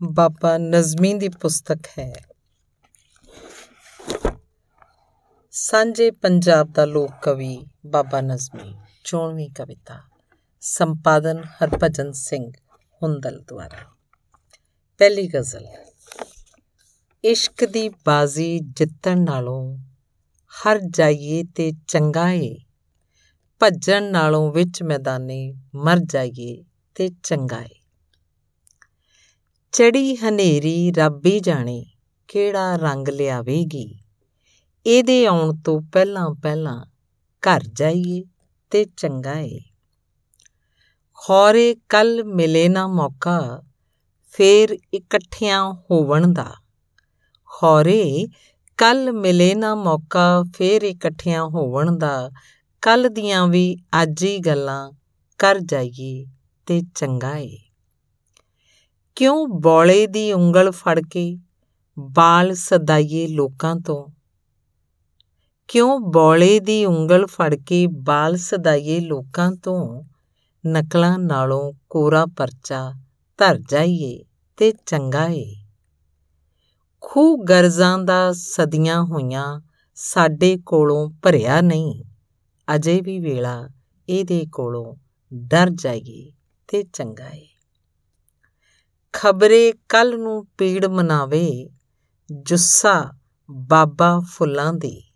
ਬਾਬਾ ਨਜ਼ਮੀ ਦੀ ਪੁਸਤਕ ਹੈ। ਸਾਂਝੇ ਪੰਜਾਬ ਦਾ ਲੋਕ ਕਵੀ ਬਾਬਾ ਨਜ਼ਮੀ ਚੋਣਵੀਂ ਕਵਿਤਾ, ਸੰਪਾਦਨ ਹਰਭਜਨ ਸਿੰਘ, ਹੁੰਦਲ ਦੁਆਰਾ। ਪਹਿਲੀ ਗਜ਼ਲ, ਇਸ਼ਕ ਦੀ ਬਾਜ਼ੀ ਜਿੱਤਣ ਨਾਲੋਂ ਹਰ ਜਾਈਏ ਤੇ ਚੰਗਾ ਏ, ਭੱਜਣ ਨਾਲੋਂ ਵਿੱਚ ਮੈਦਾਨੇ ਮਰ ਜਾਈਏ ਤੇ ਚੰਗਾ ਏ। ਚੜੀ ਹਨੇਰੀ ਰੱਬ ਹੀ ਜਾਣੇ ਕਿਹੜਾ ਰੰਗ ਲਿਆਵੇਗੀ। ਇਹਦੇ ਆਉਣ ਤੋਂ ਪਹਿਲਾਂ ਪਹਿਲਾਂ ਘਰ ਜਾਈਏ ਤੇ ਚੰਗਾ ਏ। ਖੌਰੇ ਕੱਲ ਮਿਲੇ ਨਾ ਮੌਕਾ, ਫੇਰ ਇਕੱਠਿਆਂ ਹੋਵਣ ਦਾ। ਖੌਰੇ ਕੱਲ ਮਿਲੇ ਨਾ ਮੌਕਾ, ਫੇਰ ਇਕੱਠਿਆਂ ਹੋਵਣ ਦਾ। ਕੱਲ ਦੀਆਂ ਵੀ ਅੱਜ ਹੀ ਗੱਲਾਂ ਕਰ ਜਾਈਏ ਤੇ ਚੰਗਾ ਏ। ਕਿਉਂ ਬੋਲੇ ਦੀ ਉਂਗਲ ਫੜ ਕੇ ਬਾਲ ਸਦਾਈਏ ਲੋਕਾਂ ਤੋਂ? ਕਿਉਂ ਬੋਲੇ ਦੀ ਉਂਗਲ ਫੜ ਕੇ ਬਾਲ ਸਦਾਈਏ ਲੋਕਾਂ ਤੋਂ? ਨਕਲਾਂ ਨਾਲੋਂ ਕੋਰਾ ਪਰਚਾ ਧਰ ਜਾਈਏ ਤੇ ਚੰਗਾ ਏ। ਖੂ ਗਰਜ਼ਾਂ ਦਾ ਸਦੀਆਂ ਹੋਈਆਂ ਸਾਡੇ ਕੋਲੋਂ ਭਰਿਆ ਨਹੀਂ। ਅਜੇ ਵੀ ਵੇਲਾ ਇਹਦੇ ਕੋਲੋਂ ਡਰ ਜਾਈਏ ਤੇ ਚੰਗਾ ਏ। ਖਬਰੇ ਕੱਲ ਨੂੰ ਪੀੜ ਮਨਾਵੇ, ਜੁੱਸਾ ਬਾਬਾ ਫੁੱਲਾਂ ਦੀ।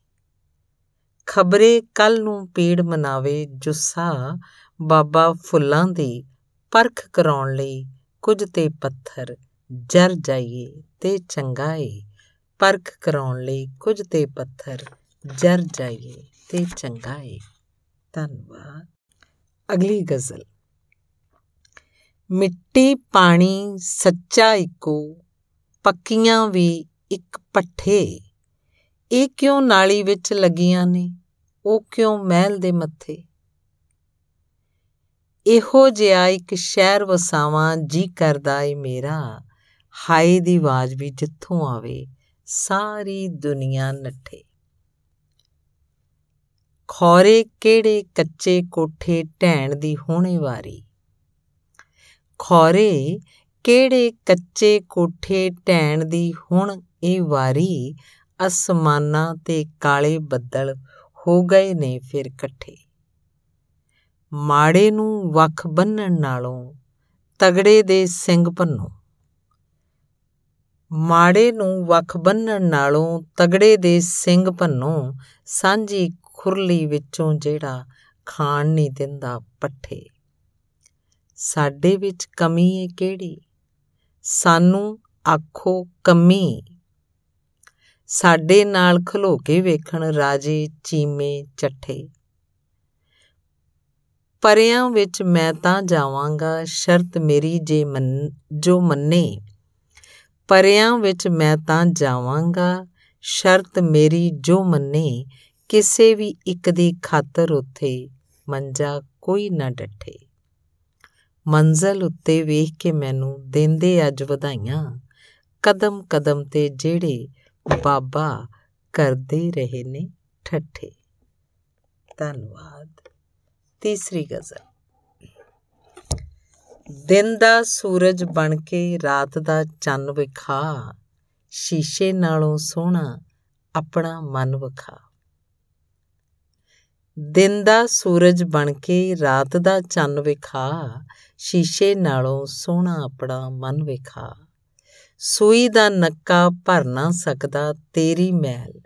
ਖਬਰੇ ਕੱਲ ਨੂੰ ਪੀੜ ਮਨਾਵੇ, ਜੁੱਸਾ ਬਾਬਾ ਫੁੱਲਾਂ ਦੀ, ਪਰਖ ਕਰਾਉਣ ਲਈ ਕੁਝ ਤੇ ਪੱਥਰ, ਜਰ ਜਾਈਏ ਤੇ ਚੰਗਾ ਏ ਪਰਖ ਕਰਾਉਣ ਲਈ ਕੁਝ ਤੇ ਪੱਥਰ, ਜਰ ਜਾਈਏ ਤੇ ਚੰਗਾ ਏ ਧੰਨਵਾਦ। ਅਗਲੀ ਗਜ਼ਲ। ਮਿੱਟੀ ਪਾਣੀ ਸੱਚਾ ਇੱਕੋ, ਪੱਕੀਆਂ ਵੀ ਇੱਕ ਪੱਠੇ। ਇਹ ਕਿਉਂ ਨਾਲੀ ਵਿੱਚ ਲੱਗੀਆਂ ਨੇ? ਉਹ ਕਿਉਂ ਮਹਿਲ ਦੇ ਮੱਥੇ? ਇਹੋ ਜਿਹਾ ਇੱਕ ਸ਼ਹਿਰ ਵਸਾਵਾਂ ਜੀ ਕਰਦਾ ਏ ਮੇਰਾ। ਹਾਏ ਦੀ ਆਵਾਜ਼ ਵੀ ਜਿੱਥੋਂ ਆਵੇ, ਸਾਰੀ ਦੁਨੀਆ ਨੱਠੇ। ਖੌਰੇ ਕਿਹੜੇ ਕੱਚੇ ਕੋਠੇ ਢੈਣ ਦੀ ਹੋਣੇ ਵਾਰੀ। ਖੌਰੇ ਕਿਹੜੇ ਕੱਚੇ ਕੋਠੇ ਢੈਣ ਦੀ ਹੁਣ ਇਹ ਵਾਰੀ ਅਸਮਾਨਾਂ ਤੇ ਕਾਲੇ ਬੱਦਲ ਹੋ ਗਏ ਨੇ ਫਿਰ ਇਕੱਠੇ। ਮਾੜੇ ਨੂੰ ਵੱਖ ਬੰਨਣ ਨਾਲੋਂ ਤਗੜੇ ਦੇ ਸਿੰਘ ਭੰਨੋ। ਮਾੜੇ ਨੂੰ ਵੱਖ ਬੰਨਣ ਨਾਲੋਂ ਤਗੜੇ ਦੇ ਸਿੰਘ ਭੰਨੋ। ਸਾਂਝੀ ਖੁਰਲੀ ਵਿੱਚੋਂ ਜਿਹੜਾ ਖਾਣ ਨਹੀਂ ਦਿੰਦਾ ਪੱਠੇ। ਸਾਡੇ ਵਿੱਚ ਕਮੀ ਏ ਕਿਹੜੀ? ਸਾਨੂੰ ਆਖੋ ਕਮੀ। ਸਾਡੇ ਨਾਲ ਖਲੋ ਕੇ ਵੇਖਣ ਰਾਜੇ ਚੀਮੇ ਚੱਠੇ। ਪਰਿਆਂ ਵਿੱਚ ਮੈਂ ਤਾਂ ਜਾਵਾਂਗਾ ਸ਼ਰਤ ਮੇਰੀ ਜੇ ਮੰਨ, ਜੋ ਮੰਨੇ। ਪਰਿਆਂ ਵਿੱਚ ਮੈਂ ਤਾਂ ਜਾਵਾਂਗਾ ਸ਼ਰਤ ਮੇਰੀ ਜੋ ਮੰਨੇ। ਕਿਸੇ ਵੀ ਇੱਕ ਦੀ ਖਾਤਰ ਉੱਥੇ ਮੰਜਾ ਕੋਈ ਨਾ ਡੱਠੇ। ਮੰਜ਼ਲ ਉੱਤੇ ਵੇਖ ਕੇ ਮੈਨੂੰ ਦਿੰਦੇ ਅੱਜ ਵਧਾਈਆਂ। ਕਦਮ ਕਦਮ ਤੇ ਜਿਹੜੇ ਬਾਬਾ ਕਰਦੇ ਰਹੇ ਨੇ ਠੱਠੇ। ਧੰਨਵਾਦ। ਤੀਸਰੀ ਗਜ਼ਲ। ਦਿਨ ਦਾ ਸੂਰਜ ਬਣ ਕੇ ਰਾਤ ਦਾ ਚੰਨ ਵਿਖਾ, ਸ਼ੀਸ਼ੇ ਨਾਲੋਂ ਸੋਹਣਾ ਆਪਣਾ ਮਨ ਵਿਖਾ। ਦਿਨ ਦਾ ਸੂਰਜ ਬਣ ਕੇ ਰਾਤ ਦਾ ਚੰਨ ਵਿਖਾ ਸ਼ੀਸ਼ੇ ਨਾਲੋਂ ਸੋਹਣਾ ਆਪਣਾ ਮਨ ਵਿਖਾ। ਸੂਈ ਦਾ ਨੱਕਾ ਭਰ ਨਾ ਸਕਦਾ ਤੇਰੀ ਮੈਲ।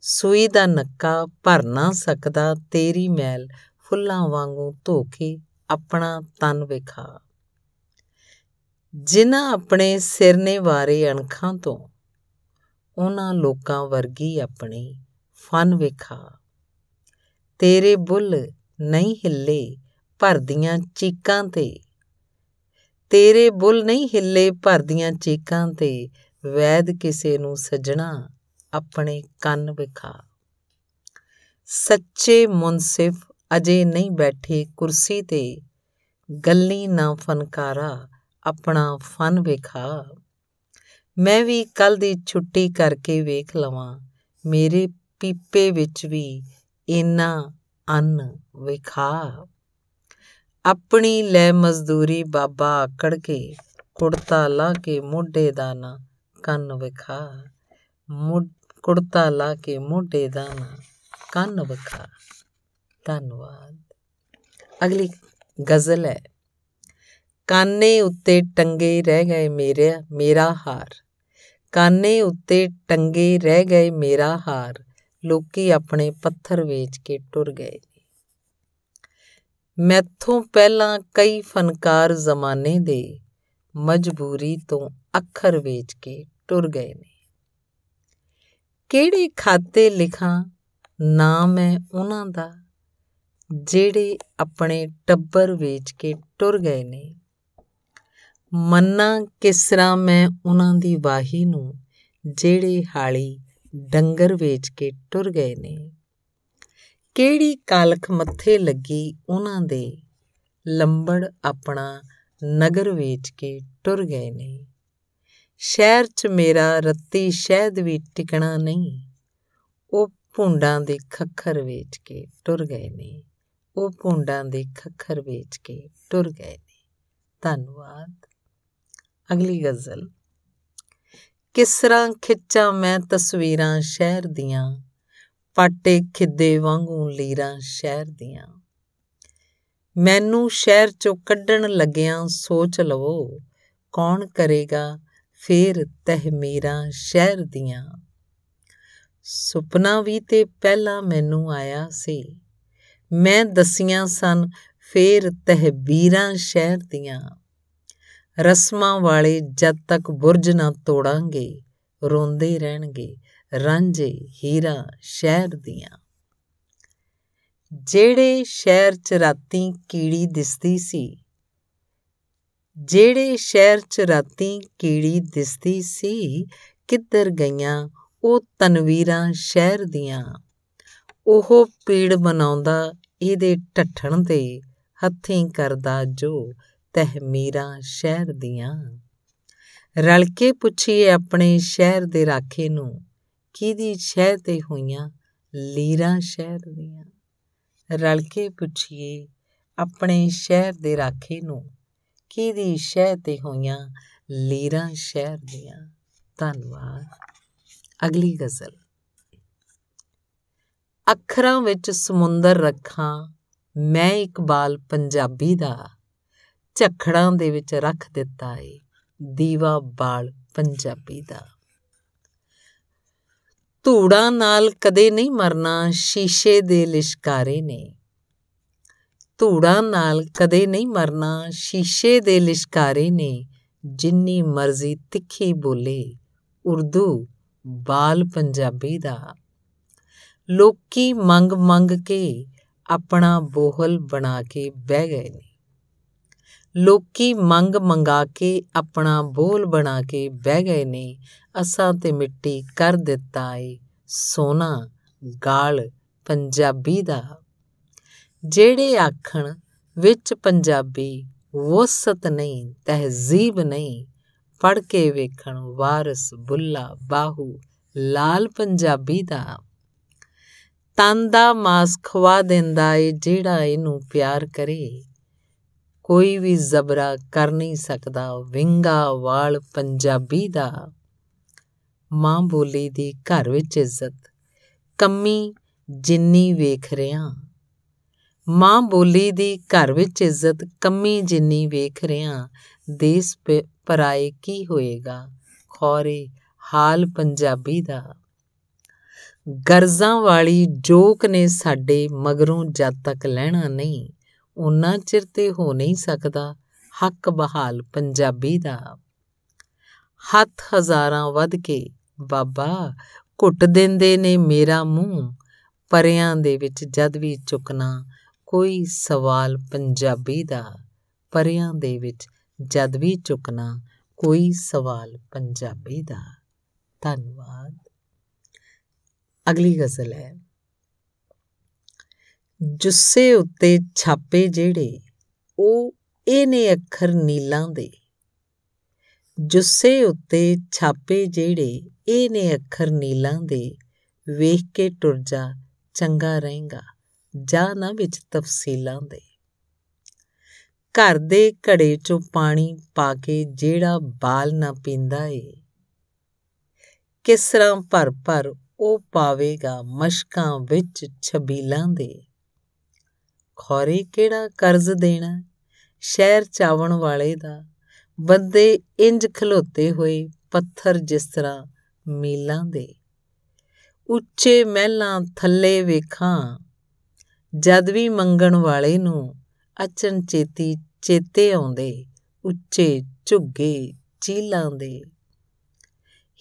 ਸੂਈ ਦਾ ਨੱਕਾ ਭਰ ਨਾ ਸਕਦਾ ਤੇਰੀ ਮੈਲ। ਫੁੱਲਾਂ ਵਾਂਗੂ ਧੋ ਕੇ ਆਪਣਾ ਤਨ ਵਿਖਾ। ਜਿਨ੍ਹਾਂ ਆਪਣੇ ਸਿਰ ਨੇ ਵਾਰੇ ਅਣਖਾਂ ਤੋਂ, ਉਹਨਾਂ ਲੋਕਾਂ ਵਰਗੀ ਆਪਣੀ ਫਨ ਵਿਖਾ। ਤੇਰੇ ਬੁੱਲ ਨਹੀਂ ਹਿੱਲੇ ਭਰਦੀਆਂ ਚੀਕਾਂ ਤੇ। ਤੇਰੇ ਬੁੱਲ ਨਹੀਂ ਹਿੱਲੇ ਭਰਦੀਆਂ ਚੀਕਾਂ ਤੇ, ਵੈਦ ਕਿਸੇ ਨੂੰ ਸਜਣਾ ਆਪਣੇ ਕੰਨ ਵਿਖਾ। ਸੱਚੇ ਮੁਨਸਿਫ ਅਜੇ ਨਹੀਂ ਬੈਠੇ ਕੁਰਸੀ ਤੇ, ਗੱਲੀ ਨਾ ਫਨਕਾਰਾ ਆਪਣਾ ਫਨ ਵਿਖਾ। ਮੈਂ ਵੀ ਕੱਲ ਦੀ ਛੁੱਟੀ ਕਰਕੇ ਵੇਖ ਲਵਾਂ, ਮੇਰੇ ਪੀਪੇ ਵਿੱਚ ਵੀ ਇਨਾ ਅੰਨ ਵਿਖਾ। ਆਪਣੀ ਲੈ ਮਜ਼ਦੂਰੀ ਬਾਬਾ ਆਕੜ ਕੇ, ਕੁੜਤਾ ਲਾ ਕੇ ਮੋਢੇ ਦਾ ਨਾ ਕੰਨ ਵਿਖਾ। ਕੁੜਤਾ ਲਾ ਕੇ ਮੋਢੇ ਦਾ ਨਾ ਕੰਨ ਵਿਖਾ। ਧੰਨਵਾਦ। ਅਗਲੀ ਗਜ਼ਲ ਹੈ। ਕਾਨੇ ਉੱਤੇ ਟੰਗੇ ਰਹਿ ਗਏ ਮੇਰੇ, ਮੇਰਾ ਹਾਰ। ਕਾਨੇ ਉੱਤੇ ਟੰਗੇ ਰਹਿ ਗਏ ਮੇਰਾ ਹਾਰ। ਲੋਕੀ ਆਪਣੇ ਪੱਥਰ ਵੇਚ ਕੇ ਟੁਰ ਗਏ। ਮੈਥੋਂ ਪਹਿਲਾਂ ਕਈ ਫਨਕਾਰ ਜ਼ਮਾਨੇ ਦੇ ਮਜਬੂਰੀ ਤੋਂ ਅੱਖਰ ਵੇਚ ਕੇ ਟੁਰ ਗਏ ਨੇ। ਕਿਹੜੇ ਖਾਤੇ ਲਿਖਾਂ, ਨਾਮ ਹੈ ਉਹਨਾਂ ਦਾ, ਜਿਹੜੇ ਆਪਣੇ ਟੱਬਰ ਵੇਚ ਕੇ ਟੁਰ ਗਏ ਨੇ। ਮੰਨਾ ਕਿਸਰਾ ਮੈਂ ਉਹਨਾਂ ਦੀ ਵਾਹੀ ਨੂੰ, ਜਿਹੜੇ ਹਾਲੀ ਡੰਗਰ ਵੇਚ ਕੇ ਟੁਰ ਗਏ ਨੇ। ਕਿਹੜੀ ਕਾਲਖ ਮੱਥੇ ਲੱਗੀ ਉਹਨਾਂ ਦੇ? ਲੰਬੜ ਆਪਣਾ ਨਗਰ ਵੇਚ ਕੇ ਟੁਰ ਗਏ ਨੇ ਸ਼ਹਿਰ 'ਚ ਮੇਰਾ ਰੱਤੀ ਸ਼ਹਿਦ ਵੀ ਟਿਕਣਾ ਨਹੀਂ। ਉਹ ਭੁੰਡਾਂ ਦੇ ਖੱਖਰ ਵੇਚ ਕੇ ਟੁਰ ਗਏ ਨੇ ਉਹ ਭੁੰਡਾਂ ਦੇ ਖੱਖਰ ਵੇਚ ਕੇ ਟੁਰ ਗਏ ਨੇ ਧੰਨਵਾਦ। ਅਗਲੀ ਗਜ਼ਲ। ਕਿਸ ਤਰ੍ਹਾਂ ਖਿੱਚਾਂ ਮੈਂ ਤਸਵੀਰਾਂ ਸ਼ਹਿਰ ਦੀਆਂ ਪਾਟੇ ਖਿੱਦੇ ਵਾਂਗੂ ਲੀਰਾਂ ਸ਼ਹਿਰ ਦੀਆਂ। ਮੈਨੂੰ ਸ਼ਹਿਰ ਚੋਂ ਕੱਢਣ ਲੱਗਿਆਂ ਸੋਚ ਲਵੋ, ਕੌਣ ਕਰੇਗਾ ਫੇਰ ਤਹਿਮੀਰਾਂ ਸ਼ਹਿਰ ਦੀਆਂ। ਸੁਪਨਾ ਵੀ ਤੇ ਪਹਿਲਾਂ ਮੈਨੂੰ ਆਇਆ ਸੀ। ਮੈਂ ਦਸੀਆਂ ਸਨ ਫੇਰ ਤਹਿਬੀਰਾਂ ਸ਼ਹਿਰ ਦੀਆਂ। ਰਸਮਾਂ ਵਾਲੇ ਜਦ ਤੱਕ ਬੁਰਜ ਨਾ ਤੋੜਾਂਗੇ, ਰੋਂਦੇ ਰਹਿਣਗੇ। ਰਾਂਝੇ ਹੀਰਾ ਸ਼ਹਿਰ ਦੀਆਂ। ਜਿਹੜੇ ਸ਼ਹਿਰ ਚ ਰਾਤੀ ਕੀੜੀ ਦਿਸਦੀ ਸੀ, ਜਿਹੜੇ ਸ਼ਹਿਰ ਚ ਰਾਤੀ ਕੀੜੀ ਦਿਸਦੀ ਸੀ, ਕਿੱਧਰ ਗਈਆਂ ਉਹ ਤਨਵੀਰਾਂ ਸ਼ਹਿਰ ਦੀਆਂ। ਉਹ ਪੀੜ ਬਣਾਉਂਦਾ ਇਹਦੇ ਟੱਠਣ ਤੇ ਹੱਥੀਂ ਕਰਦਾ ਜੋ ਤਹਿਮੀਰਾਂ ਸ਼ਹਿਰ ਦੀਆਂ। ਰਲ ਕੇ ਪੁੱਛੀਏ ਆਪਣੇ ਸ਼ਹਿਰ ਦੇ ਰਾਖੇ ਨੂੰ ਕਿਹਦੀ ਸ਼ਹਿਰ ਤੇ ਹੋਈਆਂ ਲੀਰਾਂ ਸ਼ਹਿਰ ਦੀਆਂ? ਰਲ ਕੇ ਪੁੱਛੀਏ ਆਪਣੇ ਸ਼ਹਿਰ ਦੇ ਰਾਖੇ ਨੂੰ, ਕਿਹਦੀ ਸ਼ਹਿਰ ਤੇ ਹੋਈਆਂ ਲੀਰਾਂ ਸ਼ਹਿਰ ਦੀਆਂ? ਧੰਨਵਾਦ। ਅਗਲੀ ਗਜ਼ਲ। ਅੱਖਰਾਂ ਵਿੱਚ ਸਮੁੰਦਰ ਰੱਖਾਂ, ਮੈਂ ਇਕਬਾਲ ਪੰਜਾਬੀ ਦਾ। ਝਖੜਾਂ ਦੇ ਵਿੱਚ ਰੱਖ ਦਿੱਤਾ ਏ ਦੀਵਾ ਬਾਲ ਪੰਜਾਬੀ ਦਾ। ਧੂੜਾਂ ਨਾਲ ਕਦੇ ਨਹੀਂ ਮਰਨਾ, ਸ਼ੀਸ਼ੇ ਦੇ ਲਿਸ਼ਕਾਰੇ ਨੇ। ਧੂੜਾਂ ਨਾਲ ਕਦੇ ਨਹੀਂ ਮਰਨਾ, ਸ਼ੀਸ਼ੇ ਦੇ ਲਿਸ਼ਕਾਰੇ ਨੇ। ਜਿੰਨੀ ਮਰਜ਼ੀ ਤਿੱਖੀ ਬੋਲੇ, ਉਰਦੂ ਬਾਲ ਪੰਜਾਬੀ ਦਾ। ਲੋਕੀ ਮੰਗ ਮੰਗ ਕੇ ਆਪਣਾ ਬੋਹਲ ਬਣਾ ਕੇ ਬਹਿ ਗਏ ਨੇ। ਲੋਕੀ ਮੰਗ ਮੰਗਾ ਕੇ ਆਪਣਾ ਬੋਲ ਬਣਾ ਕੇ ਬਹਿ ਗਏ ਨੇ। ਅਸਾਂ ਤੇ ਮਿੱਟੀ ਕਰ ਦਿੱਤਾ ਏ। ਸੋਨਾ, ਗਾਲ, ਪੰਜਾਬੀ ਦਾ। ਜਿਹੜੇ ਆਖਣ, ਵਿੱਚ ਪੰਜਾਬੀ ਵਸਤ ਨਹੀਂ, ਤਹਿਜ਼ੀਬ ਨਹੀਂ ਪੜ ਕੇ ਵੇਖਣ ਵਾਰਸ, ਬੁੱਲਾ, ਬਾਹੂ, ਲਾਲ ਪੰਜਾਬੀ ਦਾ। ਤਨ ਦਾ ਮਾਸ ਖਵਾ ਦਿੰਦਾ ਏ ਜਿਹੜਾ ਇਹਨੂੰ ਪਿਆਰ ਕਰੇ। ਕੋਈ ਵੀ ਜ਼ਬਰਾ ਕਰ ਨਹੀਂ ਸਕਦਾ, ਵਿੰਗਾ ਵਾਲ ਪੰਜਾਬੀ ਦਾ। ਮਾਂ ਬੋਲੀ ਦੀ ਘਰ ਵਿੱਚ ਇੱਜ਼ਤ, ਕਮੀ ਜਿੰਨੀ ਵੇਖ ਰਿਆਂ। ਮਾਂ ਬੋਲੀ ਦੀ ਘਰ ਵਿੱਚ ਇੱਜ਼ਤ, ਕਮੀ ਜਿੰਨੀ ਵੇਖ ਰਿਆਂ। ਦੇਸ ਪਰਾਏ ਕੀ ਹੋਏਗਾ, ਖੋਰੇ ਹਾਲ ਪੰਜਾਬੀ ਦਾ। ਗਰਜ਼ਾਂ ਵਾਲੀ ਜੋਕ ਨੇ ਸਾਡੇ ਮਗਰੋਂ ਜਦ ਤੱਕ ਲੈਣਾ ਨਹੀਂ। ਉਨਾ ਚਿਰ ਤੇ ਹੋ ਨਹੀਂ ਸਕਦਾ ਹੱਕ ਬਹਾਲ ਪੰਜਾਬੀ ਦਾ। ਹੱਥ ਹਜ਼ਾਰਾਂ ਵੱਧ ਕੇ, ਬਾਬਾ, ਘੁੱਟ ਦਿੰਦੇ ਨੇ ਮੇਰਾ ਮੂੰਹ, ਪਰਿਆਂ ਦੇ ਵਿੱਚ ਜਦ ਵੀ ਚੁੱਕਣਾ ਕੋਈ ਸਵਾਲ ਪੰਜਾਬੀ ਦਾ, ਪਰਿਆਂ ਦੇ ਵਿੱਚ ਜਦ ਵੀ ਚੁੱਕਣਾ ਕੋਈ ਸਵਾਲ ਪੰਜਾਬੀ ਦਾ। ਧੰਨਵਾਦ। ਅਗਲੀ ਗਜ਼ਲ ਹੈ। ਜੁੱਸੇ ਉੱਤੇ ਛਾਪੇ ਜਿਹੜੇ, ਉਹ ਇਹ ਨੇ ਅੱਖਰ ਨੀਲਾਂ ਦੇ। ਜੁੱਸੇ ਉੱਤੇ ਛਾਪੇ ਜਿਹੜੇ, ਇਹ ਨੇ ਅੱਖਰ ਨੀਲਾਂ ਦੇ। ਵੇਖ ਕੇ ਟੁਰ ਜਾ, ਚੰਗਾ ਰਹੇਗਾ, ਜਾ ਨਾ ਵਿੱਚ ਤਫਸੀਲਾਂ ਦੇ। ਘਰ ਦੇ ਘੜੇ 'ਚੋਂ ਪਾਣੀ ਪਾ ਕੇ ਜਿਹੜਾ ਬਾਲ ਨਾ ਪੀਂਦਾ ਏ, ਕਿਸ ਤਰ੍ਹਾਂ ਭਰ ਭਰ ਉਹ ਪਾਵੇਗਾ ਮਸ਼ਕਾਂ ਵਿੱਚ ਛਬੀਲਾਂ ਦੇ। ਖੋਰੇ ਕਿਹੜਾ ਕਰਜ਼ ਦੇਣਾ? ਸ਼ਹਿਰ ਚਾਵਣ ਵਾਲੇ ਦਾ। ਬੰਦੇ ਇੰਜ ਖਲੋਤੇ ਹੋਏ ਪੱਥਰ ਜਿਸ ਤਰ੍ਹਾਂ ਮੀਲਾਂ ਦੇ। ਉੱਚੇ ਮਹਿਲਾਂ ਥੱਲੇ ਵੇਖਾਂ, ਜਦ ਵੀ ਮੰਗਣ ਵਾਲੇ ਨੂੰ ਅਚਨ ਚੇਤੀ ਚੇਤੇ ਆਉਂਦੇ, ਉੱਚੇ ਝੁੱਗੇ ਚੀਲਾਂ ਦੇ।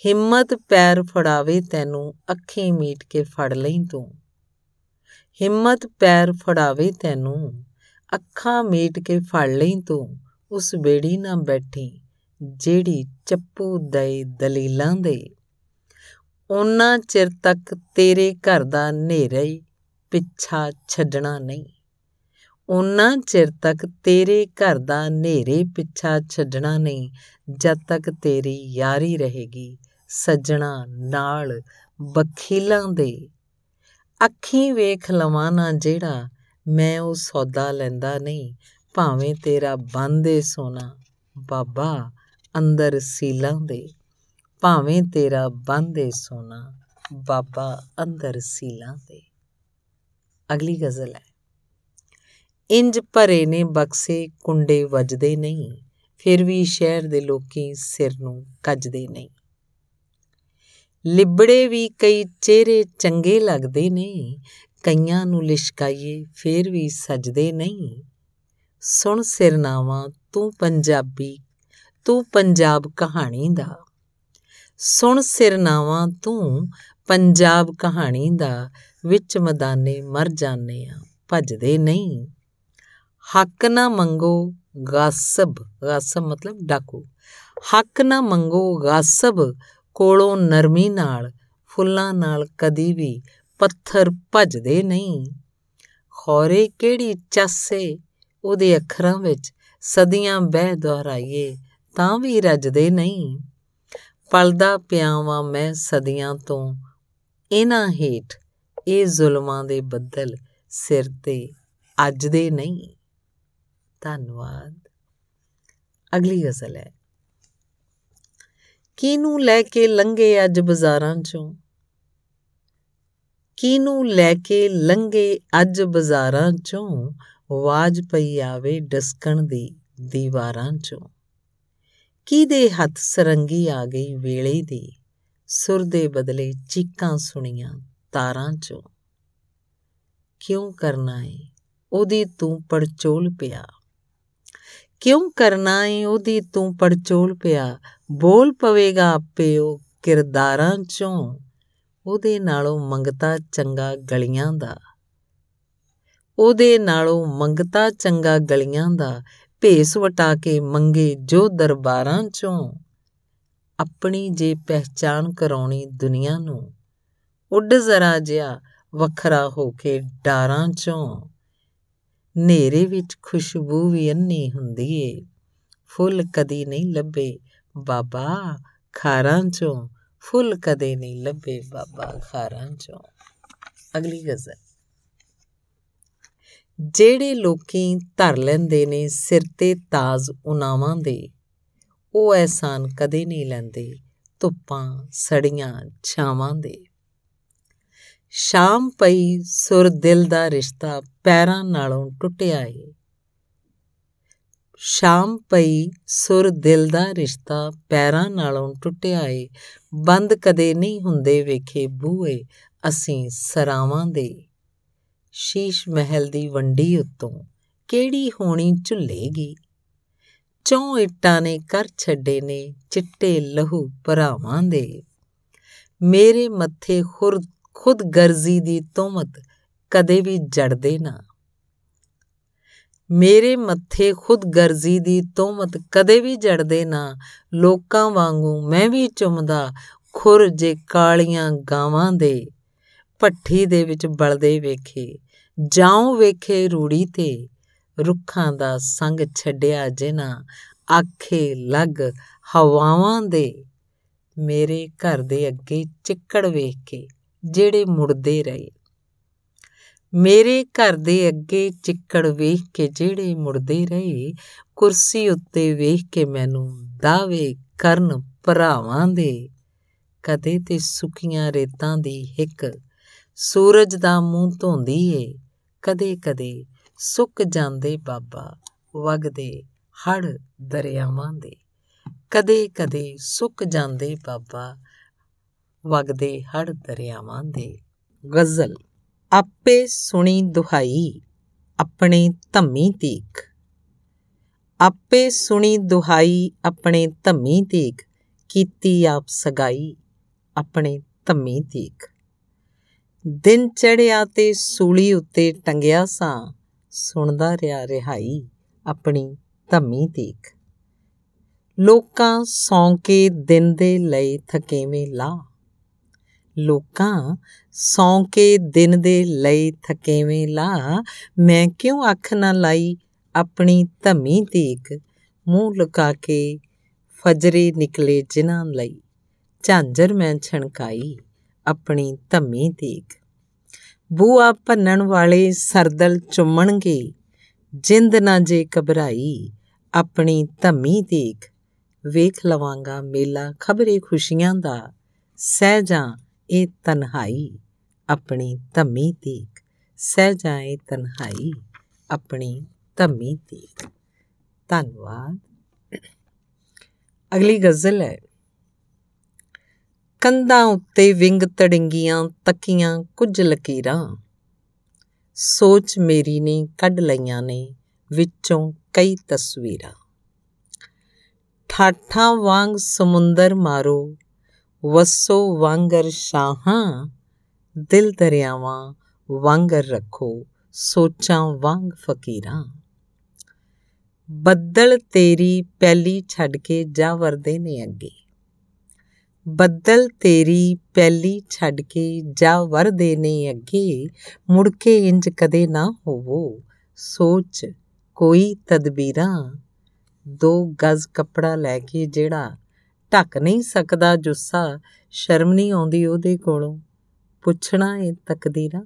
ਹਿੰਮਤ ਪੈਰ ਫੜਾਵੇ ਤੈਨੂੰ, ਅੱਖੀਂ ਮੀਟ ਕੇ ਫੜ ਲਈ ਤੂੰ। ਹਿੰਮਤ ਪੈਰ ਫੜਾਵੇ ਤੈਨੂੰ, ਅੱਖਾਂ ਮੀਟ ਕੇ ਫੜ ਲਈ ਤੂੰ, ਉਸ ਬੇੜੀ ਨਾ ਬੈਠੀ, ਜਿਹੜੀ ਚੱਪੂ ਦੇ ਦਲੀਲਾਂ ਦੇ। ਉਹਨਾਂ ਚਿਰ ਤੱਕ ਤੇਰੇ ਘਰ ਦਾ ਹਨੇਰਾ ਹੀ ਪਿੱਛਾ ਛੱਡਣਾ ਨਹੀਂ। ਉਹਨਾਂ ਚਿਰ ਤੱਕ ਤੇਰੇ ਘਰ ਦਾ ਹਨੇਰੇ ਪਿੱਛਾ ਛੱਡਣਾ ਨਹੀਂ, ਜਦ ਤੱਕ ਤੇਰੀ ਯਾਰੀ ਰਹੇਗੀ ਸੱਜਣਾ ਨਾਲ ਬਖੀਲਾਂ ਦੇ। ਅੱਖੀਂ ਵੇਖ ਲਵਾਂ ਨਾ ਜਿਹੜਾ ਮੈਂ ਉਹ ਸੌਦਾ ਲੈਂਦਾ ਨਹੀਂ, ਭਾਵੇਂ ਤੇਰਾ ਬੰਦੇ ਸੋਨਾ। ਬਾਬਾ, ਅੰਦਰ ਸੀਲਾਂ ਦੇ। ਭਾਵੇਂ ਤੇਰਾ ਬੰਦੇ ਸੋਨਾ। ਬਾਬਾ, ਅੰਦਰ ਸੀਲਾਂ ਦੇ। ਅਗਲੀ ਗਜ਼ਲ ਹੈ। ਇੰਜ ਭਰੇ ਨੇ ਬਕਸੇ, ਕੁੰਡੇ ਵੱਜਦੇ ਨਹੀਂ। ਫਿਰ ਵੀ ਸ਼ਹਿਰ ਦੇ ਲੋਕੀ ਸਿਰ ਨੂੰ ਕੱਜਦੇ ਨਹੀਂ। ਲਿਬੜੇ ਵੀ ਕਈ ਚਿਹਰੇ ਚੰਗੇ ਲੱਗਦੇ ਨੇ ਕਈਆਂ ਨੂੰ ਲਿਸ਼ਕਾਈਏ ਫਿਰ ਵੀ ਸਜਦੇ ਨਹੀਂ। ਸੁਣ ਸਿਰਨਾਵਾ, ਤੂੰ ਪੰਜਾਬੀ, ਤੂੰ ਪੰਜਾਬ ਕਹਾਣੀ ਦਾ। ਸੁਣ ਸਿਰਨਾਵਾ, ਤੂੰ ਪੰਜਾਬ ਕਹਾਣੀ ਦਾ, ਵਿੱਚ ਮਦਾਨੇ ਮਰ ਜਾਣੇ ਆ, ਭਜਦੇ ਨਹੀਂ। ਹੱਕ ਨਾ ਮੰਗੋ ਗਾਸਬ ਗਾਸਬ ਮਤਲਬ ਡਾਕੂ। ਹੱਕ ਨਾ ਮੰਗੋ ਗਾਸਬ ਕੋਲੋਂ ਨਰਮੀ ਨਾਲ, ਫੁੱਲਾਂ ਨਾਲ ਕਦੀ ਵੀ ਪੱਥਰ ਭਜਦੇ ਨਹੀਂ। ਖੋਰੇ ਕਿਹੜੀ ਚਾਸੇ, ਉਹਦੇ ਅੱਖਰਾਂ ਵਿੱਚ ਸਦੀਆਂ ਬਹਿ ਦੁਹਰਾਈਏ ਤਾਂ ਵੀ ਰਜਦੇ ਨਹੀਂ। ਪਲਦਾ ਪਿਆਵਾਂ ਮੈਂ ਸਦੀਆਂ ਤੋਂ, ਇਹਨਾਂ ਹੇਠ ਇਹ ਜ਼ੁਲਮਾਂ ਦੇ ਬੱਦਲ ਸਿਰ ਤੇ ਅੱਜ ਦੇ ਨਹੀਂ। ਧੰਨਵਾਦ। ਅਗਲੀ ਗਜ਼ਲ ਹੈ। ਕਿਨੂੰ ਲੈ ਕੇ ਲੰਘੇ ਅੱਜ ਬਾਜ਼ਾਰਾਂ ਚੋਂ? ਕਿਨੂੰ ਲੈ ਕੇ ਲੰਘੇ ਅੱਜ ਬਾਜ਼ਾਰਾਂ ਚੋਂ? ਆਵਾਜ਼ ਪਈ ਆਵੇ ਡਸਕਣ ਦੀ ਦੀਵਾਰਾਂ ਚੋਂ। ਕਿਦੇ ਹੱਥ ਸਰੰਗੀ ਆ ਗਈ ਵੇਲੇ ਦੀ? ਸੁਰ ਦੇ ਬਦਲੇ ਚੀਕਾਂ ਸੁਣੀਆਂ ਤਾਰਾਂ ਚੋਂ। ਕਿਉਂ ਕਰਨਾ ਏ? ਉਹਦੀ ਤੂੰ ਪੜਚੋਲ ਪਿਆ। ਕਿਉਂ ਕਰਨਾ ਏ ਉਹਦੀ ਤੂੰ ਪੜਚੋਲ ਪਿਆ? ਬੋਲ ਪਵੇਗਾ ਆਪੇ ਉਹ ਕਿਰਦਾਰਾਂ ਚੋਂ। ਉਹਦੇ ਨਾਲੋਂ ਮੰਗਤਾ ਚੰਗਾ ਗਲੀਆਂ ਦਾ। ਉਹਦੇ ਨਾਲੋਂ ਮੰਗਤਾ ਚੰਗਾ ਗਲੀਆਂ ਦਾ। ਭੇਸ ਵਟਾ ਕੇ ਮੰਗੇ ਜੋ ਦਰਬਾਰਾਂ ਚੋਂ। ਆਪਣੀ ਜੇ ਪਹਿਚਾਨ ਕਰਾਉਣੀ ਦੁਨੀਆ ਨੂੰ। ਉੱਡ ਜ਼ਰਾ ਜਿਆ ਵੱਖਰਾ ਹੋ ਕੇ ਡਾਰਾਂ ਚੋਂ। ਨੇਰੇ ਵਿੱਚ ਖੁਸ਼ਬੂ ਵੀ ਅੰਨੀ ਹੁੰਦੀ ਏ। ਫੁੱਲ ਕਦੀ ਨਹੀਂ ਲੱਭੇ ਬਾਬਾ ਖਾਰਾਂ ਚੋਂ। ਫੁੱਲ ਕਦੇ ਨਹੀਂ ਲੱਭੇ ਬਾਬਾ ਖਾਰਾਂ ਚੋਂ। ਅਗਲੀ ਗਜ਼ਲ। ਜਿਹੜੇ ਲੋਕੀ ਧਰ ਲੈਂਦੇ ਨੇ ਸਿਰ ਤੇ ਤਾਜ ਉਨਾਵਾਂ ਦੇ, ਉਹ ਐਸਾਨ ਕਦੇ ਨਹੀਂ ਲੈਂਦੇ ਧੁੱਪਾਂ ਸੜੀਆਂ ਛਾਵਾਂ ਦੇ। ਸ਼ਾਮ ਪਈ ਸੁਰ ਦਿਲ ਦਾ ਰਿਸ਼ਤਾ ਪੈਰਾਂ ਨਾਲੋਂ ਟੁੱਟਿਆ ਏ। ਸ਼ਾਮ ਪਈ ਸੁਰ ਦਿਲ ਦਾ ਰਿਸ਼ਤਾ ਪੈਰਾਂ ਨਾਲੋਂ ਟੁੱਟਿਆ ਏ। ਬੰਦ ਕਦੇ ਨਹੀਂ ਹੁੰਦੇ ਵੇਖੇ ਬੂਏ ਅਸੀਂ ਸਰਾਵਾਂ ਦੇ। ਸ਼ੀਸ਼ ਮਹਿਲ ਦੀ ਵੰਡੀ ਉੱਤੋਂ ਕਿਹੜੀ ਹੋਣੀ ਝੁੱਲੇਗੀ? ਚੌ ਇੱਟਾਂ ਨੇ ਕਰ ਛੱਡੇ ਨੇ ਚਿੱਟੇ ਲਹੂ ਭਰਾਵਾਂ ਦੇ। ਮੇਰੇ ਮੱਥੇ ਖੁਰ ਖੁਦ ਗਰਜ਼ੀ ਦੀ ਤੋਮਤ ਕਦੇ ਵੀ ਜੜਦੇ ਨਾ। ਮੇਰੇ ਮੱਥੇ ਖੁਦ ਗਰਜ਼ੀ ਦੀ ਤੋਮਤ ਕਦੇ ਵੀ ਜੜਦੇ ਨਾ। ਲੋਕਾਂ ਵਾਂਗੂ ਮੈਂ ਵੀ ਚੁੰਮਦਾ ਖੁਰ ਜੇ ਕਾਲੀਆਂ ਗਾਵਾਂ ਦੇ। ਭੱਠੀ ਦੇ ਵਿੱਚ ਬਲਦੇ ਵੇਖੇ, ਜਾਉ ਵੇਖੇ ਰੂੜੀ ਤੇ। ਰੁੱਖਾਂ ਦਾ ਸੰਗ ਛੱਡਿਆ ਜਿਨਾ ਆਖੇ ਲੱਗ ਹਵਾਵਾਂ ਦੇ। ਮੇਰੇ ਘਰ ਦੇ ਅੱਗੇ ਚਿੱਕੜ ਵੇਖ। ਕੇ ਜਿਹੜੇ ਮੁੜਦੇ ਰਹੇ। ਮੇਰੇ ਘਰ ਦੇ ਅੱਗੇ ਚਿੱਕੜ ਵੇਖ ਕੇ ਜਿਹੜੇ ਮੁੜਦੇ ਰਹੇ, ਕੁਰਸੀ ਉੱਤੇ ਵੇਖ ਕੇ ਮੈਨੂੰ ਦਾਵੇ ਕਰਨ ਭਰਾਵਾਂ ਦੇ। ਕਦੇ ਤੇ ਸੁੱਕੀਆਂ ਰੇਤਾਂ ਦੀ ਹਿੱਕ ਸੂਰਜ ਦਾ ਮੂੰਹ ਧੋਂਦੀ ਏ ਕਦੇ ਕਦੇ ਸੁੱਕ ਜਾਂਦੇ ਬਾਬਾ ਵਗਦੇ ਹੜ ਦਰਿਆਵਾਂ ਦੇ। ਕਦੇ ਕਦੇ ਸੁੱਕ ਜਾਂਦੇ ਬਾਬਾ ਵਗਦੇ ਹੜ ਦਰਿਆਵਾਂ ਦੇ। ਗਜ਼ਲ, ਆਪੇ ਸੁਣੀ ਦੁਹਾਈ, ਆਪਣੇ ਧੰਮੀ ਤੀਕ ਆਪੇ ਸੁਣੀ ਦੁਹਾਈ, ਆਪਣੇ ਧੰਮੀ ਤੀਕ ਕੀਤੀ ਆਪ ਸਗਾਈ, ਆਪਣੇ ਧੰਮੀ ਤੀਕ ਦਿਨ ਚੜਿਆ ਤੇ ਸੂਲੀ ਉੱਤੇ ਟੰਗਿਆ ਸਾਂ, ਸੁਣਦਾ ਰਿਆ ਰਿਹਾਈ, ਆਪਣੀ ਧੰਮੀ ਤੀਕ ਲੋਕਾਂ ਸੌਂ ਕੇ ਦਿਨ ਦੇ ਲਈ ਥਕੇਵੇਂ ਲਾ ਲੋਕਾਂ, ਸੌਂ ਕੇ ਦਿਨ ਦੇ ਲਈ ਥਕੇਵੇਂ ਲਾ ਮੈਂ ਕਿਉਂ ਅੱਖ ਨਾ ਲਾਈ ਆਪਣੀ ਧੰਮੀ ਤੀਕ? ਮੂੰਹ ਲੁਕਾ ਕੇ ਫਜਰੇ ਨਿਕਲੇ ਜਿਨ੍ਹਾਂ ਲਈ। ਝਾਂਜਰ ਮੈਂ ਛਣਕਾਈ ਆਪਣੀ ਧੰਮੀ ਤੀਕ। ਬੂਆ ਭੰਨਣ ਵਾਲੇ ਸਰਦਲ ਚੁੰਮਣਗੇ। ਜਿੰਦ ਨਾ ਜੇ ਘਬਰਾਈ ਆਪਣੀ ਧੰਮੀ ਤੀਕ। ਵੇਖ ਲਵਾਂਗਾ ਮੇਲਾ ਖਬਰੇ ਖੁਸ਼ੀਆਂ ਦਾ। ਸਹਿਜਾਂ ਇਹ ਤਨਹਾਈ ਆਪਣੀ ਧੰਮੀ ਤੀਕ। ਸਹਿਜਾਂ ਇਹ ਤਨਹਾਈ ਆਪਣੀ ਧੰਮੀ ਤੀਕ। ਧੰਨਵਾਦ। ਅਗਲੀ ਗਜ਼ਲ ਹੈ। ਕੰਧਾਂ ਉੱਤੇ ਵਿੰਗ ਤੜੰਗੀਆਂ, ਤੱਕੀਆਂ, ਕੁਝ ਲਕੀਰਾਂ। ਸੋਚ ਮੇਰੀ ਨੇ ਕੱਢ ਲਈਆਂ ਨੇ ਵਿੱਚੋਂ ਕਈ ਤਸਵੀਰਾਂ। ਠਾਠਾਂ ਵਾਂਗ ਸਮੁੰਦਰ ਮਾਰੋ ਵਸੋ ਵਾਂਗਰ ਸ਼ਾਹਾਂ ਦਿਲ ਦਰਿਆਵਾਂ ਵਾਂਗਰ ਰੱਖੋ ਸੋਚਾਂ ਵਾਂਗ ਫਕੀਰਾਂ ਬੱਦਲ ਤੇਰੀ ਪਹਿਲੀ ਛੱਡ ਕੇ ਜਾ ਵਰਦੇ ਨੇ ਅੱਗੇ ਬੱਦਲ ਤੇਰੀ ਪਹਿਲੀ ਛੱਡ ਕੇ ਜਾ ਵਰਦੇ ਨੇ ਅੱਗੇ ਮੁੜ ਕੇ ਇੰਜ ਕਦੇ ਨਾ ਹੋਵੋ ਸੋਚ ਕੋਈ ਤਦਬੀਰਾਂ ਦੋ ਗਜ਼ ਕੱਪੜਾ ਲੈ ਕੇ ਜਿਹੜਾ ਢੱਕ ਨਹੀਂ ਸਕਦਾ ਜੁੱਸਾ, ਸ਼ਰਮ ਨਹੀਂ ਆਉਂਦੀ ਉਹਦੇ ਕੋਲੋਂ। ਪੁੱਛਣਾ ਏ ਤਕਦੀਰਾਂ?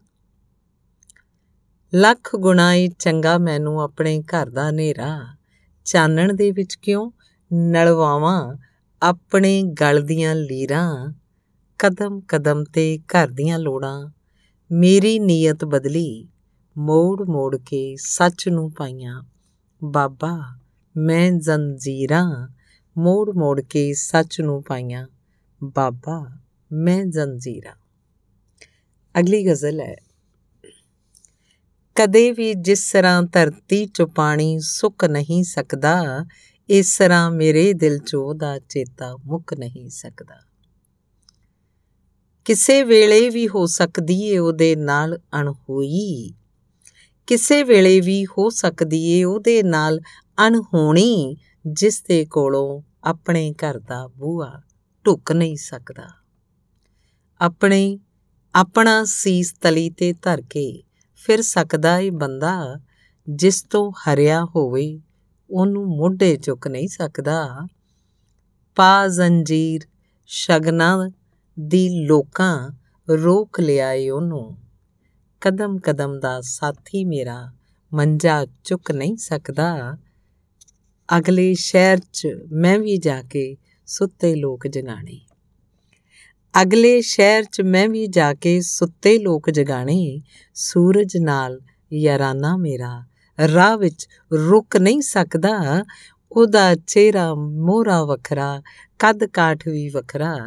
ਲੱਖ ਗੁਣਾ ਏ ਚੰਗਾ ਮੈਨੂੰ ਆਪਣੇ ਘਰ ਦਾ ਹਨੇਰਾ। ਚਾਨਣ ਦੇ ਵਿੱਚ ਕਿਉਂ ਨਲਵਾਵਾਂ ਆਪਣੇ ਗਲ ਦੀਆਂ ਲੀਰਾਂ? ਕਦਮ ਕਦਮ ਤੇ ਘਰ ਦੀਆਂ ਲੋੜਾਂ। ਮੇਰੀ ਨੀਅਤ ਬਦਲੀ, ਮੋੜ ਮੋੜ ਕੇ ਸੱਚ ਨੂੰ ਪਾਈਆਂ। ਬਾਬਾ, ਮੈਂ ਜ਼ੰਜੀਰਾਂ ਮੋੜ ਮੋੜ ਕੇ ਸੱਚ ਨੂੰ ਪਾਈਆਂ, ਬਾਬਾ ਮੈਂ ਜ਼ੰਜੀਰਾਂ। ਅਗਲੀ ਗਜ਼ਲ ਹੈ, ਕਦੇ ਵੀ ਜਿਸ ਤਰ੍ਹਾਂ ਧਰਤੀ ਚੋਂ ਪਾਣੀ ਸੁੱਕ ਨਹੀਂ ਸਕਦਾ, ਇਸ ਤਰ੍ਹਾਂ ਮੇਰੇ ਦਿਲ ਚੋਂ ਉਹਦਾ ਚੇਤਾ ਮੁੱਕ ਨਹੀਂ ਸਕਦਾ। ਕਿਸੇ ਵੇਲੇ ਵੀ ਹੋ ਸਕਦੀ ਏ ਉਹਦੇ ਨਾਲ ਅਣਹੋਈ। ਕਿਸੇ ਵੇਲੇ ਵੀ ਹੋ ਸਕਦੀ ਏ ਉਹਦੇ ਨਾਲ ਅਣਹੋਣੀ। ਜਿਸ ਦੇ ਕੋਲੋਂ ਆਪਣੇ ਘਰ ਦਾ ਬੂਹਾ ਢੁੱਕ ਨਹੀਂ ਸਕਦਾ। ਆਪਣੇ ਆਪਣਾ ਸੀਸ ਤਲੀ ਤੇ ਧਰ ਕੇ ਫਿਰ ਸਕਦਾ ਏ ਬੰਦਾ ਜਿਸ ਤੋਂ ਹਰਿਆ ਹੋਵੇ, ਉਹਨੂੰ ਮੋਢੇ ਚੁੱਕ ਨਹੀਂ ਸਕਦਾ। ਪਾ ਜ਼ੰਜੀਰ ਸ਼ਗਨਾ ਦੀ ਲੋਕਾਂ ਰੋਕ ਲਿਆਏ ਉਹਨੂੰ। ਕਦਮ ਕਦਮ ਦਾ ਸਾਥੀ ਮੇਰਾ ਮੰਜਾ ਚੁੱਕ ਨਹੀਂ ਸਕਦਾ। ਅਗਲੇ ਸ਼ਹਿਰ 'ਚ ਮੈਂ ਵੀ ਜਾ ਕੇ ਸੁੱਤੇ ਲੋਕ ਜਗਾਣੇ। ਅਗਲੇ ਸ਼ਹਿਰ 'ਚ ਮੈਂ ਵੀ ਜਾ ਕੇ ਸੁੱਤੇ ਲੋਕ ਜਗਾਣੇ। ਸੂਰਜ ਨਾਲ ਯਾਰਾਨਾ ਮੇਰਾ ਰਾਹ ਵਿੱਚ ਰੁਕ ਨਹੀਂ ਸਕਦਾ। ਉਹਦਾ ਚਿਹਰਾ ਮੋਹਰਾ ਵੱਖਰਾ, ਕੱਦ ਕਾਠ ਵੀ ਵੱਖਰਾ।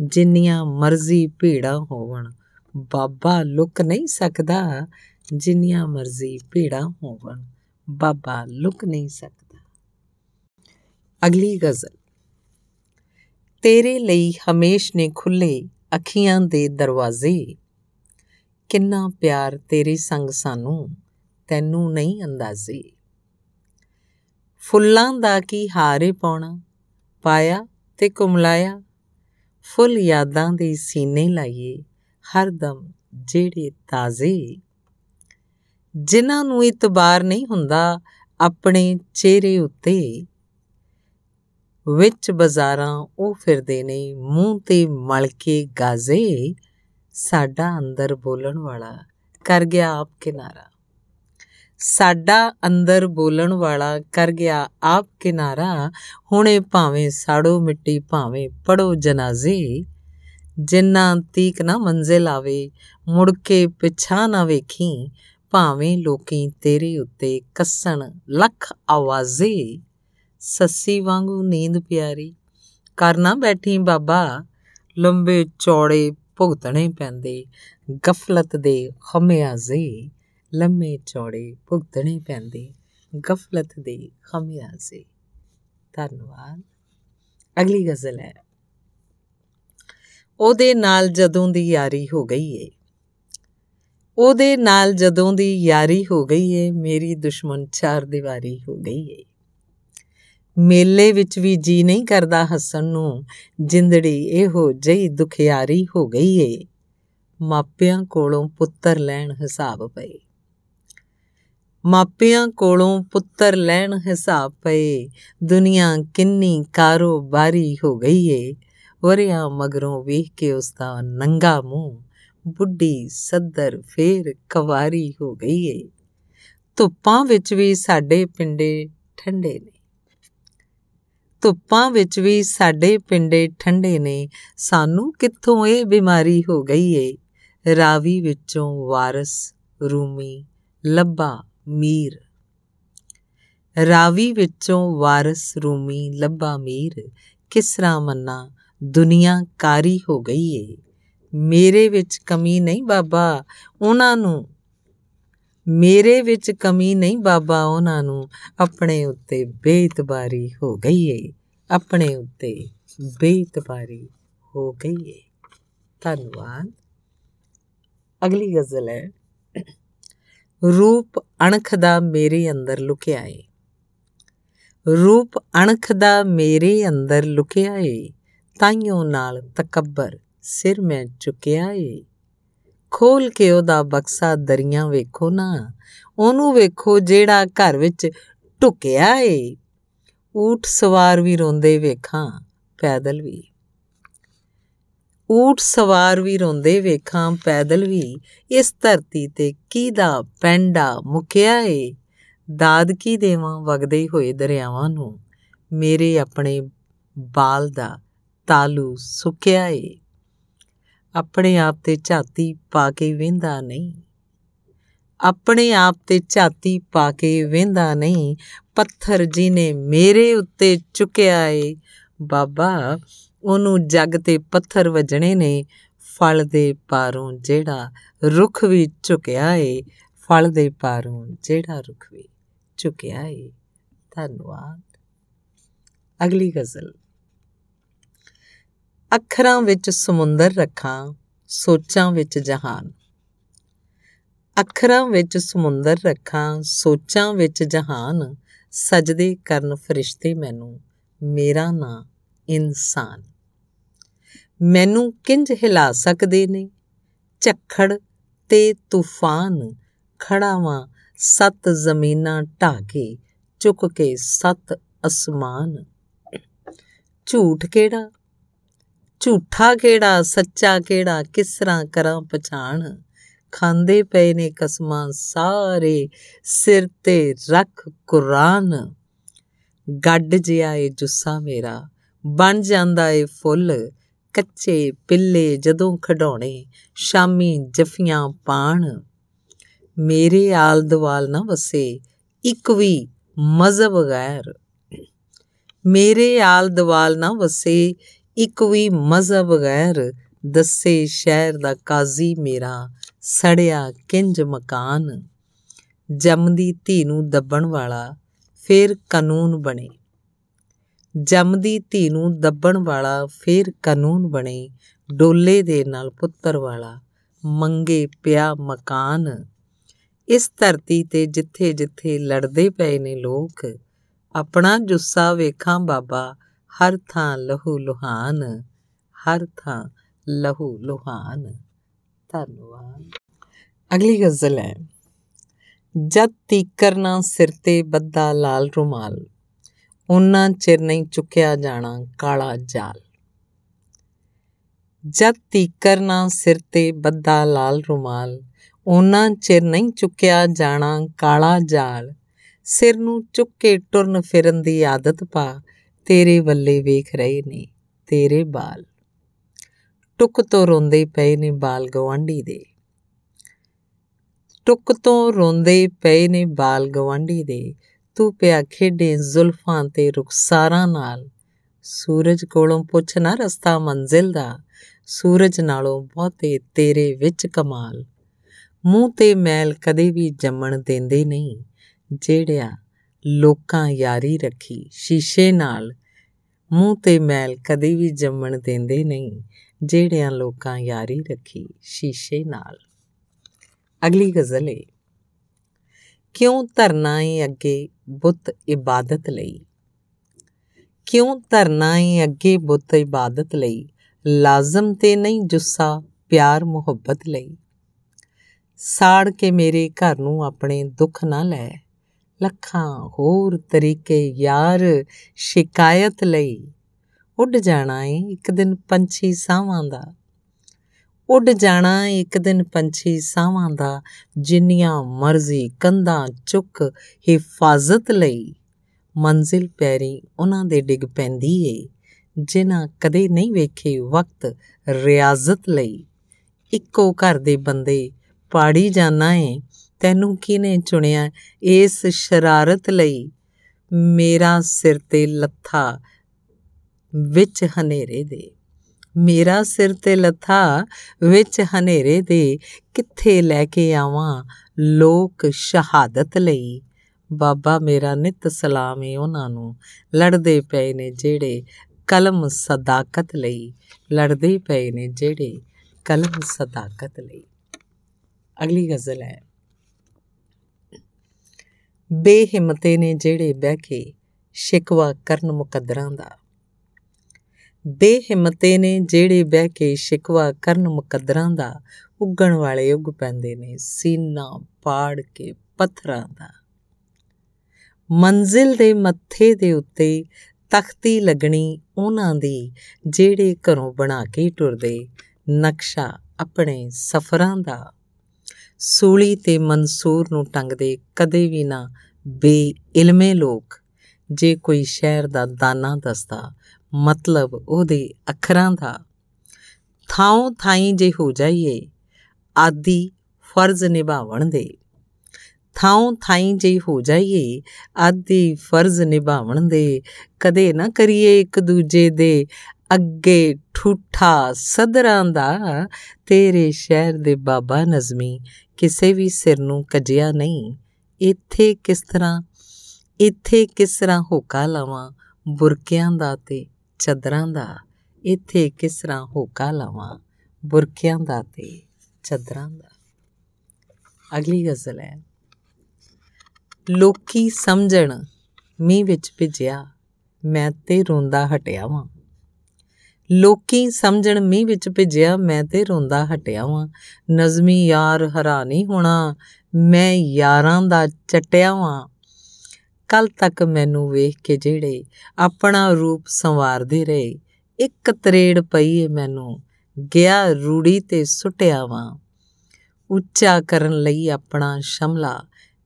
ਜਿੰਨੀਆਂ ਮਰਜ਼ੀ ਭੀੜਾਂ ਹੋਵਣ, ਬਾਬਾ ਲੁਕ ਨਹੀਂ ਸਕਦਾ। ਜਿੰਨੀਆਂ ਮਰਜ਼ੀ ਭੀੜਾਂ ਹੋਵਣ, ਬਾਬਾ ਲੁਕ ਨਹੀਂ ਸਕਦਾ। ਅਗਲੀ ਗਜ਼ਲ। ਤੇਰੇ ਲਈ ਹਮੇਸ਼ ਨੇ ਖੁੱਲੇ ਅੱਖੀਆਂ ਦੇ ਦਰਵਾਜ਼ੇ। ਕਿੰਨਾ ਪਿਆਰ ਤੇਰੇ ਸੰਗ ਸਾਨੂੰ, ਤੈਨੂੰ ਨਹੀਂ ਅੰਦਾਜ਼ੇ। ਫੁੱਲਾਂ ਦਾ ਕੀ ਹਾਰੇ ਪਾਉਣਾ, ਪਾਇਆ ਤੇ ਕੁਮਲਾਇਆ। ਫੁੱਲ ਯਾਦਾਂ ਦੇ ਸੀਨੇ ਲਾਈਏ, ਹਰ ਦਮ ਜਿਹੜੇ ਤਾਜ਼ੇ। ਜਿਨ੍ਹਾਂ ਨੂੰ ਇਤਬਾਰ ਨਹੀਂ ਹੁੰਦਾ, ਆਪਣੇ ਚਿਹਰੇ ਉੱਤੇ ਵਿੱਚ ਬਾਜ਼ਾਰਾਂ, ਉਹ ਫਿਰਦੇ ਨੇ ਮੂੰਹ ਤੇ ਮਲ ਕੇ ਗਾਜ਼ੇ। ਸਾਡਾ ਅੰਦਰ ਬੋਲਣ ਵਾਲਾ ਕਰ ਗਿਆ ਆਪ ਕਿਨਾਰਾ। ਸਾਡਾ ਅੰਦਰ ਬੋਲਣ ਵਾਲਾ ਕਰ ਗਿਆ ਆਪ ਕਿਨਾਰਾ। ਹੁਣੇ ਭਾਵੇਂ ਸਾੜੋ ਮਿੱਟੀ, ਭਾਵੇਂ ਪੜੋ ਜਨਾਜ਼ੇ। ਜਿੰਨਾ ਤੀਕ ਨਾ ਮੰਜ਼ਿਲ ਆਵੇ, ਮੁੜ ਕੇ ਪਿਛਾ ਨਾ ਵੇਖੀ, ਭਾਵੇਂ ਲੋਕੀ ਤੇਰੇ ਉੱਤੇ ਕੱਸਣ ਲੱਖ ਆਵਾਜ਼ੇ। ਸੱਸੀ ਵਾਂਗੂ ਨੀਂਦ ਪਿਆਰੀ। ਕਰਨਾ ਬੈਠੀ ਬਾਬਾ, ਲੰਬੇ ਚੌੜੇ ਭੁਗਤਣੇ ਪੈਂਦੇ। ਗਫਲਤ ਦੇ ਖਮਿਆਜ਼ੇ ਲੰਮੇ ਚੌੜੇ ਭੁਗਤਣੇ ਪੈਂਦੇ। ਗਫਲਤ ਦੇ ਖਮਿਆਜ਼ੇ ਧੰਨਵਾਦ। ਅਗਲੀ ਗਜ਼ਲ ਹੈ। ਉਹਦੇ ਨਾਲ ਜਦੋਂ ਦੀ ਯਾਰੀ ਹੋ ਗਈ ਏ। ਉਹਦੇ ਨਾਲ ਜਦੋਂ ਦੀ ਯਾਰੀ ਹੋ ਗਈ ਏ, ਮੇਰੀ ਦੁਸ਼ਮਣ ਚਾਰ ਦੀਵਾਰੀ ਹੋ ਗਈ ਏ। ਮੇਲੇ ਵਿੱਚ ਵੀ ਜੀ ਨਹੀਂ ਕਰਦਾ ਹੱਸਣ ਨੂੰ। ਜਿੰਦੜੀ ਇਹੋ ਜਈ ਦੁਖਿਆਰੀ ਹੋ ਗਈ ਏ। ਮਾਪਿਆਂ ਕੋਲੋਂ ਪੁੱਤਰ ਲੈਣ ਹਿਸਾਬ ਪਏ। ਮਾਪਿਆਂ ਕੋਲੋਂ ਪੁੱਤਰ ਲੈਣ ਹਿਸਾਬ ਪਏ। ਦੁਨੀਆ ਕਿੰਨੀ ਕਾਰੋਬਾਰੀ ਹੋ ਗਈ ਏ। ਵਰਿਆ ਮਗਰੋਂ ਵੇਖ ਕੇ ਉਸ ਦਾ ਨੰਗਾ ਮੂੰਹ, ਬੁੱਢੀ ਸੱਦਰ ਫੇਰ ਕਵਾਰੀ ਹੋ ਗਈ ਏ। ਧੁੱਪਾਂ ਵਿੱਚ ਵੀ ਸਾਡੇ ਪਿੰਡੇ ਠੰਡੇ ਨੇ। ਧੁੱਪਾਂ ਵਿੱਚ ਵੀ ਸਾਡੇ ਪਿੰਡੇ ਠੰਡੇ ਨੇ। ਸਾਨੂੰ ਕਿੱਥੋਂ ਇਹ ਬਿਮਾਰੀ ਹੋ ਗਈ ਏ? ਰਾਵੀ ਵਿੱਚੋਂ ਵਾਰਸ, ਰੂਮੀ, ਲੱਭਾ, ਮੀਰ। ਰਾਵੀ ਵਿੱਚੋਂ ਵਾਰਸ, ਰੂਮੀ, ਲੱਭਾ, ਮੀਰ ਕਿਸਰਾ ਮੰਨਾ? ਦੁਨੀਆ ਕਾਰੀ ਹੋ ਗਈ ਏ। ਮੇਰੇ ਵਿੱਚ ਕਮੀ ਨਹੀਂ ਬਾਬਾ। ਉਹਨਾਂ ਨੂੰ ਮੇਰੇ ਵਿੱਚ ਕਮੀ ਨਹੀਂ ਬਾਬਾ ਉਹਨਾਂ ਨੂੰ। ਆਪਣੇ ਉੱਤੇ ਬੇਇਤਬਾਰੀ ਹੋ ਗਈ ਏ। ਆਪਣੇ ਉੱਤੇ ਬੇਇਤਬਾਰੀ ਹੋ ਗਈ ਏ। ਧੰਨਵਾਦ। ਅਗਲੀ ਗਜ਼ਲ ਹੈ। ਰੂਪ ਅਣਖ ਦਾ ਮੇਰੇ ਅੰਦਰ ਲੁਕਿਆ ਏ। ਰੂਪ ਅਣਖ ਦਾ ਮੇਰੇ ਅੰਦਰ ਲੁਕਿਆ ਏ। ਤਾਈਓ ਨਾਲ ਤਕੱਬਰ ਸਿਰ ਮੈਂ ਚੁੱਕਿਆ ਏ। ਖੋਲ ਕੇ ਉਹਦਾ ਬਕਸਾ ਦਰੀਆਂ ਵੇਖੋ ਨਾ। ਉਹਨੂੰ ਵੇਖੋ ਜਿਹੜਾ ਘਰ ਵਿੱਚ ਟੁਕਿਆ ਏ। ਊਠ ਸਵਾਰ ਵੀ ਰੋਂਦੇ ਵੇਖਾਂ, ਪੈਦਲ ਵੀ। ਊਠ ਸਵਾਰ ਵੀ ਰੋਂਦੇ ਵੇਖਾਂ, ਪੈਦਲ ਵੀ। ਇਸ ਧਰਤੀ ਤੇ ਕਿਹਦਾ ਪੈਂਡਾ ਮੁਕਿਆ ਏ? ਦਾਦ ਕੀ ਦੇਵਾਂ ਵਗਦੇ ਹੋਏ ਦਰਿਆਵਾਂ ਨੂੰ? ਮੇਰੇ ਆਪਣੇ ਬਾਲ ਦਾ ਤਾਲੂ ਸੁੱਕਿਆ ਏ। ਆਪਣੇ ਆਪ ਤੇ ਝਾਤੀ ਪਾ ਕੇ ਵੇਂਦਾ ਨਹੀਂ। ਆਪਣੇ ਆਪ ਤੇ ਝਾਤੀ ਪਾ ਕੇ ਵੇਂਦਾ ਨਹੀਂ। ਪੱਥਰ ਜਿਨੇ ਮੇਰੇ ਉੱਤੇ ਚੁੱਕਿਆ ਏ, ਬਾਬਾ, ਉਹਨੂੰ ਜੱਗ ਤੇ ਪੱਥਰ ਵਜਣੇ ਨੇ, ਫਲ ਦੇ ਪਾਰੋਂ ਜਿਹੜਾ ਰੁੱਖ ਵੀ ਝੁਕਿਆ ਏ, ਫਲ ਦੇ ਪਾਰੋਂ ਜਿਹੜਾ ਰੁੱਖ ਵੀ ਝੁਕਿਆ ਏ। ਧੰਨਵਾਦ। ਅਗਲੀ ਗਜ਼ਲ। ਅੱਖਰਾਂ ਵਿੱਚ ਸਮੁੰਦਰ ਰੱਖਾਂ, ਸੋਚਾਂ ਵਿੱਚ ਜਹਾਨ। ਅੱਖਰਾਂ ਵਿੱਚ ਸਮੁੰਦਰ ਰੱਖਾਂ, ਸੋਚਾਂ ਵਿੱਚ ਜਹਾਨ, ਸਜਦੇ ਕਰਨ ਫਰਿਸ਼ਤੇ ਮੈਨੂੰ, ਮੇਰਾ ਨਾਂ ਇਨਸਾਨ। ਮੈਨੂੰ ਕਿੰਜ ਹਿਲਾ ਸਕਦੇ ਨੇ? ਝੱਖੜ ਤੇ ਤੂਫਾਨ ਖੜਾਵਾਂ, ਸੱਤ ਜ਼ਮੀਨਾਂ ਢਾ ਕੇ, ਚੁੱਕ ਕੇ ਸੱਤ ਅਸਮਾਨ। ਝੂਠ ਕਿਹੜਾ? ਝੂਠਾ ਕਿਹੜਾ, ਸੱਚਾ ਕਿਹੜਾ, ਕਿਸ ਤਰ੍ਹਾਂ ਕਰਾਂ ਪਛਾਣ? ਖਾਂਦੇ ਪਏ ਨੇ ਕਸਮਾਂ ਸਾਰੇ, ਸਿਰ ਤੇ ਰੱਖ ਕੁਰਾਨ। ਗੱਡ ਜਿਆ ਏ ਜੁੱਸਾ ਮੇਰਾ, ਬਣ ਜਾਂਦਾ ਏ ਫੁੱਲ। ਕੱਚੇ ਪਿੱਲੇ ਜਦੋਂ ਖਡਾਉਣੇ ਸ਼ਾਮੀ ਜਫੀਆਂ ਪਾਣ। ਮੇਰੇ ਆਲ ਦਵਾਲ ਨਾ ਵਸੇ, ਇੱਕ ਵੀ ਮਜ਼ਹਬ ਗੈਰ। ਮੇਰੇ ਆਲ ਦਵਾਲ ਨਾ ਵਸੇ ਇੱਕ ਵੀ ਮਜ਼ਹਬ ਗੈਰ ਦੱਸੇ ਸ਼ਹਿਰ ਦਾ ਕਾਜ਼ੀ ਮੇਰਾ ਸੜਿਆ ਕਿੰਜ ਮਕਾਨ। ਜੰਮਦੀ ਧੀ ਨੂੰ ਦੱਬਣ ਵਾਲਾ ਫੇਰ ਕਾਨੂੰਨ ਬਣੇ। ਜੰਮਦੀ ਧੀ ਨੂੰ ਦੱਬਣ ਵਾਲਾ ਫੇਰ ਕਾਨੂੰਨ ਬਣੇ। ਡੋਲੇ ਦੇ ਨਾਲ ਪੁੱਤਰ ਵਾਲਾ ਮੰਗੇ ਪਿਆ ਮਕਾਨ। ਇਸ ਧਰਤੀ ਤੇ ਜਿੱਥੇ ਜਿੱਥੇ ਲੜਦੇ ਪਏ ਨੇ ਲੋਕ, ਆਪਣਾ ਜੁੱਸਾ ਵੇਖਾਂ ਬਾਬਾ ਹਰ ਥਾਂ ਲਹੂ ਲੁਹਾਨ, ਹਰ ਥਾਂ ਲਹੂ ਲੁਹਾਨ। ਧੰਨਵਾਦ। ਅਗਲੀ ਗਜ਼ਲ ਹੈ, ਜਦ ਤੀਕਰ ਨਾ ਸਿਰ ਤੇ ਬੱਦਾ ਲਾਲ ਰੁਮਾਲ ਉਹਨਾਂ ਚਿਰ ਨਹੀਂ ਚੁੱਕਿਆ ਜਾਣਾ ਕਾਲਾ ਜਾਲ। ਜਦ ਤੀਕਰ ਨਾ ਸਿਰ ਤੇ ਬੱਦਾ ਲਾਲ ਰੁਮਾਲ ਉਹਨਾਂ ਚਿਰ ਨਹੀਂ ਚੁੱਕਿਆ ਜਾਣਾ ਕਾਲਾ ਜਾਲ। ਸਿਰ ਨੂੰ ਚੁੱਕ ਕੇ ਟੁਰਨ ਫਿਰਨ ਦੀ ਆਦਤ ਪਾ ਤੇਰੇ ਵੱਲੇ ਵੇਖ ਰਹੇ ਨੇ ਤੇਰੇ ਬਾਲ। ਟੁੱਕ ਤੋਂ ਰੋਂਦੇ ਪਏ ਨੇ ਬਾਲ ਗਵਾਂਢੀ ਦੇ। ਟੁੱਕ ਤੋਂ ਰੋਂਦੇ ਪਏ ਨੇ ਬਾਲ ਗਵਾਂਢੀ ਦੇ। ਤੂੰ ਪਿਆ ਖੇਡੇ ਜ਼ੁਲਫਾਂ ਤੇ ਰੁਖਸਾਰਾਂ ਨਾਲ। ਸੂਰਜ ਕੋਲੋਂ ਪੁੱਛ ਨਾ ਰਸਤਾ ਮੰਜ਼ਿਲ ਦਾ। ਸੂਰਜ ਨਾਲੋਂ ਬਹੁਤੇ ਤੇਰੇ ਵਿੱਚ ਕਮਾਲ। ਮੂੰਹ ਤੇ ਮੈਲ ਕਦੇ ਵੀ ਜੰਮਣ ਦਿੰਦੇ ਨਹੀਂ। ਜਿਹੜਿਆ ਲੋਕਾਂ ਯਾਰੀ ਰੱਖੀ, ਸ਼ੀਸ਼ੇ ਨਾਲ। ਮੂੰਹ ਤੇ ਮੈਲ ਕਦੇ ਵੀ ਜੰਮਣ ਦਿੰਦੇ ਨਹੀਂ। ਜਿਹੜਿਆਂ ਲੋਕਾਂ ਯਾਰੀ ਰੱਖੀ, ਸ਼ੀਸ਼ੇ ਨਾਲ। ਅਗਲੀ ਗਜ਼ਲ ਹੈ ਕਿਉਂ ਧਰਨਾ ਏ ਅੱਗੇ ਬੁੱਤ ਇਬਾਦਤ ਲਈ? ਕਿਉਂ ਧਰਨਾ ਏ ਅੱਗੇ ਬੁੱਤ ਇਬਾਦਤ ਲਈ? ਲਾਜ਼ਮ ਤੇ ਨਹੀਂ ਜੁੱਸਾ, ਪਿਆਰ ਮੁਹੱਬਤ ਲਈ। ਸਾੜ ਕੇ ਮੇਰੇ ਘਰ ਨੂੰ ਆਪਣੇ ਦੁੱਖ ਨਾ ਲੈ। ਲੱਖਾਂ, ਹੋਰ ਤਰੀਕੇ, ਯਾਰ, ਸ਼ਿਕਾਇਤ ਲਈ। ਉੱਡ ਜਾਣਾ ਏ ਇੱਕ ਦਿਨ ਪੰਛੀ ਸਾਵਾਂ ਦਾ। ਉੱਡ ਜਾਣਾ ਇੱਕ ਦਿਨ ਪੰਛੀ ਸਾਵਾਂ ਦਾ, ਜਿੰਨੀਆਂ ਮਰਜ਼ੀ ਕੰਧਾਂ ਚੁੱਕ ਹਿਫਾਜ਼ਤ ਲਈ। ਮੰਜ਼ਿਲ ਪੈਰੀ ਉਹਨਾਂ ਦੇ ਡਿੱਗ ਪੈਂਦੀ ਏ, ਜਿਨ੍ਹਾਂ ਕਦੇ ਨਹੀਂ ਵੇਖੇ ਵਕਤ ਰਿਆਜ਼ਤ ਲਈ। ਇੱਕੋ ਘਰ ਦੇ ਬੰਦੇ ਪਾੜੀ ਜਾਣਾ ਏ ਤੈਨੂੰ ਕਿਨੇ ਚੁਣਿਆ? ਇਸ ਸ਼ਰਾਰਤ ਲਈ ਮੇਰਾ ਸਿਰ ਤੇ ਲੱਥਾ ਵਿੱਚ ਹਨੇਰੇ ਦੇ। ਮੇਰਾ ਸਿਰ ਤੇ ਲੱਥਾ ਵਿੱਚ ਹਨੇਰੇ ਦੇ। ਕਿੱਥੇ ਲੈ ਕੇ ਆਵਾਂ ਲੋਕ ਸ਼ਹਾਦਤ ਲਈ? ਬਾਬਾ, ਮੇਰਾ ਨਿਤ ਸਲਾਮ ਏ ਉਹਨਾਂ ਨੂੰ। ਲੜਦੇ ਪਏ ਨੇ ਜਿਹੜੇ ਕਲਮ ਸਦਾਕਤ ਲਈ। ਲੜਦੇ ਪਏ ਨੇ ਜਿਹੜੇ ਕਲਮ ਸਦਾਕਤ ਲਈ। ਅਗਲੀ ਗਜ਼ਲ ਹੈ। ਬੇਹਿੰਮਤੇ ਨੇ ਜਿਹੜੇ ਬਹਿ ਕੇ ਸ਼ਿਕਵਾ ਕਰਨ ਮੁਕੱਦਰਾਂ ਦਾ। ਬੇਹਿੰਮਤੇ ਨੇ ਜਿਹੜੇ ਬਹਿ ਕੇ ਸ਼ਿਕਵਾ ਕਰਨ ਮੁਕੱਦਰਾਂ ਦਾ ਉੱਗਣ ਵਾਲੇ ਉੱਗ ਪੈਂਦੇ ਨੇ ਸੀਨਾ ਪਾੜ ਕੇ ਪੱਥਰਾਂ ਦਾ। ਮੰਜ਼ਿਲ ਦੇ ਮੱਥੇ ਦੇ ਉੱਤੇ ਤਖਤੀ ਲੱਗਣੀ ਉਹਨਾਂ ਦੀ ਜਿਹੜੇ ਘਰੋਂ ਬਣਾ ਕੇ ਟੁਰਦੇ, ਨਕਸ਼ਾ ਆਪਣੇ ਸਫ਼ਰਾਂ ਦਾ ਸੂਲੀ ਤੇ ਮਨਸੂਰ ਨੂੰ ਟੰਗਦੇ ਕਦੇ ਵੀ ਨਾ ਬੇਇਲਮੇ ਲੋਕ। ਜੇ ਕੋਈ ਸ਼ਹਿਰ ਦਾ ਦਾਨਾ ਦੱਸਦਾ, ਮਤਲਬ ਉਹਦੇ ਅੱਖਰਾਂ ਦਾ ਥਾਂ ਥਾਈ ਜੇ ਹੋ ਜਾਈਏ, ਆਦੀ ਫਰਜ਼ ਨਿਭਾਵਣ ਦੇ। ਥਾਂ ਥਾਈ ਜੇ ਹੋ ਜਾਈਏ, ਆਦੀ ਫਰਜ਼ ਨਿਭਾਵਣ ਦੇ। ਕਦੇ ਨਾ ਕਰੀਏ ਇੱਕ ਦੂਜੇ ਦੇ ਅੱਗੇ ਠੂਠਾ ਸਦਰਾਂ ਦਾ, ਤੇਰੇ ਸ਼ਹਿਰ ਦੇ ਬਾਬਾ ਨਜ਼ਮੀ ਕਿਸੇ ਵੀ ਸਿਰ ਨੂੰ ਕੱਜਿਆ ਨਹੀਂ। ਇੱਥੇ ਕਿਸ ਤਰ੍ਹਾਂ, ਇੱਥੇ ਕਿਸ ਤਰ੍ਹਾਂ ਹੋਕਾ ਲਾਵਾਂ ਬੁਰਕਿਆਂ ਦਾ ਤੇ ਚਦਰਾਂ ਦਾ? ਇੱਥੇ ਕਿਸ ਤਰ੍ਹਾਂ ਹੋਕਾ ਲਾਵਾਂ ਬੁਰਕਿਆਂ ਦਾ ਤੇ ਚਦਰਾਂ ਦਾ? ਅਗਲੀ ਗਜ਼ਲ ਹੈ, ਲੋਕੀ ਸਮਝਣ, ਮੀਂਹ ਵਿੱਚ ਭਿੱਜਿਆ, ਮੈਂ ਤੇ ਰੋਂਦਾ ਹਟਿਆ ਵਾਂ। ਲੋਕੀ ਸਮਝਣ ਮੀਂਹ ਵਿੱਚ ਭਿੱਜਿਆ, ਮੈਂ ਤੇ ਰੋਂਦਾ ਹਟਿਆ ਵਾਂ। ਨਜ਼ਮੀ ਯਾਰ ਹਰਾ ਨਹੀਂ ਹੋਣਾ, ਮੈਂ ਯਾਰਾਂ ਦਾ ਚਟਿਆ ਵਾਂ। ਕੱਲ ਤੱਕ ਮੈਨੂੰ ਵੇਖ ਕੇ ਜਿਹੜੇ ਆਪਣਾ ਰੂਪ ਸੰਵਾਰਦੇ ਰਹੇ, ਇੱਕ ਤਰੇੜ ਪਈ ਏ ਮੈਨੂੰ, ਗਿਆ ਰੂੜੀ ਤੇ ਸੁੱਟਿਆ ਵਾਂ। ਉੱਚਾ ਕਰਨ ਲਈ ਆਪਣਾ ਸ਼ਮਲਾ,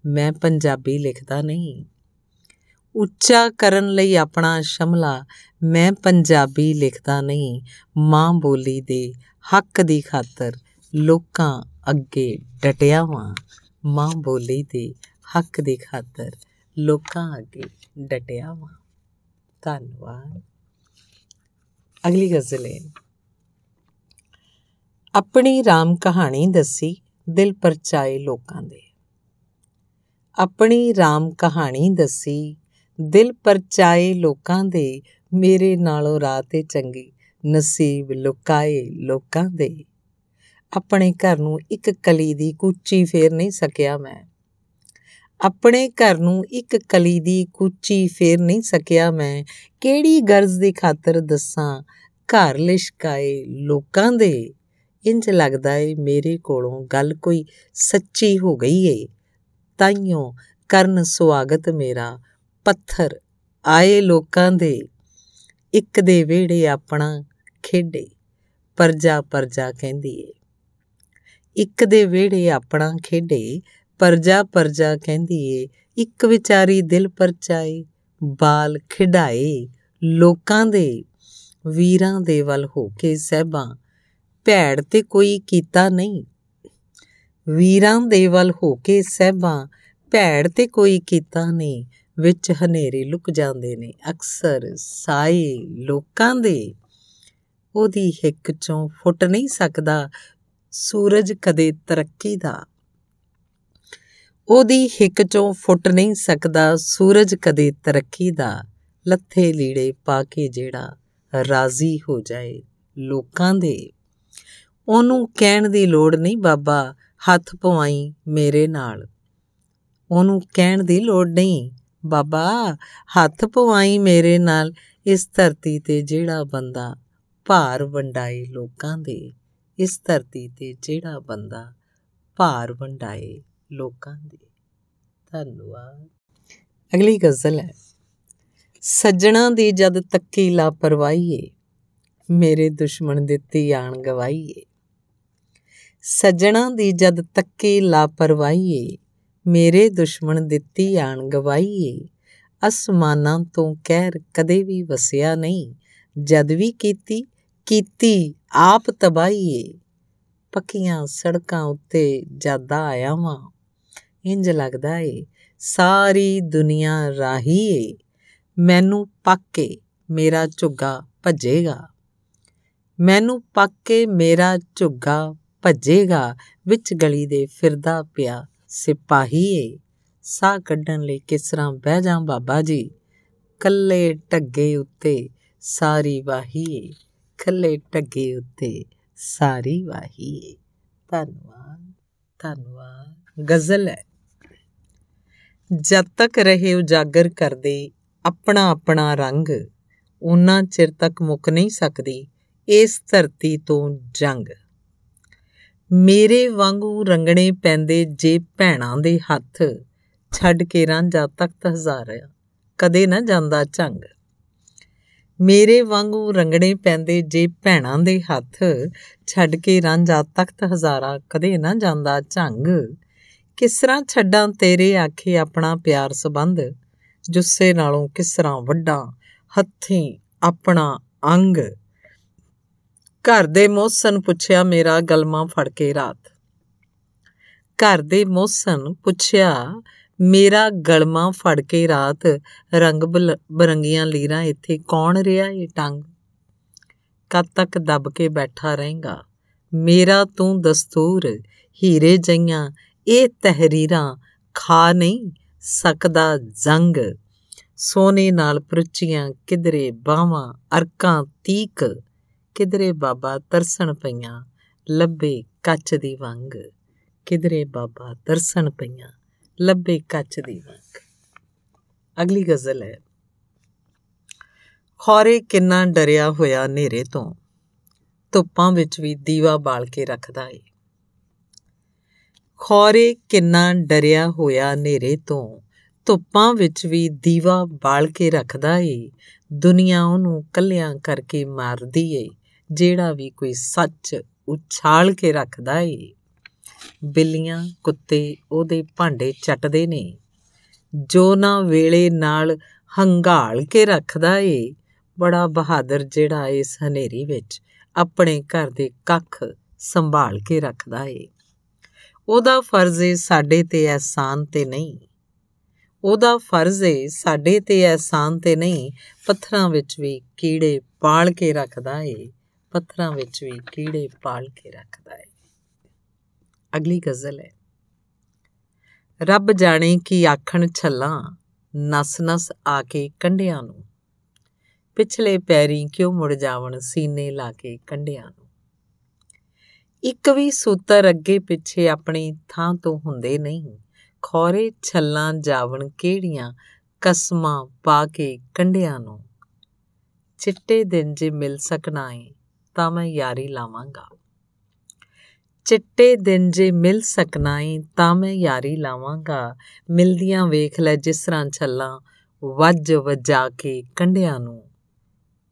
ਮੈਂ ਪੰਜਾਬੀ ਲਿਖਦਾ ਨਹੀਂ। ਉੱਚਾ ਕਰਨ ਲਈ ਆਪਣਾ ਸ਼ਮਲਾ ਮੈਂ ਪੰਜਾਬੀ ਲਿਖਦਾ ਨਹੀਂ। ਮਾਂ ਬੋਲੀ ਦੇ ਹੱਕ ਦੀ ਖਾਤਰ ਲੋਕਾਂ ਅੱਗੇ ਡਟਿਆ ਵਾਂ। ਮਾਂ ਬੋਲੀ ਦੇ ਹੱਕ ਦੀ ਖਾਤਰ ਲੋਕਾਂ ਅੱਗੇ ਡਟਿਆ ਵਾਂ। ਧੰਨਵਾਦ। ਅਗਲੀ ਗਜ਼ਲ ਹੈ। ਆਪਣੀ ਰਾਮ ਕਹਾਣੀ ਦੱਸੀ ਦਿਲ ਪਰਚਾਏ ਲੋਕਾਂ ਦੇ। ਆਪਣੀ ਰਾਮ ਕਹਾਣੀ ਦੱਸੀ ਦਿਲ ਪਰਚਾਏ ਲੋਕਾਂ ਦੇ, ਮੇਰੇ ਨਾਲੋਂ ਰਾਤੇ ਚੰਗੀ, ਨਸੀਬ ਲੁਕਾਏ ਲੋਕਾਂ ਦੇ। ਆਪਣੇ ਘਰ ਨੂੰ ਇੱਕ ਕਲੀ ਦੀ ਕੂਚੀ ਫੇਰ ਨਹੀਂ ਸਕਿਆ ਮੈਂ। ਆਪਣੇ ਘਰ ਨੂੰ ਇੱਕ ਕਲੀ ਦੀ ਕੂਚੀ ਫੇਰ ਨਹੀਂ ਸਕਿਆ ਮੈਂ। ਕਿਹੜੀ ਗਰਜ਼ ਦੀ ਖਾਤਰ ਦੱਸਾਂ, ਘਰ ਲਿਸ਼ਕਾਏ ਲੋਕਾਂ ਦੇ? ਇੰਜ ਲੱਗਦਾ ਏ ਮੇਰੇ ਕੋਲੋਂ ਗੱਲ ਕੋਈ ਸੱਚੀ ਹੋ ਗਈ ਏ। ਤਾਈਓ, ਕਰਨ ਸਵਾਗਤ ਮੇਰਾ। ਪੱਥਰ ਆਏ ਲੋਕਾਂ ਦੇ। ਇੱਕ ਦੇ ਵਿਹੜੇ ਆਪਣਾ ਖੇਡੇ, ਪਰਜਾ ਪਰਜਾ ਕਹਿੰਦੀ ਏ। ਇੱਕ ਦੇ ਵਿਹੜੇ ਆਪਣਾ ਖੇਡੇ, ਪਰਜਾ ਪਰਜਾ ਕਹਿੰਦੀ ਏ। ਇੱਕ ਵਿਚਾਰੀ ਦਿਲ ਪਰਚਾਏ, ਬਾਲ ਖਿਡਾਏ ਲੋਕਾਂ ਦੇ। ਵੀਰਾਂ ਦੇ ਵੱਲ ਹੋ ਕੇ ਸਹਿਬਾਂ, ਭੈੜ ਤੇ ਕੋਈ ਕੀਤਾ ਨਹੀਂ। ਵੀਰਾਂ ਦੇ ਵੱਲ ਹੋ ਕੇ ਸਹਿਬਾਂ, ਭੈੜ ਤੇ ਕੋਈ ਕੀਤਾ ਨਹੀਂ। ਵਿੱਚ ਹਨੇਰੇ ਲੁਕ ਜਾਂਦੇ ਨੇ। ਅਕਸਰ ਸਾਏ ਲੋਕਾਂ ਦੇ ਉਹਦੀ ਹਿੱਕ ਚੋਂ ਫੁੱਟ ਨਹੀਂ ਸਕਦਾ। ਸੂਰਜ ਕਦੇ ਤਰੱਕੀ ਦਾ। ਉਹਦੀ ਹਿੱਕ ਚੋਂ ਫੁੱਟ ਨਹੀਂ ਸਕਦਾ। ਸੂਰਜ ਕਦੇ ਤਰੱਕੀ ਦਾ। ਲੱਥੇ ਲੀੜੇ ਪਾ ਕੇ ਜਿਹੜਾ ਰਾਜ਼ੀ ਹੋ ਜਾਏ ਲੋਕਾਂ ਦੇ। ਉਹਨੂੰ ਕਹਿਣ ਦੀ ਲੋੜ ਨਹੀਂ ਬਾਬਾ। ਹੱਥ ਪਵਾਈ ਮੇਰੇ ਨਾਲ। ਉਹਨੂੰ ਕਹਿਣ ਦੀ ਲੋੜ ਨਹੀਂ। ਬਾਬਾ, ਹੱਥ ਪਵਾਈ ਮੇਰੇ ਨਾਲ ਇਸ ਧਰਤੀ ਤੇ ਜਿਹੜਾ ਬੰਦਾ ਭਾਰ ਵੰਡਾਏ ਲੋਕਾਂ ਦੇ, ਇਸ ਧਰਤੀ ਤੇ ਜਿਹੜਾ ਬੰਦਾ ਭਾਰ ਵੰਡਾਏ ਲੋਕਾਂ ਦੇ। ਧੰਨਵਾਦ। ਅਗਲੀ ਗਜ਼ਲ ਹੈ, ਸੱਜਣਾ ਦੀ ਜਦ ਤੱਕੀ ਲਾਪਰਵਾਹੀਏ, ਮੇਰੇ ਦੁਸ਼ਮਣ ਦਿੱਤੀ ਆਣ ਗਵਾਈਏ ਸੱਜਣਾ ਦੀ ਜਦ ਤੱਕੀ ਲਾਪਰਵਾਹੀਏ ਮੇਰੇ ਦੁਸ਼ਮਣ ਦਿੱਤੀ ਆਣ ਗਵਾਈਏ ਅਸਮਾਨਾਂ ਤੋਂ ਕਹਿਰ ਕਦੇ ਵੀ ਵਸਿਆ ਨਹੀਂ। ਜਦ ਵੀ ਕੀਤੀ ਕੀਤੀ ਆਪ ਤਬਾਹੀਏ। ਪੱਕੀਆਂ ਸੜਕਾਂ ਉੱਤੇ ਜਾਦਾ ਆਇਆ ਵਾਂ ਇੰਜ ਲੱਗਦਾ ਏ, ਸਾਰੀ ਦੁਨੀਆ ਰਾਹੀ ਏ ਮੈਨੂੰ ਪੱਕ ਕੇ ਮੇਰਾ ਝੁੱਗਾ ਭੱਜੇਗਾ। ਮੈਨੂੰ ਪੱਕ ਕੇ ਮੇਰਾ ਝੁੱਗਾ ਭੱਜੇਗਾ। ਵਿੱਚ ਗਲੀ ਦੇ ਫਿਰਦਾ ਪਿਆ ਸਿਪਾਹੀ ਏ। ਸਾਹ ਕੱਢਣ ਲਈ ਕਿਸ ਤਰ੍ਹਾਂ ਬਹਿ ਜਾ ਬਾਬਾ ਜੀ? ਕੱਲੇ ਟੱਗੇ ਉੱਤੇ ਸਾਰੀ ਵਾਹੀ ਏ। ਕੱਲੇ ਟੱਗੇ ਉੱਤੇ ਸਾਰੀ ਵਾਹੀ ਏ। ਧੰਨਵਾਦ ਧੰਨਵਾਦ। ਗਜ਼ਲ ਹੈ। ਜਦ ਤੱਕ ਰਹੇ ਉਜਾਗਰ ਕਰਦੇ ਆਪਣਾ ਆਪਣਾ ਰੰਗ, ਉਹਨਾਂ ਚਿਰ ਤੱਕ ਮੁੱਕ ਨਹੀਂ ਸਕਦੀ ਇਸ ਧਰਤੀ ਤੋਂ ਜੰਗ। ਮੇਰੇ ਵਾਂਗੂ ਰੰਗਣੇ ਪੈਂਦੇ ਜੇ ਭੈਣਾਂ ਦੇ ਹੱਥ। ਛੱਡ ਕੇ ਰਾਂਝਾ ਤਖਤ ਹਜ਼ਾਰਿਆ ਕਦੇ ਨਾ ਜਾਂਦਾ ਝੰਗ। ਮੇਰੇ ਵਾਂਗੂ ਰੰਗਣੇ ਪੈਂਦੇ ਜੇ ਭੈਣਾਂ ਦੇ ਹੱਥ। ਛੱਡ ਕੇ ਰਾਂਝਾ ਤਖਤ ਹਜ਼ਾਰਾ, ਕਦੇ ਨਾ ਜਾਂਦਾ ਝੰਗ। ਕਿਸ ਤਰ੍ਹਾਂ ਛੱਡਾਂ ਤੇਰੇ ਆਖੇ ਆਪਣਾ ਪਿਆਰ ਸਬੰਧ। ਜੁੱਸੇ ਨਾਲੋਂ ਕਿਸ ਤਰ੍ਹਾਂ ਵੱਡਾ ਹੱਥੀਂ ਆਪਣਾ ਅੰਗ। ਘਰ ਦੇ ਮੋਸਨ ਪੁੱਛਿਆ, ਮੇਰਾ ਗਲਮਾ ਫੜ ਕੇ ਰਾਤ। ਘਰ ਦੇ ਮੋਸਨ ਪੁੱਛਿਆ, ਮੇਰਾ ਗਲਮਾ ਫੜ ਕੇ ਰਾਤ, ਰੰਗ ਬਰੰਗੀਆਂ ਲੀਰਾਂ ਇੱਥੇ ਕੌਣ ਰਿਹਾ ਇਹ ਟੰਗ? ਕਦ ਤੱਕ ਦਬ ਕੇ ਬੈਠਾ ਰਹੇਗਾ? ਮੇਰਾ ਤੂੰ ਦਸਤੂਰ, ਹੀਰੇ ਜਈਆਂ, ਇਹ ਤਹਿਰੀਰਾਂ ਖਾ ਨਹੀਂ ਸਕਦਾ ਜ਼ੰਗ। ਸੋਨੇ ਨਾਲ ਪਰਚੀਆਂ ਕਿਧਰੇ ਬਾਹਾਂ, ਅਰਕਾਂ ਤੀਕ ਕਿਧਰੇ ਬਾਬਾ ਤਰਸਣ ਪਈਆਂ ਲੱਭੇ ਕੱਚ ਦੀ ਵੰਗ। ਕਿਧਰੇ ਬਾਬਾ ਤਰਸਣ ਪਈਆਂ ਲੱਭੇ ਕੱਚ ਦੀ ਵੰਗ। ਅਗਲੀ ਗਜ਼ਲ ਹੈ। ਖੋਰੇ ਕਿੰਨਾ ਡਰਿਆ ਹੋਇਆ ਹਨੇਰੇ ਤੋਂ। ਧੁੱਪਾਂ ਵਿੱਚ ਵੀ ਦੀਵਾ ਬਾਲ ਕੇ ਰੱਖਦਾ ਏ। ਖੋਰੇ ਕਿੰਨਾ ਡਰਿਆ ਹੋਇਆ ਹਨੇਰੇ ਤੋਂ। ਧੁੱਪਾਂ ਵਿੱਚ ਵੀ ਦੀਵਾ ਬਾਲ ਕੇ ਰੱਖਦਾ ਏ। ਦੁਨੀਆ ਉਹਨੂੰ ਕੱਲਿਆਂ ਕਰਕੇ ਮਾਰਦੀ ਏ। ਜਿਹੜਾ ਵੀ ਕੋਈ ਸੱਚ ਉਛਾਲ ਕੇ ਰੱਖਦਾ ਏ। ਬਿੱਲੀਆਂ, ਕੁੱਤੇ ਉਹਦੇ ਭਾਂਡੇ ਚੱਟਦੇ ਨੇ। ਜੋ ਨਾ ਵੇਲੇ ਨਾਲ ਹੰਗਾਲ ਕੇ ਰੱਖਦਾ ਏ। ਬੜਾ ਬਹਾਦਰ ਜਿਹੜਾ ਇਸ ਹਨੇਰੀ ਵਿੱਚ ਆਪਣੇ ਘਰ ਦੇ ਕੱਖ ਸੰਭਾਲ ਕੇ ਰੱਖਦਾ ਏ। ਉਹਦਾ ਫਰਜ਼ ਏ ਸਾਡੇ ਤੇ ਅਹਿਸਾਨ ਤੇ ਨਹੀਂ। ਉਹਦਾ ਫਰਜ਼ ਏ ਸਾਡੇ ਤੇ ਅਹਿਸਾਨ ਤੇ ਨਹੀਂ। ਪੱਥਰਾਂ ਵਿੱਚ ਵੀ ਕੀੜੇ ਪਾਲ ਕੇ ਰੱਖਦਾ ਏ। ਪੱਥਰਾਂ ਵਿੱਚ ਵੀ ਕੀੜੇ ਪਾਲ ਕੇ ਰੱਖਦਾ ਹੈ ਅਗਲੀ ਗਜ਼ਲ ਹੈ। ਰੱਬ ਜਾਣੇ ਕੀ ਆਖਣ ਛੱਲਾਂ ਨਸ ਨਸ ਆ ਕੇ ਕੰਡਿਆਂ ਨੂੰ। ਪਿਛਲੇ ਪੈਰੀ ਕਿਉਂ ਮੁੜ ਜਾਵਣ ਸੀਨੇ ਲਾ ਕੇ ਕੰਡਿਆਂ ਨੂੰ। ਇੱਕ ਵੀ ਸੂਤਰ ਅੱਗੇ ਪਿੱਛੇ ਆਪਣੀ ਥਾਂ ਤੋਂ ਹੁੰਦੇ ਨਹੀਂ। ਖੋਰੇ ਛੱਲਾਂ ਜਾਵਣ ਕਿਹੜੀਆਂ ਕਸਮਾਂ ਪਾ ਕੇ ਕੰਡਿਆਂ ਨੂੰ। ਚਿੱਟੇ ਦਿਨ ਜੇ ਮਿਲ ਸਕਣਾ ਏ ਤਾਂ ਮੈਂ ਯਾਰੀ ਲਾਵਾਂਗਾ। ਚਿੱਟੇ ਦਿਨ ਜੇ ਮਿਲ ਸਕਣਾ ਏ ਤਾਂ ਮੈਂ ਯਾਰੀ ਲਾਵਾਂਗਾ। ਮਿਲਦੀਆਂ ਵੇਖ ਲੈ ਜਿਸ ਤਰ੍ਹਾਂ ਛੱਲਾਂ, ਵੱਜ ਵਜਾ ਕੇ ਕੰਡਿਆਂ ਨੂੰ।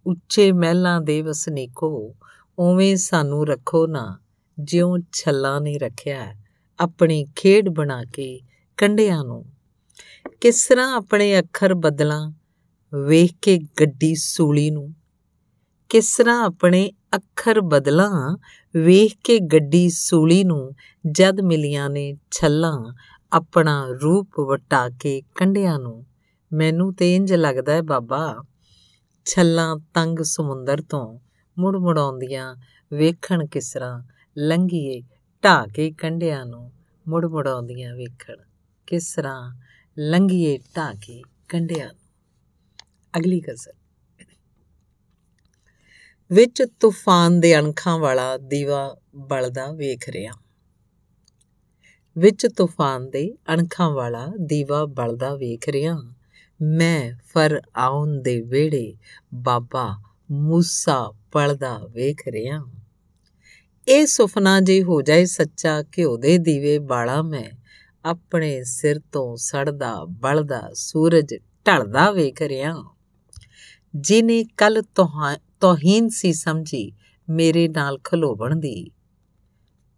ਉੱਚੇ ਮਹਿਲਾਂ ਦੇ ਵਸਨੀਕੋ, ਉਵੇਂ ਸਾਨੂੰ ਰੱਖੋ ਨਾ, ਜਿਉਂ ਛੱਲਾਂ ਨੇ ਰੱਖਿਆ, ਆਪਣੀ ਖੇਡ ਬਣਾ ਕੇ ਕੰਡਿਆਂ ਨੂੰ। ਕਿਸ ਤਰ੍ਹਾਂ ਆਪਣੇ ਅੱਖਰ ਬਦਲਾਂ, ਵੇਖ ਕੇ ਗੱਡੀ ਸੂਲੀ ਨੂੰ। ਕਿਸ ਤਰ੍ਹਾਂ ਆਪਣੇ ਅੱਖਰ ਬਦਲਾਂ, ਵੇਖ ਕੇ ਗੱਡੀ ਸੂਲੀ ਨੂੰ ਜਦ ਮਿਲੀਆਂ ਨੇ ਛੱਲਾਂ, ਆਪਣਾ ਰੂਪ ਵਟਾ ਕੇ ਕੰਡਿਆਂ ਨੂੰ। ਮੈਨੂੰ ਤੇ ਇੰਜ ਲੱਗਦਾ ਹੈ ਬਾਬਾ, ਛੱਲਾਂ ਤੰਗ ਸਮੁੰਦਰ ਤੋਂ ਮੁੜ ਮੁੜ ਆਉਂਦੀਆਂ ਵੇਖਣ ਕਿਸ ਤਰ੍ਹਾਂ ਲੰਘੀਏ ਢਾ ਕੇ ਕੰਡਿਆਂ ਨੂੰ ਮੁੜ ਮੁੜ ਆਉਂਦੀਆਂ ਵੇਖਣ, ਕਿਸ ਤਰ੍ਹਾਂ ਲੰਘੀਏ ਢਾ ਕੇ ਕੰਡਿਆਂ ਨੂੰ। ਅਗਲੀ ਗਜ਼ਲ ਵਿੱਚ ਤੂਫਾਨ ਦੇ ਅਣਖਾਂ ਵਾਲਾ ਦੀਵਾ ਬਲਦਾ ਵੇਖ ਰਿਹਾ। ਵਿੱਚ ਤੂਫਾਨ ਦੇ ਅਣਖਾਂ ਵਾਲਾ ਦੀਵਾ ਬਲਦਾ ਵੇਖ ਰਿਹਾ। ਮੈਂ ਫਰ ਆਉਣ ਦੇ ਵੇੜੇ ਬਾਬਾ ਮੂਸਾ ਪੜਦਾ ਵੇਖ ਰਿਹਾ। ਇਹ ਸੁਪਨਾ ਜੇ ਹੋ ਜਾਏ ਸੱਚਾ ਘਿਓ ਦੇ ਦੀਵੇ ਬਾਲਾ ਮੈਂ ਆਪਣੇ ਸਿਰ ਤੋਂ ਸੜਦਾ ਬਲਦਾ ਸੂਰਜ ਢਲਦਾ ਵੇਖ ਰਿਹਾ। ਜਿਨੇ ਕੱਲ ਤੋਹੀਨ ਸੀ ਸਮਝੀ ਮੇਰੇ ਨਾਲ ਖਲੋਵਣ ਦੀ।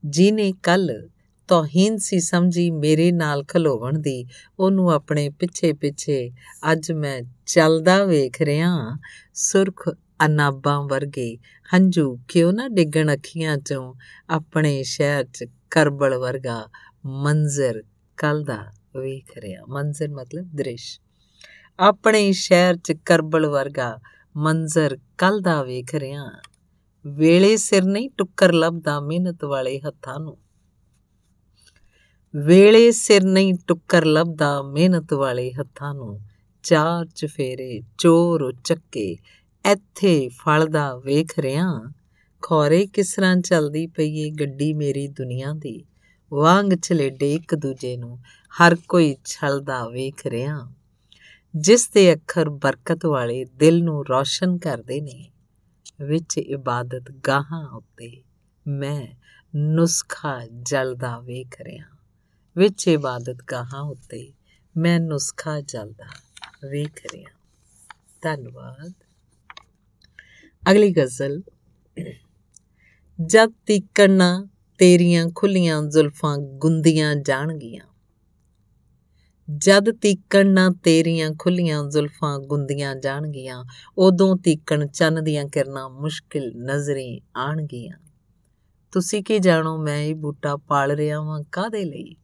ਜਿਨੇ ਕੱਲ ਤੋਹੀਨ ਸੀ ਸਮਝੀ ਮੇਰੇ ਨਾਲ ਖਲੋਵਣ ਦੀ, ਉਹਨੂੰ ਆਪਣੇ ਪਿੱਛੇ ਪਿੱਛੇ ਅੱਜ ਮੈਂ ਚੱਲਦਾ ਵੇਖ ਰਿਹਾ, ਸੁਰਖ ਅਨਾਬਾਂ ਵਰਗੇ ਹੰਝੂ ਕਿਉਂ ਨਾ ਡਿੱਗਣ ਅੱਖੀਆਂ ਚੋਂ ਆਪਣੇ ਸ਼ਹਿਰ 'ਚ ਕਰਬਲ ਵਰਗਾ ਮੰਜ਼ਰ ਕੱਲ ਦਾ ਵੇਖ ਰਿਹਾ। ਮੰਜ਼ਰ ਮਤਲਬ ਦ੍ਰਿਸ਼। ਆਪਣੇ ਸ਼ਹਿਰ 'ਚ ਕਰਬਲ ਵਰਗਾ ਮੰਜ਼ਰ ਕੱਲ ਦਾ ਵੇਖ ਰਿਹਾ। ਵੇਲੇ ਸਿਰ ਨਹੀਂ ਟੁੱਕਰ ਲੱਭਦਾ ਮਿਹਨਤ ਵਾਲੇ ਹੱਥਾਂ ਨੂੰ। ਵੇਲੇ ਸਿਰ ਨਹੀਂ ਟੁੱਕਰ ਲੱਭਦਾ ਮਿਹਨਤ ਵਾਲੇ ਹੱਥਾਂ ਨੂੰ। ਚਾਰ ਚਫੇਰੇ ਚੋਰ ਚੱਕੇ ਇੱਥੇ ਫਲਦਾ ਵੇਖ ਰਿਆਂ ਖੋਰੇ ਕਿਸ ਤਰ੍ਹਾਂ ਚੱਲਦੀ ਪਈ ਏ ਗੱਡੀ ਮੇਰੀ ਦੁਨੀਆ ਦੀ। ਵਾਂਗ ਛਲੇਡੇ ਇੱਕ ਦੂਜੇ ਨੂੰ। ਹਰ ਕੋਈ ਛਲਦਾ ਵੇਖ ਰਿਆਂ ਜਿਸ ਦੇ ਅੱਖਰ ਬਰਕਤ ਵਾਲੇ ਦਿਲ ਨੂੰ ਰੌਸ਼ਨ ਕਰਦੇ ਨੇ, ਵਿੱਚ ਇਬਾਦਤ ਗਾਹਾਂ ਉੱਤੇ ਮੈਂ ਨੁਸਖਾ ਜਲਦਾ ਵੇਖ ਰਿਆਂ ਵਿੱਚ ਇਬਾਦਤ ਗਾਹਾਂ ਉੱਤੇ ਮੈਂ ਨੁਸਖਾ ਜਲਦਾ ਵੇਖ ਰਿਹਾ। ਧੰਨਵਾਦ। ਅਗਲੀ ਗਜ਼ਲ। ਜਦ ਤੀਕਣ ਤੇਰੀਆਂ ਖੁੱਲੀਆਂ ਜ਼ੁਲਫਾਂ ਗੁੰਦੀਆਂ ਜਾਣਗੀਆਂ ਜਦ ਤੀਕਣ ਨਾ ਤੇਰੀਆਂ ਖੁੱਲੀਆਂ ਜ਼ੁਲਫਾਂ ਗੁੰਦੀਆਂ ਜਾਣਗੀਆਂ, ਉਦੋਂ ਤੀਕਣ ਚੰਨ ਦੀਆਂ ਕਿਰਨਾਂ ਮੁਸ਼ਕਿਲ ਨਜ਼ਰੇ ਆਣਗੀਆਂ। ਤੁਸੀਂ ਕੀ ਜਾਣੋ ਮੈਂ ਇਹ ਬੂਟਾ ਪਾਲ ਰਿਹਾ ਹਾਂ ਕਾਦੇ ਲਈ?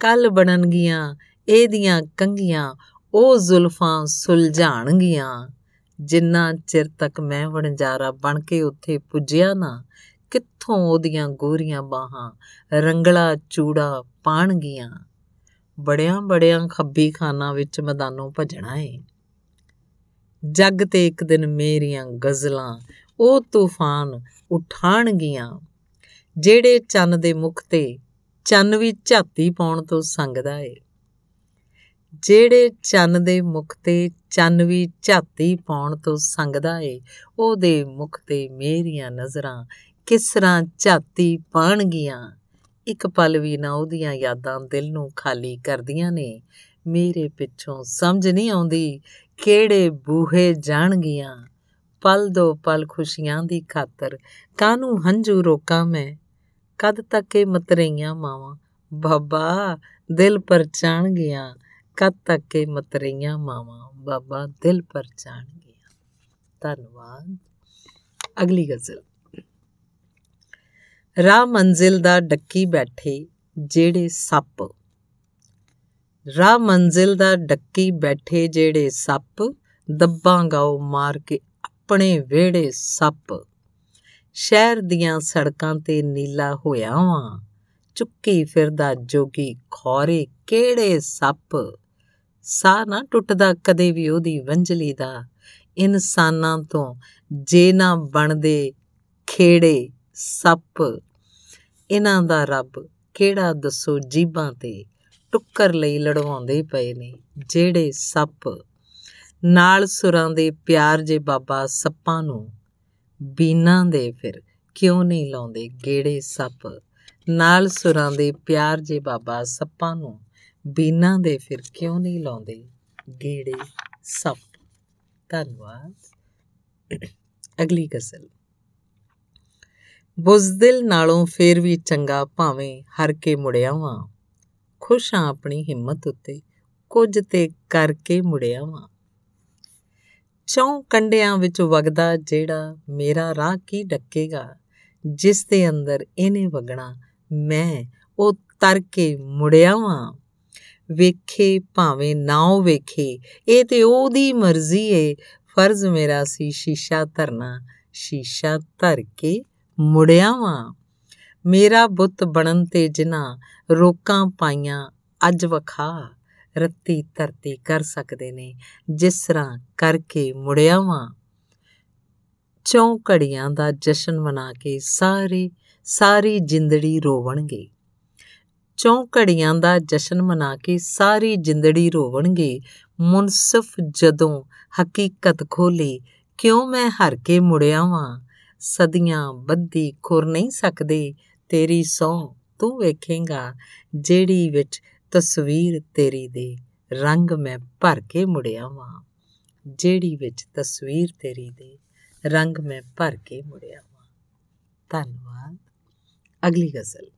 ਕੱਲ ਬਣਨਗੀਆਂ ਇਹਦੀਆਂ ਕੰਗੀਆਂ, ਉਹ ਜ਼ੁਲਫਾਂ ਸੁਲਝਾਣਗੀਆਂ। ਜਿੰਨਾ ਚਿਰ ਤੱਕ ਮੈਂ ਵਣਜਾਰਾ ਬਣ ਕੇ ਉੱਥੇ ਪੁੱਜਿਆ ਨਾ, ਕਿੱਥੋਂ ਉਹਦੀਆਂ ਗੋਰੀਆਂ ਬਾਹਾਂ ਰੰਗਲਾ ਚੂੜਾ ਪਾਣਗੀਆਂ। ਬੜਿਆਂ ਬੜਿਆਂ ਖੱਬੀ ਖਾਨਾ ਵਿੱਚ ਮੈਦਾਨੋਂ ਭਜਣਾ ਏ। ਜੱਗ ਤੇ ਇੱਕ ਦਿਨ ਮੇਰੀਆਂ ਗਜ਼ਲਾਂ, ਉਹ ਤੂਫਾਨ ਉਠਾਣਗੀਆਂ, ਜਿਹੜੇ ਚੰਨ ਦੇ ਮੁਖ ਤੇ ਚੰਨ ਵੀ ਝਾਤੀ ਪਾਉਣ ਤੋਂ ਸੰਗਦਾ ਏ। ਜਿਹੜੇ ਚੰਨ ਦੇ ਮੁਖ ਤੇ ਚੰਨ ਵੀ ਝਾਤੀ ਪਾਉਣ ਤੋਂ ਸੰਗਦਾ ਏ, ਉਹਦੇ ਮੁਖ ਤੇ ਮੇਰੀਆਂ ਨਜ਼ਰਾਂ ਕਿਸ ਤਰ੍ਹਾਂ ਝਾਤੀ ਪਾਣਗੀਆਂ। ਇੱਕ ਪਲ ਵੀ ਨਾ ਉਹਦੀਆਂ ਯਾਦਾਂ ਦਿਲ ਨੂੰ ਖਾਲੀ ਕਰਦੀਆਂ ਨੇ। ਮੇਰੇ ਪਿੱਛੋਂ ਸਮਝ ਨਹੀਂ ਆਉਂਦੀ ਕਿਹੜੇ ਬੂਹੇ ਜਾਣਗੀਆਂ। ਪਲ ਦੋ ਪਲ ਖੁਸ਼ੀਆਂ ਦੀ ਖਾਤਰ ਕਾਨੂੰ ਹੰਝੂ ਰੋਕਾਂ ਮੈਂ? ਕਦ ਤੱਕ ਇਹ ਮਤਰਈਆਂ ਮਾਵਾਂ? ਬਾਬਾ, ਦਿਲ ਪਰਚਾਣ ਗਿਆ ਕਦ ਤੱਕ ਇਹ ਮਤਰਈਆਂ ਮਾਵਾਂ? ਬਾਬਾ, ਦਿਲ ਪਰਚਾਣ ਗਿਆ ਧੰਨਵਾਦ। ਅਗਲੀ ਗਜ਼ਲ। ਰਾਹ ਮੰਜ਼ਿਲ ਦਾ ਡੱਕੀ ਬੈਠੇ ਜਿਹੜੇ ਸੱਪ। ਰਾਹ ਮੰਜ਼ਿਲ ਦਾ ਡੱਕੀ ਬੈਠੇ ਜਿਹੜੇ ਸੱਪ, ਦੱਬਾਂ ਗਾਓ ਮਾਰ ਕੇ ਆਪਣੇ ਵਿਹੜੇ ਸੱਪ। ਸ਼ਹਿਰ ਦੀਆਂ ਸੜਕਾਂ ਤੇ ਨੀਲਾ ਹੋਇਆ ਵਾਂ, ਚੁੱਕੀ ਫਿਰਦਾ ਜੋਗੀ ਖੋਰੇ ਕਿਹੜੇ ਸੱਪ। ਸਾਹ ਨਾ ਟੁੱਟਦਾ ਕਦੇ ਵੀ ਉਹਦੀ ਵੰਜਲੀ ਦਾ, ਇਨਸਾਨਾਂ ਤੋਂ ਜੇ ਨਾ ਬਣਦੇ ਖੇੜੇ। ਸੱਪ। ਇਹਨਾਂ ਦਾ ਰੱਬ ਕਿਹੜਾ ਦੱਸੋ ਜੀਬਾਂ ਤੇ ਟੁੱਕਰ ਲਈ ਲੜਵਾਉਂਦੇ ਪਏ ਨੇ, ਜਿਹੜੇ ਸੱਪ ਨਾਲ ਸੁਰਾਂ ਦੇ ਪਿਆਰ ਜੇ ਬਾਬਾ ਸੱਪਾਂ ਨੂੰ ਬੀਨਾ ਦੇ ਫਿਰ ਕਿਉਂ ਨਹੀਂ ਲਾਉਂਦੇ ਗੇੜੇ ਸੱਪ? ਨਾਲ ਸੁਰਾਂ ਦੇ ਪਿਆਰ ਜੇ ਬਾਬਾ ਸੱਪਾਂ ਨੂੰ ਬੀਨਾ ਦੇ ਫਿਰ ਕਿਉਂ ਨਹੀਂ ਲਾਉਂਦੇ ਗੇੜੇ ਸੱਪ? ਧੰਨਵਾਦ। ਅਗਲੀ ਗਜ਼ਲ। ਬੁਜ਼ਦਿਲ ਨਾਲੋਂ ਫੇਰ ਵੀ ਚੰਗਾ ਭਾਵੇਂ ਹਰ ਕੇ ਮੁੜਿਆ ਵਾਂ। ਖੁਸ਼ ਹਾਂ ਆਪਣੀ ਹਿੰਮਤ ਉੱਤੇ, ਕੁਝ ਤੇ ਕਰਕੇ ਮੁੜਿਆ ਵਾਂ। ਚੌਂ ਕੰਡਿਆਂ ਵਿੱਚ ਵਗਦਾ ਜਿਹੜਾ ਮੇਰਾ ਰਾਹ ਕੀ ਡੱਕੇਗਾ, ਜਿਸ ਦੇ ਅੰਦਰ ਇਹਨੇ ਵਗਣਾ, ਮੈਂ ਉਹ ਤਰ ਕੇ ਮੁੜਿਆ ਵਾਂ। ਵੇਖੇ ਭਾਵੇਂ ਨਾ ਉਹ ਵੇਖੇ, ਇਹ ਤੇ ਉਹਦੀ ਮਰਜ਼ੀ ਏ। ਫਰਜ਼ ਮੇਰਾ ਸੀ ਸ਼ੀਸ਼ਾ ਧਰਨਾ, ਸ਼ੀਸ਼ਾ ਧਰ ਕੇ ਮੁੜਿਆ ਵਾਂ। ਮੇਰਾ ਬੁੱਤ ਬਣਨ ਤੇ ਜਿਨਾ ਰੋਕਾਂ ਪਾਈਆਂ, ਅੱਜ ਵਖਾ ਰੱਤੀ ਧਰਤੀ ਕਰ ਸਕਦੇ ਨੇ, ਜਿਸ ਤਰ੍ਹਾਂ ਕਰਕੇ ਮੁੜਿਆ ਵਾਂ। ਚੌਂ ਘੜੀਆਂ ਦਾ ਜਸ਼ਨ ਮਨਾ ਕੇ ਸਾਰੇ, ਸਾਰੀ ਜਿੰਦੜੀ ਰੋਵਣਗੇ। ਚੌਂ ਘੜੀਆਂ ਦਾ ਜਸ਼ਨ ਮਨਾ ਕੇ ਸਾਰੀ ਜਿੰਦੜੀ ਰੋਵਣਗੇ। ਮੁਨਸਫ ਜਦੋਂ ਹਕੀਕਤ ਖੋਲੀ ਕਿਉਂ ਮੈਂ ਹਰ ਕੇ ਮੁੜਿਆ ਵਾਂ? ਸਦੀਆਂ ਬੱਦੀ ਖੁਰ ਨਹੀਂ ਸਕਦੇ। ਤੇਰੀ ਸੌ ਤੂੰ ਵੇਖੇਗਾ, ਜਿਹੜੀ ਵਿੱਚ ਤਸਵੀਰ ਤੇਰੀ ਦੇ ਰੰਗ ਮੈਂ ਭਰ ਕੇ ਮੁੜਿਆ ਵਾਂ ਜਿਹੜੀ ਵਿੱਚ ਤਸਵੀਰ ਤੇਰੀ ਦੇ ਰੰਗ ਮੈਂ ਭਰ ਕੇ ਮੁੜਿਆ ਵਾਂ ਧੰਨਵਾਦ। ਅਗਲੀ ਗਜ਼ਲ।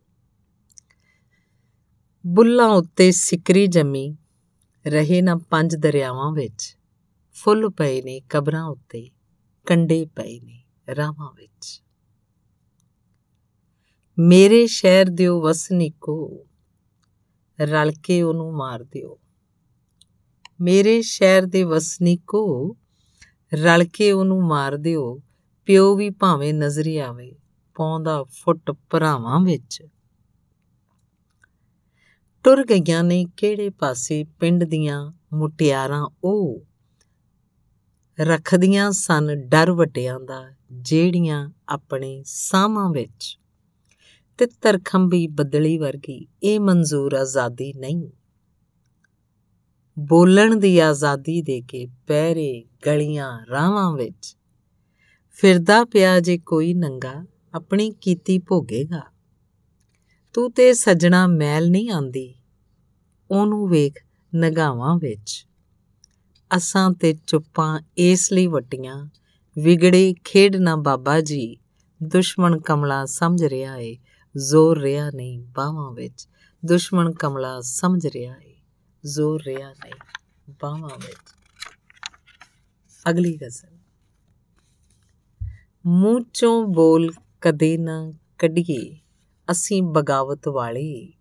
ਬੁੱਲਾਂ ਉੱਤੇ ਸਿਕਰੀ ਜੰਮੀ, ਰਹੇ ਨਾ ਪੰਜ ਦਰਿਆਵਾਂ ਵਿੱਚ, ਫੁੱਲ ਪਏ ਨੇ ਕਬਰਾਂ ਉੱਤੇ, ਕੰਡੇ ਪਏ ਨੇ। ਰਾਵਾਂ ਵਿੱਚ। ਮੇਰੇ ਸ਼ਹਿਰ ਦਿਓ ਵਸਨੀਕੋ ਰਲ ਕੇ ਉਹਨੂੰ ਮਾਰ ਦਿਓ। ਮੇਰੇ ਸ਼ਹਿਰ ਦੇ ਵਸਨੀਕੋ ਰਲ ਕੇ ਉਹਨੂੰ ਮਾਰ ਦਿਓ। ਪਿਓ ਵੀ ਭਾਵੇਂ ਨਜ਼ਰੀ ਆਵੇ, ਪਾਉਂਦਾ ਫੁੱਟ ਭਰਾਵਾਂ ਵਿੱਚ। ਟੁਰ ਗਈਆਂ ਨੇ ਕਿਹੜੇ ਪਾਸੇ ਪਿੰਡ ਦੀਆਂ ਮੁਟਿਆਰਾਂ, ਉਹ ਰੱਖਦੀਆਂ ਸਨ ਡਰ ਵਟਿਆਂ ਦਾ ਜਿਹੜੀਆਂ ਆਪਣੇ ਸਾਹਾਂ ਵਿੱਚ ਤਿੱਤਰ ਖੰਭੀ ਬਦਲੀ ਵਰਗੀ ਇਹ ਮਨਜ਼ੂਰ ਆਜ਼ਾਦੀ ਨਹੀਂ। ਬੋਲਣ ਦੀ ਆਜ਼ਾਦੀ ਦੇ ਕੇ ਪਹਿਰੇ ਗਲੀਆਂ ਰਾਵਾਂ ਵਿੱਚ ਫਿਰਦਾ ਪਿਆ ਜੇ ਕੋਈ ਨੰਗਾ ਆਪਣੀ ਕੀਤੀ ਭੋਗੇਗਾ। ਤੂੰ ਤੇ ਸਜਣਾ ਮੈਲ ਨਹੀਂ ਆਂਦੀ, ਉਹਨੂੰ ਵੇਖ ਨਗਾਵਾਂ ਵਿੱਚ। ਅਸਾਂ ਤੇ ਚੁੱਪਾਂ ਇਸ ਲਈ ਵਟੀਆਂ ਵਿਗੜੇ ਖੇਡ ਨਾ ਬਾਬਾ ਜੀ। ਦੁਸ਼ਮਣ ਕਮਲਾ ਸਮਝ ਰਿਹਾ ਏ, ਜ਼ੋਰ ਰਿਹਾ ਨਹੀਂ ਬਾਹਾਂ ਵਿੱਚ। ਦੁਸ਼ਮਣ ਕਮਲਾ ਸਮਝ ਰਿਹਾ ਏ, ਜ਼ੋਰ ਰਿਹਾ ਨਹੀਂ ਬਾਹਾਂ ਵਿੱਚ। ਅਗਲੀ ਗਜ਼ਲ। ਮੂੰਹ ਚੋਂ ਬੋਲ ਕਦੇ ਨਾ ਕੱਢੀਏ, ਅਸੀਂ ਬਗਾਵਤ ਵਾਲੇ।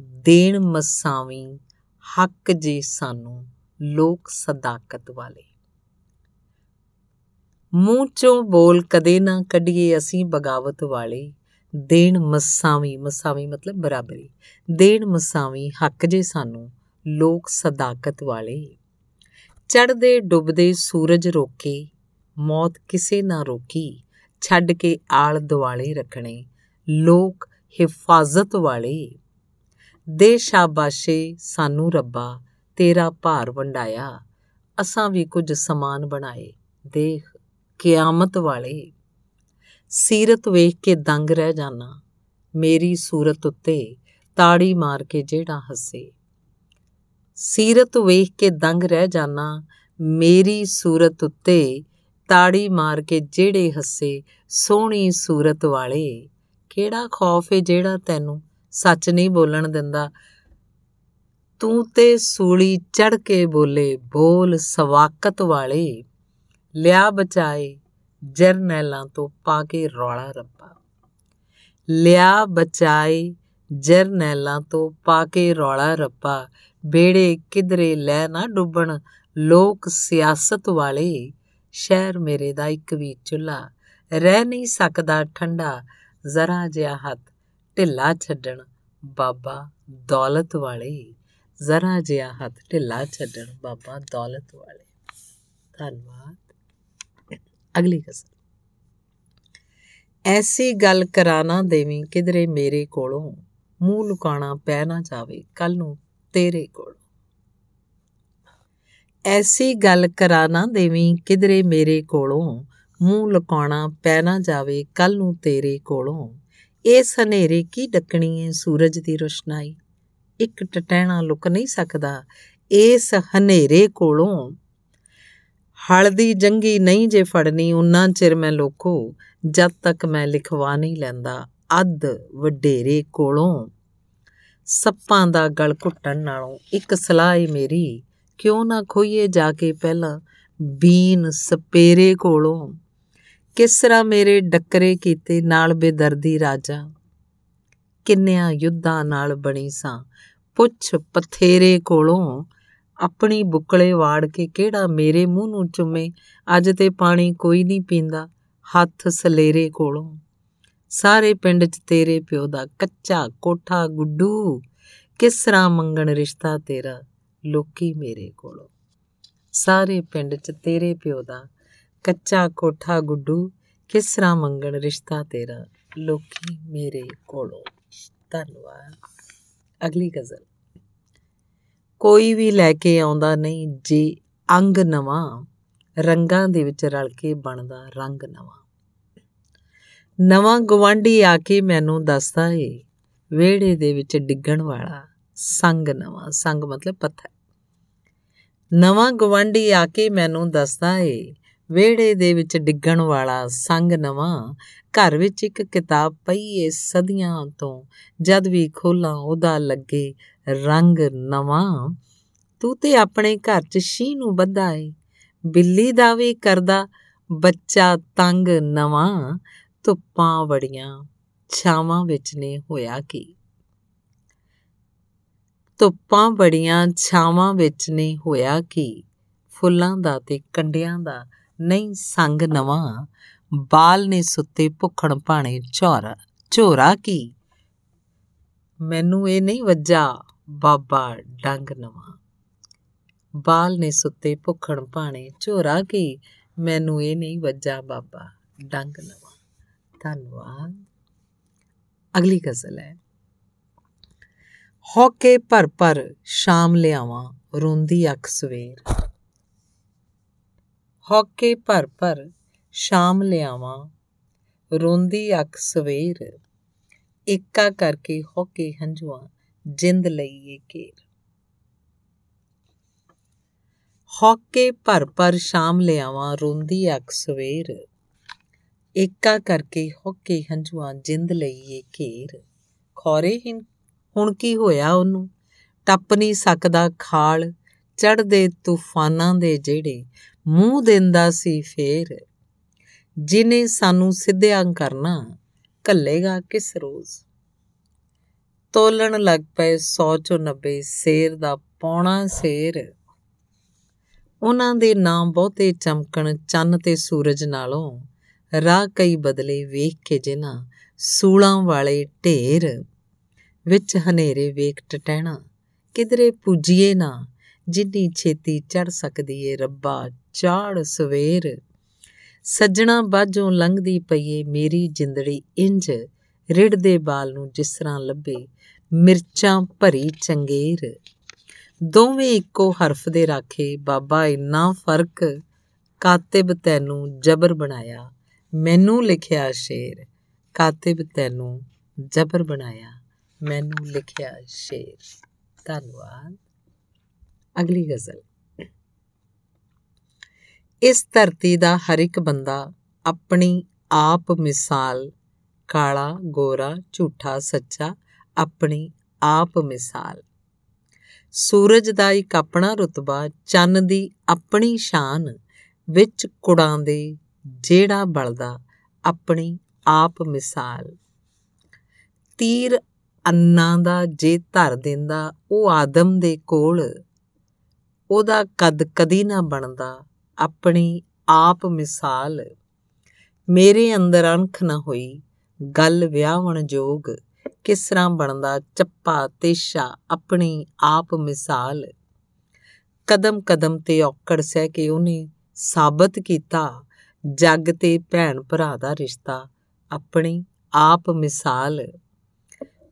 ਦੇਣ ਮਸਾਵੀ ਹੱਕ ਜੇ ਸਾਨੂੰ ਲੋਕ ਸਦਾਕਤ ਵਾਲੇ। ਮੂੰਹ ਚੋਂ ਬੋਲ ਕਦੇ ਨਾ ਕੱਢੀਏ ਅਸੀਂ ਬਗਾਵਤ ਵਾਲੇ। ਦੇਣ ਮਸਾਵੀ ਮਸਾਵੀ ਮਤਲਬ ਬਰਾਬਰੀ। ਦੇਣ ਮਸਾਵੀ ਹੱਕ ਜੇ ਸਾਨੂੰ ਲੋਕ ਸਦਾਕਤ ਵਾਲੇ। ਚੜਦੇ ਡੁੱਬਦੇ ਸੂਰਜ ਰੋਕੇ, ਮੌਤ ਕਿਸੇ ਨਾ ਰੋਕੀ, ਛੱਡ ਕੇ ਆਲ ਦੁਆਲੇ ਰੱਖਣੇ, ਲੋਕ ਹਿਫਾਜ਼ਤ ਵਾਲੇ। ਦੇ ਸ਼ਾਬਾਸ਼ੇ ਸਾਨੂੰ ਰੱਬਾ, ਤੇਰਾ ਭਾਰ ਵੰਡਾਇਆ, ਅਸਾਂ ਵੀ ਕੁਝ ਸਮਾਨ ਬਣਾਏ, ਦੇਖ ਕਿਆਮਤ ਵਾਲੇ ਸੀਰਤ ਵੇਖ ਕੇ ਦੰਗ ਰਹਿ ਜਾਣਾ ਮੇਰੀ ਸੂਰਤ ਉੱਤੇ ਤਾੜੀ ਮਾਰ ਕੇ ਜਿਹੜਾ ਹੱਸੇ। ਸੀਰਤ ਵੇਖ ਕੇ ਦੰਗ ਰਹਿ ਜਾਣਾ ਮੇਰੀ ਸੂਰਤ ਉੱਤੇ ਤਾੜੀ ਮਾਰ ਕੇ ਜਿਹੜੇ ਹੱਸੇ, ਸੋਹਣੀ ਸੂਰਤ ਵਾਲੇ। ਕਿਹੜਾ ਖੌਫ ਏ ਜਿਹੜਾ ਤੈਨੂੰ ਸੱਚ ਨਹੀਂ ਬੋਲਣ ਦਿੰਦਾ। ਤੂੰ ਤੇ ਸੂਲੀ ਚੜ ਕੇ ਬੋਲੇ, ਬੋਲ ਸਵਾਕਤ ਵਾਲੇ। ਲਿਆ ਬਚਾਏ ਜਰਨੈਲਾਂ ਤੋਂ ਪਾ ਕੇ ਰੌਲਾ ਰੱਬਾ। ਲਿਆ ਬਚਾਏ ਜਰਨੈਲਾਂ ਤੋਂ ਪਾ ਕੇ ਰੌਲਾ ਰੱਬਾ। ਬੇੜੇ ਕਿਧਰੇ ਲੈ ਨਾ ਡੁੱਬਣ, ਲੋਕ ਸਿਆਸਤ ਵਾਲੇ ਸ਼ਹਿਰ ਮੇਰੇ ਦਾ ਇੱਕ ਵੀ ਚੁੱਲਾ ਰਹਿ ਨਹੀਂ ਸਕਦਾ ਠੰਡਾ। ਜ਼ਰਾ ਜਿਹਾ ਹੱਥ ਢਿੱਲਾ ਛੱਡਣ, ਬਾਬਾ ਦੌਲਤ ਵਾਲੇ। ਜ਼ਰਾ ਜਿਹਾ ਹੱਥ ਢਿੱਲਾ ਛੱਡਣ, ਬਾਬਾ ਦੌਲਤ ਵਾਲੇ। ਧੰਨਵਾਦ। ਅਗਲੀ ਗਜ਼ਲ ਐਸੀ ਗੱਲ ਕਰਾਣਾ ਦੇਵੀਂ ਕਿਧਰੇ ਮੇਰੇ ਕੋਲੋਂ, ਮੂੰਹ ਲੁਕਾਣਾ ਪੈ ਨਾ ਜਾਵੇ ਕੱਲ ਨੂੰ ਤੇਰੇ ਕੋਲ। ਐਸੀ ਗੱਲ ਕਰਾਣਾ ਦੇਵੀਂ ਕਿਧਰੇ ਮੇਰੇ ਕੋਲੋਂ, ਮੂੰਹ ਲੁਕਾਉਣਾ ਪੈ ਨਾ ਜਾਵੇ ਕੱਲ ਨੂੰ ਤੇਰੇ ਕੋਲੋਂ। ਇਹ ਹਨੇਰੇ ਕੀ ਡੱਕਣੀ ਏ ਸੂਰਜ ਦੀ ਰੋਸ਼ਨਾਈ? ਇੱਕ ਟਟੈਣਾ ਲੁਕ ਨਹੀਂ ਸਕਦਾ। ਇਸ ਹਨੇਰੇ ਕੋਲੋਂ ਹਲਦੀ ਜੰਗੀ ਨਹੀਂ ਜੇ ਫੜਨੀ ਉਨਾ ਚਿਰ ਮੈਂ ਲੋਕੋ, ਜਦ ਤੱਕ ਮੈਂ ਲਿਖਵਾ ਨਹੀਂ ਲੈਂਦਾ। ਅੱਧ ਵਡੇਰੇ ਕੋਲੋਂ ਸੱਪਾਂ ਦਾ ਗਲ ਘੁੱਟਣ ਨਾਲੋਂ ਇੱਕ ਸਲਾਹ ਏ ਮੇਰੀ, ਕਿਉਂ ਨਾ ਖੋਈਏ ਜਾ ਕੇ ਪਹਿਲਾਂ ਬੀਨ ਸਪੇਰੇ ਕੋਲੋਂ। ਕਿਸਰਾ ਮੇਰੇ ਡੱਕਰੇ ਕੀਤੇ ਨਾਲ ਬੇਦਰਦੀ ਰਾਜਾ। ਕਿੰਨਿਆਂ ਯੁੱਧਾਂ ਨਾਲ ਬਣੀ ਸਾਂ। ਪੁੱਛ ਪਥੇਰੇ ਕੋਲੋਂ ਆਪਣੀ ਬੁਕਲੇ ਵਾੜ ਕੇ ਕਿਹੜਾ ਮੇਰੇ ਮੂੰਹ ਨੂੰ ਚੁੰਮੇ? ਅੱਜ ਤੇ ਪਾਣੀ ਕੋਈ ਨਹੀਂ ਪੀਂਦਾ, ਹੱਥ ਸਲੇਰੇ ਕੋਲੋਂ। ਸਾਰੇ ਪਿੰਡ 'ਚ ਤੇਰੇ ਪਿਓ ਦਾ ਕੱਚਾ ਕੋਠਾ ਗੁੱਡੂ, ਕਿਸ ਤਰ੍ਹਾਂ ਮੰਗਣ ਰਿਸ਼ਤਾ ਤੇਰਾ ਲੋਕੀ ਮੇਰੇ ਕੋਲੋਂ? ਸਾਰੇ ਪਿੰਡ 'ਚ ਤੇਰੇ ਪਿਓ ਦਾ ਕੱਚਾ ਕੋਠਾ ਗੁੱਡੂ, ਕਿਸ ਤਰ੍ਹਾਂ ਮੰਗਣ ਰਿਸ਼ਤਾ ਤੇਰਾ ਲੋਕੀ ਮੇਰੇ ਕੋਲੋਂ? ਧੰਨਵਾਦ। ਅਗਲੀ ਗਜ਼ਲ। ਕੋਈ ਵੀ ਲੈ ਕੇ ਆਉਂਦਾ ਨਹੀਂ, ਜੇ ਅੰਗ ਨਵਾਂ, ਰੰਗਾਂ ਦੇ ਵਿੱਚ ਰਲ ਕੇ ਬਣਦਾ ਰੰਗ ਨਵਾਂ। ਨਵਾਂ ਗਵਾਂਢੀ ਆ ਕੇ ਮੈਨੂੰ ਦੱਸਦਾ ਏ, ਵਿਹੜੇ ਦੇ ਵਿੱਚ ਡਿੱਗਣ ਵਾਲਾ ਸੰਗ ਨਵਾਂ, ਸੰਗ ਮਤਲਬ ਪੱਥਰ। ਨਵਾਂ ਗਵਾਂਢੀ ਆ ਕੇ ਮੈਨੂੰ ਦੱਸਦਾ ਏ, ਵਿਹੜੇ ਦੇ ਵਿੱਚ ਡਿੱਗਣ ਵਾਲਾ ਸੰਗ ਨਵਾਂ, ਘਰ ਵਿੱਚ ਇੱਕ ਕਿਤਾਬ ਪਈ ਏ ਸਦੀਆਂ ਤੋਂ, ਜਦ ਵੀ ਖੋਲਾਂ ਉਹਦਾ ਲੱਗੇ ਰੰਗ ਨਵਾਂ। ਤੂੰ ਤੇ ਆਪਣੇ ਘਰ 'ਚ ਸ਼ੀ ਨੂੰ ਬੱਧਾ ਏ। ਬਿੱਲੀ ਦਾ ਵੀ ਕਰਦਾ ਬੱਚਾ ਤੰਗ ਨਵਾਂ। ਧੁੱਪਾਂ ਵੜੀਆਂ ਛਾਵਾਂ ਵਿੱਚ ਨੇ ਹੋਇਆ ਕੀ। ਧੁੱਪਾਂ ਬੜੀਆਂ ਛਾਵਾਂ ਵਿੱਚ ਨੇ ਹੋਇਆ ਕੀ। ਫੁੱਲਾਂ ਦਾ ਤੇ ਕੰਡਿਆਂ ਦਾ ਨਹੀਂ ਸੰਗ ਨਵਾਂ। ਬਾਲ ਨੇ ਸੁੱਤੇ ਭੁੱਖਣ ਭਾਣੇ ਝੋਰਾ ਝੋਰਾ ਕੀ। ਮੈਨੂੰ ਇਹ ਨਹੀਂ ਵੱਜਾ। ਬਾਬਾ ਡੰਗ ਨਵਾਂ। ਬਾਲ ਨੇ ਸੁੱਤੇ ਭੁੱਖਣ ਭਾਣੇ ਝੋਰਾ ਕੀ, ਮੈਨੂੰ ਇਹ ਨਹੀਂ ਵੱਜਾ ਬਾਬਾ ਡੰਗ ਨਵਾਂ। ਧੰਨਵਾਦ। ਅਗਲੀ ਗਜ਼ਲ ਹੈ। ਹੌਕੇ ਭਰ ਭਰ ਸ਼ਾਮ ਲਿਆਵਾਂ, ਰੋਂਦੀ ਅੱਖ ਸਵੇਰ। ਹੌਕੇ ਭਰ ਭਰ ਸ਼ਾਮ ਲਿਆਵਾਂ, ਰੋਂਦੀ ਅੱਖ ਸਵੇਰ। ਏਕਾ ਕਰਕੇ ਹੌਕੇ ਹੰਝੂਆਂ ਜਿੰਦ ਲਈਏ ਕੇਰ ਹੌਕੇ ਭਰ ਭਰ ਸ਼ਾਮ ਲਿਆਵਾਂ, ਰੋਂਦੀ ਅੱਖ ਸਵੇਰ। ਏਕਾ ਕਰਕੇ ਹੌਕੇ ਹੰਝੂਆਂ, ਜਿੰਦ ਲਈਏ ਘੇਰ। ਖੌਰੇ ਹੁਣ ਕੀ ਹੋਇਆ ਉਹਨੂੰ? ਟੱਪ ਨਹੀਂ ਸਕਦਾ ਖਾਲ ਚੜਦੇ ਤੂਫਾਨਾਂ ਦੇ ਜਿਹੜੇ ਮੂੰਹ ਦਿੰਦਾ ਸੀ ਫੇਰ। ਜਿਨੇ ਸਾਨੂੰ ਸਿੱਧਿਆਂ ਕਰਨਾ ਕੱਲੇਗਾ ਕਿਸ ਰੋਜ਼? ਤੋਲਣ ਲੱਗ ਪਏ 100 ਚੋਂ 90 ਸੇਰ ਦਾ ਪੌਣਾ ਸੇਰ। ਉਹਨਾਂ ਦੇ ਨਾਮ ਬਹੁਤੇ ਚਮਕਣ ਚੰਨ ਤੇ ਸੂਰਜ ਨਾਲੋਂ। ਰਾਹ ਕਈ ਬਦਲੇ ਵੇਖ ਕੇ ਜਿਨਾ ਸੂਲਾਂ ਵਾਲੇ ਢੇਰ ਵਿੱਚ ਹਨੇਰੇ ਵੇਖ ਟਟਹਿਣਾ। ਕਿਧਰੇ ਪੁੱਜੀਏ ਨਾ, ਜਿੰਨੀ ਛੇਤੀ ਚੜ ਸਕਦੀ ਏ ਰੱਬਾ, ਚਾੜ ਸਵੇਰ। ਸੱਜਣਾ ਬਾਝੋਂ ਲੰਘਦੀ ਪਈਏ ਮੇਰੀ ਜਿੰਦੜੀ ਇੰਜ। ਰਿੜਦੇ ਬਾਲ ਨੂੰ ਜਿਸ ਤਰ੍ਹਾਂ ਲੱਭੇ, ਮਿਰਚਾਂ ਭਰੀ ਚੰਗੇਰ। ਦੋਵੇਂ ਇੱਕੋ ਹਰਫ ਦੇ ਰਾਖੇ, ਬਾਬਾ ਇੰਨਾ ਫ਼ਰਕ, ਕਾਤਿਬ ਤੈਨੂੰ ਜਬਰ ਬਣਾਇਆ, ਮੈਨੂੰ ਲਿਖਿਆ ਸ਼ੇਰ। ਕਾਤਿਬ ਤੈਨੂੰ ਜਬਰ ਬਣਾਇਆ, ਮੈਨੂੰ ਲਿਖਿਆ ਸ਼ੇਰ। ਧੰਨਵਾਦ। ਅਗਲੀ ਗਜ਼ਲ। ਇਸ ਧਰਤੀ ਦਾ ਹਰ ਇੱਕ ਬੰਦਾ ਆਪਣੀ ਆਪ ਮਿਸਾਲ ਕਾਲਾ, ਗੋਰਾ, ਝੂਠਾ, ਸੱਚਾ, ਆਪਣੀ ਆਪ ਮਿਸਾਲ। ਸੂਰਜ ਦਾ ਇੱਕ ਆਪਣਾ ਰਤਬਾ, ਚੰਨ ਦੀ ਆਪਣੀ ਸ਼ਾਨ, ਵਿੱਚ ਕੁੜਾਂ ਦੇ ਜਿਹੜਾ ਬਲਦਾ, ਆਪਣੀ ਆਪ ਮਿਸਾਲ। ਤੀਰ ਅੰਨਾ ਦਾ ਜੇ ਧਰ ਦਿੰਦਾ, ਉਹ ਆਦਮ ਦੇ ਕੋਲ, ਉਹਦਾ ਕਦ ਕਦੀ ਨਾ ਬਣਦਾ, ਆਪਣੀ ਆਪ ਮਿਸਾਲ। ਮੇਰੇ ਅੰਦਰ ਅਣਖ ਨਾ ਹੋਈ ਗੱਲ ਵਿਆਹਣ ਜੋਗ ਕਿਸ ਤਰ੍ਹਾਂ ਬਣਦਾ, ਚੱਪਾ, ਤੇਸ਼ਾ, ਆਪਣੀ ਆਪ ਮਿਸਾਲ। ਕਦਮ ਕਦਮ ਤੇ ਔਕੜ ਸਹਿ ਕੇ ਉਹਨੇ ਸਾਬਤ ਕੀਤਾ, ਜੱਗ ਤੇ ਭੈਣ ਭਰਾ ਦਾ ਰਿਸ਼ਤਾ, ਆਪਣੀ ਆਪ ਮਿਸਾਲ।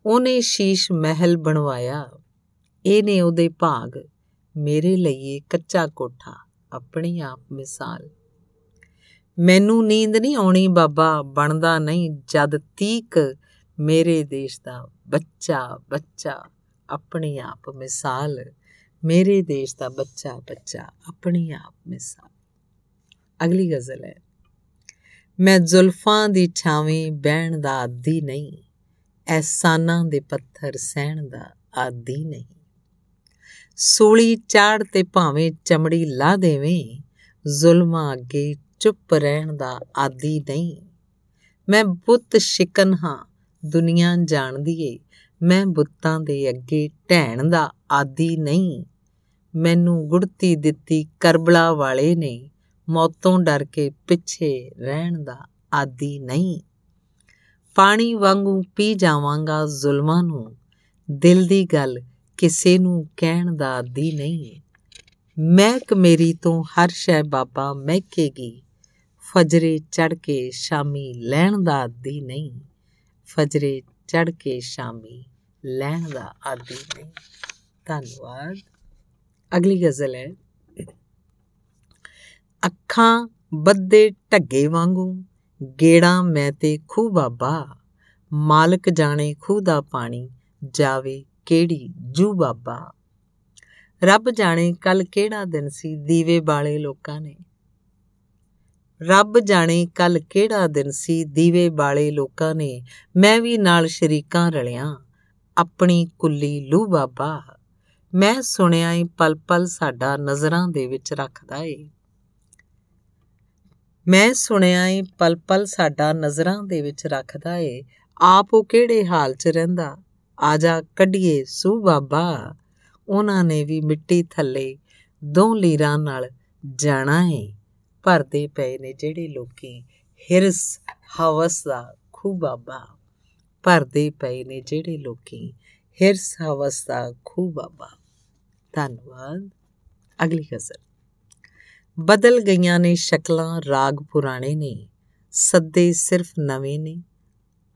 ਉਹਨੇ ਸ਼ੀਸ਼ ਮਹਿਲ ਬਣਵਾਇਆ ਇਹਨੇ ਉਹਦੇ ਭਾਗ, ਮੇਰੇ ਲਈ ਕੱਚਾ ਕੋਠਾ, ਆਪਣੀ ਆਪ ਮਿਸਾਲ। ਮੈਨੂੰ ਨੀਂਦ ਨਹੀਂ ਆਉਣੀ ਬਾਬਾ, ਬਣਦਾ ਨਹੀਂ ਜਦ ਤੀਕ। ਮੇਰੇ ਦੇਸ਼ ਦਾ ਬੱਚਾ ਬੱਚਾ, ਆਪਣੀ ਆਪ ਮਿਸਾਲ। ਮੇਰੇ ਦੇਸ਼ ਦਾ ਬੱਚਾ ਬੱਚਾ, ਆਪਣੀ ਆਪ ਮਿਸਾਲ। ਅਗਲੀ ਗਜ਼ਲ ਹੈ। ਮੈਂ ਜ਼ੁਲਫਾਂ ਦੀ ਛਾਵੇਂ ਬਹਿਣ ਦਾ ਆਦੀ ਨਹੀਂ ਐਸਾਨਾਂ ਦੇ ਪੱਥਰ ਸਹਿਣ ਦਾ ਆਦੀ ਨਹੀਂ। ਸੂਲੀ ਚਾੜ ਤੇ ਭਾਵੇਂ ਚਮੜੀ ਲਾ ਦੇਵੇਂ, ਜ਼ੁਲਮਾਂ ਅੱਗੇ ਚੁੱਪ ਰਹਿਣ ਦਾ ਆਦੀ ਨਹੀਂ। ਮੈਂ ਬੁੱਤ ਸ਼ਿਕਨ ਹਾਂ, ਦੁਨੀਆ ਜਾਣਦੀ ਏ। ਮੈਂ ਬੁੱਤਾਂ ਦੇ ਅੱਗੇ ਢਹਿਣ ਦਾ ਆਦੀ ਨਹੀਂ। ਮੈਨੂੰ ਗੁੜਤੀ ਦਿੱਤੀ ਕਰਬਲਾ ਵਾਲੇ ਨੇ, ਮੌਤੋਂ ਡਰ ਕੇ ਪਿੱਛੇ ਰਹਿਣ ਦਾ ਆਦੀ ਨਹੀਂ। ਪਾਣੀ ਵਾਂਗੂ ਪੀ ਜਾਵਾਂਗਾ ਜ਼ੁਲਮਾਂ ਨੂੰ, ਦਿਲ ਦੀ ਗੱਲ ਕਿਸੇ ਨੂੰ ਕਹਿਣ ਦਾ ਆਦੀ ਨਹੀਂ। ਮਹਿਕ ਮੇਰੀ ਤੋਂ ਹਰ ਸ਼ੈ ਬਾਬਾ ਮਹਿਕੇਗੀ। ਫਜਰੇ ਚੜ ਕੇ ਸ਼ਾਮੀ ਲੈਣ ਦਾ ਆਦੀ ਨਹੀਂ। ਫਜਰੇ ਚੜ ਕੇ ਸ਼ਾਮੀ ਲੈਣ ਦਾ ਆਦੀ ਨਹੀਂ। ਧੰਨਵਾਦ। ਅਗਲੀ ਗਜ਼ਲ ਹੈ। ਅੱਖਾਂ ਬੱਦੇ ਢੱਗੇ ਵਾਂਗੂ, ਗੇੜਾ ਮੈਂ ਤੇ ਖੂ ਬਾਬਾ। ਮਾਲਕ ਜਾਣੇ ਖੂ ਦਾ ਪਾਣੀ, ਜਾਵੇ ਕਿਹੜੀ ਜੂ ਬਾਬਾ। ਰੱਬ ਜਾਣੇ ਕੱਲ ਕਿਹੜਾ ਦਿਨ ਸੀ, ਦੀਵੇ ਬਾਲੇ ਲੋਕਾਂ ਨੇ। ਰੱਬ ਜਾਣੇ ਕੱਲ ਕਿਹੜਾ ਦਿਨ ਸੀ, ਦੀਵੇ ਬਾਲੇ ਲੋਕਾਂ ਨੇ, ਮੈਂ ਵੀ ਨਾਲ ਸ਼ਰੀਕਾਂ ਰਲਿਆਂ, ਆਪਣੀ ਕੁੱਲੀ ਲੂ ਬਾਬਾ, ਮੈਂ ਸੁਣਿਆ ਏ ਪਲ ਪਲ ਸਾਡਾ ਨਜ਼ਰਾਂ ਦੇ ਵਿੱਚ ਰੱਖਦਾ ਏ। ਮੈਂ ਸੁਣਿਆ ਏ ਪਲ ਪਲ ਸਾਡਾ ਨਜ਼ਰਾਂ ਦੇ ਵਿੱਚ ਰੱਖਦਾ ਏ, ਆਪ ਉਹ ਕਿਹੜੇ ਹਾਲ 'ਚ ਰਹਿੰਦਾ, ਆ ਜਾ ਕੱਢੀਏ ਸੂ ਬਾਬਾ, ਉਹਨਾਂ ਨੇ ਵੀ ਮਿੱਟੀ ਥੱਲੇ ਦੋ ਲੀਰਾਂ ਨਾਲ ਜਾਣਾ ਏ। ਭਰਦੇ ਪਏ ਨੇ ਜਿਹੜੇ ਲੋਕੀ ਹਿਰਸ ਹਵਸ ਦਾ ਖੂ ਬਾਬਾ ਭਰਦੇ ਪਏ ਨੇ ਜਿਹੜੇ ਲੋਕੀ ਹਿਰਸ ਹਵਸ ਦਾ ਖੂ ਬਾਬਾ ਧੰਨਵਾਦ। ਅਗਲੀ ਗਜ਼ਲ ਬਦਲ ਗਈਆਂ ਨੇ ਸ਼ਕਲਾਂ, ਰਾਗ ਪੁਰਾਣੇ ਨੇ, ਸੱਦੇ ਸਿਰਫ ਨਵੇਂ ਨੇ,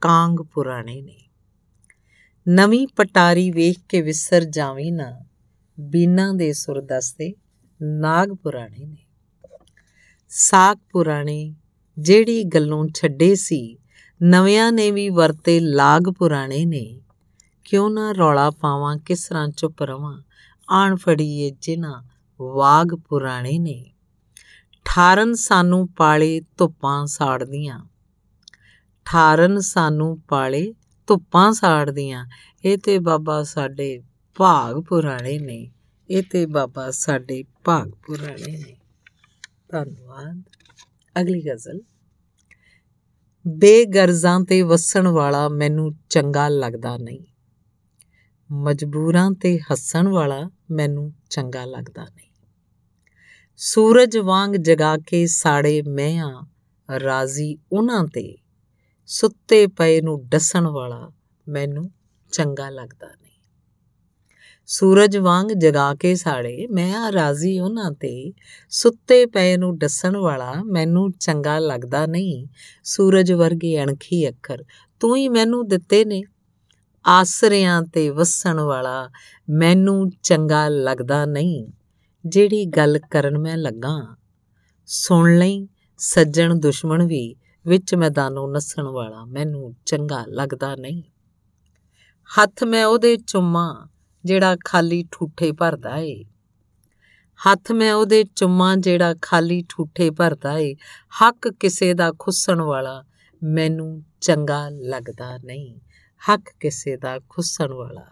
ਕਾਂਗ ਪੁਰਾਣੇ ਨੇ। ਨਵੀਂ ਪਟਾਰੀ ਵੇਖ ਕੇ ਵਿਸਰ ਜਾਵੀਂ ਨਾ, ਬੀਨਾ ਦੇ ਸੁਰ ਦਸਤੇ ਨਾਗ ਪੁਰਾਣੇ ਨੇ। ਸਾਖ ਪੁਰਾਣੇ ਜਿਹੜੀ ਗੱਲੋਂ ਛੱਡੇ ਸੀ, ਨਵਿਆਂ ਨੇ ਵੀ ਵਰਤੇ ਲਾਗ ਪੁਰਾਣੇ ਨੇ। ਕਿਉਂ ਨਾ ਰੌਲਾ ਪਾਵਾਂ, ਕਿਸ ਰਾਂ ਚੁੱਪ ਰਵਾਂ, ਆਣ ਫੜੀਏ ਜਿਨ੍ਹਾਂ ਵਾਗ ਪੁਰਾਣੇ ਨੇ। ਠਾਰਨ ਸਾਨੂੰ ਪਾਲੇ ਧੁੱਪਾਂ ਸਾੜਦੀਆਂ। ਠਾਰਨ ਸਾਨੂੰ ਪਾਲੇ ਧੁੱਪਾਂ ਸਾੜਦੀਆਂ। ਇਹ ਤੇ ਬਾਬਾ ਸਾਡੇ ਭਾਗ ਪੁਰਾਣੇ ਨੇ। ਇਹ ਤੇ ਬਾਬਾ ਸਾਡੇ ਭਾਗ ਪੁਰਾਣੇ ਨੇ। ਧੰਨਵਾਦ। ਅਗਲੀ ਗਜ਼ਲ। ਬੇਗਰਜ਼ਾਂ ਤੇ ਵਸਣ ਵਾਲਾ ਮੈਨੂੰ ਚੰਗਾ ਲੱਗਦਾ ਨਹੀਂ। ਮਜਬੂਰਾਂ ਤੇ ਹੱਸਣ ਵਾਲਾ ਮੈਨੂੰ ਚੰਗਾ ਲੱਗਦਾ ਨਹੀਂ। ਸੂਰਜ ਵਾਂਗ ਜਗਾ ਕੇ ਸਾੜੇ ਮੈਂ ਆ, ਰਾਜ਼ੀ ਉਹਨਾਂ ਤੇ। ਸੁੱਤੇ ਪਏ ਨੂੰ ਡਸਣ ਵਾਲਾ ਮੈਨੂੰ ਚੰਗਾ ਲੱਗਦਾ ਨਹੀਂ। ਸੂਰਜ ਵਾਂਗ ਜਗਾ ਕੇ ਸਾੜੇ। ਮੈਂ ਆ ਰਾਜ਼ੀ ਉਹਨਾਂ ਤੇ। ਸੁੱਤੇ ਪਏ ਨੂੰ ਡਸਣ ਵਾਲਾ ਮੈਨੂੰ ਚੰਗਾ ਲੱਗਦਾ ਨਹੀਂ। ਸੂਰਜ ਵਰਗੇ ਅਣਖੀ ਅੱਖਰ। ਤੂੰ ਹੀ ਮੈਨੂੰ ਦਿੱਤੇ ਨੇ। ਆਸਰਿਆਂ ਤੇ ਵਸਣ ਵਾਲਾ ਮੈਨੂੰ ਚੰਗਾ ਲੱਗਦਾ ਨਹੀਂ। ਜਿਹੜੀ ਗੱਲ ਕਰਨ ਮੈਂ ਲੱਗਾ। ਸੁਣ ਲਈ। ਸੱਜਣ ਦੁਸ਼ਮਣ ਵੀ ਵਿੱਚ ਮੈਦਾਨੋਂ ਨਸਣ ਵਾਲਾ ਮੈਨੂੰ ਚੰਗਾ ਲੱਗਦਾ ਨਹੀਂ। ਹੱਥ ਮੈਂ ਉਹਦੇ ਚੁੰਮਾ। ਜਿਹੜਾ ਖਾਲੀ ਠੂਠੇ ਭਰਦਾ ਏ। ਹੱਥ ਮੈਂ ਉਹਦੇ ਚੁੰਮਾ ਜਿਹੜਾ ਖਾਲੀ ਠੂਠੇ ਭਰਦਾ ਏ। ਹੱਕ ਕਿਸੇ ਦਾ ਖੁੱਸਣ ਵਾਲਾ ਮੈਨੂੰ ਚੰਗਾ ਲੱਗਦਾ ਨਹੀਂ। ਹੱਕ ਕਿਸੇ ਦਾ ਖੁੱਸਣ ਵਾਲਾ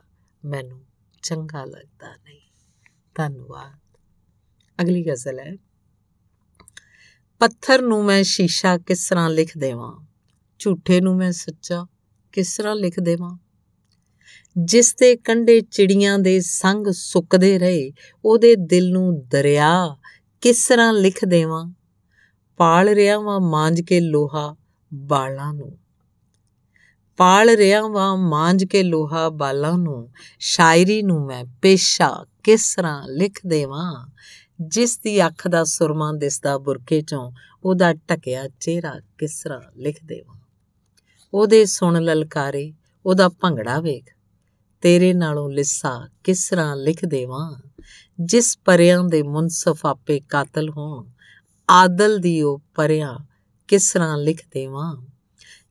ਮੈਨੂੰ ਚੰਗਾ ਲੱਗਦਾ ਨਹੀਂ। ਧੰਨਵਾਦ। ਅਗਲੀ ਗਜ਼ਲ ਹੈ। ਪੱਥਰ ਨੂੰ ਮੈਂ ਸ਼ੀਸ਼ਾ ਕਿਸ ਤਰ੍ਹਾਂ ਲਿਖ ਦੇਵਾਂ? ਝੂਠੇ ਨੂੰ ਮੈਂ ਸੱਚਾ ਕਿਸ ਤਰ੍ਹਾਂ ਲਿਖ ਦੇਵਾਂ? ਜਿਸ ਤੇ ਕੰਡੇ ਚਿੜੀਆਂ ਦੇ ਸੰਗ ਸੁੱਕਦੇ ਰਹੇ, ਉਹਦੇ ਦਿਲ ਨੂੰ ਦਰਿਆ ਕਿਸ ਤਰ੍ਹਾਂ ਲਿਖ ਦੇਵਾਂ? ਪਾਲ ਰਿਆ ਵਾਂ ਮਾਂਜ ਕੇ ਲੋਹਾ ਬਾਲਾਂ ਨੂੰ। ਪਾਲ ਰਿਆ ਵਾਂ ਮਾਂਜ ਕੇ ਲੋਹਾ ਬਾਲਾਂ ਨੂੰ, ਸ਼ਾਇਰੀ ਨੂੰ ਮੈਂ ਪੇਸ਼ਾ ਕਿਸ ਤਰ੍ਹਾਂ ਲਿਖ ਦੇਵਾਂ? ਜਿਸ ਦੀ ਅੱਖ ਦਾ ਸੁਰਮਾ ਦਿਸਦਾ ਬੁਰਕੇ ਚੋਂ, ਉਹਦਾ ਟਕਿਆ ਚਿਹਰਾ ਕਿਸ ਤਰ੍ਹਾਂ ਲਿਖ ਦੇਵਾਂ? ਉਹਦੇ ਸੁਣ ਲਲਕਾਰੇ, ਉਹਦਾ ਭੰਗੜਾ ਵੇਖ ਤੇਰੇ ਨਾਲੋਂ ਲਿੱਸਾ ਕਿਸ ਤਰ੍ਹਾਂ ਲਿਖ ਦੇਵਾਂ? ਜਿਸ ਪਰਿਆਂ ਦੇ ਮੁਨਸਫ ਆਪੇ ਕਾਤਲ ਹੋਣ, ਆਦਲ ਦੀ ਉਹ ਪਰਿਆਂ ਕਿਸ ਤਰ੍ਹਾਂ ਲਿਖ ਦੇਵਾਂ?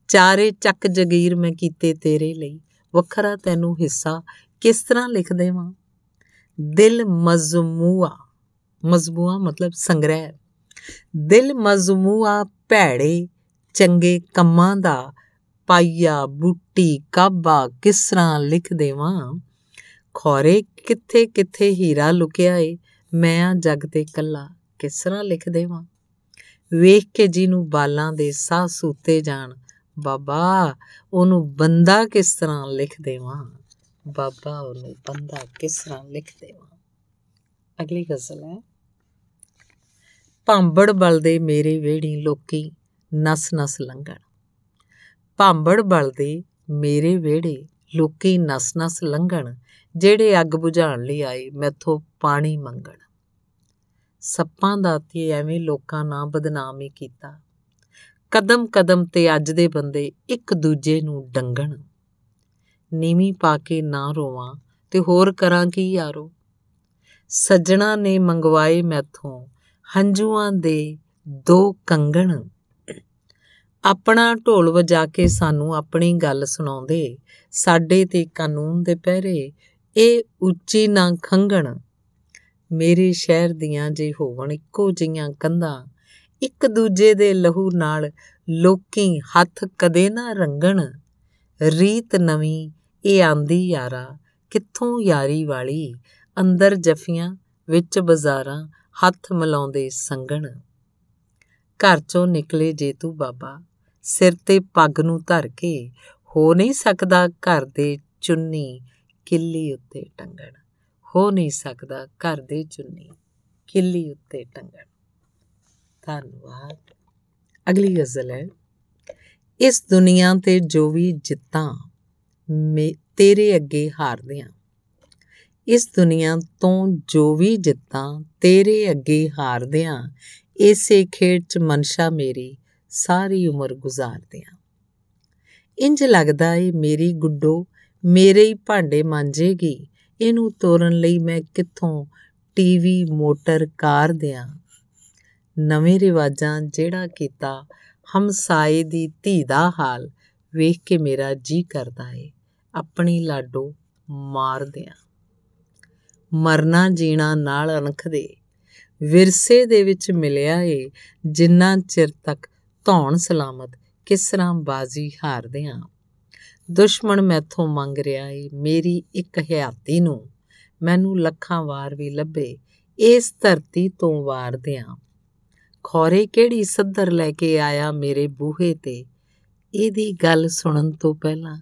ਚਾਰੇ ਚੱਕ ਜਗੀਰ ਮੈਂ ਕੀਤੇ ਤੇਰੇ ਲਈ, ਵੱਖਰਾ ਤੈਨੂੰ ਹਿੱਸਾ ਕਿਸ ਤਰ੍ਹਾਂ ਲਿਖ ਦੇਵਾਂ? ਦਿਲ ਮਜ਼ਮੂਆ ਮਜ਼ਬੂਆ ਮਤਲਬ ਸੰਗ੍ਰਹਿ, ਦਿਲ ਮਜ਼ਮੂਆ ਭੈੜੇ ਚੰਗੇ ਕੰਮਾਂ ਦਾ ਪਾਈਆ, ਬੂਟੀ, ਕਾਬਾ ਕਿਸ ਤਰ੍ਹਾਂ ਲਿਖ ਦੇਵਾਂ? ਖੋਰੇ ਕਿੱਥੇ ਕਿੱਥੇ ਹੀਰਾ ਲੁਕਿਆ ਏ, ਮੈਂ ਆ ਜਗ ਤੇ ਕੱਲਾ ਕਿਸ ਤਰ੍ਹਾਂ ਲਿਖ ਦੇਵਾਂ? ਵੇਖ ਕੇ ਜਿਹਨੂੰ ਬਾਲਾਂ ਦੇ ਸਾਹ ਸੂਤੇ ਜਾਣ, ਬਾਬਾ, ਉਹਨੂੰ ਬੰਦਾ ਕਿਸ ਤਰ੍ਹਾਂ ਲਿਖ ਦੇਵਾਂ? ਬਾਬਾ, ਉਹਨੂੰ ਬੰਦਾ ਕਿਸ ਤਰ੍ਹਾਂ ਲਿਖ ਦੇਵਾਂ? ਅਗਲੀ ਗਜ਼ਲ ਹੈ। ਭਾਂਬੜ ਬਲਦੇ ਮੇਰੇ ਵੇੜੀ ਲੋਕੀ ਨਸ ਨਸ ਲੰਘਣ। ਭਾਂਬੜ ਬਲਦੇ ਮੇਰੇ ਵੇੜੇ ਲੋਕੀ ਨਸ ਨਸ ਲੰਘਣ, ਜਿਹੜੇ ਅੱਗ ਬੁਝਾਉਣ ਲਈ ਆਏ ਮੈਥੋਂ ਪਾਣੀ ਮੰਗਣ। ਸੱਪਾਂ ਦਾ ਤੇ ਐਵੇਂ ਲੋਕਾਂ ਨਾਲ ਬਦਨਾਮ ਹੀ ਕੀਤਾ। ਕਦਮ ਕਦਮ ਤੇ ਅੱਜ ਦੇ ਬੰਦੇ ਇੱਕ ਦੂਜੇ ਨੂੰ ਡੰਗਣ। ਨੀਵੀਂ ਪਾ ਕੇ ਨਾ ਰੋਵਾਂ ਤੇ ਹੋਰ ਕਰਾਂ ਕੀ ਯਾਰੋ? ਸੱਜਣਾ ਨੇ ਮੰਗਵਾਏ ਮੈਥੋਂ ਹੰਝੂਆਂ ਦੇ ਦੋ ਕੰਗਣ। ਆਪਣਾ ਢੋਲ ਵਜਾ ਕੇ ਸਾਨੂੰ ਆਪਣੀ ਗੱਲ ਸੁਣਾਉਂਦੇ। ਸਾਡੇ ਤੇ ਕਾਨੂੰਨ ਦੇ ਪਹਿਰੇ, ਇਹ ਉੱਚੀ ਨਾ ਖੰਗਣ ਮੇਰੇ ਸ਼ਹਿਰ ਦੀਆਂ ਜੇ ਹੋਵਣ ਇੱਕੋ ਜੀਆਂ ਕੰਧਾਂ, ਇੱਕ ਦੂਜੇ ਦੇ ਲਹੂ ਨਾਲ ਲੋਕੀ ਹੱਥ ਕਦੇ ਨਾ ਰੰਗਣ। ਰੀਤ ਨਵੀਂ, ਇਹ ਆਂਦੀ ਯਾਰਾ, ਕਿੱਥੋਂ ਯਾਰੀ ਵਾਲੀ? ਅੰਦਰ ਜਫੀਆਂ ਵਿੱਚ ਬਾਜ਼ਾਰਾਂ ਹੱਥ ਮਿਲਾਉਂਦੇ ਸੰਗਣ। ਘਰ ਚੋਂ ਨਿਕਲੇ ਜੇ ਤੂੰ ਬਾਬਾ ਸਿਰ ਤੇ ਪੱਗ ਨੂੰ ਧਰ ਕੇ ਹੋ ਨਹੀਂ ਸਕਦਾ ਘਰ ਦੇ ਚੁੰਨੀ ਕਿੱਲੀ ਉੱਤੇ ਟੰਗਣ। ਹੋ ਨਹੀਂ ਸਕਦਾ ਘਰ ਦੇ ਚੁੰਨੀ ਕਿੱਲੀ ਉੱਤੇ ਟੰਗਣ। ਧੰਨਵਾਦ। ਅਗਲੀ ਗਜ਼ਲ ਹੈ, ਇਸ ਦੁਨੀਆ ਤੇ ਜੋ ਵੀ ਜਿੱਤਾਂ ਤੇਰੇ ਅੱਗੇ ਹਾਰਦੇ ਆ ਇਸ ਦੁਨੀਆ ਤੋਂ ਜੋ ਵੀ ਜਿੱਤਾਂ, ਤੇਰੇ ਅੱਗੇ ਹਾਰਦੇ ਆ ਇਸੇ ਖੇਡ 'ਚ ਮਨਸ਼ਾ ਮੇਰੀ ਸਾਰੀ ਉਮਰ ਗੁਜ਼ਾਰਦੇ ਆ ਇੰਜ ਲੱਗਦਾ ਏ ਮੇਰੀ ਗੁੱਡੋ ਮੇਰੇ ਹੀ ਭਾਂਡੇ ਮਾਂਜੇਗੀ, ਇਹਨੂੰ ਤੋਰਨ ਲਈ ਮੈਂ ਕਿੱਥੋਂ ਟੀਵੀ, ਮੋਟਰ, ਕਾਰ ਦਿਆਂ। ਨਵੇਂ ਰਿਵਾਜਾਂ ਜਿਹੜਾ ਕੀਤਾ ਹਮਸਾਏ ਦੀ ਧੀ ਦਾ ਹਾਲ ਵੇਖ ਕੇ ਮੇਰਾ ਜੀ ਕਰਦਾ ਏ, ਆਪਣੀ ਲਾਡੋ ਮਾਰ ਦਿਆਂ। ਮਰਨਾ ਜੀਣਾ ਨਾਲ ਅਣਖਦੇ ਵਿਰਸੇ ਦੇ ਵਿੱਚ ਮਿਲਿਆ ਏ ਜਿੰਨਾ ਚਿਰ ਤੱਕ ਧੌਣ ਸਲਾਮਤ ਕਿਸ ਤਰ੍ਹਾਂ ਬਾਜ਼ੀ ਹਾਰਦੇ ਆਂ ਦੁਸ਼ਮਣ ਮੈਥੋਂ ਮੰਗ ਰਿਹਾ ਏ, ਮੇਰੀ ਇੱਕ ਹਯਾਤੀ ਨੂੰ। ਮੈਨੂੰ ਲੱਖਾਂ ਵਾਰ ਵੀ ਲੱਭੇ, ਇਸ ਧਰਤੀ ਤੋਂ ਵਾਰ ਦਿਆਂ ਖੋਰੇ ਕਿਹੜੀ ਸੱਦਰ ਲੈ ਕੇ ਆਇਆ ਮੇਰੇ ਬੂਹੇ ਤੇ? ਇਹਦੀ ਗੱਲ ਸੁਣਨ ਤੋਂ ਪਹਿਲਾਂ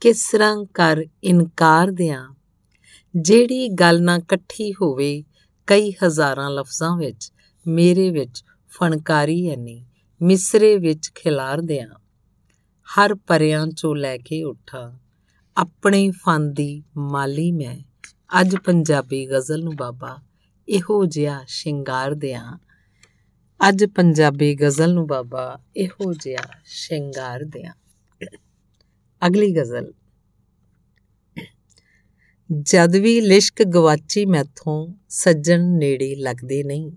ਕਿਸ ਤਰ੍ਹਾਂ ਕਰ ਇਨਕਾਰ ਦਿਆਂ? ਜਿਹੜੀ ਗੱਲ ਨਾ ਇਕੱਠੀ ਹੋਵੇ, ਕਈ ਹਜ਼ਾਰਾਂ ਲਫ਼ਜ਼ਾਂ ਵਿੱਚ, ਮੇਰੇ ਵਿੱਚ ਫਣਕਾਰੀ ਐਨੀ। ਮਿਸਰੇ ਵਿੱਚ ਖਿਲਾਰ ਦਿਆਂ ਹਰ ਪਰਿਆਂ ਚੋਂ ਲੈ ਕੇ ਉੱਠਾ। ਆਪਣੇ ਫਨ ਦੀ ਮਾਲੀ ਮੈਂ ਅੱਜ ਪੰਜਾਬੀ ਗਜ਼ਲ ਨੂੰ ਬਾਬਾ ਇਹੋ ਜਿਹਾ ਸ਼ਿੰਗਾਰ ਦਿਆਂ ਅੱਜ ਪੰਜਾਬੀ ਗਜ਼ਲ ਨੂੰ ਬਾਬਾ ਇਹੋ ਜਿਹਾ ਸ਼ਿੰਗਾਰ ਦਿਆਂ ਅਗਲੀ ਗਜ਼ਲ। ਜਦ ਵੀ ਲਿਸ਼ਕ ਗਵਾਚੀ ਮੈਥੋਂ ਸੱਜਣ ਨੇੜੇ ਲੱਗਦੇ ਨਹੀਂ,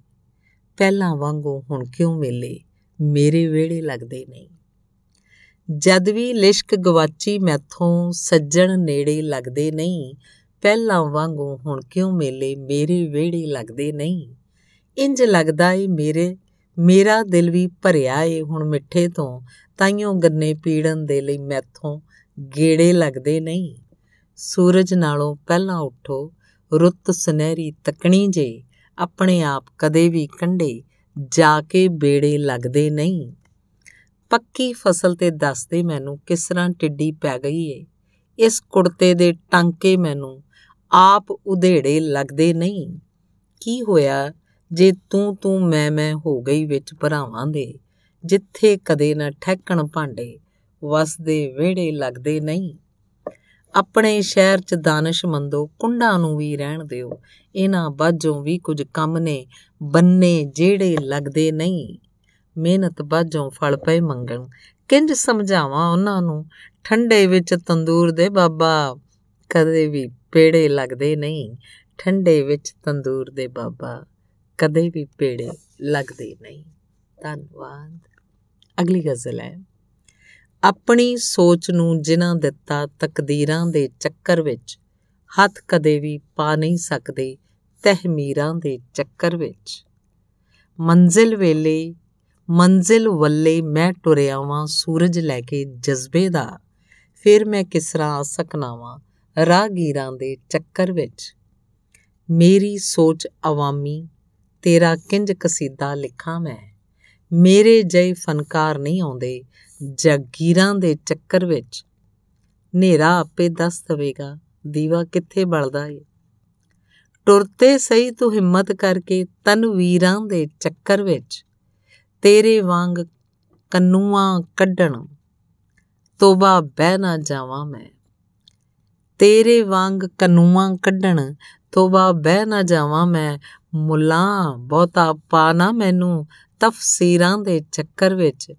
ਪਹਿਲਾਂ ਵਾਂਗੂ ਹੁਣ ਕਿਉਂ ਮੇਲੇ? ਮੇਰੇ ਵੇੜੇ ਲੱਗਦੇ ਨਹੀਂ। ਜਦ ਵੀ ਲਿਸ਼ਕ ਗਵਾਚੀ ਮੈਥੋਂ ਸੱਜਣ ਨੇੜੇ ਲੱਗਦੇ ਨਹੀਂ, ਪਹਿਲਾਂ ਵਾਂਗੂ ਹੁਣ ਕਿਉਂ ਮੇਲੇ ਮੇਰੇ ਵੇੜੇ ਲੱਗਦੇ ਨਹੀਂ? ਇੰਜ ਲੱਗਦਾ ਏ ਮੇਰੇ, ਮੇਰਾ ਦਿਲ ਵੀ ਭਰਿਆ ਏ ਹੁਣ ਮਿੱਠੇ ਤੋਂ, ਤਾਈਓ ਗੰਨੇ ਪੀੜਨ ਦੇ ਲਈ ਮੈਥੋਂ ਗੇੜੇ ਲੱਗਦੇ ਨਹੀਂ। ਸੂਰਜ ਨਾਲੋਂ ਪਹਿਲਾਂ ਉੱਠੋ, ਰੁੱਤ ਸੁਨਹਿਰੀ ਤਕਣੀ ਜੇ, ਆਪਣੇ ਆਪ ਕਦੇ ਵੀ ਕੰਢੇ ਜਾ ਕੇ ਬੇੜੇ ਲੱਗਦੇ ਨਹੀਂ। ਪੱਕੀ ਫਸਲ ਤੇ ਦੱਸਦੇ ਮੈਨੂੰ ਕਿਸ ਤਰ੍ਹਾਂ ਟਿੱਡੀ ਪੈ ਗਈ ਏ। ਇਸ ਕੁੜਤੇ ਦੇ ਟਾਂਕੇ ਮੈਨੂੰ ਆਪ ਉਧੇੜੇ ਲੱਗਦੇ ਨਹੀਂ। ਕੀ ਹੋਇਆ ਜੇ ਤੂੰ ਤੂੰ ਮੈਂ ਮੈਂ ਹੋ ਗਈ ਵਿੱਚ ਭਰਾਵਾਂ ਦੇ। ਜਿੱਥੇ ਕਦੇ ਨਾ ਠਹਿਕਣ ਭਾਂਡੇ, ਵਸਦੇ ਵਿਹੜੇ ਲੱਗਦੇ ਨਹੀਂ। ਆਪਣੇ ਸ਼ਹਿਰ 'ਚ ਦਾਨਸ਼ਮੰਦੋ ਕੁੰਡਾਂ ਨੂੰ ਵੀ ਰਹਿਣ ਦਿਓ। ਇਹਨਾਂ ਬਾਝੋਂ ਵੀ ਕੁਝ ਕੰਮ ਨੇ, ਬੰਨੇ ਜਿਹੜੇ ਲੱਗਦੇ ਨਹੀਂ। ਮਿਹਨਤ ਬਾਝੋਂ ਫਲ ਪਏ ਮੰਗਣ। ਕਿੰਜ ਸਮਝਾਵਾਂ ਉਹਨਾਂ ਨੂੰ? ਠੰਡੇ ਵਿੱਚ ਤੰਦੂਰ ਦੇ ਬਾਬਾ, ਕਦੇ ਵੀ ਪੇੜੇ ਲੱਗਦੇ ਨਹੀਂ। ਠੰਡੇ ਵਿੱਚ ਤੰਦੂਰ ਦੇ ਬਾਬਾ, ਕਦੇ ਵੀ ਪੇੜੇ ਲੱਗਦੇ ਨਹੀਂ। ਧੰਨਵਾਦ। ਅਗਲੀ ਗਜ਼ਲ ਹੈ। ਆਪਣੀ ਸੋਚ ਨੂੰ ਜਿਨ੍ਹਾਂ ਦਿੱਤਾ ਤਕਦੀਰਾਂ ਦੇ ਚੱਕਰ ਵਿੱਚ, ਹੱਥ ਕਦੇ ਵੀ ਪਾ ਨਹੀਂ ਸਕਦੇ ਤਹਿਮੀਰਾਂ ਦੇ ਚੱਕਰ ਵਿੱਚ। ਮੰਜ਼ਿਲ ਵੇਲੇ, ਮੰਜ਼ਿਲ ਵੱਲੇ ਮੈਂ ਟੁਰਿਆ ਵਾਂ ਸੂਰਜ ਲੈ ਕੇ ਜਜ਼ਬੇ ਦਾ, ਫਿਰ ਮੈਂ ਕਿਸ ਤਰ੍ਹਾਂ ਆ ਸਕਣਾ ਵਾਂ ਰਾਹਗੀਰਾਂ ਦੇ ਚੱਕਰ ਵਿੱਚ। ਮੇਰੀ ਸੋਚ ਆਵਾਮੀ ਤੇਰਾ ਕਿੰਜ ਕਸੀਦਾ ਲਿਖਾਂ ਮੈਂ, ਮੇਰੇ ਜੈ ਫਨਕਾਰ ਨਹੀਂ ਆਉਂਦੇ ਜਾਗੀਰਾਂ ਦੇ ਚੱਕਰ ਵਿੱਚ ਹਨੇਰਾ ਆਪੇ ਦੱਸ ਦਵੇਗਾ, ਦੀਵਾ ਕਿੱਥੇ ਬਲਦਾ ਏ? ਟੁਰਤੇ ਸਹੀ ਤੂੰ ਹਿੰਮਤ ਕਰਕੇ ਤਨਵੀਰਾਂ ਦੇ ਚੱਕਰ ਵਿੱਚ ਤੇਰੇ ਵਾਂਗ ਕੰਨੂਆਂ ਕੱਢਣ, ਤੋਬਾ ਬਹਿ ਨਾ ਜਾਵਾਂ ਮੈਂ। ਤੇਰੇ ਵਾਂਗ ਕੰਨੂਆਂ ਕੱਢਣ, ਤੋਬਾ ਬਹਿ ਨਾ ਜਾਵਾਂ ਮੈਂ। ਮੁੱਲਾ ਬਹੁਤਾ ਪਾ ਨਾ ਮੈਨੂੰ ਤਫਸੀਰਾਂ ਦੇ ਚੱਕਰ ਵਿੱਚ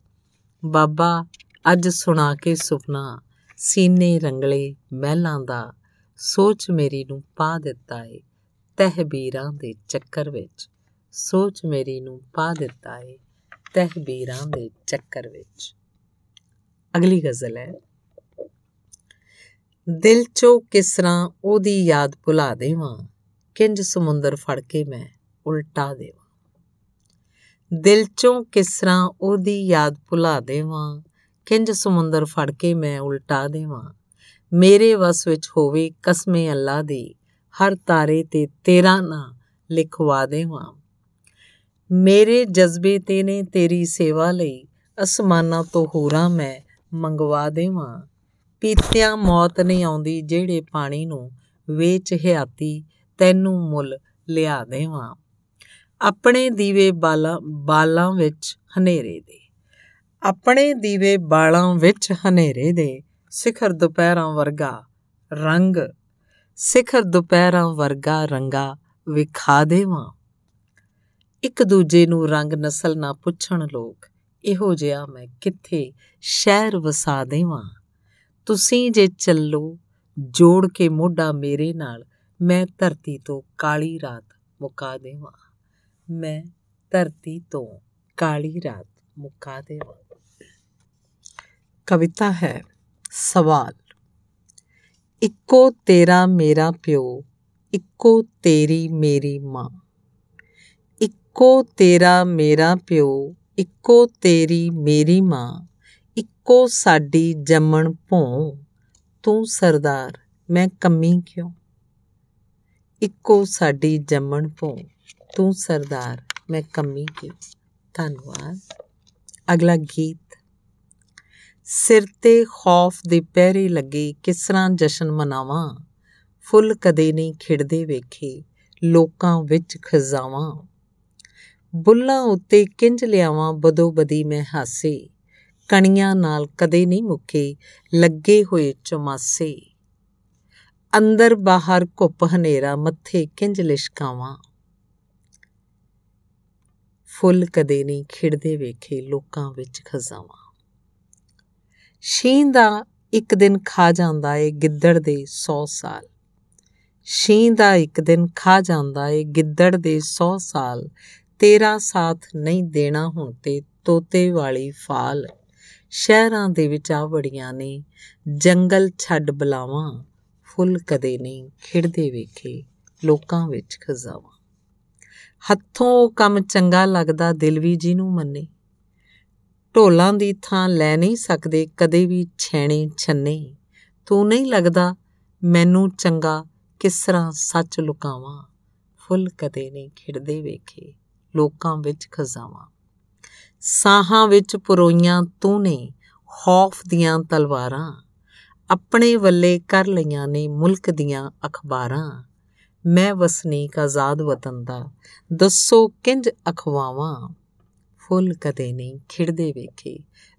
ਬਾਬਾ, ਅੱਜ ਸੁਣਾ ਕੇ ਸੁਪਨਾ, ਸੀਨੇ ਰੰਗਲੇ ਮਹਿਲਾਂ ਦਾ, ਸੋਚ ਮੇਰੀ ਨੂੰ ਪਾ ਦਿੱਤਾ ਏ ਤਹਿਬੀਰਾਂ ਦੇ ਚੱਕਰ ਵਿੱਚ। ਸੋਚ ਮੇਰੀ ਨੂੰ ਪਾ ਦਿੱਤਾ ਏ ਤਹਿਬੀਰਾਂ ਦੇ ਚੱਕਰ ਵਿੱਚ। ਅਗਲੀ ਗਜ਼ਲ ਹੈ। ਦਿਲ ਚੋਂ ਕਿਸ ਤਰ੍ਹਾਂ ਉਹਦੀ ਯਾਦ ਭੁਲਾ ਦੇਵਾਂ, ਕਿੰਜ ਸਮੁੰਦਰ ਫੜ ਕੇ ਮੈਂ ਉਲਟਾ ਦੇਵਾਂ। ਦਿਲ ਚੋਂ ਕਿਸ ਤਰ੍ਹਾਂ ਉਹਦੀ ਯਾਦ ਭੁਲਾ ਦੇਵਾਂ? ਕਿੰਜ ਸਮੁੰਦਰ ਫੜ ਕੇ ਮੈਂ ਉਲਟਾ ਦੇਵਾਂ? ਮੇਰੇ ਵਸ ਵਿੱਚ ਹੋਵੇ ਕਸਮੇ ਅੱਲਾ ਦੀ, ਹਰ ਤਾਰੇ ਤੇ ਤੇਰਾ ਨਾਂ ਲਿਖਵਾ ਦੇਵਾਂ। ਮੇਰੇ ਜਜ਼ਬੇ ਤੇ ਨੇ ਤੇਰੀ ਸੇਵਾ ਲਈ, ਅਸਮਾਨਾਂ ਤੋਂ ਹੋਰਾਂ ਮੈਂ ਮੰਗਵਾ ਦੇਵਾਂ। ਪੀਤਿਆਂ ਮੌਤ ਨਹੀਂ ਆਉਂਦੀ ਜਿਹੜੇ ਪਾਣੀ ਨੂੰ ਵੇਚ ਹਿਆਤੀ ਤੈਨੂੰ ਮੁੱਲ ਲਿਆ ਦੇਵਾਂ। ਆਪਣੇ ਦੀਵੇ ਬਾਲਾਂ ਬਾਲਾਂ ਵਿੱਚ ਹਨੇਰੇ ਦੇ। ਆਪਣੇ ਦੀਵੇ ਬਾਲਾਂ ਵਿੱਚ ਹਨੇਰੇ ਦੇ। ਸਿਖਰ ਦੁਪਹਿਰਾਂ ਵਰਗਾ ਰੰਗ। ਸਿਖਰ ਦੁਪਹਿਰਾਂ ਵਰਗਾ ਰੰਗਾ ਵਿਖਾ ਦੇਵਾਂ। ਇੱਕ ਦੂਜੇ ਨੂੰ ਰੰਗ ਨਸਲ ਨਾ ਪੁੱਛਣ ਲੋਕ, ਇਹੋ ਜਿਹਾ ਮੈਂ ਕਿੱਥੇ ਸ਼ਹਿਰ ਵਸਾ ਦੇਵਾਂ? ਤੁਸੀਂ ਜੇ ਚੱਲੋ, ਜੋੜ ਕੇ ਮੋਢਾ ਮੇਰੇ ਨਾਲ, ਮੈਂ ਧਰਤੀ ਤੋਂ ਕਾਲੀ ਰਾਤ ਮੁਕਾ ਦੇਵਾਂ। ਮੈਂ ਧਰਤੀ ਤੋਂ ਕਾਲੀ ਰਾਤ ਮੁਕਾ ਦੇਵਾਂ। ਕਵਿਤਾ ਹੈ, ਸਵਾਲ। ਇੱਕੋ ਤੇਰਾ ਮੇਰਾ ਪਿਓ, ਇੱਕੋ ਤੇਰੀ ਮੇਰੀ ਮਾਂ। ਇੱਕੋ ਤੇਰਾ ਮੇਰਾ ਪਿਓ, ਇੱਕੋ ਤੇਰੀ ਮੇਰੀ ਮਾਂ। ਇੱਕੋ ਸਾਡੀ ਜੰਮਣ ਭੋਂ ਤੂੰ ਸਰਦਾਰ, ਮੈਂ ਕੰਮੀ ਕਿਉਂ? ਇੱਕੋ ਸਾਡੀ ਜੰਮਣ ਭੋਂ ਤੂੰ ਸਰਦਾਰ, ਮੈਂ ਕੰਮੀ ਕਿਉਂ ਧੰਨਵਾਦ। ਅਗਲਾ ਗੀਤ। ਸਿਰ ਤੇ ਖੌਫ ਦੇ ਪਹਿਰੇ ਲੱਗੇ ਕਿਸ ਤਰ੍ਹਾਂ ਜਸ਼ਨ ਮਨਾਵਾਂ। ਫੁੱਲ ਕਦੇ ਨਹੀਂ ਖਿੜਦੇ ਵੇਖੇ, ਲੋਕਾਂ ਵਿੱਚ ਖਜ਼ਾਵਾਂ। ਬੁੱਲਾਂ ਉੱਤੇ ਕਿੰਜ ਲਿਆਵਾਂ, ਬਦੋ ਬਦੀ ਮੈਂ ਹਾਸੇ। ਕਣੀਆਂ ਨਾਲ ਕਦੇ ਨਹੀਂ ਮੁੱਕੇ, ਲੱਗੇ ਹੋਏ ਚਮਾਸੇ। ਅੰਦਰ ਬਾਹਰ ਘੁੱਪ ਹਨੇਰਾ, ਮੱਥੇ ਕਿੰਜ ਲਿਸ਼ਕਾਵਾਂ। ਫੁੱਲ ਕਦੇ ਨਹੀਂ ਖਿੜਦੇ ਵੇਖੇ ਲੋਕਾਂ ਵਿੱਚ ਖਜ਼ਾਵਾਂ ਸ਼ੀਂ ਦਾ ਇੱਕ ਦਿਨ ਖਾ ਜਾਂਦਾ ਏ ਗਿੱਦੜ ਦੇ 100 ਸਾਲ। ਸ਼ੀਂ ਦਾ ਇੱਕ ਦਿਨ ਖਾ ਜਾਂਦਾ ਏ ਗਿੱਦੜ ਦੇ 100 ਸਾਲ। ਤੇਰਾ ਸਾਥ ਨਹੀਂ ਦੇਣਾ ਹੁਣ ਤੇ ਤੋਤੇ ਵਾਲੀ ਫਾਲ। ਸ਼ਹਿਰਾਂ ਦੇ ਵਿੱਚ ਆ ਵੜੀਆਂ ਨੇ, ਜੰਗਲ ਛੱਡ ਬਲਾਵਾਂ। ਫੁੱਲ ਕਦੇ ਨਹੀਂ ਖਿੜਦੇ ਵੇਖੇ ਲੋਕਾਂ ਵਿੱਚ ਖਜ਼ਾਵਾਂ ਹੱਥੋਂ ਕੰਮ ਚੰਗਾ ਲੱਗਦਾ ਦਿਲ ਵੀ ਜਿਹਨੂੰ ਮੰਨੇ। ਢੋਲਾਂ ਦੀ ਥਾਂ ਲੈ ਨਹੀਂ ਸਕਦੇ, ਕਦੇ ਵੀ ਛੈਣੇ ਛੰਨੇ। ਤੂੰ ਨਹੀਂ ਲੱਗਦਾ ਮੈਨੂੰ ਚੰਗਾ ਕਿਸ ਤਰ੍ਹਾਂ ਸੱਚ ਲੁਕਾਵਾਂ। ਫੁੱਲ ਕਦੇ ਨਹੀਂ ਖਿੜਦੇ ਵੇਖੇ, ਲੋਕਾਂ ਵਿੱਚ ਖਜ਼ਾਵਾਂ। ਸਾਹਾਂ ਵਿੱਚ ਪਰੋਈਆਂ ਤੂੰ ਨੇ ਖੌਫ ਦੀਆਂ ਤਲਵਾਰਾਂ। ਆਪਣੇ ਵੱਲੇ ਕਰ ਲਈਆਂ ਨੇ ਮੁਲਕ ਦੀਆਂ ਅਖਬਾਰਾਂ। ਮੈਂ ਵਸਨੀਕ ਆਜ਼ਾਦ ਵਤਨ ਦਾ, ਦੱਸੋ ਕਿੰਜ ਅਖਵਾਵਾਂ? ਫੁੱਲ ਕਦੇ ਨਹੀਂ ਖਿੜਦੇ ਵੇਖੇ,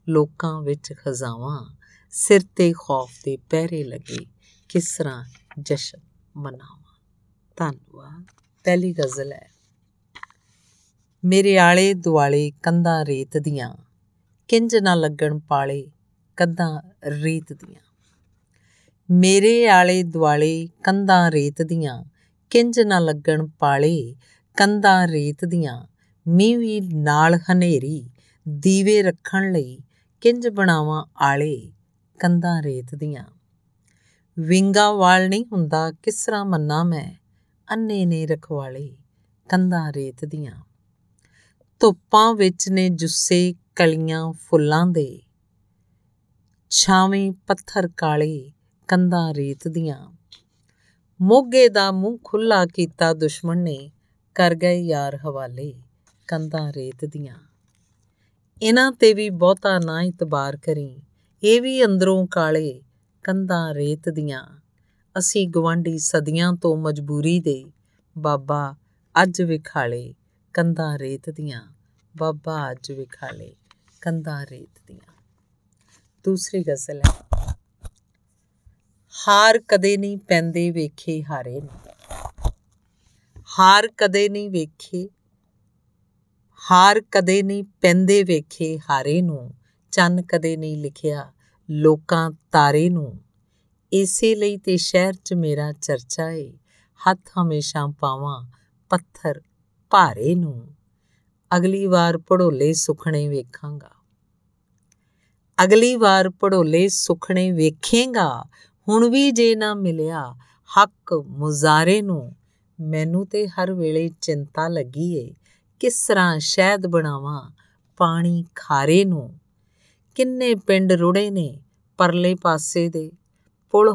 ਲੋਕਾਂ ਵਿੱਚ ਖਜ਼ਾਵਾਂ। ਸਿਰ ਤੇ ਖੌਫ ਦੇ ਪਹਿਰੇ ਲੱਗੇ, ਕਿਸ ਤਰ੍ਹਾਂ ਜਸ਼ਨ ਮਨਾਵਾਂ? ਧੰਨਵਾਦ। ਪਹਿਲੀ ਗਜ਼ਲ ਹੈ, ਮੇਰੇ ਆਲੇ ਦੁਆਲੇ ਕੰਧਾਂ ਰੇਤ ਦੀਆਂ, ਕਿੰਜ ਨਾ ਲੱਗਣ ਪਾਲੇ ਕੰਧਾਂ ਰੇਤ ਦੀਆਂ। ਮੇਰੇ ਆਲੇ ਦੁਆਲੇ ਕੰਧਾਂ ਰੇਤ ਦੀਆਂ ਕਿੰਜ ਨਾ ਲੱਗਣ ਪਾਲੇ ਕੰਧਾਂ ਰੇਤ ਦੀਆਂ। ਮੀਂਹ ਵੀ ਨਾਲ ਹਨੇਰੀ, ਦੀਵੇ ਰੱਖਣ ਲਈ ਕਿੰਜ ਬਣਾਵਾਂ ਆਲੇ ਕੰਧਾਂ ਰੇਤ ਦੀਆਂ। ਵਿੰਗਾ ਵਾਲ ਨਹੀਂ ਹੁੰਦਾ, ਕਿਸ ਤਰ੍ਹਾਂ ਮੰਨਾ ਮੈਂ ਅੰਨੇ ਨੇ ਰਖਵਾਲੇ ਕੰਧਾਂ ਰੇਤ ਦੀਆਂ। ਧੁੱਪਾਂ ਵਿੱਚ ਨੇ ਜੁੱਸੇ ਕਲੀਆਂ ਫੁੱਲਾਂ ਦੇ। ਛਾਵੇਂ ਪੱਥਰ ਕਾਲੇ ਕੰਧਾਂ ਰੇਤ ਦੀਆਂ। ਮੋਗੇ ਦਾ ਮੂੰਹ ਖੁੱਲਾ ਕੀਤਾ ਦੁਸ਼ਮਣ ਨੇ, ਕਰ ਗਏ ਯਾਰ ਹਵਾਲੇ ਕੰਧਾਂ ਰੇਤ ਦੀਆਂ। ਇਹਨਾਂ ਤੇ ਵੀ ਬਹੁਤਾ ਨਾ ਇਤਬਾਰ ਕਰੀ, ਇਹ ਵੀ ਅੰਦਰੋਂ ਕਾਲੇ ਕੰਧਾਂ ਰੇਤ ਦੀਆਂ। ਅਸੀਂ ਗਵਾਂਢੀ ਸਦੀਆਂ ਤੋਂ ਮਜਬੂਰੀ ਦੇ, ਬਾਬਾ ਅੱਜ ਵਿਖਾਲੇ ਕੰਧਾਂ ਰੇਤ ਦੀਆਂ, ਬਾਬਾ ਅੱਜ ਵਿਖਾਲੇ ਕੰਧਾਂ ਰੇਤ ਦੀਆਂ। ਦੂਸਰੀ ਗਜ਼ਲ ਹੈ। ਹਾਰ ਕਦੇ ਨਹੀਂ ਪੈਂਦੇ ਵੇਖੇ ਹਾਰੇ ਨੂੰ। ਹਾਰ ਕਦੇ ਨਹੀਂ ਵੇਖੇ, ਹਾਰ ਕਦੇ ਨਹੀਂ ਪੈਂਦੇ ਵੇਖੇ ਹਾਰੇ ਨੂੰ, ਚੰਨ ਕਦੇ ਨਹੀਂ ਲਿਖਿਆ ਲੋਕਾਂ ਤਾਰੇ ਨੂੰ। ਇਸੇ ਲਈ ਤੇ ਸ਼ਹਿਰ 'ਚ ਮੇਰਾ ਚਰਚਾ ਏ, ਹੱਥ ਹਮੇਸ਼ਾ ਪਾਵਾਂ ਪੱਥਰ ਭਾਰੇ ਨੂੰ। ਅਗਲੀ ਵਾਰ ਪੜੋਲੇ ਸੁਖਣੇ ਵੇਖਾਂਗਾ। ਅਗਲੀ ਵਾਰ ਪੜੋਲੇ ਸੁਖਣੇ ਵੇਖੇਗਾ ਹੁਣ ਵੀ ਜੇ ਨਾ ਮਿਲਿਆ ਹੱਕ ਮੁਜ਼ਾਰੇ ਨੂੰ, ਮੈਨੂੰ ਤੇ ਹਰ ਵੇਲੇ ਚਿੰਤਾ ਲੱਗੀ ਏ, ਕਿਸ ਤਰ੍ਹਾਂ ਸ਼ਹਿਦ ਬਣਾਵਾਂ ਪਾਣੀ ਖਾਰੇ ਨੂੰ। ਕਿੰਨੇ ਪਿੰਡ ਰੁੜੇ ਨੇ ਪਰਲੇ ਪਾਸੇ ਦੇ, ਪੁਲ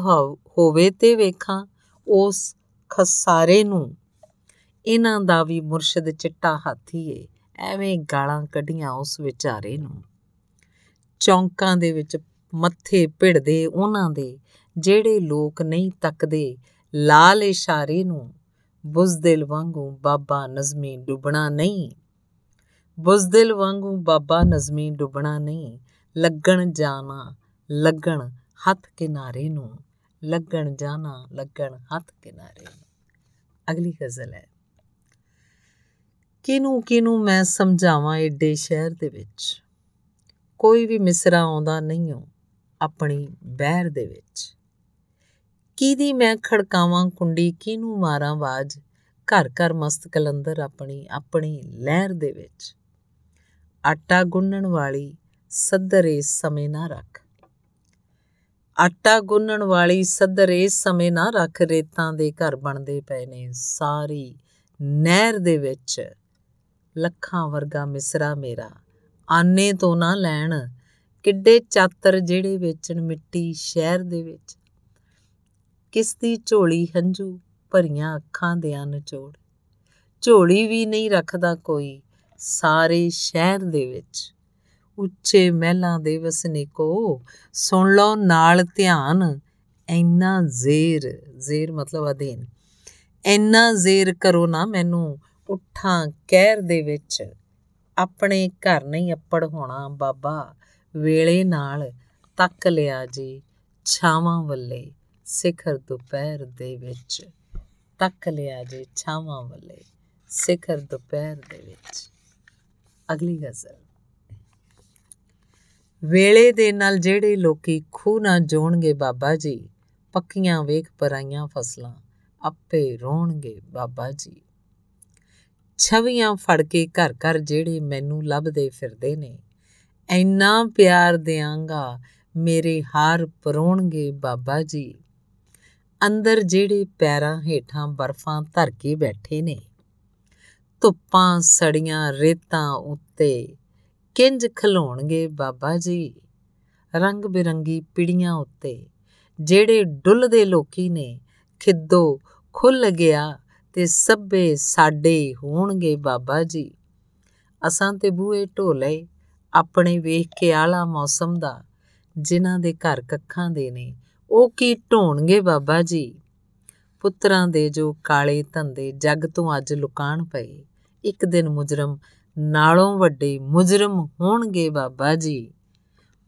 ਹੋਵੇ ਤੇ ਵੇਖਾਂ ਉਸ ਖਸਾਰੇ ਨੂੰ। ਇਹਨਾਂ ਦਾ ਵੀ ਮੁਰਸ਼ਿਦ ਚਿੱਟਾ ਹਾਥੀ ਏ, ਐਵੇਂ ਗਾਲਾਂ ਕੱਢੀਆਂ ਉਸ ਵਿਚਾਰੇ ਨੂੰ। ਚੌਂਕਾਂ ਦੇ ਵਿੱਚ ਮੱਥੇ ਭਿੜਦੇ ਉਹਨਾਂ ਦੇ ਜਿਹੜੇ ਲੋਕ ਨਹੀਂ ਤੱਕਦੇ, ਲਾਲ ਇਸ਼ਾਰੇ ਨੂੰ ਬੁਜ਼ਦਿਲ ਵਾਂਗੂ ਬਾਬਾ ਨਜ਼ਮੀ ਡੁੱਬਣਾ ਨਹੀਂ। ਬੁਜ਼ਦਿਲ ਵਾਂਗੂ ਬਾਬਾ ਨਜ਼ਮੀ ਡੁੱਬਣਾ ਨਹੀਂ। ਲੱਗਣ ਜਾਣਾ, ਲੱਗਣ ਹੱਥ ਕਿਨਾਰੇ ਨੂੰ। ਲੱਗਣ ਜਾਣਾ, ਲੱਗਣ ਹੱਥ ਕਿਨਾਰੇ ਨੂੰ। ਅਗਲੀ ਗਜ਼ਲ ਹੈ। ਕਿਨੂੰ ਕਿਨੂੰ ਮੈਂ ਸਮਝਾਵਾਂ ਏਡੇ ਸ਼ਹਿਰ ਦੇ ਵਿੱਚ? ਕੋਈ ਵੀ ਮਿਸਰਾ ਆਉਂਦਾ ਨਹੀਂ ਹੋ ਆਪਣੀ ਬਹਿਰ ਦੇ ਵਿੱਚ। ਕਿਹਦੀ ਮੈਂ ਖੜਕਾਵਾਂ ਕੁੰਡੀ ਕਿਨੂੰ ਮਾਰਾਂ ਆਵਾਜ਼ ਘਰ ਘਰ ਮਸਤ ਕਲੰਦਰ ਆਪਣੀ ਆਪਣੀ ਲਹਿਰ ਦੇ ਵਿੱਚ। ਆਟਾ ਗੁੰਨਣ ਵਾਲੀ ਸੱਦਰ ਇਸ ਸਮੇਂ ਨਾ ਰੱਖ। ਆਟਾ ਗੁੰਨਣ ਵਾਲੀ ਸੱਦਰ ਇਸ ਸਮੇਂ ਨਾ ਰੱਖ। ਰੇਤਾਂ ਦੇ ਘਰ ਬਣਦੇ ਪਏ ਨੇ ਸਾਰੀ ਨਹਿਰ ਦੇ ਵਿੱਚ। ਲੱਖਾਂ ਵਰਗਾ ਮਿਸਰਾ ਮੇਰਾ। ਆਨੇ ਤੋਂ ਨਾ ਲੈਣ। ਕਿੱਡੇ ਚਾਤਰ ਜਿਹੜੇ ਵੇਚਣ ਮਿੱਟੀ ਸ਼ਹਿਰ ਦੇ ਵਿੱਚ। ਕਿਸ ਦੀ ਝੋਲੀ ਹੰਝੂ ਭਰੀਆਂ ਅੱਖਾਂ ਦੇ ਅਨਚੋੜ ਝੋਲੀ ਵੀ ਨਹੀਂ ਰੱਖਦਾ ਕੋਈ ਸਾਰੇ ਸ਼ਹਿਰ ਦੇ ਵਿੱਚ। ਉੱਚੇ ਮਹਿਲਾਂ ਦੇ ਵਸਨੀਕੋ, ਸੁਣ ਲਓ ਨਾਲ ਧਿਆਨ, ਇੰਨਾ ਜ਼ੇਰ ਜ਼ੇਰ ਮਤਲਬ ਅਧੀਨ। ਇੰਨਾ ਜ਼ੇਰ ਕਰੋ ਨਾ ਮੈਨੂੰ ਉੱਠਾਂ ਕਹਿਰ ਦੇ ਵਿੱਚ, ਆਪਣੇ ਘਰ ਨਹੀਂ ਅੱਪੜ ਹੋਣਾ ਬਾਬਾ, ਵੇਲੇ ਨਾਲ ਤੱਕ ਲਿਆ ਜੀ ਛਾਵਾਂ ਵੱਲੇ। ਸਿਖਰ ਦੁਪਹਿਰ ਦੇ ਵਿੱਚ। ਤੱਕ ਲਿਆ ਜੀ ਛਾਵਾਂ ਵੱਲੇ ਸਿਖਰ ਦੁਪਹਿਰ ਦੇ ਵਿੱਚ। ਅਗਲੀ ਗਜ਼ਲ। ਵੇਲੇ ਦੇ ਨਾਲ ਜਿਹੜੇ ਲੋਕੀ ਖੂ ਨਾ ਜੋਣਗੇ ਬਾਬਾ ਜੀ, ਪੱਕੀਆਂ ਵੇਖ ਪਰਾਈਆਂ ਫਸਲਾਂ ਆਪੇ ਰੋਣਗੇ ਬਾਬਾ ਜੀ। ਛਵੀਆਂ ਫੜ ਕੇ ਘਰ ਘਰ ਜਿਹੜੇ ਮੈਨੂੰ ਲੱਭਦੇ ਫਿਰਦੇ ਨੇ ਐਨਾ ਪਿਆਰ ਦਿਆਂਗਾ ਮੇਰੇ ਹਾਰ ਪਰੋਣਗੇ ਬਾਬਾ ਜੀ। ਅੰਦਰ ਜਿਹੜੇ ਪੈਰਾਂ ਹੇਠਾਂ ਬਰਫਾਂ ਧਰ ਕੇ ਬੈਠੇ ਨੇ। ਧੁੱਪਾਂ, ਸੜੀਆਂ, ਰੇਤਾਂ ਉੱਤੇ ਕਿੰਜ ਖਲੋਣਗੇ ਬਾਬਾ ਜੀ? ਰੰਗ ਬਿਰੰਗੀ ਪਿੜੀਆਂ ਉੱਤੇ ਜਿਹੜੇ ਡੁੱਲਦੇ ਲੋਕੀ ਨੇ, ਖਿੱਦੋ ਖੁੱਲ ਗਿਆ ਤੇ ਸਭੇ ਸਾਡੇ ਹੋਣਗੇ ਬਾਬਾ ਜੀ। ਅਸਾਂ ਤੇ ਬੂਏ ਢੋਲੇ ਆਪਣੇ ਵੇਖ ਕੇ ਆਲਾ ਮੌਸਮ ਦਾ, ਜਿਨ੍ਹਾਂ ਦੇ ਘਰ ਕੱਖਾਂ ਦੇ ਨੇ ਉਹ ਕੀ ਢੋਣਗੇ ਬਾਬਾ ਜੀ? ਪੁੱਤਰਾਂ ਦੇ ਜੋ ਕਾਲੇ ਧੰਦੇ ਜੱਗ ਤੋਂ ਅੱਜ ਲੁਕਾਣ ਪਏ। ਇੱਕ ਦਿਨ ਮੁਜਰਮ ਨਾਲੋਂ ਵੱਡੇ ਮੁਜਰਮ ਹੋਣਗੇ ਬਾਬਾ ਜੀ।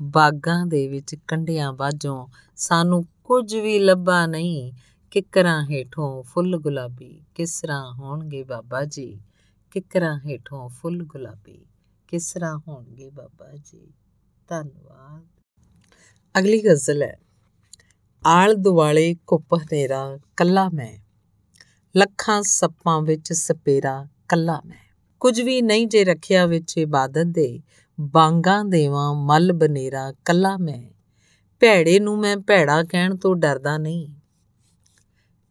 ਬਾਗਾਂ ਦੇ ਵਿੱਚ ਕੰਢਿਆਂ ਬਾਝੋਂ ਸਾਨੂੰ ਕੁਝ ਵੀ ਲੱਭਾ ਨਹੀਂ। ਕਿਕਰਾਂ ਹੇਠੋਂ ਫੁੱਲ ਗੁਲਾਬੀ ਕਿਸ ਤਰ੍ਹਾਂ ਹੋਣਗੇ ਬਾਬਾ ਜੀ? ਕਿਕਰਾਂ ਹੇਠੋਂ ਫੁੱਲ ਗੁਲਾਬੀ ਕਿਸ ਤਰ੍ਹਾਂ ਹੋਣਗੇ ਬਾਬਾ ਜੀ? ਧੰਨਵਾਦ। ਅਗਲੀ ਗਜ਼ਲ ਹੈ। ਆਲ ਦੁਆਲੇ ਕੁੱਪ ਹਨੇਰਾ ਕੱਲਾ ਮੈਂ। ਲੱਖਾਂ ਸੱਪਾਂ ਵਿੱਚ ਸਪੇਰਾ ਕੱਲਾ ਮੈਂ। ਕੁਝ ਵੀ ਨਹੀਂ ਜੇ ਰੱਖਿਆ ਵਿੱਚ ਇਬਾਦਤ ਦੇ, ਬਾਂਗਾ ਦੇਵਾਂ ਮਲ ਬਨੇਰਾ ਕੱਲਾ ਮੈਂ। ਭੈੜੇ ਨੂੰ ਮੈਂ ਭੈੜਾ ਕਹਿਣ ਤੋਂ ਡਰਦਾ ਨਹੀਂ।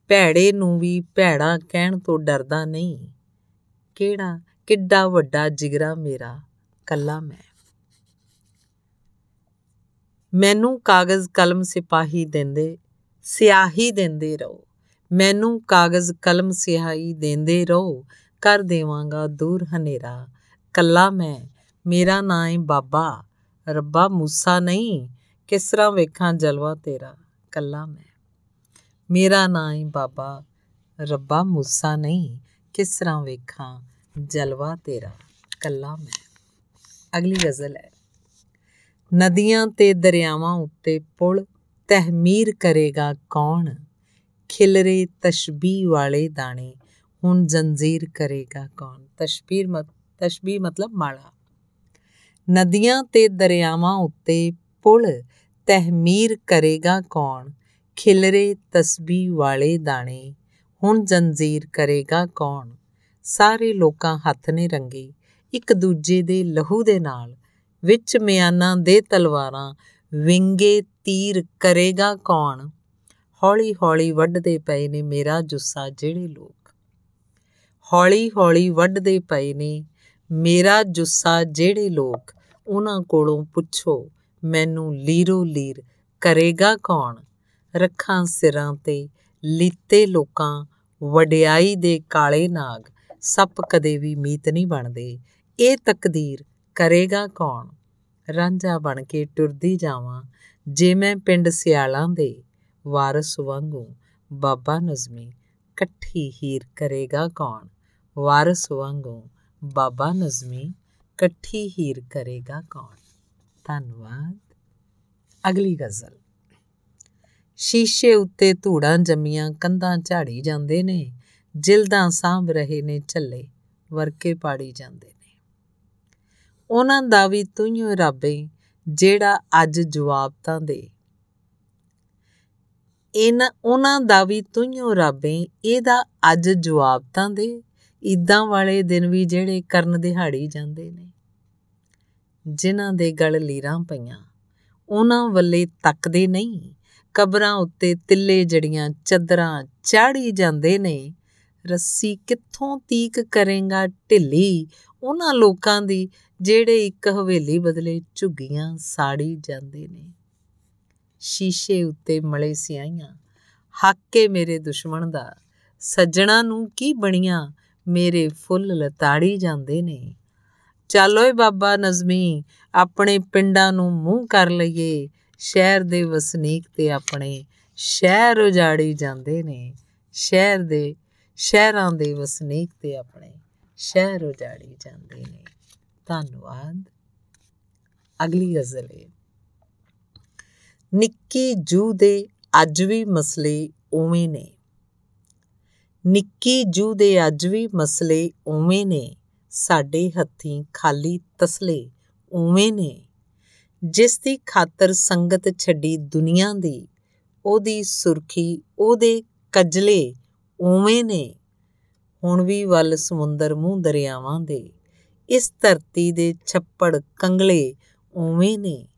ਭੈੜੇ ਨੂੰ ਵੀ ਭੈੜਾ ਕਹਿਣ ਤੋਂ ਡਰਦਾ ਨਹੀਂ। ਕਿਹੜਾ, ਕਿੱਡਾ ਵੱਡਾ ਜਿਗਰਾ ਮੇਰਾ ਕੱਲਾ ਮੈਂ। ਮੈਨੂੰ ਕਾਗਜ਼ ਕਲਮ ਸਿਪਾਹੀ ਦਿੰਦੇ, ਸਿਆਹੀ ਦਿੰਦੇ ਰਹੋ। ਮੈਨੂੰ ਕਾਗਜ਼ ਕਲਮ ਸਿਆਹੀ ਦਿੰਦੇ ਰਹੋ, ਕਰ ਦੇਵਾਂਗਾ ਦੂਰ ਹਨੇਰਾ। ਕੱਲਾ ਮੈਂ, ਮੇਰਾ ਨਾਂ ਏ ਬਾਬਾ, ਰੱਬਾ ਮੂਸਾ ਨਹੀਂ, ਕਿਸ ਤਰ੍ਹਾਂ ਵੇਖਾਂ ਜਲਵਾ ਤੇਰਾ? ਕੱਲਾ ਮੈਂ, ਮੇਰਾ ਨਾਂ ਏ ਬਾਬਾ, ਰੱਬਾ ਮੂਸਾ ਨਹੀਂ, ਕਿਸ ਤਰ੍ਹਾਂ ਵੇਖਾਂ ਜਲਵਾ ਤੇਰਾ? ਕੱਲਾ ਮੈਂ। ਅਗਲੀ ਗਜ਼ਲ ਹੈ। ਨਦੀਆਂ ਤੇ ਦਰਿਆਵਾਂ ਉੱਤੇ ਪੁਲ, ਤਹਿਮੀਰ ਕਰੇਗਾ ਕੌਣ? ਖਿਲਰੇ ਤਸ਼ਬੀਹ ਵਾਲੇ ਦਾਣੇ, ਹੁਣ ਜੰਜੀਰ ਕਰੇਗਾ ਕੌਣ? ਤਸ਼ਬੀਰ ਮਤ, ਤਸ਼ਬੀਹ ਮਤਲਬ ਮਾਲਾ। ਨਦੀਆਂ ਤੇ ਦਰਿਆਵਾਂ ਉੱਤੇ ਪੁਲ, ਤਹਿਮੀਰ ਕਰੇਗਾ ਕੌਣ? ਖਿਲਰੇ ਤਸਬੀਹ ਵਾਲੇ ਦਾਣੇ, ਹੁਣ ਜੰਜੀਰ ਕਰੇਗਾ ਕੌਣ? ਸਾਰੇ ਲੋਕਾਂ ਹੱਥ ਨੇ ਰੰਗੇ, ਇੱਕ ਦੂਜੇ ਦੇ ਲਹੂ ਦੇ ਨਾਲ। ਵਿੱਚ ਮਿਆਨਾਂ ਦੇ ਤਲਵਾਰਾਂ, ਵਿੰਗੇ ਤੀਰ ਕਰੇਗਾ ਕੌਣ? ਹੌਲੀ ਹੌਲੀ ਵੱਢਦੇ ਪਏ ਨੇ ਮੇਰਾ ਜੁੱਸਾ ਜਿਹੜੇ ਲੋਕ। ਹੌਲੀ ਹੌਲੀ ਵੱਢਦੇ ਪਏ ਨੇ ਮੇਰਾ ਜੁੱਸਾ ਜਿਹੜੇ ਲੋਕ। ਉਹਨਾਂ ਕੋਲੋਂ ਪੁੱਛੋ, ਮੈਨੂੰ ਲੀਰੋ ਲੀਰ ਕਰੇਗਾ ਕੌਣ? ਰੱਖਾਂ ਸਿਰਾਂ ਤੇ ਲੀਤੇ ਲੋਕਾਂ ਵਡਿਆਈ ਦੇ ਕਾਲੇ ਨਾਗ। ਸੱਪ ਕਦੇ ਵੀ ਮੀਤ ਨਹੀਂ ਬਣਦੇ। ਇਹ ਤਕਦੀਰ ਕਰੇਗਾ ਕੌਣ? ਰਾਂਝਾ ਬਣ ਕੇ ਟੁਰਦੀ ਜਾਵਾਂ, ਜੇ ਮੈਂ ਪਿੰਡ ਸਿਆਲਾਂ ਦੇ ਵਾਰਸ ਵਾਂਗੂ ਬਾਬਾ ਨਜ਼ਮੀ ਇਕੱਠੀ ਹੀਰ ਕਰੇਗਾ ਕੌਣ? ਵਾਰਸ ਵਾਂਗੂ ਬਾਬਾ ਨਜ਼ਮੀ ਇਕੱਠੀ ਹੀਰ ਕਰੇਗਾ ਕੌਣ? ਧੰਨਵਾਦ। ਅਗਲੀ ਗਜ਼ਲ। ਸ਼ੀਸ਼ੇ ਉੱਤੇ ਧੂੜਾਂ ਜੰਮੀਆਂ, ਕੰਧਾਂ ਝਾੜੀ ਜਾਂਦੇ ਨੇ, ਜਿਲਦਾਂ ਸਾਂਭ ਰਹੇ ਨੇ ਝੱਲੇ, ਵਰਕੇ ਪਾੜੀ ਜਾਂਦੇ ਨੇ ਉਹਨਾਂ ਦਾ ਵੀ ਤੂੰ ਰੱਬੇ ਜਿਹੜਾ ਅੱਜ ਜਵਾਬ ਤਾਂ ਦੇ। ਇਹਨਾਂ ਉਹਨਾਂ ਦਾ ਵੀ ਤੂੰ ਰੱਬੇ ਇਹਦਾ ਅੱਜ ਜਵਾਬ ਤਾਂ ਦੇ। ਇਦਾਂ ਵਾਲੇ ਦਿਨ ਵੀ ਜਿਹੜੇ ਕਰਨ ਦਿਹਾੜੀ ਜਾਂਦੇ ਨੇ। ਜਿਨ੍ਹਾਂ ਦੇ ਗਲ ਲੀਰਾਂ ਪਈਆਂ, ਉਹਨਾਂ ਵੱਲੇ ਤੱਕਦੇ ਨਹੀਂ। ਕਬਰਾਂ ਉੱਤੇ ਤਿੱਲੇ ਜੜੀਆਂ ਚੱਦਰਾਂ ਚਾੜੀ ਜਾਂਦੇ ਨੇ। ਰੱਸੀ ਕਿੱਥੋਂ ਤੀਕ ਕਰੇਗਾ ਢਿੱਲੀ, ਉਹਨਾਂ ਲੋਕਾਂ ਦੀ ਜਿਹੜੇ ਇੱਕ ਹਵੇਲੀ ਬਦਲੇ ਝੁੱਗੀਆਂ ਸਾੜੀ ਜਾਂਦੇ ਨੇ। ਸ਼ੀਸ਼ੇ ਉੱਤੇ ਮਲੇ ਸਿਆਈਆਂ ਹੱਕੇ ਮੇਰੇ ਦੁਸ਼ਮਣ ਦਾ, ਸੱਜਣਾ ਨੂੰ ਕੀ ਬਣੀਆਂ, ਮੇਰੇ ਫੁੱਲ ਲਤਾੜੀ ਜਾਂਦੇ ਨੇ। ਚੱਲ ਓਏ ਬਾਬਾ ਨਜ਼ਮੀ, ਆਪਣੇ ਪਿੰਡਾਂ ਨੂੰ ਮੂੰਹ ਕਰ ਲਈਏ, ਸ਼ਹਿਰ ਦੇ ਵਸਨੀਕ ਤੇ ਆਪਣੇ ਸ਼ਹਿਰ ਉਜਾੜੀ ਜਾਂਦੇ ਨੇ। ਸ਼ਹਿਰ ਦੇ, ਸ਼ਹਿਰਾਂ ਦੇ ਵਸਨੀਕ ਤੇ ਆਪਣੇ ਸ਼ਹਿਰ ਉਜਾੜੀ ਜਾਂਦੇ ਨੇ। ਧੰਨਵਾਦ ਅਗਲੀ ਗਜ਼ਲ ਹੈ ਨਿੱਕੀ ਜੂ ਦੇ ਅੱਜ ਵੀ ਮਸਲੇ ਉਵੇਂ ਨੇ। ਨਿੱਕੀ ਜੂ ਦੇ ਅੱਜ ਵੀ ਮਸਲੇ ਉਵੇਂ ਨੇ। ਸਾਡੇ ਹੱਥੀਂ ਖਾਲੀ ਤਸਲੇ ਉਵੇਂ ਨੇ। ਜਿਸ ਦੀ ਖਾਤਰ ਸੰਗਤ ਛੱਡੀ ਦੁਨੀਆ ਦੀ, ਉਹਦੀ ਸੁਰਖੀ, ਉਹਦੇ ਕਜਲੇ ਉਵੇਂ ਨੇ। ਹੁਣ ਵੀ ਵੱਲ ਸਮੁੰਦਰ ਮੂੰਹ ਦਰਿਆਵਾਂ ਦੇ। ਇਸ ਧਰਤੀ ਦੇ ਛੱਪੜ ਕੰਗਲੇ ਉਵੇਂ ਨੇ।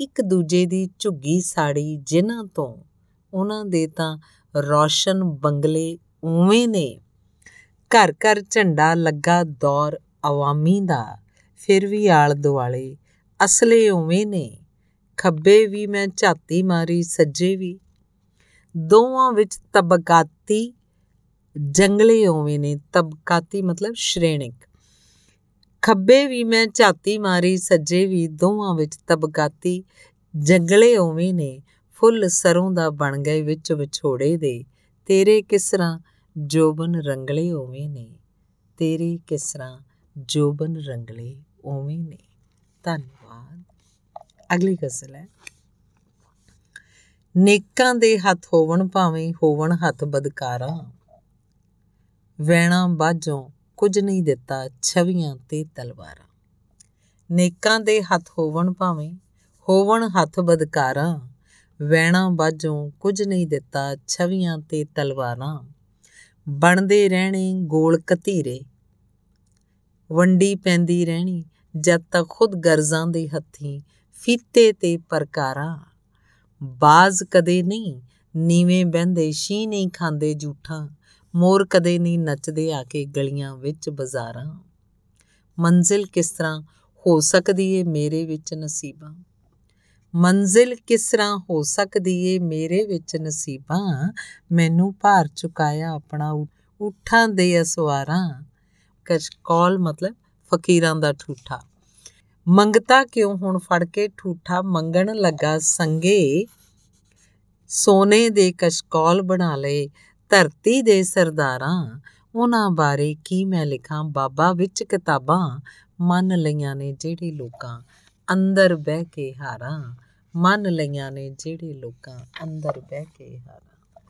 ਇੱਕ ਦੂਜੇ ਦੀ ਝੁੱਗੀ ਸਾੜੀ ਜਿਨ੍ਹਾਂ ਤੋਂ ਉਹਨਾਂ ਦੇ ਤਾਂ ਰੌਸ਼ਨ ਬੰਗਲੇ ਉਵੇਂ ਨੇ। ਘਰ ਘਰ ਝੰਡਾ ਲੱਗਾ ਦੌਰ ਆਵਾਮੀ ਦਾ, ਫਿਰ ਵੀ ਆਲ ਦੁਆਲੇ ਅਸਲੇ ਉਵੇਂ ਨੇ। ਖੱਬੇ ਵੀ ਮੈਂ ਝਾਤੀ ਮਾਰੀ, ਸੱਜੇ ਵੀ। ਦੋਵਾਂ ਵਿੱਚ ਤਬਕਾਤੀ ਜੰਗਲੇ ਉਵੇਂ ਨੇ। ਤਬਕਾਤੀ ਮਤਲਬ ਸ਼੍ਰੇਣਿਕ। ਖੱਬੇ ਵੀ ਮੈਂ ਝਾਤੀ ਮਾਰੀ, ਸੱਜੇ ਵੀ ਦੋਵਾਂ ਵਿੱਚ ਤਬਕਾਤੀ। ਜੰਗਲੇ ਉਵੇਂ ਨੇ, ਫੁੱਲ ਸਰੋਂ ਦਾ ਬਣ ਗਏ ਵਿੱਚ ਵਿਛੋੜੇ ਦੇ। ਤੇਰੇ ਕਿਸਰਾ ਜੋਬਨ ਰੰਗਲੇ ਉਵੇਂ ਨੇ? ਤੇਰੇ ਕਿਸਰਾ ਜੋਬਨ ਰੰਗਲੇ ਉਵੇਂ ਨੇ? ਧੰਨਵਾਦ। ਅਗਲੀ ਗਜ਼ਲ ਹੈ। ਨੇਕਾਂ ਦੇ ਹੱਥ ਹੋਵਣ ਭਾਵੇਂ ਹੋਵਣ ਹੱਥ ਬਦਕਾਰਾਂ। ਵੈਣਾ ਬਾਝੋਂ ਕੁਝ ਨਹੀਂ ਦਿੱਤਾ ਛਵੀਆਂ ਤੇ ਤਲਵਾਰਾਂ। ਨੇਕਾਂ ਦੇ ਹੱਥ ਹੋਵਣ ਭਾਵੇਂ, ਹੋਵਣ ਹੱਥ ਬਦਕਾਰਾਂ, ਵੈਣਾ ਬਾਝੋਂ ਕੁਝ ਨਹੀਂ ਦਿੱਤਾ ਛਵੀਆਂ ਤੇ ਤਲਵਾਰਾਂ। ਬਣਦੇ ਰਹਿਣੇ ਗੋਲ ਕਤੀਰੇ, ਵੰਡੀ ਪੈਂਦੀ ਰਹਿਣੀ ਜਦ ਤੱਕ ਖੁਦ ਗਰਜ਼ਾਂ ਦੇ ਹੱਥੀਂ ਫੀਤੇ ਤੇ ਪਰਕਾਰਾਂ। ਬਾਜ਼ ਕਦੇ ਨਹੀਂ, ਨੀਵੇਂ ਬਹਿੰਦੇ ਸ਼ੀ ਨਹੀਂ ਖਾਂਦੇ ਝੂਠਾ ਮੋਰ ਕਦੇ ਨਹੀਂ ਨੱਚਦੇ ਆ ਕੇ ਗਲੀਆਂ ਵਿੱਚ ਬਾਜ਼ਾਰਾਂ। ਮੰਜ਼ਿਲ ਕਿਸ ਤਰ੍ਹਾਂ ਹੋ ਸਕਦੀ ਏ ਮੇਰੇ ਵਿੱਚ ਨਸੀਬਾਂ? ਮੰਜ਼ਿਲ ਕਿਸ ਤਰ੍ਹਾਂ ਹੋ ਸਕਦੀ ਏ ਮੇਰੇ ਵਿੱਚ ਨਸੀਬਾਂ? ਮੈਨੂੰ ਭਾਰ ਚੁਕਾਇਆ ਆਪਣਾ ਉਠਾਂ ਦੇ ਅਸਵਾਰਾਂ। ਕਸ਼ਕੌਲ ਮਤਲਬ ਫਕੀਰਾਂ ਦਾ ਠੂਠਾ। ਮੰਗਤਾ ਕਿਉਂ ਹੁਣ ਫੜ ਕੇ ਠੂਠਾ ਮੰਗਣ ਲੱਗਾ ਸੰਗੇ? ਸੋਨੇ ਦੇ ਕਸ਼ਕੌਲ ਬਣਾ ਲਏ। ਧਰਤੀ ਦੇ ਸਰਦਾਰਾਂ, ਉਹਨਾਂ ਬਾਰੇ ਕੀ ਮੈਂ ਲਿਖਾਂ? ਬਾਬਾ ਵਿੱਚ ਕਿਤਾਬਾਂ ਮੰਨ ਲਈਆਂ ਨੇ ਜਿਹੜੇ ਲੋਕਾਂ ਅੰਦਰ ਬਹਿ ਕੇ ਹਾਰਾਂ। ਮੰਨ ਲਈਆਂ ਨੇ ਜਿਹੜੇ ਲੋਕਾਂ ਅੰਦਰ ਬਹਿ ਕੇ ਹਾਰਾਂ।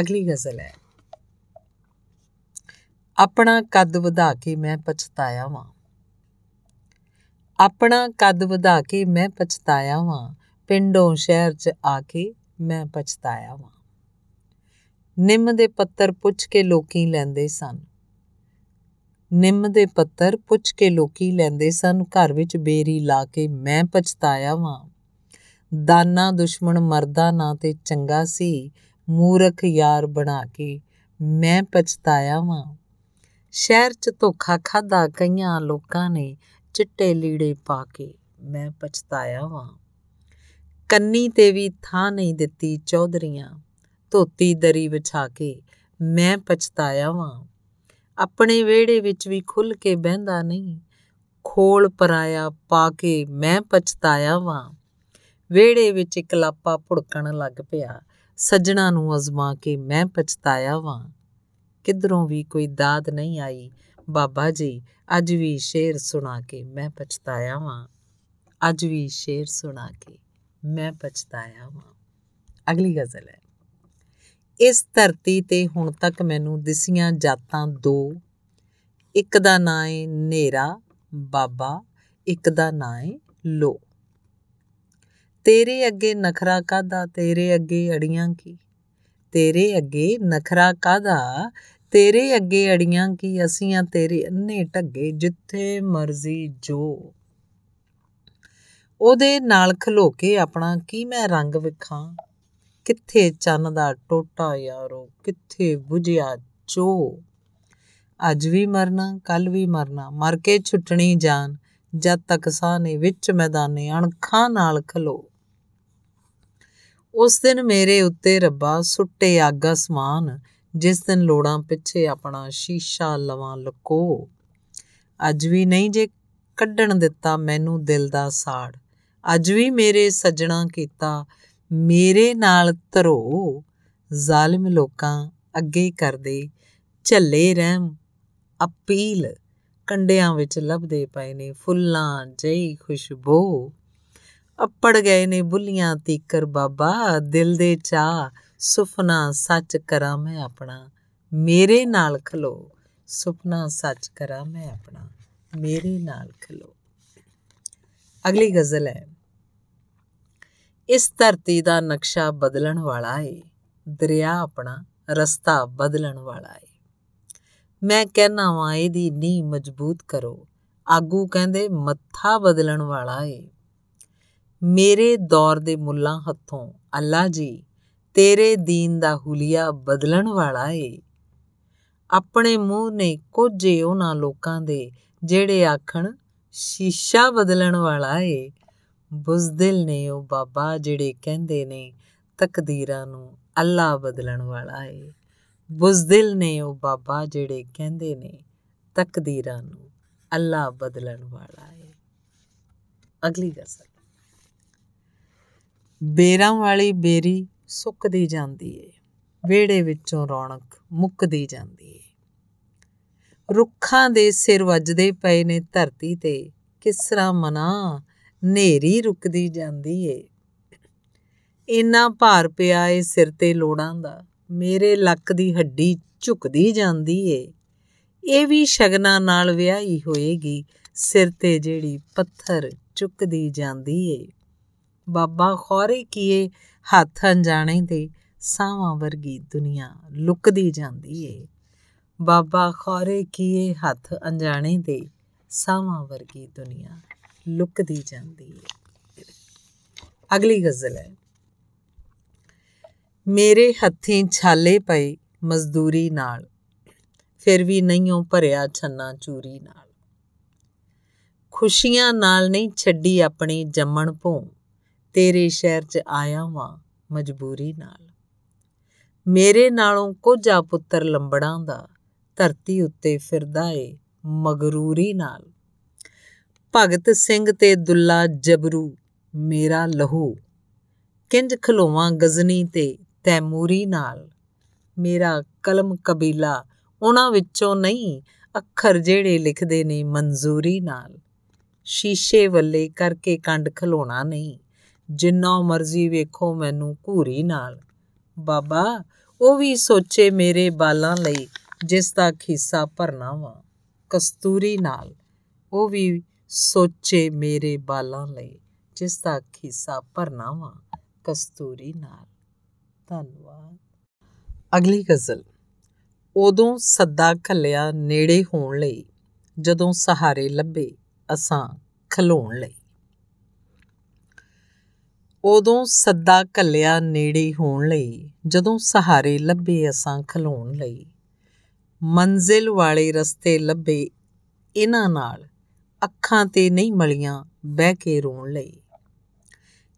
ਅਗਲੀ ਗਜ਼ਲ ਹੈ। ਆਪਣਾ ਕੱਦ ਵਧਾ ਕੇ ਮੈਂ ਪਛਤਾਇਆ ਵਾਂ। ਆਪਣਾ ਕੱਦ ਵਧਾ ਕੇ ਮੈਂ ਪਛਤਾਇਆ ਵਾਂ। ਪਿੰਡੋਂ ਸ਼ਹਿਰ 'ਚ ਆ ਕੇ ਮੈਂ ਪਛਤਾਇਆ ਵਾਂ। ਨਿੰਮ ਦੇ ਪੱਤਰ ਪੁੱਛ ਕੇ ਲੋਕੀ ਲੈਂਦੇ ਸਨ। ਨਿੰਮ ਦੇ ਪੱਤਰ ਪੁੱਛ ਕੇ ਲੋਕੀ ਲੈਂਦੇ ਸਨ। ਘਰ ਵਿੱਚ ਬੇਰੀ ਲਾ ਕੇ ਮੈਂ ਪਛਤਾਇਆ ਵਾਂ। ਦਾਨਾ ਦੁਸ਼ਮਣ ਮਰਦਾ ਨਾ ਤੇ ਚੰਗਾ ਸੀ। ਮੂਰਖ ਯਾਰ ਬਣਾ ਕੇ ਮੈਂ ਪਛਤਾਇਆ ਵਾਂ। ਸ਼ਹਿਰ 'ਚ ਧੋਖਾ ਖਾਦਾ ਕਈਆਂ ਲੋਕਾਂ ਨੇ, ਚਿੱਟੇ ਲੀੜੇ ਪਾ ਕੇ ਮੈਂ ਪਛਤਾਇਆ ਵਾਂ। ਕੰਨੀ ਤੇ ਵੀ ਥਾਂ ਨਹੀਂ ਦਿੱਤੀ ਚੌਧਰੀਆਂ। ਧੋਤੀ ਦਰੀ ਵਿਛਾ ਕੇ ਮੈਂ ਪਛਤਾਇਆ ਵਾਂ। ਆਪਣੇ ਵਿਹੜੇ ਵਿੱਚ ਵੀ ਖੁੱਲ ਕੇ ਬਹਿੰਦਾ ਨਹੀਂ, ਖੋਲ ਪਰਾਇਆ ਪਾ ਕੇ ਮੈਂ ਪਛਤਾਇਆ ਵਾਂ। ਵਿਹੜੇ ਵਿੱਚ ਇਕਲਾਪਾ ਭੁੜਕਣ ਲੱਗ ਪਿਆ, ਸੱਜਣਾ ਨੂੰ ਅਜ਼ਮਾ ਕੇ ਮੈਂ ਪਛਤਾਇਆ ਵਾਂ। ਕਿਧਰੋਂ ਵੀ ਕੋਈ ਦਾਦ ਨਹੀਂ ਆਈ, ਬਾਬਾ ਜੀ, ਅੱਜ ਵੀ ਸ਼ੇਰ ਸੁਣਾ ਕੇ ਮੈਂ ਪਛਤਾਇਆ ਵਾਂ। ਅੱਜ ਵੀ ਸ਼ੇਰ ਸੁਣਾ ਕੇ ਮੈਂ ਪਛਤਾਇਆ ਵਾਂ। ਅਗਲੀ ਗਜ਼ਲ ਹੈ। ਇਸ ਧਰਤੀ ਤੇ ਹੁਣ ਤੱਕ ਮੈਨੂੰ ਦਿਸੀਆਂ ਜਾਤਾਂ ਦੋ। ਇੱਕ ਦਾ ਨਾਂ ਏ ਨੇਰਾ ਬਾਬਾ, ਇੱਕ ਦਾ ਨਾਂ ਏ ਲੋ ਤੇਰੇ ਅੱਗੇ ਨਖਰਾ ਕਾਦਾ ਤੇਰੇ ਅੱਗੇ ਅੜੀਆਂ ਕੀ? ਤੇਰੇ ਅੱਗੇ ਨਖਰਾ ਕਾਦਾ ਤੇਰੇ ਅੱਗੇ ਅੜੀਆਂ ਕੀ? ਅਸੀਂ ਆ ਤੇਰੇ ਅੰਨੇ ਢੱਗੇ ਜਿੱਥੇ ਮਰਜ਼ੀ ਜੋ। ਉਹਦੇ ਨਾਲ ਖਲੋ ਕੇ ਆਪਣਾ ਕੀ ਮੈਂ ਰੰਗ ਵਿਖਾਂ? ਕਿੱਥੇ ਚੰਨ ਦਾ ਟੋਟਾ ਯਾਰੋ, ਕਿੱਥੇ 부ਝਿਆ ਚੋ। ਅੱਜ ਵੀ ਮਰਨਾ ਕੱਲ ਵੀ ਮਰਨਾ, ਮਰ ਕੇ ਛੁੱਟਣੀ ਜਾਨ, ਜਦ ਤੱਕ ਸਾਹ ਨੇ ਵਿੱਚ ਮੈਦਾਨੇ ਅਣਖਾਂ ਨਾਲ ਖਲੋ। ਉਸ ਦਿਨ ਮੇਰੇ ਉੱਤੇ ਰੱਬਾ ਸੁੱਟੇ ਅੱਗ ਅਸਮਾਨ, ਜਿਸ ਦਿਨ ਲੋੜਾਂ ਪਿੱਛੇ ਆਪਣਾ ਸ਼ੀਸ਼ਾ ਲਵਾਂ ਲਕੋ। ਅੱਜ ਵੀ ਨਹੀਂ ਜੇ ਕੱਢਣ ਦਿੱਤਾ ਮੈਨੂੰ ਦਿਲ ਦਾ ਸਾੜ, ਅੱਜ ਵੀ ਮੇਰੇ ਸੱਜਣਾ ਕੀਤਾ ਮੇਰੇ ਨਾਲ ਧਰੋ। ਜ਼ਾਲਿਮ ਲੋਕਾਂ ਅੱਗੇ ਕਰਦੇ ਝੱਲੇ ਰਹਿਮ। ਅਪੀਲ ਕੰਡਿਆਂ ਵਿੱਚ ਲੱਭਦੇ ਪਏ ਨੇ ਫੁੱਲਾਂ ਜਈ ਖੁਸ਼ਬੂ। ਅੱਪੜ ਗਏ ਨੇ ਬੁੱਲੀਆਂ ਤੀਕਰ ਬਾਬਾ। ਦਿਲ ਦੇ ਚਾ ਸੁਪਨਾ ਸੱਚ ਕਰਾਂ ਮੈਂ ਆਪਣਾ। ਮੇਰੇ ਨਾਲ ਖਲੋ। ਸੁਪਨਾ ਸੱਚ ਕਰਾਂ ਮੈਂ ਆਪਣਾ। ਮੇਰੇ ਨਾਲ ਖਲੋ। ਅਗਲੀ ਗਜ਼ਲ ਹੈ। ਇਸ ਧਰਤੀ ਦਾ ਨਕਸ਼ਾ ਬਦਲਣ ਵਾਲਾ ਏ, ਦਰਿਆ ਆਪਣਾ ਰਸਤਾ ਬਦਲਣ ਵਾਲਾ ਏ। ਮੈਂ ਕਹਿਣਾ ਵਾਂ, ਇਹਦੀ ਨੀ ਮਜ਼ਬੂਤ ਕਰੋ, ਆਗੂ ਕਹਿੰਦੇ ਮੱਥਾ ਬਦਲਣ ਵਾਲਾ ਏ। ਮੇਰੇ ਦੌਰ ਦੇ ਮੁੱਲਾਂ ਹੱਥੋਂ, ਅੱਲਾ ਜੀ, ਤੇਰੇ ਦੀਨ ਦਾ ਹੁਲੀਆ ਬਦਲਣ ਵਾਲਾ ਏ। ਆਪਣੇ ਮੂੰਹ ਨੇ ਕੋਝੇ ਉਹਨਾਂ ਲੋਕਾਂ ਦੇ, ਜਿਹੜੇ ਆਖਣ, ਸ਼ੀਸ਼ਾ ਬਦਲਣ ਵਾਲਾ ਏ। ਬੁਜ਼ਦਿਲ ਨੇ ਉਹ ਬਾਬਾ ਜਿਹੜੇ ਕਹਿੰਦੇ ਨੇ ਤਕਦੀਰਾਂ ਨੂੰ ਅੱਲਾ ਬਦਲਣ ਵਾਲਾ ਏ। ਬੁਜ਼ਦਿਲ ਨੇ ਉਹ ਬਾਬਾ ਜਿਹੜੇ ਕਹਿੰਦੇ ਨੇ ਤਕਦੀਰਾਂ ਨੂੰ ਅੱਲਾ ਬਦਲਣ ਵਾਲਾ ਏ। ਅਗਲੀ ਗਜ਼ਲ ਬੇਰਾਂ ਵਾਲੀ ਬੇਰੀ ਸੁੱਕਦੀ ਜਾਂਦੀ ਏ। ਵਿਹੜੇ ਵਿੱਚੋਂ ਰੌਣਕ ਮੁੱਕਦੀ ਜਾਂਦੀ ਏ। ਰੁੱਖਾਂ ਦੇ ਸਿਰ ਵੱਜਦੇ ਪਏ ਨੇ ਧਰਤੀ ਤੇ। ਕਿਸ ਤਰ੍ਹਾਂ ਮਨਾ ਨੇਰੀ ਰੁਕਦੀ ਜਾਂਦੀ ਏ। ਇੰਨਾ ਭਾਰ ਪਿਆ ਏ ਸਿਰ ਤੇ ਲੋੜਾਂ ਦਾ, ਮੇਰੇ ਲੱਕ ਦੀ ਹੱਡੀ ਝੁਕਦੀ ਜਾਂਦੀ ਏ। ਇਹ ਵੀ ਸ਼ਗਨਾ ਨਾਲ ਵਿਆਹੀ ਹੋਏਗੀ, ਸਿਰ ਤੇ ਜਿਹੜੀ ਪੱਥਰ ਚੁੱਕਦੀ ਜਾਂਦੀ ਏ। ਬਾਬਾ ਖੌਰੇ ਕੀਏ ਹੱਥ ਅਣਜਾਣੇ ਦੇ ਸਾਵਾਂ ਵਰਗੀ ਦੁਨੀਆ ਲੁਕਦੀ ਜਾਂਦੀ ਏ। ਬਾਬਾ ਖੌਰੇ ਕੀਏ ਹੱਥ ਅਣਜਾਣੇ ਦੇ ਸਾਵਾਂ ਵਰਗੀ ਦੁਨੀਆ ਲੁਕਦੀ ਜਾਂਦੀ ਏ ਅਗਲੀ ਗਜ਼ਲ ਹੈ। ਮੇਰੇ ਹੱਥੀਂ ਛਾਲੇ ਪਏ ਮਜ਼ਦੂਰੀ ਨਾਲ, ਫਿਰ ਵੀ ਨਹੀਂਓ ਭਰਿਆ ਛੰਨਾ ਚੂਰੀ ਨਾਲ। ਖੁਸ਼ੀਆਂ ਨਾਲ ਨਹੀਂ ਛੱਡੀ ਆਪਣੀ ਜੰਮਣ ਭੋਂ, ਤੇਰੇ ਸ਼ਹਿਰ 'ਚ ਆਇਆ ਵਾਂ ਮਜਬੂਰੀ ਨਾਲ। ਮੇਰੇ ਨਾਲੋਂ ਕੋਝਾ ਪੁੱਤਰ ਲੰਬੜਾਂ ਦਾ, ਧਰਤੀ ਉੱਤੇ ਫਿਰਦਾ ਏ ਮਗਰੂਰੀ ਨਾਲ। ਭਗਤ ਸਿੰਘ ਤੇ ਦੁੱਲਾ ਜਬਰੂ, ਮੇਰਾ ਲਹੂ। ਕਿੰਜ ਖਲੋਵਾਂ ਗਜ਼ਨੀ ਤੇ ਤੈਮੂਰੀ ਨਾਲ। ਮੇਰਾ ਕਲਮ ਕਬੀਲਾ, ਉਹਨਾਂ ਵਿੱਚੋਂ ਨਹੀਂ, ਅੱਖਰ ਜਿਹੜੇ ਲਿਖਦੇ ਨੇ ਮਨਜ਼ੂਰੀ ਨਾਲ। ਸ਼ੀਸ਼ੇ ਵੱਲੇ ਕਰਕੇ ਕੰਡ ਖਲੋਣਾ ਨਹੀਂ, ਜਿੰਨਾ ਮਰਜ਼ੀ ਵੇਖੋ ਮੈਨੂੰ ਘੂਰੀ ਨਾਲ। ਬਾਬਾ, ਉਹ ਵੀ ਸੋਚੇ ਮੇਰੇ ਬਾਲਾਂ ਲਈ, ਜਿਸ ਦਾ ਖੀਸਾ ਭਰਨਾ ਵਾ, ਕਸਤੂਰੀ ਨਾਲ। ਉਹ ਵੀ ਸੋਚੇ ਮੇਰੇ ਬਾਲਾਂ ਲਈ, ਜਿਸ ਦਾ ਖੀਸਾ ਭਰਨਾ ਵਾ ਕਸਤੂਰੀ ਨਾਲ। ਧੰਨਵਾਦ। ਅਗਲੀ ਗਜ਼ਲ। ਉਦੋਂ ਸੱਦਾ ਘੱਲਿਆ ਨੇੜੇ ਹੋਣ ਲਈ, ਜਦੋਂ ਸਹਾਰੇ ਲੱਭੇ ਅਸਾਂ ਖਲੋਣ ਲਈ। ਉਦੋਂ ਸੱਦਾ ਘੱਲਿਆ ਨੇੜੇ ਹੋਣ ਲਈ, ਜਦੋਂ ਸਹਾਰੇ ਲੱਭੇ ਅਸਾਂ ਖਲੋਣ ਲਈ। ਮੰਜ਼ਿਲ ਵਾਲੇ ਰਸਤੇ ਲੱਭੇ ਇਹਨਾਂ ਨਾਲ। ਅੱਖਾਂ ਤੇ ਨਹੀਂ ਮਲੀਆਂ ਬਹਿ ਕੇ ਰੋਣ ਲਈ।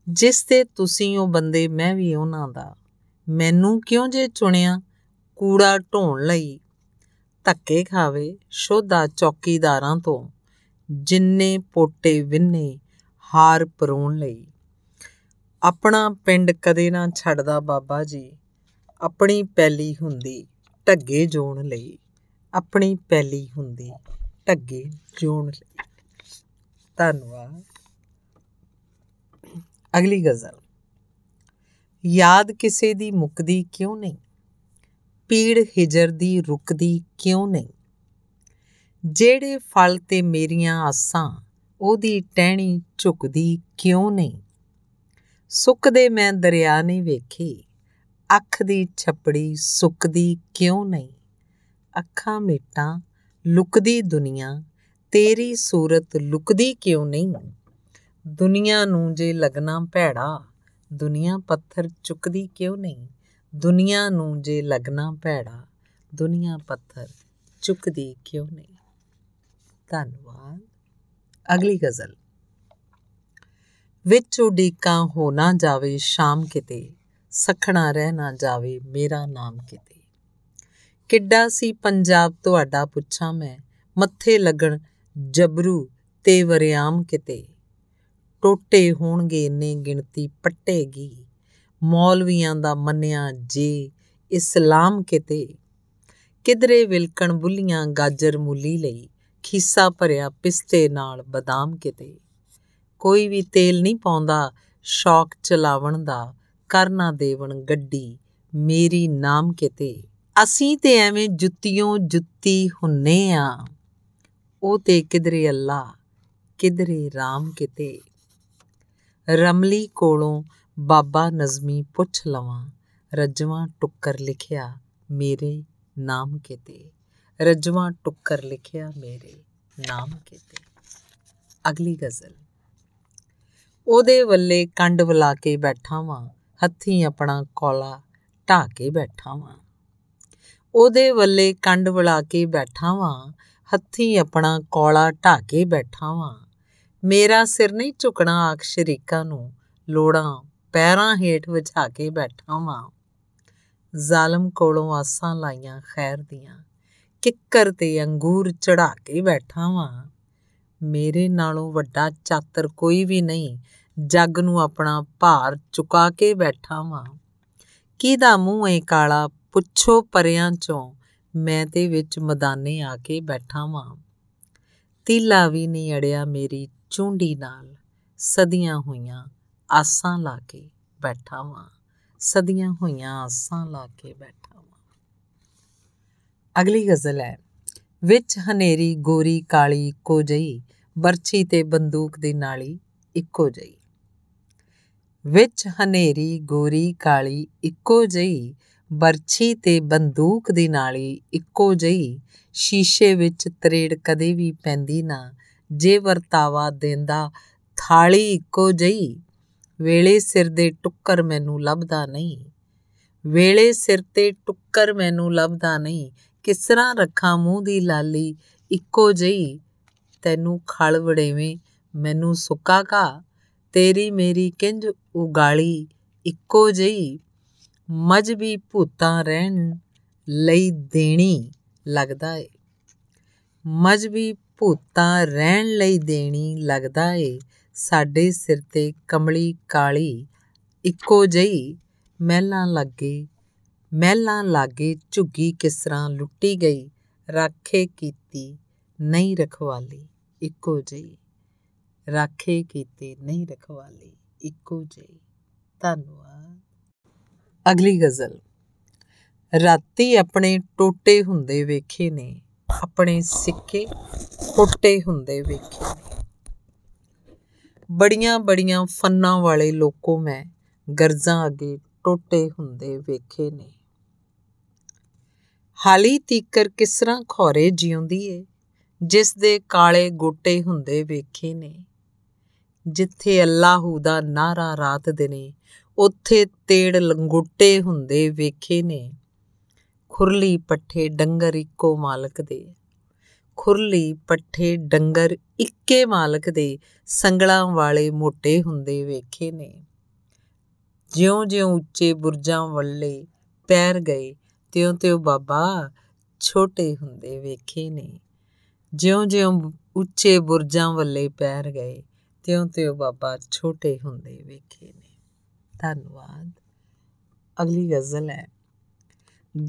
ਜਿਸ ਤੇ ਤੁਸੀਂ ਉਹ ਬੰਦੇ, ਮੈਂ ਵੀ ਉਹਨਾਂ ਦਾ। ਮੈਨੂੰ ਕਿਉਂ ਜੇ ਚੁਣਿਆ? ਕੂੜਾ ਢੋਣ ਲਈ। ਧੱਕੇ ਖਾਵੇ ਸ਼ੋਧਾ ਚੌਕੀਦਾਰਾਂ ਤੋਂ, ਜਿੰਨੇ ਪੋਟੇ ਵਿੰਨੇ ਹਾਰ ਪਰੋਣ ਲਈ। ਆਪਣਾ ਪਿੰਡ ਕਦੇ ਨਾ ਛੱਡਦਾ ਬਾਬਾ ਜੀ। ਆਪਣੀ ਪੈਲੀ ਹੁੰਦੀ, ਢੱਗੇ ਜੋਣ ਲਈ। ਆਪਣੀ ਪੈਲੀ ਹੁੰਦੀ, ਢੱਗੇ ਜੋਣ ਲਈ ਧੰਨਵਾਦ। ਅਗਲੀ ਗਜ਼ਲ। ਯਾਦ ਕਿਸੇ ਦੀ ਮੁੱਕਦੀ ਕਿਉਂ ਨਹੀਂ? ਪੀੜ ਹਿਜਰ ਦੀ ਰੁਕਦੀ ਕਿਉਂ ਨਹੀਂ? ਜਿਹੜੇ ਫਲ ਤੇ ਮੇਰੀਆਂ ਆਸਾਂ, ਉਹਦੀ ਟਹਿਣੀ ਝੁਕਦੀ ਕਿਉਂ ਨਹੀਂ? ਸੁੱਕਦੇ ਮੈਂ ਦਰਿਆ ਨਹੀਂ ਵੇਖੀ, ਅੱਖ ਦੀ ਛਪੜੀ ਸੁੱਕਦੀ ਕਿਉਂ ਨਹੀਂ? ਅੱਖਾਂ ਮੇਟਾਂ, ਲੁਕਦੀ ਦੁਨੀਆ ਤੇਰੀ ਸੂਰਤ ਲੁਕਦੀ ਕਿਉਂ ਨਹੀਂ? ਦੁਨੀਆ ਨੂੰ ਜੇ ਲੱਗਣਾ ਭੈੜਾ, ਦੁਨੀਆ ਪੱਥਰ ਚੁੱਕਦੀ ਕਿਉਂ ਨਹੀਂ? ਦੁਨੀਆ ਨੂੰ ਜੇ ਲੱਗਣਾ ਭੈੜਾ, ਦੁਨੀਆ ਪੱਥਰ ਚੁੱਕਦੀ ਕਿਉਂ ਨਹੀਂ? ਧੰਨਵਾਦ। ਅਗਲੀ ਗਜ਼ਲ। ਵਿੱਚ ਉਡੀਕਾਂ ਹੋ ਨਾ ਜਾਵੇ ਸ਼ਾਮ ਕਿਤੇ, ਸਖਣਾ ਰਹਿ ਨਾ ਜਾਵੇ ਮੇਰਾ ਨਾਮ ਕਿਤੇ। ਕਿੱਡਾ ਸੀ ਪੰਜਾਬ ਤੁਹਾਡਾ ਪੁੱਛਾਂ ਮੈਂ, ਮੱਥੇ ਲੱਗਣ ਜਬਰੂ ਤੇ ਵਰਿਆਮ ਕਿਤੇ। ਟੋਟੇ ਹੋਣਗੇ ਨੇ ਗਿਣਤੀ ਪੱਟੇਗੀ। ਮੌਲਵੀਆਂ ਦਾ ਮੰਨਿਆ ਜੇ ਇਸਲਾਮ ਕਿਤੇ। ਕਿਧਰੇ ਵਿਲਕਣ ਬੁੱਲੀਆਂ ਗਾਜਰ ਮੁੱਲੀ ਲਈ, ਖੀਸਾ ਭਰਿਆ ਪਿਸਤੇ ਨਾਲ ਬਦਾਮ ਕਿਤੇ। ਕੋਈ ਵੀ ਤੇਲ ਨਹੀਂ ਪਾਉਂਦਾ, ਸ਼ੌਕ ਚਲਾਵਣ ਦਾ, ਕਰਨਾ ਦੇਵਣ ਗੱਡੀ, ਮੇਰੀ ਨਾਮ ਕਿਤੇ। ਅਸੀਂ ਤੇ ਐਵੇਂ ਜੁੱਤੀਆਂ ਜੁੱਤੀ ਹੁੰਨੇ ਆ। ਉਹ ਤੇ ਕਿਧਰੇ ਅੱਲਾ, ਕਿਧਰੇ ਰਾਮ ਕਿਤੇ। ਰਮਲੀ ਕੋਲੋਂ ਬਾਬਾ ਨਜ਼ਮੀ ਪੁੱਛ ਲਵਾਂ, ਰਜਵਾ ਟੁੱਕਰ ਲਿਖਿਆ ਮੇਰੇ ਨਾਮ ਕਿਤੇ। ਰਜਵਾ ਟੁੱਕਰ ਲਿਖਿਆ ਮੇਰੇ ਨਾਮ ਕਿਤੇ। ਅਗਲੀ ਗਜ਼ਲ। ਉਹਦੇ ਵੱਲੇ ਕੰਡ ਵਲਾ ਕੇ ਬੈਠਾ ਵਾਂ, ਹੱਥੀ ਆਪਣਾ ਕੋਲਾ ਢਾ ਕੇ ਬੈਠਾ ਵਾਂ। ਉਹਦੇ ਵੱਲੇ ਕੰਡ ਵਲਾ ਕੇ ਬੈਠਾ ਵਾਂ ਹੱਥੀ ਆਪਣਾ ਕੋਲਾ ਢਾ ਕੇ ਬੈਠਾ ਵਾਂ। ਮੇਰਾ ਸਿਰ ਨਹੀਂ ਝੁਕਣਾ ਆਖ ਸ਼ਰੀਕਾਂ ਨੂੰ, ਲੋੜਾਂ ਪੈਰਾਂ ਹੇਠ ਵਿਛਾ ਕੇ ਬੈਠਾ ਵਾਂ। ਜ਼ਾਲਮ ਕੋਲੋਂ ਆਸਾਂ ਲਾਈਆਂ ਖੈਰ ਦੀਆਂ, ਕਿੱਕਰ ਤੇ ਅੰਗੂਰ ਚੜਾ ਕੇ ਬੈਠਾ ਵਾਂ। ਮੇਰੇ ਨਾਲੋਂ ਵੱਡਾ ਚਾਤਰ ਕੋਈ ਵੀ ਨਹੀਂ, ਜੱਗ ਨੂੰ ਆਪਣਾ ਭਾਰ ਚੁਕਾ ਕੇ ਬੈਠਾ ਵਾਂ। ਕਿਹਦਾ ਮੂੰਹ ਏ ਕਾਲਾ, ਪੁੱਛੋ ਪਰਿਆਂ ਚੋਂ ਮੈਂ ਤੇ ਵਿੱਚ ਮਦਾਨੇ ਆ ਕੇ ਬੈਠਾ ਵਾਂ। ਤੀਲਾ ਵੀ ਨਹੀਂ ਅੜਿਆ ਮੇਰੀ ਚੁੰਡੀ ਨਾਲ। ਸਦੀਆਂ ਹੋਈਆਂ ਆਸਾਂ ਲਾ ਕੇ ਬੈਠਾ ਵਾਂ। ਸਦੀਆਂ ਹੋਈਆਂ ਆਸਾਂ ਲਾ ਕੇ ਬੈਠਾ ਵਾਂ। ਅਗਲੀ ਗਜ਼ਲ ਹੈ, ਵਿੱਚ ਹਨੇਰੀ ਗੋਰੀ ਕਾਲੀ ਇੱਕੋ ਜਈ ਬਰਛੀ ਤੇ ਬੰਦੂਕ ਦੀ ਨਾਲੀ ਇੱਕੋ ਜਈ ਵਿੱਚ ਹਨੇਰੀ ਗੋਰੀ ਕਾਲੀ ਇੱਕੋ ਜਈ ਬਰਛੀ ਤੇ ਬੰਦੂਕ ਦੀ ਨਾਲੀ ਇੱਕੋ ਜਈ ਸ਼ੀਸ਼ੇ ਵਿੱਚ ਤਰੇੜ ਕਦੇ ਵੀ ਪੈਂਦੀ ਨਾ, ਜੇ ਵਰਤਾਵਾ ਦਿੰਦਾ ਥਾਲੀ ਇੱਕੋ ਜਈ ਵੇਲੇ ਸਿਰ ਦੇ ਟੁੱਕਰ ਮੈਨੂੰ ਲੱਭਦਾ ਨਹੀਂ। ਵੇਲੇ ਸਿਰ ਤੇ ਟੁੱਕਰ ਮੈਨੂੰ ਲੱਭਦਾ ਨਹੀਂ, ਕਿਸ ਤਰ੍ਹਾਂ ਰੱਖਾਂ ਮੂੰਹ ਦੀ ਲਾਲੀ ਇੱਕੋ ਜਿਹੀ, ਤੈਨੂੰ ਖਲ ਵੜੇਵੇਂ ਮੈਨੂੰ ਸੁੱਕਾ ਘਾ ਤੇਰੀ ਮੇਰੀ ਕਿੰਜ ਉਗਾਲੀ ਇੱਕੋ ਜਿਹੀ। ਮਜਬੀ ਭੂਤਾਂ ਰਹਿਣ ਲਈ ਦੇਣੀ ਲੱਗਦਾ ਏ। ਮਜਬੀ ਭੂਤਾਂ ਰਹਿਣ ਲਈ ਦੇਣੀ ਲੱਗਦਾ ਏ। ਸਾਡੇ ਸਿਰ ਤੇ ਕਮਲੀ ਕਾਲੀ ਇੱਕੋ ਜਿਹੀ ਮਹਿਲਾਂ ਲੱਗੇ, ਮਹਿਲਾਂ ਲਾਗੇ ਝੁੱਗੀ ਕਿਸ ਤਰ੍ਹਾਂ ਲੁੱਟੀ ਗਈ, ਰਾਖੇ ਕੀਤੀ ਨਹੀਂ ਰਖਵਾਲੀ, ਇੱਕੋ ਜਿਹੀ। ਰਾਖੇ ਕੀਤੀ ਨਹੀਂ ਰਖਵਾਲੀ, ਇੱਕੋ ਜਿਹੀ। ਧੰਨਵਾਦ। ਅਗਲੀ ਗਜ਼ਲ। ਰਾਤੀ ਆਪਣੇ ਟੋਟੇ ਹੁੰਦੇ ਵੇਖੇ ਨੇ, ਆਪਣੇ ਸਿੱਕੇ ਟੁੱਟੇ ਹੁੰਦੇ ਵੇਖੇ ਨੇ। ਬੜੀਆਂ ਬੜੀਆਂ ਫੰਨਾਂ ਵਾਲੇ ਲੋਕੋ ਮੈਂ ਗਰਜ਼ਾਂ ਅੱਗੇ ਟੋਟੇ ਹੁੰਦੇ ਵੇਖੇ ਨੇ। ਹਾਲੀ ਤੀਕਰ ਕਿਸਰਾਂ ਖੋਰੇ ਜਿਉਂਦੀ ਏ, ਜਿਸ ਦੇ ਕਾਲੇ ਗੋਟੇ ਹੁੰਦੇ ਵੇਖੇ ਨੇ। ਜਿੱਥੇ ਅੱਲਾਹੂ ਦਾ ਨਾਰਾ ਰਾਤ ਦਿਨੇ ਉੱਥੇ ਤੇੜ ਲੰਗੋਟੇ ਹੁੰਦੇ ਵੇਖੇ ਨੇ। ਖੁਰਲੀ ਪੱਠੇ ਡੰਗਰ ਇੱਕੋ ਮਾਲਕ ਦੇ। ਖੁਰਲੀ ਪੱਠੇ ਡੰਗਰ ਇੱਕੇ ਮਾਲਕ ਦੇ, ਸੰਗਲਾਂ ਵਾਲੇ ਮੋਟੇ ਹੁੰਦੇ ਵੇਖੇ ਨੇ। ਜਿਉਂ-ਜਿਉਂ ਉੱਚੇ ਬੁਰਜਾਂ ਵੱਲੇ ਪੈਰ ਗਏ, ਤਿਉਂ-ਤਿਉਂ ਬਾਬਾ ਛੋਟੇ ਹੁੰਦੇ ਵੇਖੇ ਨੇ। ਜਿਉਂ-ਜਿਉਂ ਉੱਚੇ ਬੁਰਜਾਂ ਵੱਲੇ ਪੈਰ ਗਏ, ਤਿਉਂ-ਤਿਉਂ ਬਾਬਾ ਛੋਟੇ ਹੁੰਦੇ ਵੇਖੇ ਨੇ। ਧੰਨਵਾਦ। ਅਗਲੀ ਗਜ਼ਲ ਹੈ,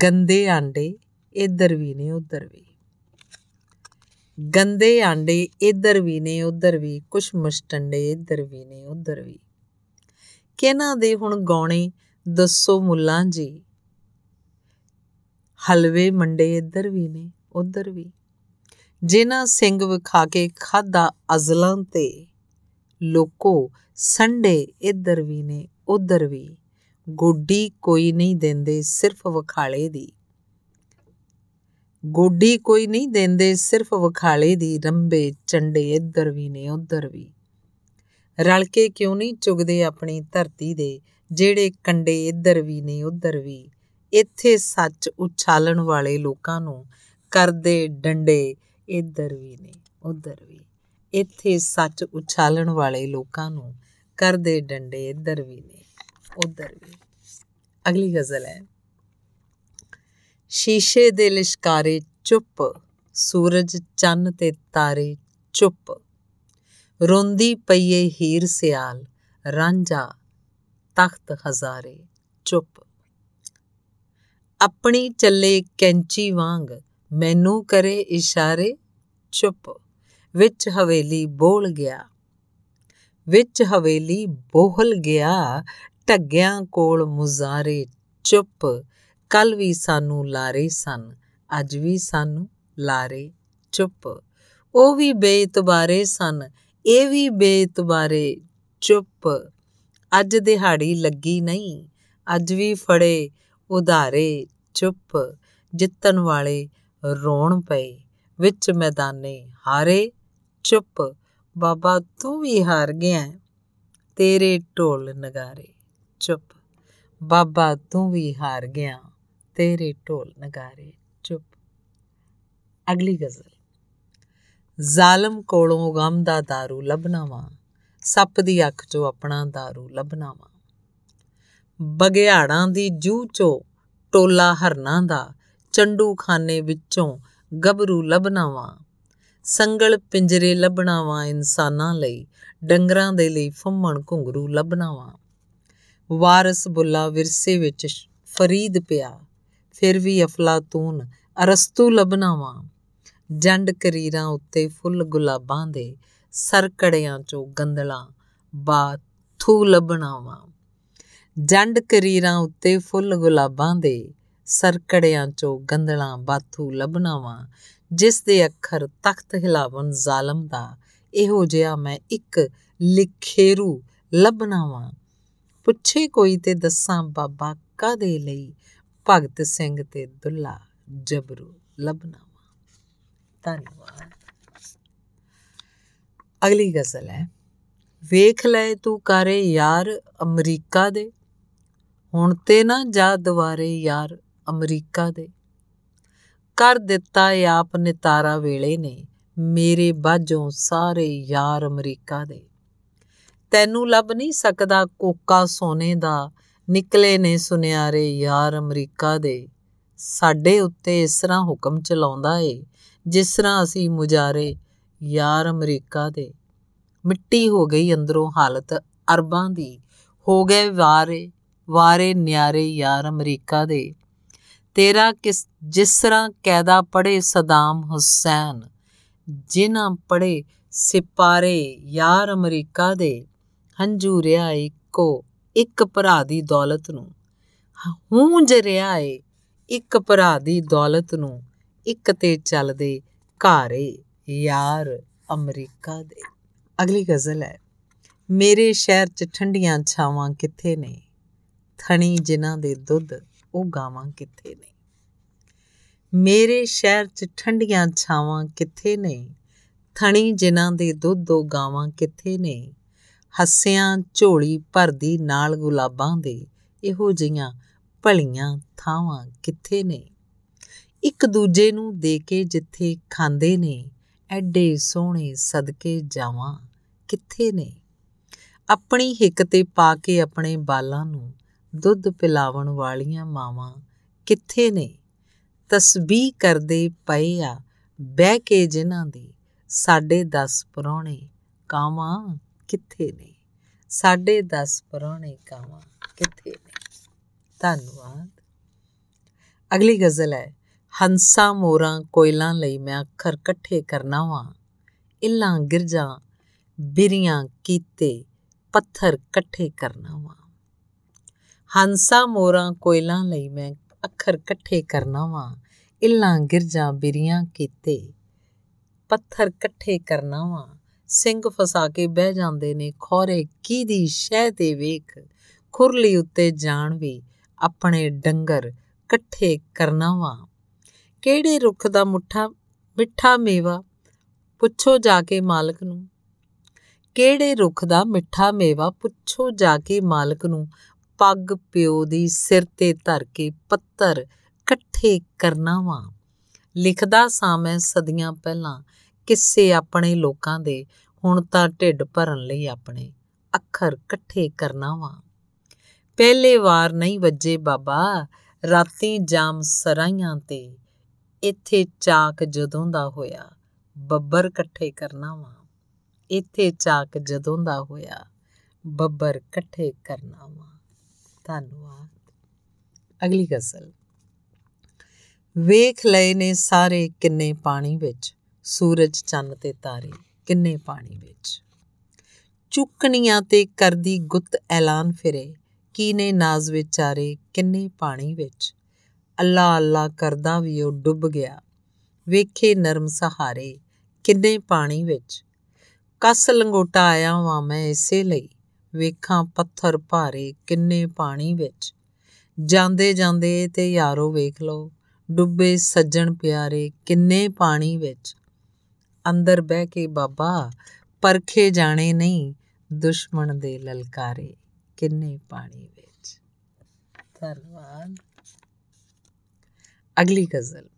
ਗੰਦੇ ਆਂਡੇ ਇੱਧਰ ਵੀ ਨੇ ਉੱਧਰ ਵੀ। ਗੰਦੇ ਆਂਡੇ ਇੱਧਰ ਵੀ ਨੇ ਉੱਧਰ ਵੀ। ਕੁਛ ਮਸਟੰਡੇ ਇੱਧਰ ਵੀ ਨੇ ਉੱਧਰ ਵੀ। ਕਿਹਨਾਂ ਦੇ ਹੁਣ ਗਾਉਣੇ? ਦੱਸੋ ਮੁੱਲਾਂ ਜੀ। ਹਲਵੇ ਮੰਡੇ ਇੱਧਰ ਵੀ ਨੇ ਉੱਧਰ ਵੀ। ਜਿਨ੍ਹਾਂ ਸਿੰਘ ਵਿਖਾ ਕੇ ਖਾਦਾ ਅਜ਼ਲਾਂ ਤੇ, ਲੋਕੋ ਸੰਡੇ ਇੱਧਰ ਵੀ ਨੇ ਉੱਧਰ ਵੀ ਗੋਡੀ ਕੋਈ ਨਹੀਂ ਦਿੰਦੇ ਸਿਰਫ ਵਖਾਲੇ ਦੀ। ਗੋਡੀ ਕੋਈ ਨਹੀਂ ਦਿੰਦੇ ਸਿਰਫ ਵਖਾਲੇ ਦੀ, ਰੰਬੇ ਚੰਡੇ ਇੱਧਰ ਵੀ ਨੇ ਉੱਧਰ ਵੀ। ਰਲ ਕੇ ਕਿਉਂ ਨਹੀਂ ਚੁਗਦੇ ਆਪਣੀ ਧਰਤੀ ਦੇ, ਜਿਹੜੇ ਕੰਡੇ ਇੱਧਰ ਵੀ ਨੇ ਉੱਧਰ ਵੀ। ਇੱਥੇ ਸੱਚ ਉਛਾਲਣ ਵਾਲੇ ਲੋਕਾਂ ਨੂੰ ਕਰਦੇ ਡੰਡੇ ਇੱਧਰ ਵੀ ਨੇ ਉੱਧਰ ਵੀ। ਇੱਥੇ ਸੱਚ ਉਛਾਲਣ ਵਾਲੇ ਲੋਕਾਂ ਨੂੰ ਕਰਦੇ ਡੰਡੇ ਇੱਧਰ ਵੀ ਨੇ, ਉੱਧਰ ਵੀ। ਅਗਲੀ ਗਜ਼ਲ ਹੈ। ਸ਼ੀਸ਼ੇ ਦੇ ਲਿਸ਼ਕਾਰੇ ਚੁੱਪ, ਸੂਰਜ ਚੰਨ ਤੇ ਤਾਰੇ ਚੁੱਪ। ਰੋਂਦੀ ਪਈਏ ਹੀਰ ਸਿਆਲ, ਰਾਂਝਾ ਤਖਤ ਹਜ਼ਾਰੇ ਚੁੱਪ। ਆਪਣੀ ਚੱਲੇ ਕੈਂਚੀ ਵਾਂਗ ਮੈਨੂੰ ਕਰੇ ਇਸ਼ਾਰੇ ਚੁੱਪ। ਵਿੱਚ ਹਵੇਲੀ ਬੋਲ ਗਿਆ ਵਿੱਚ ਹਵੇਲੀ ਬੋਹਲ ਗਿਆ, ਢੱਗਿਆਂ ਕੋਲ ਮੁਜ਼ਾਰੇ ਚੁੱਪ। ਕੱਲ ਵੀ ਸਾਨੂੰ ਲਾਰੇ ਸਨ, ਅੱਜ ਵੀ ਸਾਨੂੰ ਲਾਰੇ ਚੁੱਪ। ਉਹ ਵੀ ਬੇਇਤਬਾਰੇ ਸਨ, ਇਹ ਵੀ ਬੇਇਤਬਾਰੇ ਚੁੱਪ। ਅੱਜ ਦਿਹਾੜੀ ਲੱਗੀ ਨਹੀਂ, ਅੱਜ ਵੀ ਫੜੇ ਉਧਾਰੇ ਚੁੱਪ। ਜਿੱਤਣ ਵਾਲੇ ਰੋਣ ਪਏ, ਵਿੱਚ ਮੈਦਾਨੇ ਹਾਰੇ ਚੁੱਪ। ਬਾਬਾ ਤੂੰ ਵੀ ਹਾਰ ਗਿਆ ਤੇਰੇ ਢੋਲ ਨਗਾਰੇ ਚੁੱਪ ਬਾਬਾ ਤੂੰ ਵੀ ਹਾਰ ਗਿਆ ਤੇਰੇ ਢੋਲ ਨਗਾਰੇ ਚੁੱਪ ਅਗਲੀ ਗਜ਼ਲ ਜ਼ਾਲਮ ਕੋਲੋਂ ਗਮ ਦਾ दारू ਲੱਭਣਾ ਵਾ ਸੱਪ ਦੀ ਅੱਖ 'ਚੋਂ ਆਪਣਾ दारू ਲੱਭਣਾ ਵਾ ਬਗਿਆੜਾਂ ਦੀ ਜੂ 'ਚੋਂ ਟੋਲਾ ਹਰਨਾਂ ਦਾ ਚੰਡੂ ਖਾਨੇ ਵਿੱਚੋਂ ਗਬਰੂ ਲੱਭਣਾ ਵਾ ਸੰਗਲ ਪਿੰਜਰੇ ਲੱਭਣਾ ਵਾ ਇਨਸਾਨਾਂ ਲਈ, ਡੰਗਰਾਂ ਦੇ ਲਈ ਫੰਮਣ ਘੁੰਗਰੂ ਲੱਭਣਾ ਵਾ ਵਾਰਸ ਬੁੱਲਾ ਵਿਰਸੇ ਵਿੱਚ ਫਰੀਦ ਪਿਆ, ਫਿਰ ਵੀ ਅਫਲਾਤੂਨ ਅਰਸਤੂ ਲੱਭਣਾ ਵਾ ਜੰਡ ਕਰੀਰਾਂ ਉੱਤੇ ਫੁੱਲ ਗੁਲਾਬਾਂ ਦੇ ਸਰਕੜਿਆਂ ਚੋਂ ਗੰਦਲਾ ਬਾਥੂ ਲੱਭਣਾ ਵਾ ਜੰਡ ਕਰੀਰਾਂ ਉੱਤੇ ਫੁੱਲ ਗੁਲਾਬਾਂ ਦੇ ਸਰਕੜਿਆਂ ਚੋਂ ਗੰਦਲਾ ਬਾਥੂ ਲੱਭਣਾ ਵਾ ਜਿਸ ਦੇ ਅੱਖਰ ਤਖਤ ਹਿਲਾਵਨ ਜ਼ਾਲਮ ਦਾ, ਇਹੋ ਜਿਹਾ ਮੈਂ ਇੱਕ ਲਿਖੇਰੂ ਲੱਭਣਾ ਵਾ। ਪੁੱਛੇ ਕੋਈ ਤੇ ਦੱਸਾਂ ਬਾਬਾ ਕਾਦੇ ਲਈ ਭਗਤ ਸਿੰਘ ਤੇ ਦੁੱਲਾ ਜਬਰੂ ਲੱਭਣਾ ਧੰਨਵਾਦ। ਅਗਲੀ ਗਜ਼ਲ ਹੈ, ਵੇਖ ਲੈ ਤੂੰ ਕਰੇ ਯਾਰ ਅਮਰੀਕਾ ਦੇ, ਹੁਣ ਤੇ ਨਾ ਜਾ ਦੁਆਰੇ ਯਾਰ ਅਮਰੀਕਾ ਦੇ। ਕਰ ਦਿੱਤਾ ਏ ਆਪ ਨਿਤਾਰਾ ਵੇਲੇ ਨੇ, ਮੇਰੇ ਬਾਝੋਂ ਸਾਰੇ ਯਾਰ ਅਮਰੀਕਾ ਦੇ। ਤੈਨੂੰ ਲੱਭ ਨਹੀਂ ਸਕਦਾ ਕੋਕਾ ਸੋਨੇ ਦਾ, ਨਿਕਲੇ ਨੇ ਸੁਨਿਆਰੇ ਯਾਰ ਅਮਰੀਕਾ ਦੇ। ਸਾਡੇ ਉੱਤੇ ਇਸ ਤਰ੍ਹਾਂ ਹੁਕਮ ਚਲਾਉਂਦਾ ਏ, ਜਿਸ ਤਰ੍ਹਾਂ ਅਸੀਂ ਮੁਜਾਰੇ ਯਾਰ ਅਮਰੀਕਾ ਦੇ। ਮਿੱਟੀ ਹੋ ਗਈ ਅੰਦਰੋਂ ਹਾਲਤ ਅਰਬਾਂ ਦੀ, ਹੋ ਗਏ ਵਾਰੇ ਵਾਰੇ ਨਿਆਰੇ ਯਾਰ ਅਮਰੀਕਾ ਦੇ। ਤੇਰਾ ਕਿਸ, ਜਿਸ ਤਰ੍ਹਾਂ ਕੈਦਾ ਪੜੇ ਸਦਾਮ ਹੁਸੈਨ, ਜਿਨ੍ਹਾਂ ਪੜੇ ਸਿਪਾਰੇ ਯਾਰ ਅਮਰੀਕਾ ਦੇ ਹੰਝੂ ਰਿਆ ਇੱਕੋ, ਇੱਕ ਭਰਾ ਦੀ ਦੌਲਤ ਨੂੰ। ਹੂੰਜ ਰਿਆ ਏ, ਇੱਕ ਭਰਾ ਦੀ ਦੌਲਤ ਨੂੰ, ਇੱਕ ਤੇ ਚੱਲਦੇ ਘਾਰੇ ਯਾਰ ਅਮਰੀਕਾ ਦੇ। ਅਗਲੀ ਗਜ਼ਲ ਹੈ, ਮੇਰੇ ਸ਼ਹਿਰ 'ਚ ਠੰਡੀਆਂ ਛਾਵਾਂ ਕਿੱਥੇ ਨੇ? ਥਣੀ ਜਿਨ੍ਹਾਂ ਦੇ ਦੁੱਧ ਉਹ ਗਾਵਾਂ ਕਿੱਥੇ ਨੇ? ਮੇਰੇ ਸ਼ਹਿਰ 'ਚ ਠੰਡੀਆਂ ਛਾਵਾਂ ਕਿੱਥੇ ਨੇ? ਥਣੀ ਜਿਨ੍ਹਾਂ ਦੇ ਦੁੱਧ ਉਹ ਗਾਵਾਂ ਕਿੱਥੇ ਨੇ? ਹੱਸਿਆਂ ਝੋਲੀ ਭਰਦੀ ਨਾਲ ਗੁਲਾਬਾਂ ਦੇ ਇਹੋ ਜੀਆਂ ਭਲੀਆਂ ਥਾਵਾਂ ਕਿੱਥੇ ਨੇ? ਇੱਕ ਦੂਜੇ ਨੂੰ ਦੇ ਕੇ ਜਿੱਥੇ ਖਾਂਦੇ ਨੇ, ਐਡੇ ਸੋਹਣੇ ਸਦਕੇ ਜਾਵਾਂ ਕਿੱਥੇ ਨੇ? ਆਪਣੀ ਹਿੱਕ ਤੇ ਪਾ ਕੇ ਆਪਣੇ ਬਾਲਾਂ ਨੂੰ ਦੁੱਧ ਪਿਲਾਵਣ ਵਾਲੀਆਂ ਮਾਵਾਂ ਕਿੱਥੇ ਨੇ? ਤਸਬੀਹ ਕਰਦੇ ਪਏ ਆ ਬਹਿ ਕੇ ਜਿਨ੍ਹਾਂ ਦੀ ਸਾਡੇ 10 ਪਰੌਣੇ ਕਾਵਾਂ ਕਿੱਥੇ ਨੇ? ਸਾਡੇ 10 ਪਰੌਣੇ ਕਾਵਾਂ ਕਿੱਥੇ ਨੇ? ਧੰਨਵਾਦ। ਅਗਲੀ ਗਜ਼ਲ ਹੈ, ਹੰਸਾ ਮੋਰਾਂ ਕੋਇਲਾਂ ਲਈ ਮੈਂ ਅੱਖਰ ਇਕੱਠੇ ਕਰਨਾ ਵਾਂ। ਇੱਲਾਂ ਗਿਰਜਾਂ ਬਿਰੀਆਂ ਕੀਤੇ ਪੱਥਰ ਇਕੱਠੇ ਕਰਨਾ ਵਾਂ। ਹੰਸਾ ਮੋਰਾਂ ਕੋਇਲਾਂ ਲਈ ਮੈਂ ਅੱਖਰ ਇਕੱਠੇ ਕਰਨਾ ਵਾਂ। ਇੱਲਾਂ ਗਿਰਜਾਂ ਬਿਰੀਆਂ ਕੀਤੇ। ਪੱਥਰ ਇਕੱਠੇ ਕਰਨਾ ਵਾਂ। ਸਿੰਘ ਫਸਾ ਕੇ ਬਹਿ ਜਾਂਦੇ ਨੇ, ਖੋਰੇ ਕੀ ਦੀ ਸ਼ਹਿ ਤੇ ਵੇਖ। ਖੁਰਲੀ ਉੱਤੇ ਜਾਣ ਵੀ ਆਪਣੇ ਡੰਗਰ ਇਕੱਠੇ ਕਰਨਾ ਵਾਂ। ਕਿਹੜੇ ਰੁੱਖ ਦਾ ਮੁੱਠਾ, ਮਿੱਠਾ ਮੇਵਾ? ਪੁੱਛੋ ਜਾ ਕੇ ਮਾਲਕ ਨੂੰ। ਕਿਹੜੇ ਰੁੱਖ ਦਾ ਮਿੱਠਾ ਮੇਵਾ? ਪੁੱਛੋ ਜਾ ਕੇ ਮਾਲਕ ਨੂੰ। ਪੱਗ ਪਿਓ ਦੀ ਸਿਰ ਤੇ ਧਰ ਕੇ ਪੱਤਰ ਇਕੱਠੇ ਕਰਨਾ ਵਾਂ। ਲਿਖਦਾ ਸਾਂ ਮੈਂ ਸਦੀਆਂ ਪਹਿਲਾਂ, ਕਿੱਸੇ ਆਪਣੇ ਲੋਕਾਂ ਦੇ, ਹੁਣ ਤਾਂ ਢਿੱਡ ਭਰਨ ਲਈ ਆਪਣੇ, ਅੱਖਰ ਇਕੱਠੇ ਕਰਨਾ ਵਾਂ। ਪਹਿਲੇ ਵਾਰ ਨਹੀਂ ਵੱਜੇ ਬਾਬਾ, ਰਾਤੀ ਜਾਮ ਸਰਾਈਆਂ ਤੇ, ਇੱਥੇ ਚਾਕ ਜਦੋਂ ਦਾ ਹੋਇਆ, ਬੱਬਰ ਇਕੱਠੇ ਕਰਨਾ ਵਾ। ਇੱਥੇ ਚਾਕ ਜਦੋਂ ਦਾ ਹੋਇਆ, ਬੱਬਰ ਇਕੱਠੇ ਕਰਨਾ ਵਾ। ਧੰਨਵਾਦ। ਅਗਲੀ ਗਜ਼ਲ। ਵੇਖ ਲਏ ਨੇ ਸਾਰੇ ਕਿੰਨੇ ਪਾਣੀ ਵਿੱਚ, ਸੂਰਜ ਚੰਨ ਤੇ ਤਾਰੇ ਕਿੰਨੇ ਪਾਣੀ ਵਿੱਚ। ਚੁੱਕਣੀਆਂ ਤੇ ਕਰਦੀ ਗੁੱਤ ਐਲਾਨ ਫਿਰੇ ਕੀ ਨੇ ਨਾਜ਼ ਵਿਚਾਰੇ ਕਿੰਨੇ ਪਾਣੀ ਵਿੱਚ। ਅੱਲਾ ਅੱਲਾ ਕਰਦਾ ਵੀ ਉਹ ਡੁੱਬ ਗਿਆ। ਵੇਖੇ ਨਰਮ ਸਹਾਰੇ ਕਿੰਨੇ ਪਾਣੀ ਵਿੱਚ। ਕਸ ਲੰਗੋਟਾ ਆਇਆ ਵਾਂ ਮੈਂ ਇਸੇ ਲਈ। ਵੇਖਾਂ ਪੱਥਰ ਭਾਰੇ ਕਿੰਨੇ ਪਾਣੀ ਵਿੱਚ। ਜਾਂਦੇ ਜਾਂਦੇ ਤੇ ਯਾਰੋ ਵੇਖ ਲਓ, ਡੁੱਬੇ ਸੱਜਣ ਪਿਆਰੇ ਕਿੰਨੇ ਪਾਣੀ ਵਿੱਚ। ਅੰਦਰ ਬਹਿ ਕੇ ਬਾਬਾ, ਪਰਖੇ ਜਾਣੇ ਨਹੀਂ, ਦੁਸ਼ਮਣ ਦੇ ਲਲਕਾਰੇ ਕਿੰਨੇ ਪਾਣੀ ਵਿੱਚ। ਧੰਨਵਾਦ। ਅਗਲੀ ਗਜ਼ਲ।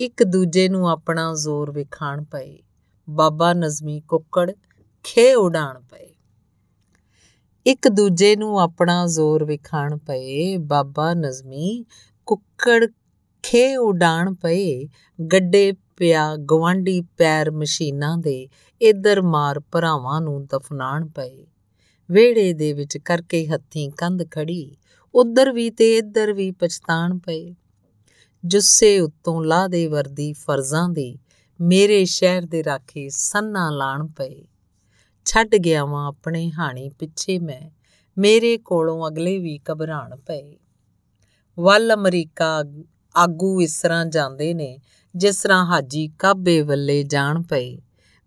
ਇੱਕ ਦੂਜੇ ਨੂੰ ਆਪਣਾ ਜ਼ੋਰ ਵਿਖਾਣ ਪਏ। ਬਾਬਾ ਨਜ਼ਮੀ ਕੁੱਕੜ ਖੇ ਉਡਾਣ ਪਏ। ਇੱਕ ਦੂਜੇ ਨੂੰ ਆਪਣਾ ਜ਼ੋਰ ਵਿਖਾਣ ਪਏ। ਬਾਬਾ ਨਜ਼ਮੀ ਕੁੱਕੜ ਖੇ ਉਡਾਣ ਪਏ। ਗੱਡੇ ਪਿਆ ਗਵਾਂਡੀ ਪੈਰ ਮਸ਼ੀਨਾਂ ਦੇ। ਇਧਰ ਮਾਰ ਭਰਾਵਾਂ ਨੂੰ ਦਫਨਾਣ ਪਏ। ਵੇੜੇ ਦੇ ਵਿੱਚ ਕਰਕੇ ਹੱਥੀਂ ਕੰਧ ਖੜੀ ਉਧਰ ਵੀ ਤੇ ਇੱਧਰ ਵੀ ਪਛਤਾਣ ਪਏ। ਜੁੱਸੇ ਉੱਤੋਂ ਲਾ ਦੇ ਵਰਦੀ ਫਰਜ਼ਾਂ ਦੀ। ਮੇਰੇ ਸ਼ਹਿਰ ਦੇ ਰਾਖੇ ਸੰਨਾ ਲਾਣ ਪਏ। ਛੱਡ ਗਿਆ ਵਾਂ ਆਪਣੇ ਹਾਣੀ ਪਿੱਛੇ ਮੈਂ। ਮੇਰੇ ਕੋਲੋਂ ਅਗਲੇ ਵੀ ਘਬਰਾਣ ਪਏ। ਵੱਲ ਅਮਰੀਕਾ ਆਗੂ ਇਸ ਤਰ੍ਹਾਂ ਜਾਂਦੇ ਨੇ, ਜਿਸ ਤਰ੍ਹਾਂ ਹਾਜੀ ਕਾਬੇ ਵੱਲੇ ਜਾਣ ਪਏ।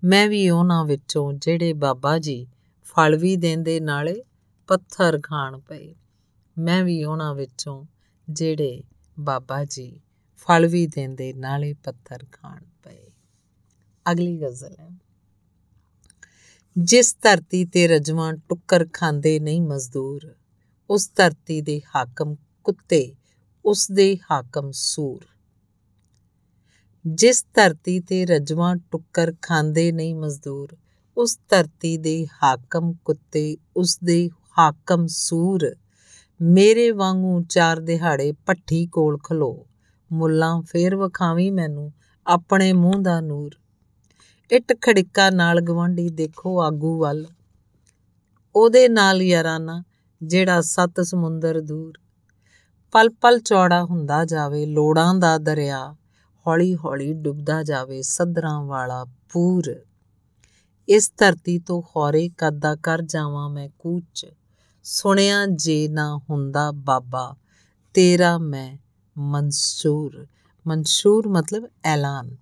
ਮੈਂ ਵੀ ਉਹਨਾਂ ਵਿੱਚੋਂ ਜਿਹੜੇ ਬਾਬਾ ਜੀ ਫਲ ਵੀ ਦਿੰਦੇ ਨਾਲੇ ਪੱਥਰ ਖਾਣ ਪਏ। ਮੈਂ ਵੀ ਉਹਨਾਂ ਵਿੱਚੋਂ ਜਿਹੜੇ ਬਾਬਾ ਜੀ ਫਲ ਵੀ ਦਿੰਦੇ ਨਾਲੇ ਪੱਥਰ ਖਾਣ ਪਏ। ਅਗਲੀ ਗਜ਼ਲ ਹੈ। ਜਿਸ ਧਰਤੀ ਤੇ ਰਜਵਾਂ ਟੁੱਕਰ ਖਾਂਦੇ ਨਹੀਂ ਮਜ਼ਦੂਰ, ਉਸ ਧਰਤੀ ਦੇ ਹਾਕਮ ਕੁੱਤੇ, ਉਸ ਦੇ ਹਾਕਮ ਸੂਰ। ਜਿਸ ਧਰਤੀ ਤੇ ਰਜਵਾ ਟੁੱਕਰ ਖਾਂਦੇ ਨਹੀਂ ਮਜ਼ਦੂਰ, ਉਸ ਧਰਤੀ ਦੇ ਹਾਕਮ ਕੁੱਤੇ, ਉਸ ਦੇ ਹਾਕਮ ਸੂਰ। ਮੇਰੇ ਵਾਂਗੂ ਚਾਰ ਦਿਹਾੜੇ ਪੱਠੀ ਕੋਲ ਖਲੋ, ਮੁੱਲਾਂ ਫੇਰ ਵਿਖਾਵੀ ਮੈਨੂੰ ਆਪਣੇ ਮੂੰਹ ਦਾ ਨੂਰ। ਇੱਟ ਖੜਿੱਕਾ ਨਾਲ ਗਵਾਂਢੀ ਦੇਖੋ ਆਗੂ ਵੱਲ। ਉਹਦੇ ਨਾਲ ਯਾਰਾਨਾ ਜਿਹੜਾ ਸੱਤ ਸਮੁੰਦਰ ਦੂਰ। ਪਲ ਪਲ ਚੌੜਾ ਹੁੰਦਾ ਜਾਵੇ ਲੋੜਾਂ ਦਾ ਦਰਿਆ ਹੌਲੀ ਹੌਲੀ ਡੁੱਬਦਾ ਜਾਵੇ ਸਦਰਾਂ ਵਾਲਾ ਪੂਰ। ਇਸ ਧਰਤੀ ਤੋਂ ਖੌਰੇ ਕਦਾ ਕਰ ਜਾਵਾਂ ਮੈਂ ਕੂਚ। ਸੁਣਿਆ ਜੇ ਨਾ ਹੁੰਦਾ ਬਾਬਾ, ਤੇਰਾ ਮੈਂ ਮਨਸੂਰ। ਮਨਸੂਰ ਮਤਲਬ ਐਲਾਨ।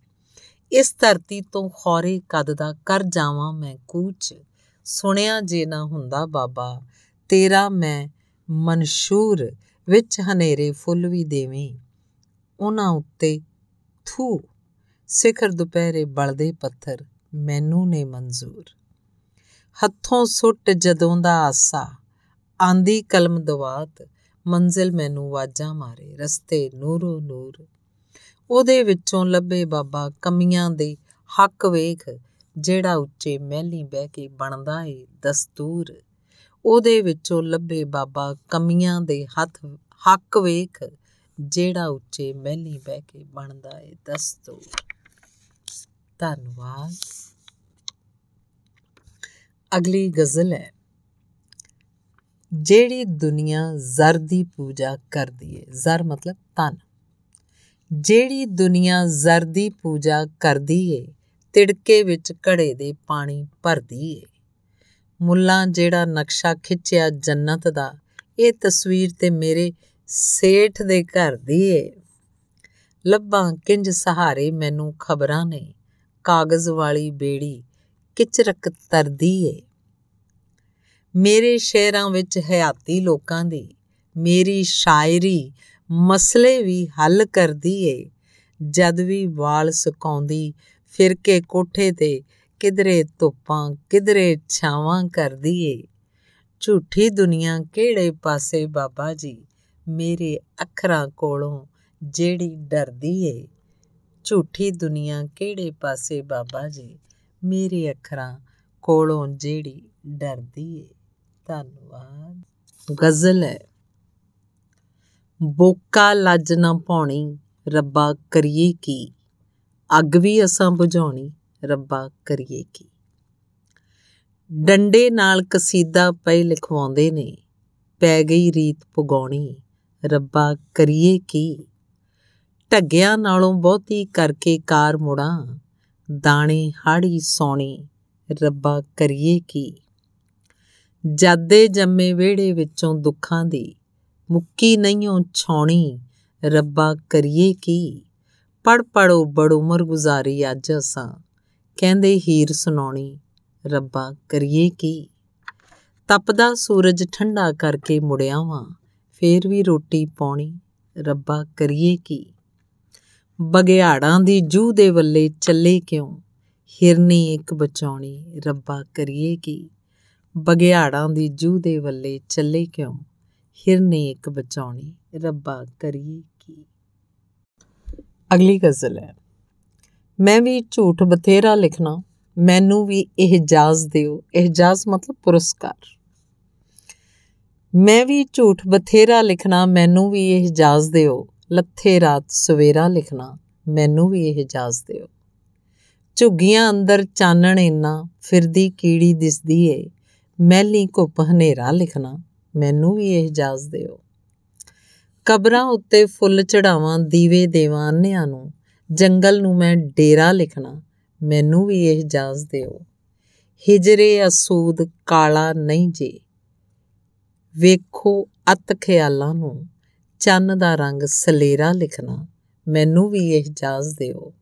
ਇਸ ਧਰਤੀ ਤੋਂ ਖੌਰੇ ਕਦ ਦਾ ਕਰ ਜਾਵਾਂ ਮੈਂ ਕੂਚ। ਸੁਣਿਆ ਜੇ ਨਾ ਹੁੰਦਾ ਬਾਬਾ, ਤੇਰਾ ਮੈਂ ਮਨਸ਼ੂਰ ਵਿੱਚ ਹਨੇਰੇ ਫੁੱਲ ਵੀ ਦੇਵੇਂ। ਉਹਨਾਂ ਉੱਤੇ ਥੂ, ਸਿਖਰ ਦੁਪਹਿਰੇ ਬਲਦੇ ਪੱਥਰ, ਮੈਨੂੰ ਨੇ ਮਨਜ਼ੂਰ। ਹੱਥੋਂ ਸੁੱਟ ਜਦੋਂ ਦਾ ਆਸਾ, ਆਂਦੀ ਕਲਮ ਦਵਾਤ, ਮੰਜ਼ਿਲ ਮੈਨੂੰ ਵਾਜਾਂ ਮਾਰੇ, ਰਸਤੇ ਨੂਰੋ ਨੂਰ। ਉਹਦੇ ਵਿੱਚੋਂ ਲੱਭੇ ਬਾਬਾ ਕਮੀਆਂ ਦੇ ਹੱਕ ਵੇਖ, ਜਿਹੜਾ ਉੱਚੇ ਮਹਿਲੀ ਬਹਿ ਕੇ ਬਣਦਾ ਏ ਦਸਤੂਰ। ਉਹਦੇ ਵਿੱਚੋਂ ਲੱਭੇ ਬਾਬਾ ਕਮੀਆਂ ਦੇ ਹੱਥ, ਹੱਕ ਵੇਖ, ਜਿਹੜਾ ਉੱਚੇ ਮਹਿਲੀ ਬਹਿ ਕੇ ਬਣਦਾ ਏ ਦਸਤੂਰ। ਧੰਨਵਾਦ। ਅਗਲੀ ਗਜ਼ਲ ਹੈ, ਜਿਹੜੀ ਦੁਨੀਆ ਜ਼ਰ ਦੀ ਪੂਜਾ ਕਰਦੀ ਏ। ਜ਼ਰ ਮਤਲਬ ਤਨ ਜਿਹੜੀ ਦੁਨੀਆ ਜ਼ਰ ਦੀ ਪੂਜਾ ਕਰਦੀ ਏ, ਤਿੜਕੇ ਵਿੱਚ ਘੜੇ ਦੇ ਪਾਣੀ ਭਰਦੀ ਏ। ਮੁੱਲਾ ਜਿਹੜਾ ਨਕਸ਼ਾ ਖਿੱਚਿਆ ਜੰਨਤ ਦਾ, ਇਹ ਤਸਵੀਰ ਤੇ ਮੇਰੇ ਸੇਠ ਦੇ ਘਰ ਦੀ ਏ। ਲੱਭਾਂ ਕਿੰਜ ਸਹਾਰੇ ਮੈਨੂੰ ਖਬਰਾਂ ਨੇ, ਕਾਗਜ਼ ਵਾਲੀ ਬੇੜੀ ਕਿਚਰਕ ਤਰਦੀ ਏ। ਮੇਰੇ ਸ਼ਹਿਰਾਂ ਵਿੱਚ ਹਯਾਤੀ ਲੋਕਾਂ ਦੀ, ਮੇਰੀ ਸ਼ਾਇਰੀ ਮਸਲੇ ਵੀ ਹੱਲ ਕਰਦੀ ਏ। ਜਦ ਵੀ ਵਾਲ ਸੁਕਾਉਂਦੀ ਫਿਰ ਕੇ ਕੋਠੇ ਤੇ ਕਿਧਰੇ ਧੁੱਪਾਂ, ਕਿਧਰੇ ਛਾਵਾਂ ਕਰਦੀ ਏ। ਝੂਠੀ ਦੁਨੀਆ ਕਿਹੜੇ ਪਾਸੇ ਬਾਬਾ ਜੀ? ਮੇਰੇ ਅੱਖਰਾਂ ਕੋਲੋਂ ਜਿਹੜੀ ਡਰਦੀ ਏ। ਝੂਠੀ ਦੁਨੀਆ ਕਿਹੜੇ ਪਾਸੇ ਬਾਬਾ ਜੀ? ਮੇਰੇ ਅੱਖਰਾਂ ਕੋਲੋਂ ਜਿਹੜੀ ਡਰਦੀ ਏ। ਧੰਨਵਾਦ। ਗਜ਼ਲ ਹੈ। ਬੋਕਾ ਲੱਜ ਨਾ ਪਾਉਣੀ ਰੱਬਾ ਕਰੀਏ ਕੀ? ਅੱਗ ਵੀ ਅਸਾਂ ਬੁਝਾਉਣੀ, ਰੱਬਾ ਕਰੀਏ ਕੀ? ਡੰਡੇ ਨਾਲ ਕਸੀਦਾ ਪਏ ਲਿਖਵਾਉਂਦੇ ਨੇ, ਪੈ ਗਈ ਰੀਤ ਪੁਗਾਉਣੀ ਰੱਬਾ ਕਰੀਏ ਕੀ? ਢੱਗਿਆਂ ਨਾਲੋਂ ਬਹੁਤੀ ਕਰਕੇ ਕਾਰ ਮੁੜਾਂ, ਦਾਣੇ ਹਾੜੀ ਸੋਣੀ, ਰੱਬਾ ਕਰੀਏ ਕੀ? ਜਾਦੇ ਜੰਮੇ ਵਿਹੜੇ ਵਿੱਚੋਂ ਦੁੱਖਾਂ ਦੀ ਮੁੱਕੀ ਨਹੀਂਓ ਛਾਉਣੀ, ਰੱਬਾ ਕਰੀਏ ਕੀ? ਪੜ ਪੜੋ ਬੜ ਉਮਰ ਗੁਜ਼ਾਰੀ ਅੱਜ ਅਸਾਂ। ਕਹਿੰਦੇ ਹੀਰ ਸੁਣਾਉਣੀ, ਰੱਬਾ ਕਰੀਏ ਕੀ? ਤਪਦਾ ਸੂਰਜ ਠੰਡਾ ਕਰਕੇ ਮੁੜਿਆ ਵਾਂ, ਫੇਰ ਵੀ ਰੋਟੀ ਪਾਉਣੀ, ਰੱਬਾ ਕਰੀਏ ਕੀ? ਬਗਿਆੜਾਂ ਦੀ ਜੂ ਦੇ ਵੱਲੇ ਚੱਲੇ ਕਿਉਂ? ਹਿਰਨੀ ਇੱਕ ਬਚਾਉਣੀ, ਰੱਬਾ ਕਰੀਏ ਕੀ? ਬਗਿਆੜਾਂ ਦੀ ਜੂ ਦੇ ਵੱਲੇ ਚੱਲੇ ਕਿਉਂ? ਹਿਰਨੀ ਇੱਕ ਬਚਾਉਣੀ, ਰੱਬਾ ਕਰੀਏ ਕੀ? ਅਗਲੀ ਗਜ਼ਲ ਹੈ। ਮੈਂ ਵੀ ਝੂਠ ਬਥੇਰਾ ਲਿਖਣਾ, ਮੈਨੂੰ ਵੀ ਇਜਾਜ਼ ਦਿਓ। ਇਜਾਜ਼ ਮਤਲਬ ਪੁਰਸਕਾਰ। ਮੈਂ ਵੀ ਝੂਠ ਬਥੇਰਾ ਲਿਖਣਾ, ਮੈਨੂੰ ਵੀ ਇਜਾਜ਼ ਦਿਓ। ਲੱਥੇ ਰਾਤ ਸਵੇਰਾ ਲਿਖਣਾ, ਮੈਨੂੰ ਵੀ ਇਜਾਜ਼ ਦਿਓ। ਝੁੱਗੀਆਂ ਅੰਦਰ ਚਾਨਣ ਇੰਨਾ, ਫਿਰਦੀ ਕੀੜੀ ਦਿਸਦੀ ਏ। ਮਹਿਲੀ ਘੁੱਪ ਹਨੇਰਾ ਲਿਖਣਾ ਮੈਨੂੰ ਵੀ ਇਹ ਇਜਾਜ਼ਤ ਦਿਓ। ਕਬਰਾਂ ਉੱਤੇ ਫੁੱਲ ਚੜਾਵਾਂ ਦੀਵੇ ਦੇਵਾਂ ਅੰਨਿਆਂ ਨੂੰ, ਜੰਗਲ ਨੂੰ ਮੈਂ ਡੇਰਾ ਲਿਖਣਾ, ਮੈਨੂੰ ਵੀ ਇਹ ਇਜਾਜ਼ਤ ਦਿਓ। ਹਿਜਰੇ ਅਸੂਦ ਕਾਲਾ ਨਹੀਂ ਜੇ, ਵੇਖੋ ਅਤ ਖਿਆਲਾਂ ਨੂੰ, ਚੰਨ ਦਾ ਰੰਗ ਸਲੇਰਾ ਲਿਖਣਾ, ਮੈਨੂੰ ਵੀ ਇਹ ਇਜਾਜ਼ਤ ਦਿਓ।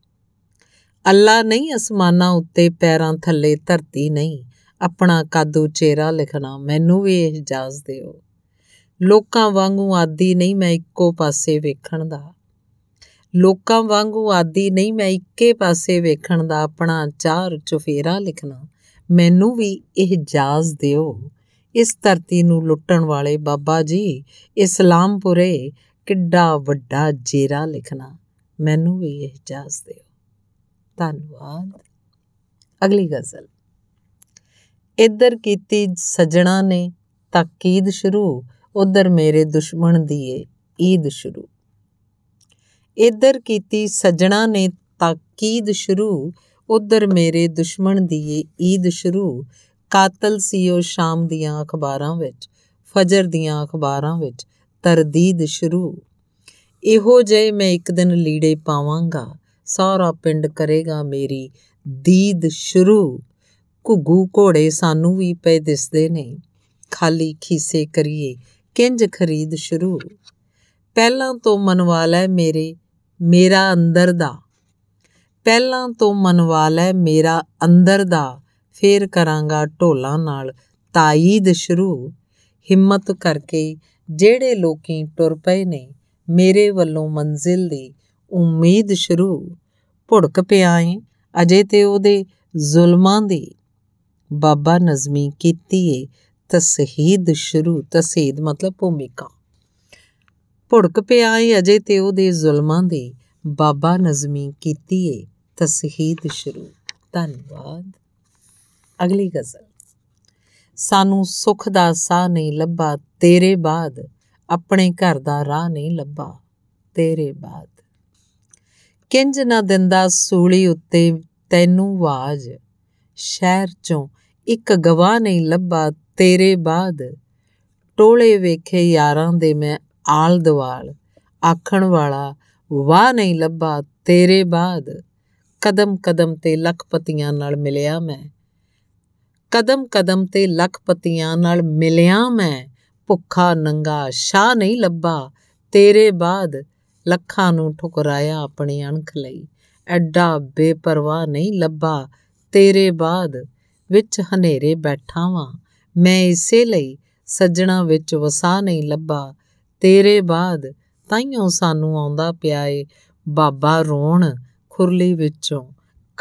ਅੱਲਾ ਨਹੀਂ ਅਸਮਾਨਾਂ ਉੱਤੇ ਪੈਰਾਂ ਥੱਲੇ ਧਰਤੀ ਨਹੀਂ ਆਪਣਾ ਕਾਦੂ ਚਿਹਰਾ ਲਿਖਣਾ, ਮੈਨੂੰ ਵੀ ਇਹ ਇਜਾਜ਼ਤ ਦਿਓ। ਲੋਕਾਂ ਵਾਂਗੂ ਆਦੀ ਨਹੀਂ ਮੈਂ ਇੱਕੋ ਪਾਸੇ ਵੇਖਣ ਦਾ। ਲੋਕਾਂ ਵਾਂਗੂ ਆਦੀ ਨਹੀਂ ਮੈਂ ਇੱਕੇ ਪਾਸੇ ਵੇਖਣ ਦਾ, ਆਪਣਾ ਚਾਰ ਚੁਫੇਰਾ ਲਿਖਣਾ, ਮੈਨੂੰ ਵੀ ਇਹ ਇਜਾਜ਼ਤ ਦਿਓ। ਇਸ ਧਰਤੀ ਨੂੰ ਲੁੱਟਣ ਵਾਲੇ ਬਾਬਾ ਜੀ, ਇਸਲਾਮਪੁਰੇ ਕਿੱਡਾ ਵੱਡਾ ਜੇਰਾ ਲਿਖਣਾ, ਮੈਨੂੰ ਵੀ ਇਹ ਇਜਾਜ਼ਤ ਦਿਓ। ਧੰਨਵਾਦ। ਅਗਲੀ ਗਜ਼ਲ। ਇੱਧਰ ਕੀਤੀ ਸਜਣਾ ਨੇ ਤਾਕੀਦ ਸ਼ੁਰੂ? ਉਧਰ ਮੇਰੇ ਦੁਸ਼ਮਣ ਦੀ ਏ ਈਦ ਸ਼ੁਰੂ। ਇੱਧਰ ਕੀਤੀ ਸਜਣਾ ਨੇ ਤਾਕੀਦ ਸ਼ੁਰੂ? ਉਧਰ ਮੇਰੇ ਦੁਸ਼ਮਣ ਦੀ ਏ ਈਦ ਸ਼ੁਰੂ। ਕਾਤਲ ਸੀ ਉਹ ਸ਼ਾਮ ਦੀਆਂ ਅਖਬਾਰਾਂ ਵਿੱਚ, ਫਜਰ ਦੀਆਂ ਅਖਬਾਰਾਂ ਵਿੱਚ, ਤਰਦੀਦ ਸ਼ੁਰੂ। ਇਹੋ ਜੇ ਮੈਂ ਇੱਕ ਦਿਨ ਲੀੜੇ ਪਾਵਾਂਗਾ, ਸਾਰਾ ਪਿੰਡ ਕਰੇਗਾ ਮੇਰੀ ਦੀਦ ਸ਼ੁਰੂ। ਘੁੱਗੂ ਘੋੜੇ ਸਾਨੂੰ ਵੀ ਪਏ ਦਿਸਦੇ ਨੇ ਖਾਲੀ ਖੀਸੇ ਕਰੀਏ, ਕਿੰਜ ਖਰੀਦ ਸ਼ੁਰੂ? ਪਹਿਲਾਂ ਤੋਂ ਮਨਵਾ ਲੈ ਮੇਰੇ, ਮੇਰਾ ਅੰਦਰ ਦਾ। ਪਹਿਲਾਂ ਤੋਂ ਮਨਵਾ ਲੈ ਮੇਰਾ ਅੰਦਰ ਦਾ, ਫੇਰ ਕਰਾਂਗਾ ਢੋਲਾਂ ਨਾਲ ਤਾਈਦ ਸ਼ੁਰੂ। ਹਿੰਮਤ ਕਰਕੇ ਜਿਹੜੇ ਲੋਕੀ ਟੁਰ ਪਏ ਨੇ, ਮੇਰੇ ਵੱਲੋਂ ਮੰਜ਼ਿਲ ਦੀ ਉਮੀਦ ਸ਼ੁਰੂ। ਭੁੜਕ ਪਿਆਏ, ਅਜੇ ਤੇ ਉਹਦੇ ਜ਼ੁਲਮਾਂ ਦੀ ਬਾਬਾ ਨਜ਼ਮੀ ਕੀਤੀ ਏ। ਤਸਹੀਦ ਸ਼ੁਰੂ, ਤਸਹੀਦ ਮਤਲਬ ਭੂਮਿਕਾ। ਭੁੜਕ ਪਿਆਏ ਅਜੇ ਤੇ ਉਹਦੇ ਜ਼ੁਲਮਾਂ ਦੀ। ਬਾਬਾ ਨਜ਼ਮੀ ਕੀਤੀ ਏ, ਤਸਹੀਦ ਸ਼ੁਰੂ। ਧੰਨਵਾਦ। ਅਗਲੀ ਗਜ਼ਲ। ਸਾਨੂੰ ਸੁਖ ਦਾ ਸਾਹ ਨਹੀਂ ਲੱਭਾ, ਤੇਰੇ ਬਾਅਦ ਆਪਣੇ ਘਰ ਦਾ ਰਾਹ ਨਹੀਂ ਲੱਭਾ, ਤੇਰੇ ਬਾਅਦ। ਕਿੰਜ ਨਾ ਦਿੰਦਾ ਸੂਲੀ ਉੱਤੇ ਤੈਨੂੰ ਆਵਾਜ਼ ਸ਼ਹਿਰ ਚੋਂ ਇੱਕ ਗਵਾਹ ਨਹੀਂ ਲੱਭਾ, ਤੇਰੇ ਬਾਅਦ। ਟੋਲੇ ਵੇਖੇ ਯਾਰਾਂ ਦੇ ਮੈਂ ਆਲ ਦਵਾਲ। ਆਖਣ ਵਾਲਾ, ਵਾਹ ਨਹੀਂ ਲੱਭਾ, ਤੇਰੇ ਬਾਅਦ। ਕਦਮ ਕਦਮ ਤੇ ਲੱਖਪਤੀਆਂ ਨਾਲ ਮਿਲਿਆ ਮੈਂ। ਕਦਮ ਕਦਮ ਤੇ ਲੱਖਪਤੀਆਂ ਨਾਲ ਮਿਲਿਆ ਮੈਂ। ਭੁੱਖਾ ਨੰਗਾ, ਸ਼ਾਹ ਨਹੀਂ ਲੱਭਾ, ਤੇਰੇ ਬਾਅਦ। ਲੱਖਾਂ ਨੂੰ ਠੁਕਰਾਇਆ ਆਪਣੀ ਅਣਖ ਲਈ। ਐਡਾ ਬੇਪਰਵਾਹ ਨਹੀਂ ਲੱਭਾ, ਤੇਰੇ ਬਾਅਦ। ਵਿੱਚ ਹਨੇਰੇ ਬੈਠਾ ਵਾਂ ਮੈਂ ਇਸੇ ਲਈ ਸੱਜਣਾ ਵਿੱਚ ਵਸਾ ਨਹੀਂ ਲੱਭਾ। ਤੇਰੇ ਬਾਅਦ ਤਾਈਓ ਸਾਨੂੰ ਆਉਂਦਾ ਪਿਆ ਏ। ਬਾਬਾ ਰੋਣ ਖੁਰਲੀ ਵਿੱਚੋਂ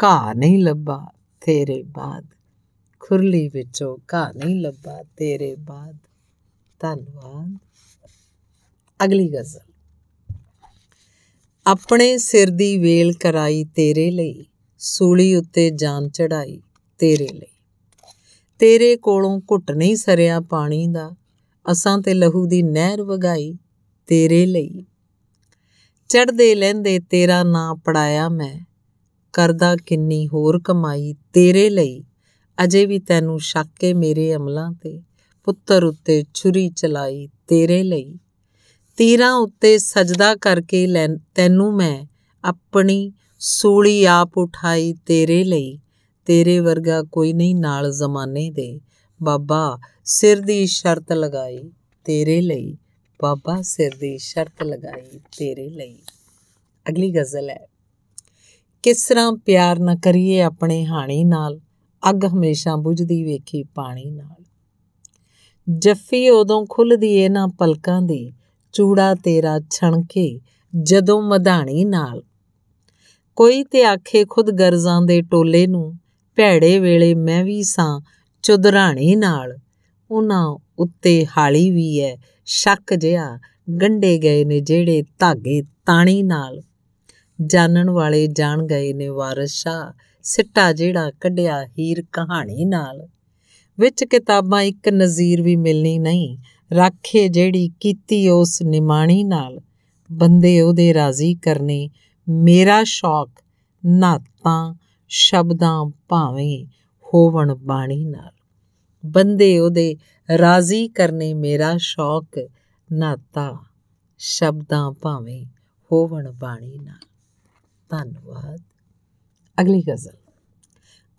ਘਾਹ ਨਹੀਂ ਲੱਭਾ ਤੇਰੇ ਬਾਅਦ। ਖੁਰਲੀ ਵਿੱਚੋਂ ਘਾਹ ਨਹੀਂ ਲੱਭਾ ਤੇਰੇ ਬਾਅਦ। ਧੰਨਵਾਦ। ਅਗਲੀ ਗਜ਼ਲ। ਆਪਣੇ ਸਿਰ ਦੀ ਵੇਲ ਕਰਾਈ ਤੇਰੇ ਲਈ। ਸੂਲੀ ਉੱਤੇ ਜਾਨ ਚੜਾਈ ਤੇਰੇ ਲਈ। ਤੇਰੇ ਕੋਲੋਂ ਘੁੱਟ ਨਹੀਂ ਸਰਿਆ ਪਾਣੀ ਦਾ। ਅਸਾਂ ਤੇ ਲਹੂ ਦੀ ਨਹਿਰ ਵਗਾਈ ਤੇਰੇ ਲਈ। ਚੜਦੇ ਲੈਂਦੇ ਤੇਰਾ ਨਾਂ ਪੜਾਇਆ ਮੈਂ। ਕਰਦਾ ਕਿੰਨੀ ਹੋਰ ਕਮਾਈ ਤੇਰੇ ਲਈ। ਅਜੇ ਵੀ ਤੈਨੂੰ ਸ਼ੱਕੇ ਮੇਰੇ ਅਮਲਾਂ ਤੇ। ਪੁੱਤਰ ਉੱਤੇ ਛੁਰੀ ਚਲਾਈ ਤੇਰੇ ਲਈ। ਤੀਰਾਂ ਉੱਤੇ ਸਜਦਾ ਕਰਕੇ ਤੈਨੂੰ ਮੈਂ ਆਪਣੀ ਸੂਲੀ ਆਪ ਉਠਾਈ ਤੇਰੇ ਲਈ। ਤੇਰੇ ਵਰਗਾ ਕੋਈ ਨਹੀਂ ਨਾਲ ਜ਼ਮਾਨੇ ਦੇ। ਬਾਬਾ, ਸਿਰ ਦੀ ਸ਼ਰਤ ਲਗਾਈ ਤੇਰੇ ਲਈ। ਬਾਬਾ, ਸਿਰ ਦੀ ਸ਼ਰਤ ਲਗਾਈ ਤੇਰੇ ਲਈ। ਅਗਲੀ ਗਜ਼ਲ ਹੈ। ਕਿਸ ਤਰ੍ਹਾਂ ਪਿਆਰ ਨਾ ਕਰੀਏ ਆਪਣੇ ਹਾਣੀ ਨਾਲ, ਅੱਗ ਹਮੇਸ਼ਾ ਬੁਝਦੀ ਵੇਖੀ ਪਾਣੀ ਨਾਲ। ਜੱਫੀ ਉਦੋਂ ਖੁੱਲਦੀ ਏ ਨਾ ਪਲਕਾਂ ਦੀ, ਚੂੜਾ ਤੇਰਾ ਛਣਕੇ ਜਦੋਂ ਮਧਾਣੀ ਨਾਲ। ਕੋਈ ਤੇ ਆਖੇ ਖੁਦ ਗਰਜ਼ਾਂ ਦੇ ਟੋਲੇ ਨੂੰ ਭੈੜੇ ਵੇਲੇ ਮੈਂ ਵੀ ਸਾਂ ਚੁਦਰਾਣੀ ਨਾਲ। ਉਹਨਾਂ ਉੱਤੇ ਹਾਲੀ ਵੀ ਐ, ਸ਼ੱਕ ਜਿਹਾ ਗੰਡੇ ਗਏ ਨੇ ਜਿਹੜੇ ਧਾਗੇ ਤਾਣੀ ਨਾਲ। ਜਾਣਨ ਵਾਲੇ ਜਾਣ ਗਏ ਨੇ ਵਾਰਸ਼ਾ, ਸਿੱਟਾ ਜਿਹੜਾ ਕੱਢਿਆ ਹੀਰ ਕਹਾਣੀ ਨਾਲ। ਵਿੱਚ ਕਿਤਾਬਾਂ ਇੱਕ ਨਜ਼ੀਰ ਵੀ ਮਿਲਣੀ ਨਹੀਂ, ਰਾਖੇ ਜਿਹੜੀ ਕੀਤੀ ਉਸ ਨਿਮਾਣੀ ਨਾਲ। ਬੰਦੇ ਉਹਦੇ ਰਾਜ਼ੀ ਕਰਨੇ ਮੇਰਾ ਸ਼ੌਕ, ਨਾਤਾਂ ਸ਼ਬਦਾਂ ਭਾਵੇਂ ਹੋਵਣ ਬਾਣੀ ਨਾਲ। ਬੰਦੇ ਉਹਦੇ ਰਾਜ਼ੀ ਕਰਨੇ ਮੇਰਾ ਸ਼ੌਕ ਨਾਤਾ ਸ਼ਬਦਾਂ ਭਾਵੇਂ ਹੋਵਣ ਬਾਣੀ ਨਾਲ। ਧੰਨਵਾਦ। ਅਗਲੀ ਗਜ਼ਲ।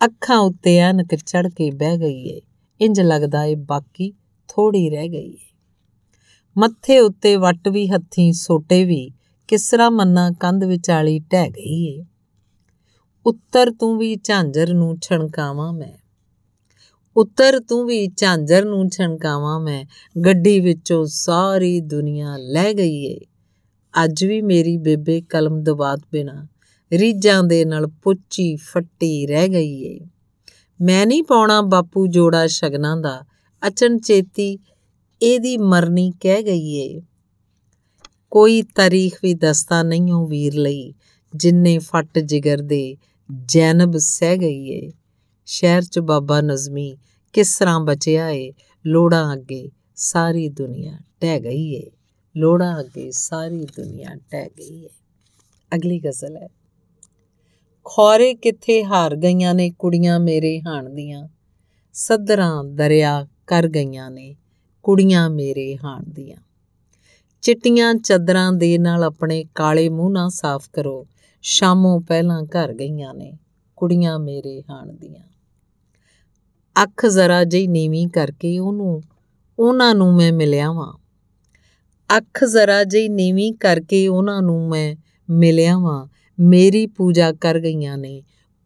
ਅੱਖਾਂ ਉੱਤੇ ਅਨਕ ਚੜ ਕੇ ਬਹਿ ਗਈ ਏ। ਇੰਜ ਲੱਗਦਾ ਏ ਬਾਕੀ ਥੋੜੀ ਰਹਿ ਗਈ ਏ। ਮੱਥੇ ਉੱਤੇ ਵੱਟ ਵੀ ਹੱਥੀ ਸੋਟੇ ਵੀ ਕਿਸਰਾ ਮੰਨਾ ਕੰਧ ਵਿਚਾਲੀ ਟਹਿ ਗਈ ਏ। ਉੱਤਰ ਤੂੰ ਵੀ ਝਾਂਜਰ ਨੂੰ ਛਣਕਾਵਾਂ ਮੈਂ। ਉੱਤਰ ਤੂੰ ਵੀ ਝਾਂਜਰ ਨੂੰ ਛਣਕਾਵਾਂ ਮੈਂ। ਗੱਡੀ ਵਿੱਚੋਂ ਸਾਰੀ ਦੁਨੀਆ ਲੈ ਗਈ ਏ। ਅੱਜ ਵੀ ਮੇਰੀ ਬੇਬੇ ਕਲਮ ਦਵਾਤ ਬਿਨਾ ਰੀਜਾਂ ਦੇ ਨਾਲ ਪੁੱਚੀ ਫੱਟੀ ਰਹਿ ਗਈ ਏ। ਮੈਂ ਨਹੀਂ ਪਾਉਣਾ ਬਾਪੂ ਜੋੜਾ ਸ਼ਗਨਾਂ ਦਾ। ਅਚਨ ਚੇਤੀ ਇਹਦੀ ਮਰਨੀ ਕਹਿ ਗਈ ਏ। ਕੋਈ ਤਾਰੀਖ ਵੀ ਦਸਤਾ ਨਹੀਂ ਉਹ ਵੀਰ ਲਈ, ਜਿੰਨੇ ਫੱਟ ਜਿਗਰ ਦੇ। ਜੈਨਬ ਸਹਿ ਗਈ ਏ। ਸ਼ਹਿਰ 'ਚ ਬਾਬਾ ਨਜ਼ਮੀ ਕਿਸ ਤਰ੍ਹਾਂ ਬਚਿਆ ਏ, ਲੋੜਾਂ ਅੱਗੇ ਸਾਰੀ ਦੁਨੀਆ ਟਹਿ ਗਈ ਏ। ਲੋੜਾਂ ਅੱਗੇ ਸਾਰੀ ਦੁਨੀਆ ਟਹਿ ਗਈ ਏ। ਅਗਲੀ ਗਜ਼ਲ ਹੈ। ਖੌਰੇ ਕਿੱਥੇ ਹਾਰ ਗਈਆਂ ਨੇ ਕੁੜੀਆਂ ਮੇਰੇ ਹਾਣ ਦੀਆਂ। ਸਦਰਾਂ ਦਰਿਆ ਕਰ ਗਈਆਂ ਨੇ ਕੁੜੀਆਂ ਮੇਰੇ ਹਾਣ ਦੀਆਂ। ਚਿੱਟੀਆਂ ਚਦਰਾਂ ਦੇ ਨਾਲ ਆਪਣੇ ਕਾਲੇ ਮੂੰਹ ਨਾ ਸਾਫ਼ ਕਰੋ। ਸ਼ਾਮੋਂ ਪਹਿਲਾਂ ਘਰ ਗਈਆਂ ਨੇ, ਕੁੜੀਆਂ ਮੇਰੇ ਹਾਣ ਦੀਆਂ। ਅੱਖ ਜ਼ਰਾ ਜਿਹੀ ਨੀਵੀਂ ਕਰਕੇ ਉਹਨੂੰ, ਉਹਨਾਂ ਨੂੰ ਮੈਂ ਮਿਲਿਆ ਵਾਂ ਅੱਖ ਜ਼ਰਾ ਜਿਹੀ ਨੀਵੀਂ ਕਰਕੇ ਉਹਨਾਂ ਨੂੰ ਮੈਂ ਮਿਲਿਆ ਵਾਂ ਮੇਰੀ ਪੂਜਾ ਕਰ ਗਈਆਂ ਨੇ,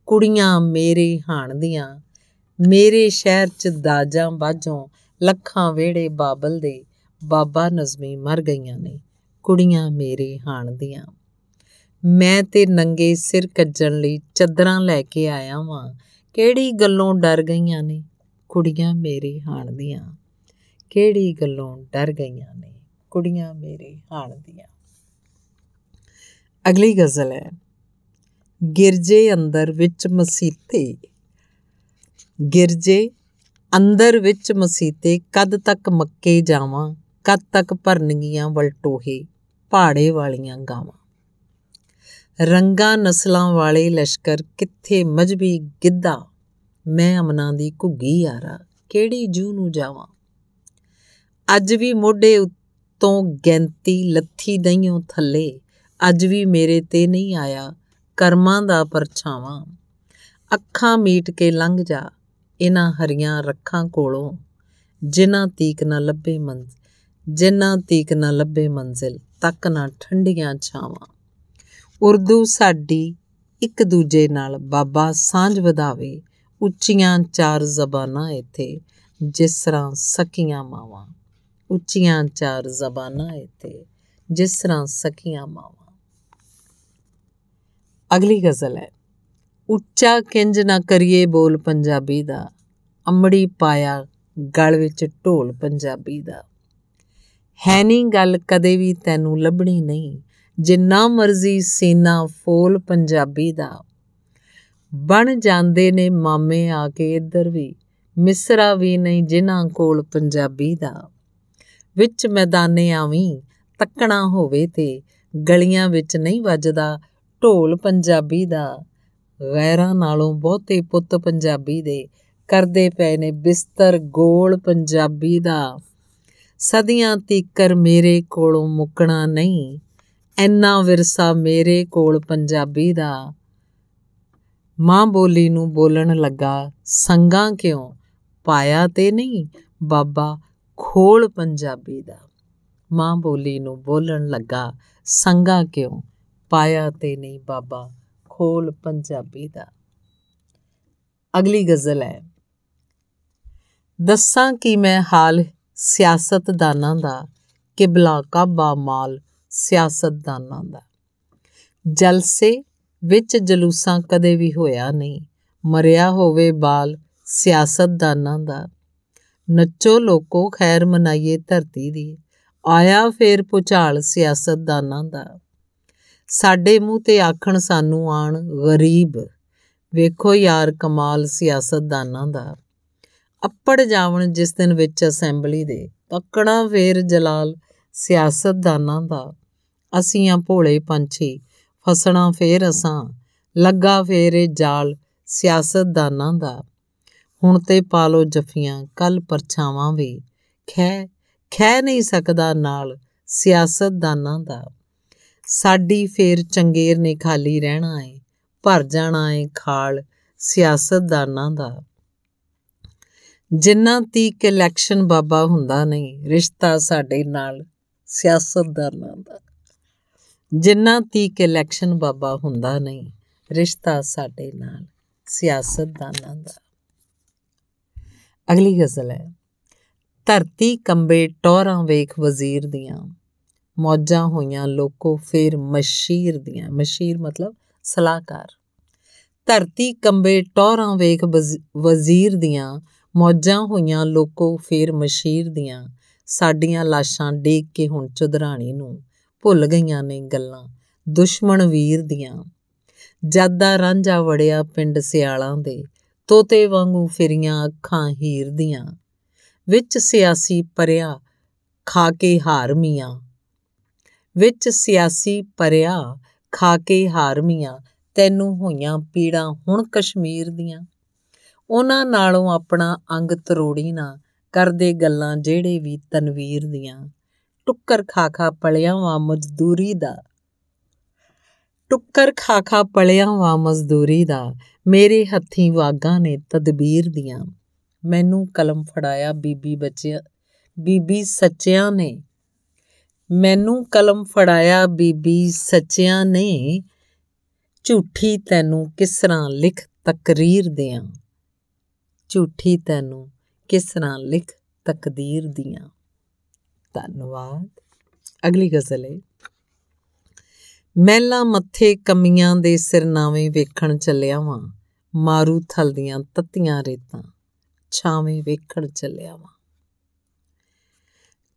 ਕੁੜੀਆਂ ਮੇਰੇ ਹਾਣ ਦੀਆਂ। ਮੇਰੇ ਸ਼ਹਿਰ 'ਚ ਦਾਜਾਂ ਬਾਝੋਂ ਲੱਖਾਂ ਵੇੜੇ ਬਾਬਲ ਦੇ ਬਾਬਾ ਨਜ਼ਮੀ ਮਰ ਗਈਆਂ ਨੇ, ਕੁੜੀਆਂ ਮੇਰੇ ਹਾਣ ਦੀਆਂ। ਮੈਂ ਤੇ ਨੰਗੇ ਸਿਰ ਕੱਜਣ ਲਈ ਚੱਦਰਾਂ ਲੈ ਕੇ ਆਇਆ ਵਾਂ। ਕਿਹੜੀ ਗੱਲੋਂ ਡਰ ਗਈਆਂ ਨੇ ਕੁੜੀਆਂ ਮੇਰੇ ਹਾਣ ਦੀਆਂ? ਕਿਹੜੀ ਗੱਲੋਂ ਡਰ ਗਈਆਂ ਨੇ ਕੁੜੀਆਂ ਮੇਰੇ ਹਾਣ ਦੀਆਂ? ਅਗਲੀ ਗਜ਼ਲ ਹੈ, ਗਿਰਜੇ ਅੰਦਰ ਵਿੱਚ ਮਸੀਤੇ। ਗਿਰਜੇ ਅੰਦਰ ਵਿੱਚ ਮਸੀਤੇ, ਕਦ ਤੱਕ ਮੱਕੇ ਜਾਵਾਂ, ਕਦ ਤੱਕ ਭਰਨਗੀਆਂ ਵਲਟੋਹੇ ਪਹਾੜੇ ਵਾਲੀਆਂ ਗਾਵਾਂ। ਰੰਗਾ ਨਸਲਾਂ ਵਾਲੇ ਲਸ਼ਕਰ ਕਿੱਥੇ ਮਜਬੀ ਗਿੱਧਾ? ਮੈਂ ਅਮਨਾਂ ਦੀ ਘੁੱਗੀ ਯਾਰਾ, ਕਿਹੜੀ ਜੂ ਨੂੰ ਜਾਵਾਂ? ਅੱਜ ਵੀ ਮੋਢੇ ਉੱਤੋਂ ਗੈਂਤੀ ਲੱਥੀ ਦਈਓ ਥੱਲੇ, ਅੱਜ ਵੀ ਮੇਰੇ ਤੇ ਨਹੀਂ ਆਇਆ, ਕਰਮਾਂ ਦਾ ਪਰਛਾਵਾਂ। ਅੱਖਾਂ ਮੀਟ ਕੇ ਲੰਘ ਜਾ ਇਹਨਾਂ ਹਰੀਆਂ ਰੱਖਾਂ ਕੋਲੋਂ। ਜਿਨ੍ਹਾਂ ਤੀਕ ਨਾ ਲੱਭੇ ਮੰਜ਼ਿਲ ਜਿਨ੍ਹਾਂ ਤੀਕ ਨਾ ਲੱਭੇ ਮੰਜ਼ਿਲ, ਤੱਕ ਨਾ ਠੰਡੀਆਂ ਛਾਵਾਂ। ਉਰਦੂ ਸਾਡੀ ਇੱਕ ਦੂਜੇ ਨਾਲ ਬਾਬਾ ਸਾਂਝ ਵਧਾਵੇ, ਉੱਚੀਆਂ ਚਾਰ ਜ਼ਬਾਨਾਂ ਇੱਥੇ, ਜਿਸ ਤਰ੍ਹਾਂ ਸਕੀਆਂ ਮਾਵਾਂ। ਉੱਚੀਆਂ ਚਾਰ ਜ਼ਬਾਨਾਂ ਇੱਥੇ, ਜਿਸ ਤਰ੍ਹਾਂ ਸਕੀਆਂ ਮਾਵਾਂ। ਅਗਲੀ ਗਜ਼ਲ ਹੈ, ਉੱਚਾ ਕਿੰਜ ਨਾ ਕਰੀਏ ਬੋਲ ਪੰਜਾਬੀ ਦਾ, ਅੰਮੜੀ ਪਾਇਆ ਗਲ ਵਿੱਚ ਢੋਲ ਪੰਜਾਬੀ ਦਾ। ਹੈ ਨਹੀਂ ਗੱਲ ਕਦੇ ਵੀ ਤੈਨੂੰ ਲੱਭਣੀ ਨਹੀਂ ਜਿੰਨਾ ਮਰਜ਼ੀ ਸੀਨਾ ਫੋਲ ਪੰਜਾਬੀ ਦਾ। ਬਣ ਜਾਂਦੇ ਨੇ ਮਾਮੇ ਆ ਕੇ ਇੱਧਰ ਵੀ, ਮਿਸਰਾ ਵੀ ਨਹੀਂ ਜਿਨ੍ਹਾਂ ਕੋਲ ਪੰਜਾਬੀ ਦਾ। ਵਿੱਚ ਮੈਦਾਨੇ ਆਵੀਂ, ਤੱਕਣਾ ਹੋਵੇ ਤੇ ਗਲੀਆਂ ਵਿੱਚ ਨਹੀਂ ਵੱਜਦਾ ਢੋਲ ਪੰਜਾਬੀ ਦਾ। ਗੈਰਾਂ ਨਾਲੋਂ ਬਹੁਤੇ ਪੁੱਤ ਪੰਜਾਬੀ ਦੇ, ਕਰਦੇ ਪਏ ਨੇ ਬਿਸਤਰ ਗੋਲ ਪੰਜਾਬੀ ਦਾ। ਸਦੀਆਂ ਤੀਕਰ ਮੇਰੇ ਕੋਲੋਂ ਮੁੱਕਣਾ ਨਹੀਂ ਐਨਾ ਵਿਰਸਾ ਮੇਰੇ ਕੋਲ ਪੰਜਾਬੀ ਦਾ। ਮਾਂ ਬੋਲੀ ਨੂੰ ਬੋਲਣ ਲੱਗਾ, ਸੰਗਾ ਕਿਉਂ? ਪਾਇਆ ਤੇ ਨਹੀਂ, ਬਾਬਾ ਖੋਲ ਪੰਜਾਬੀ ਦਾ। ਮਾਂ ਬੋਲੀ ਨੂੰ ਬੋਲਣ ਲੱਗਾ, ਸੰਗਾ ਕਿਉਂ? ਪਾਇਆ ਤੇ ਨਹੀਂ, ਬਾਬਾ ਖੋਲ ਪੰਜਾਬੀ ਦਾ। ਅਗਲੀ ਗਜ਼ਲ ਹੈ। ਦੱਸਾਂ ਕਿ ਮੈਂ ਹਾਲ ਸਿਆਸਤਦਾਨਾਂ ਦਾ ਕਿਬਲਾ ਕਾਬਾ ਮਾਲ ਸਿਆਸਤਦਾਨਾਂ ਦਾ। ਜਲਸੇ ਵਿੱਚ ਜਲੂਸਾਂ ਕਦੇ ਵੀ ਹੋਇਆ ਨਹੀਂ। ਮਰਿਆ ਹੋਵੇ ਬਾਲ ਸਿਆਸਤਦਾਨਾਂ ਦਾ। ਨੱਚੋ ਲੋਕੋ ਖੈਰ ਮਨਾਈਏ ਧਰਤੀ ਦੀ। ਆਇਆ ਫੇਰ ਪੁਚਾਲ ਸਿਆਸਤਦਾਨਾਂ ਦਾ। ਸਾਡੇ ਮੂੰਹ ਤੇ ਆਖਣ ਸਾਨੂੰ ਆਣ ਗਰੀਬ। ਵੇਖੋ ਯਾਰ ਕਮਾਲ ਸਿਆਸਤਦਾਨਾਂ ਦਾ। ਅੱਪੜ ਜਾਵਣ ਜਿਸ ਦਿਨ ਵਿੱਚ ਅਸੈਂਬਲੀ ਦੇ। ਤੱਕਣਾ ਫੇਰ ਜਲਾਲ ਸਿਆਸਤਦਾਨਾਂ ਦਾ। ਅਸੀਂ ਆ ਭੋਲੇ ਪੰਛੀ, ਫਸਣਾ ਫੇਰ ਅਸਾਂ, ਲੱਗਾ ਫੇਰੇ ਜਾਲ ਸਿਆਸਤਦਾਨਾਂ ਦਾ ਹੁਣ ਤੇ ਪਾਲੋ ਜਫੀਆਂ ਕੱਲ ਪਰਛਾਵਾਂ ਵੀ। ਖੈ ਖੈ ਨਹੀਂ ਸਕਦਾ ਨਾਲ ਸਿਆਸਤਦਾਨਾਂ ਦਾ ਸਾਡੀ ਫੇਰ ਚੰਗੇਰ ਨੇ ਖਾਲੀ ਰਹਿਣਾ ਏ, ਭਰ ਜਾਣਾ ਏ ਖਾਲ ਸਿਆਸਤਦਾਨਾਂ ਦਾ ਜਿੰਨਾ ਤੀਕ ਇਲੈਕਸ਼ਨ ਬਾਬਾ ਹੁੰਦਾ ਨਹੀਂ, ਰਿਸ਼ਤਾ ਸਾਡੇ ਨਾਲ ਸਿਆਸਤਦਾਨਾਂ ਦਾ। ਜਿੰਨਾ ਤੀਕ ਇਲੈਕਸ਼ਨ ਬਾਬਾ ਹੁੰਦਾ ਨਹੀਂ, ਰਿਸ਼ਤਾ ਸਾਡੇ ਨਾਲ ਸਿਆਸਤਦਾਨਾਂ ਦਾ ਅਗਲੀ ਗਜ਼ਲ ਹੈ, ਧਰਤੀ ਕੰਬੇ ਟੋਰਾਂ ਵੇਖ ਵਜ਼ੀਰ ਦੀਆਂ, ਮੌਜਾਂ ਹੋਈਆਂ ਲੋਕੋ ਫੇਰ ਮਸ਼ੀਰ ਦੀਆਂ, ਮਸ਼ੀਰ ਮਤਲਬ ਸਲਾਹਕਾਰ। ਧਰਤੀ ਕੰਬੇ ਟੋਰਾਂ ਵੇਖ ਵਜ਼ੀਰ ਦੀਆਂ, ਮੌਜਾਂ ਹੋਈਆਂ ਲੋਕੋ ਫੇਰ ਮਸ਼ੀਰ ਦੀਆਂ, ਸਾਡੀਆਂ ਲਾਸ਼ਾਂ ਡੇਕ ਕੇ ਹੁਣ ਚੁਦਰਾਣੀ ਨੂੰ ਭੁੱਲ ਗਈਆਂ ਨੇ ਗੱਲਾਂ। ਦੁਸ਼ਮਣ ਵੀਰ ਦੀਆਂ। ਜਾਦਾ ਰਾਂਝਾ ਵੜਿਆ ਪਿੰਡ ਸਿਆਲਾਂ ਦੇ, ਤੋਤੇ ਵਾਂਗੂ ਫਿਰੀਆਂ ਅੱਖਾਂ ਹੀਰ ਦੀਆਂ। ਵਿੱਚ ਸਿਆਸੀ ਪਰਿਆ ਖਾ ਕੇ ਹਾਰ ਮੀਆਂ। ਵਿੱਚ ਸਿਆਸੀ ਪਰਿਆ ਖਾ ਕੇ ਹਾਰ ਮੀਆਂ। ਤੈਨੂੰ ਹੋਈਆਂ ਪੀੜਾਂ ਹੁਣ ਕਸ਼ਮੀਰ ਦੀਆਂ। ਉਹਨਾਂ ਨਾਲੋਂ ਆਪਣਾ ਅੰਗ ਤਰੋੜੀ ਨਾ ਕਰਦੇ ਗੱਲਾਂ ਜਿਹੜੇ ਵੀ ਤਨਵੀਰ ਦੀਆਂ। ਟੁੱਕਰ ਖਾ ਖਾ ਪਲਿਆਂ ਵਾ ਮਜ਼ਦੂਰੀ ਦਾ। ਟੁੱਕਰ ਖਾ ਖਾ ਪਲਿਆਂ ਵਾ ਮਜ਼ਦੂਰੀ ਦਾ। ਮੇਰੇ ਹੱਥੀਂ ਵਾਗਾਂ ਨੇ ਤਦਬੀਰ ਦੀਆਂ। ਮੈਨੂੰ ਕਲਮ ਫੜਾਇਆ ਬੀਬੀ ਬੱਚਿਆ, ਬੀਬੀ ਸੱਚਿਆਂ ਨੇ। ਮੈਨੂੰ ਕਲਮ ਫੜਾਇਆ ਬੀਬੀ ਸੱਚਿਆਂ ਨੇ। ਝੂਠੀ ਤੈਨੂੰ ਕਿਸ ਤਰ੍ਹਾਂ ਲਿਖ ਤਕਰੀਰ ਦਿਆਂ? ਝੂਠੀ ਤੈਨੂੰ ਕਿਸ ਤਰ੍ਹਾਂ ਲਿਖ ਤਕਦੀਰ ਦੀਆਂ? ਧੰਨਵਾਦ। ਅਗਲੀ ਗਜ਼ਲ ਹੈ ਮਹਿਲਾ ਮੱਥੇ ਕਮੀਆਂ ਦੇ ਸਿਰਨਾਵੇਂ ਵੇਖਣ ਚੱਲਿਆ ਵਾਂ, ਮਾਰੂ ਥਲ ਦੀਆਂ ਤੱਤੀਆਂ ਰੇਤਾਂ, ਛਾਵੇਂ ਵੇਖਣ ਚੱਲਿਆ ਵਾਂ।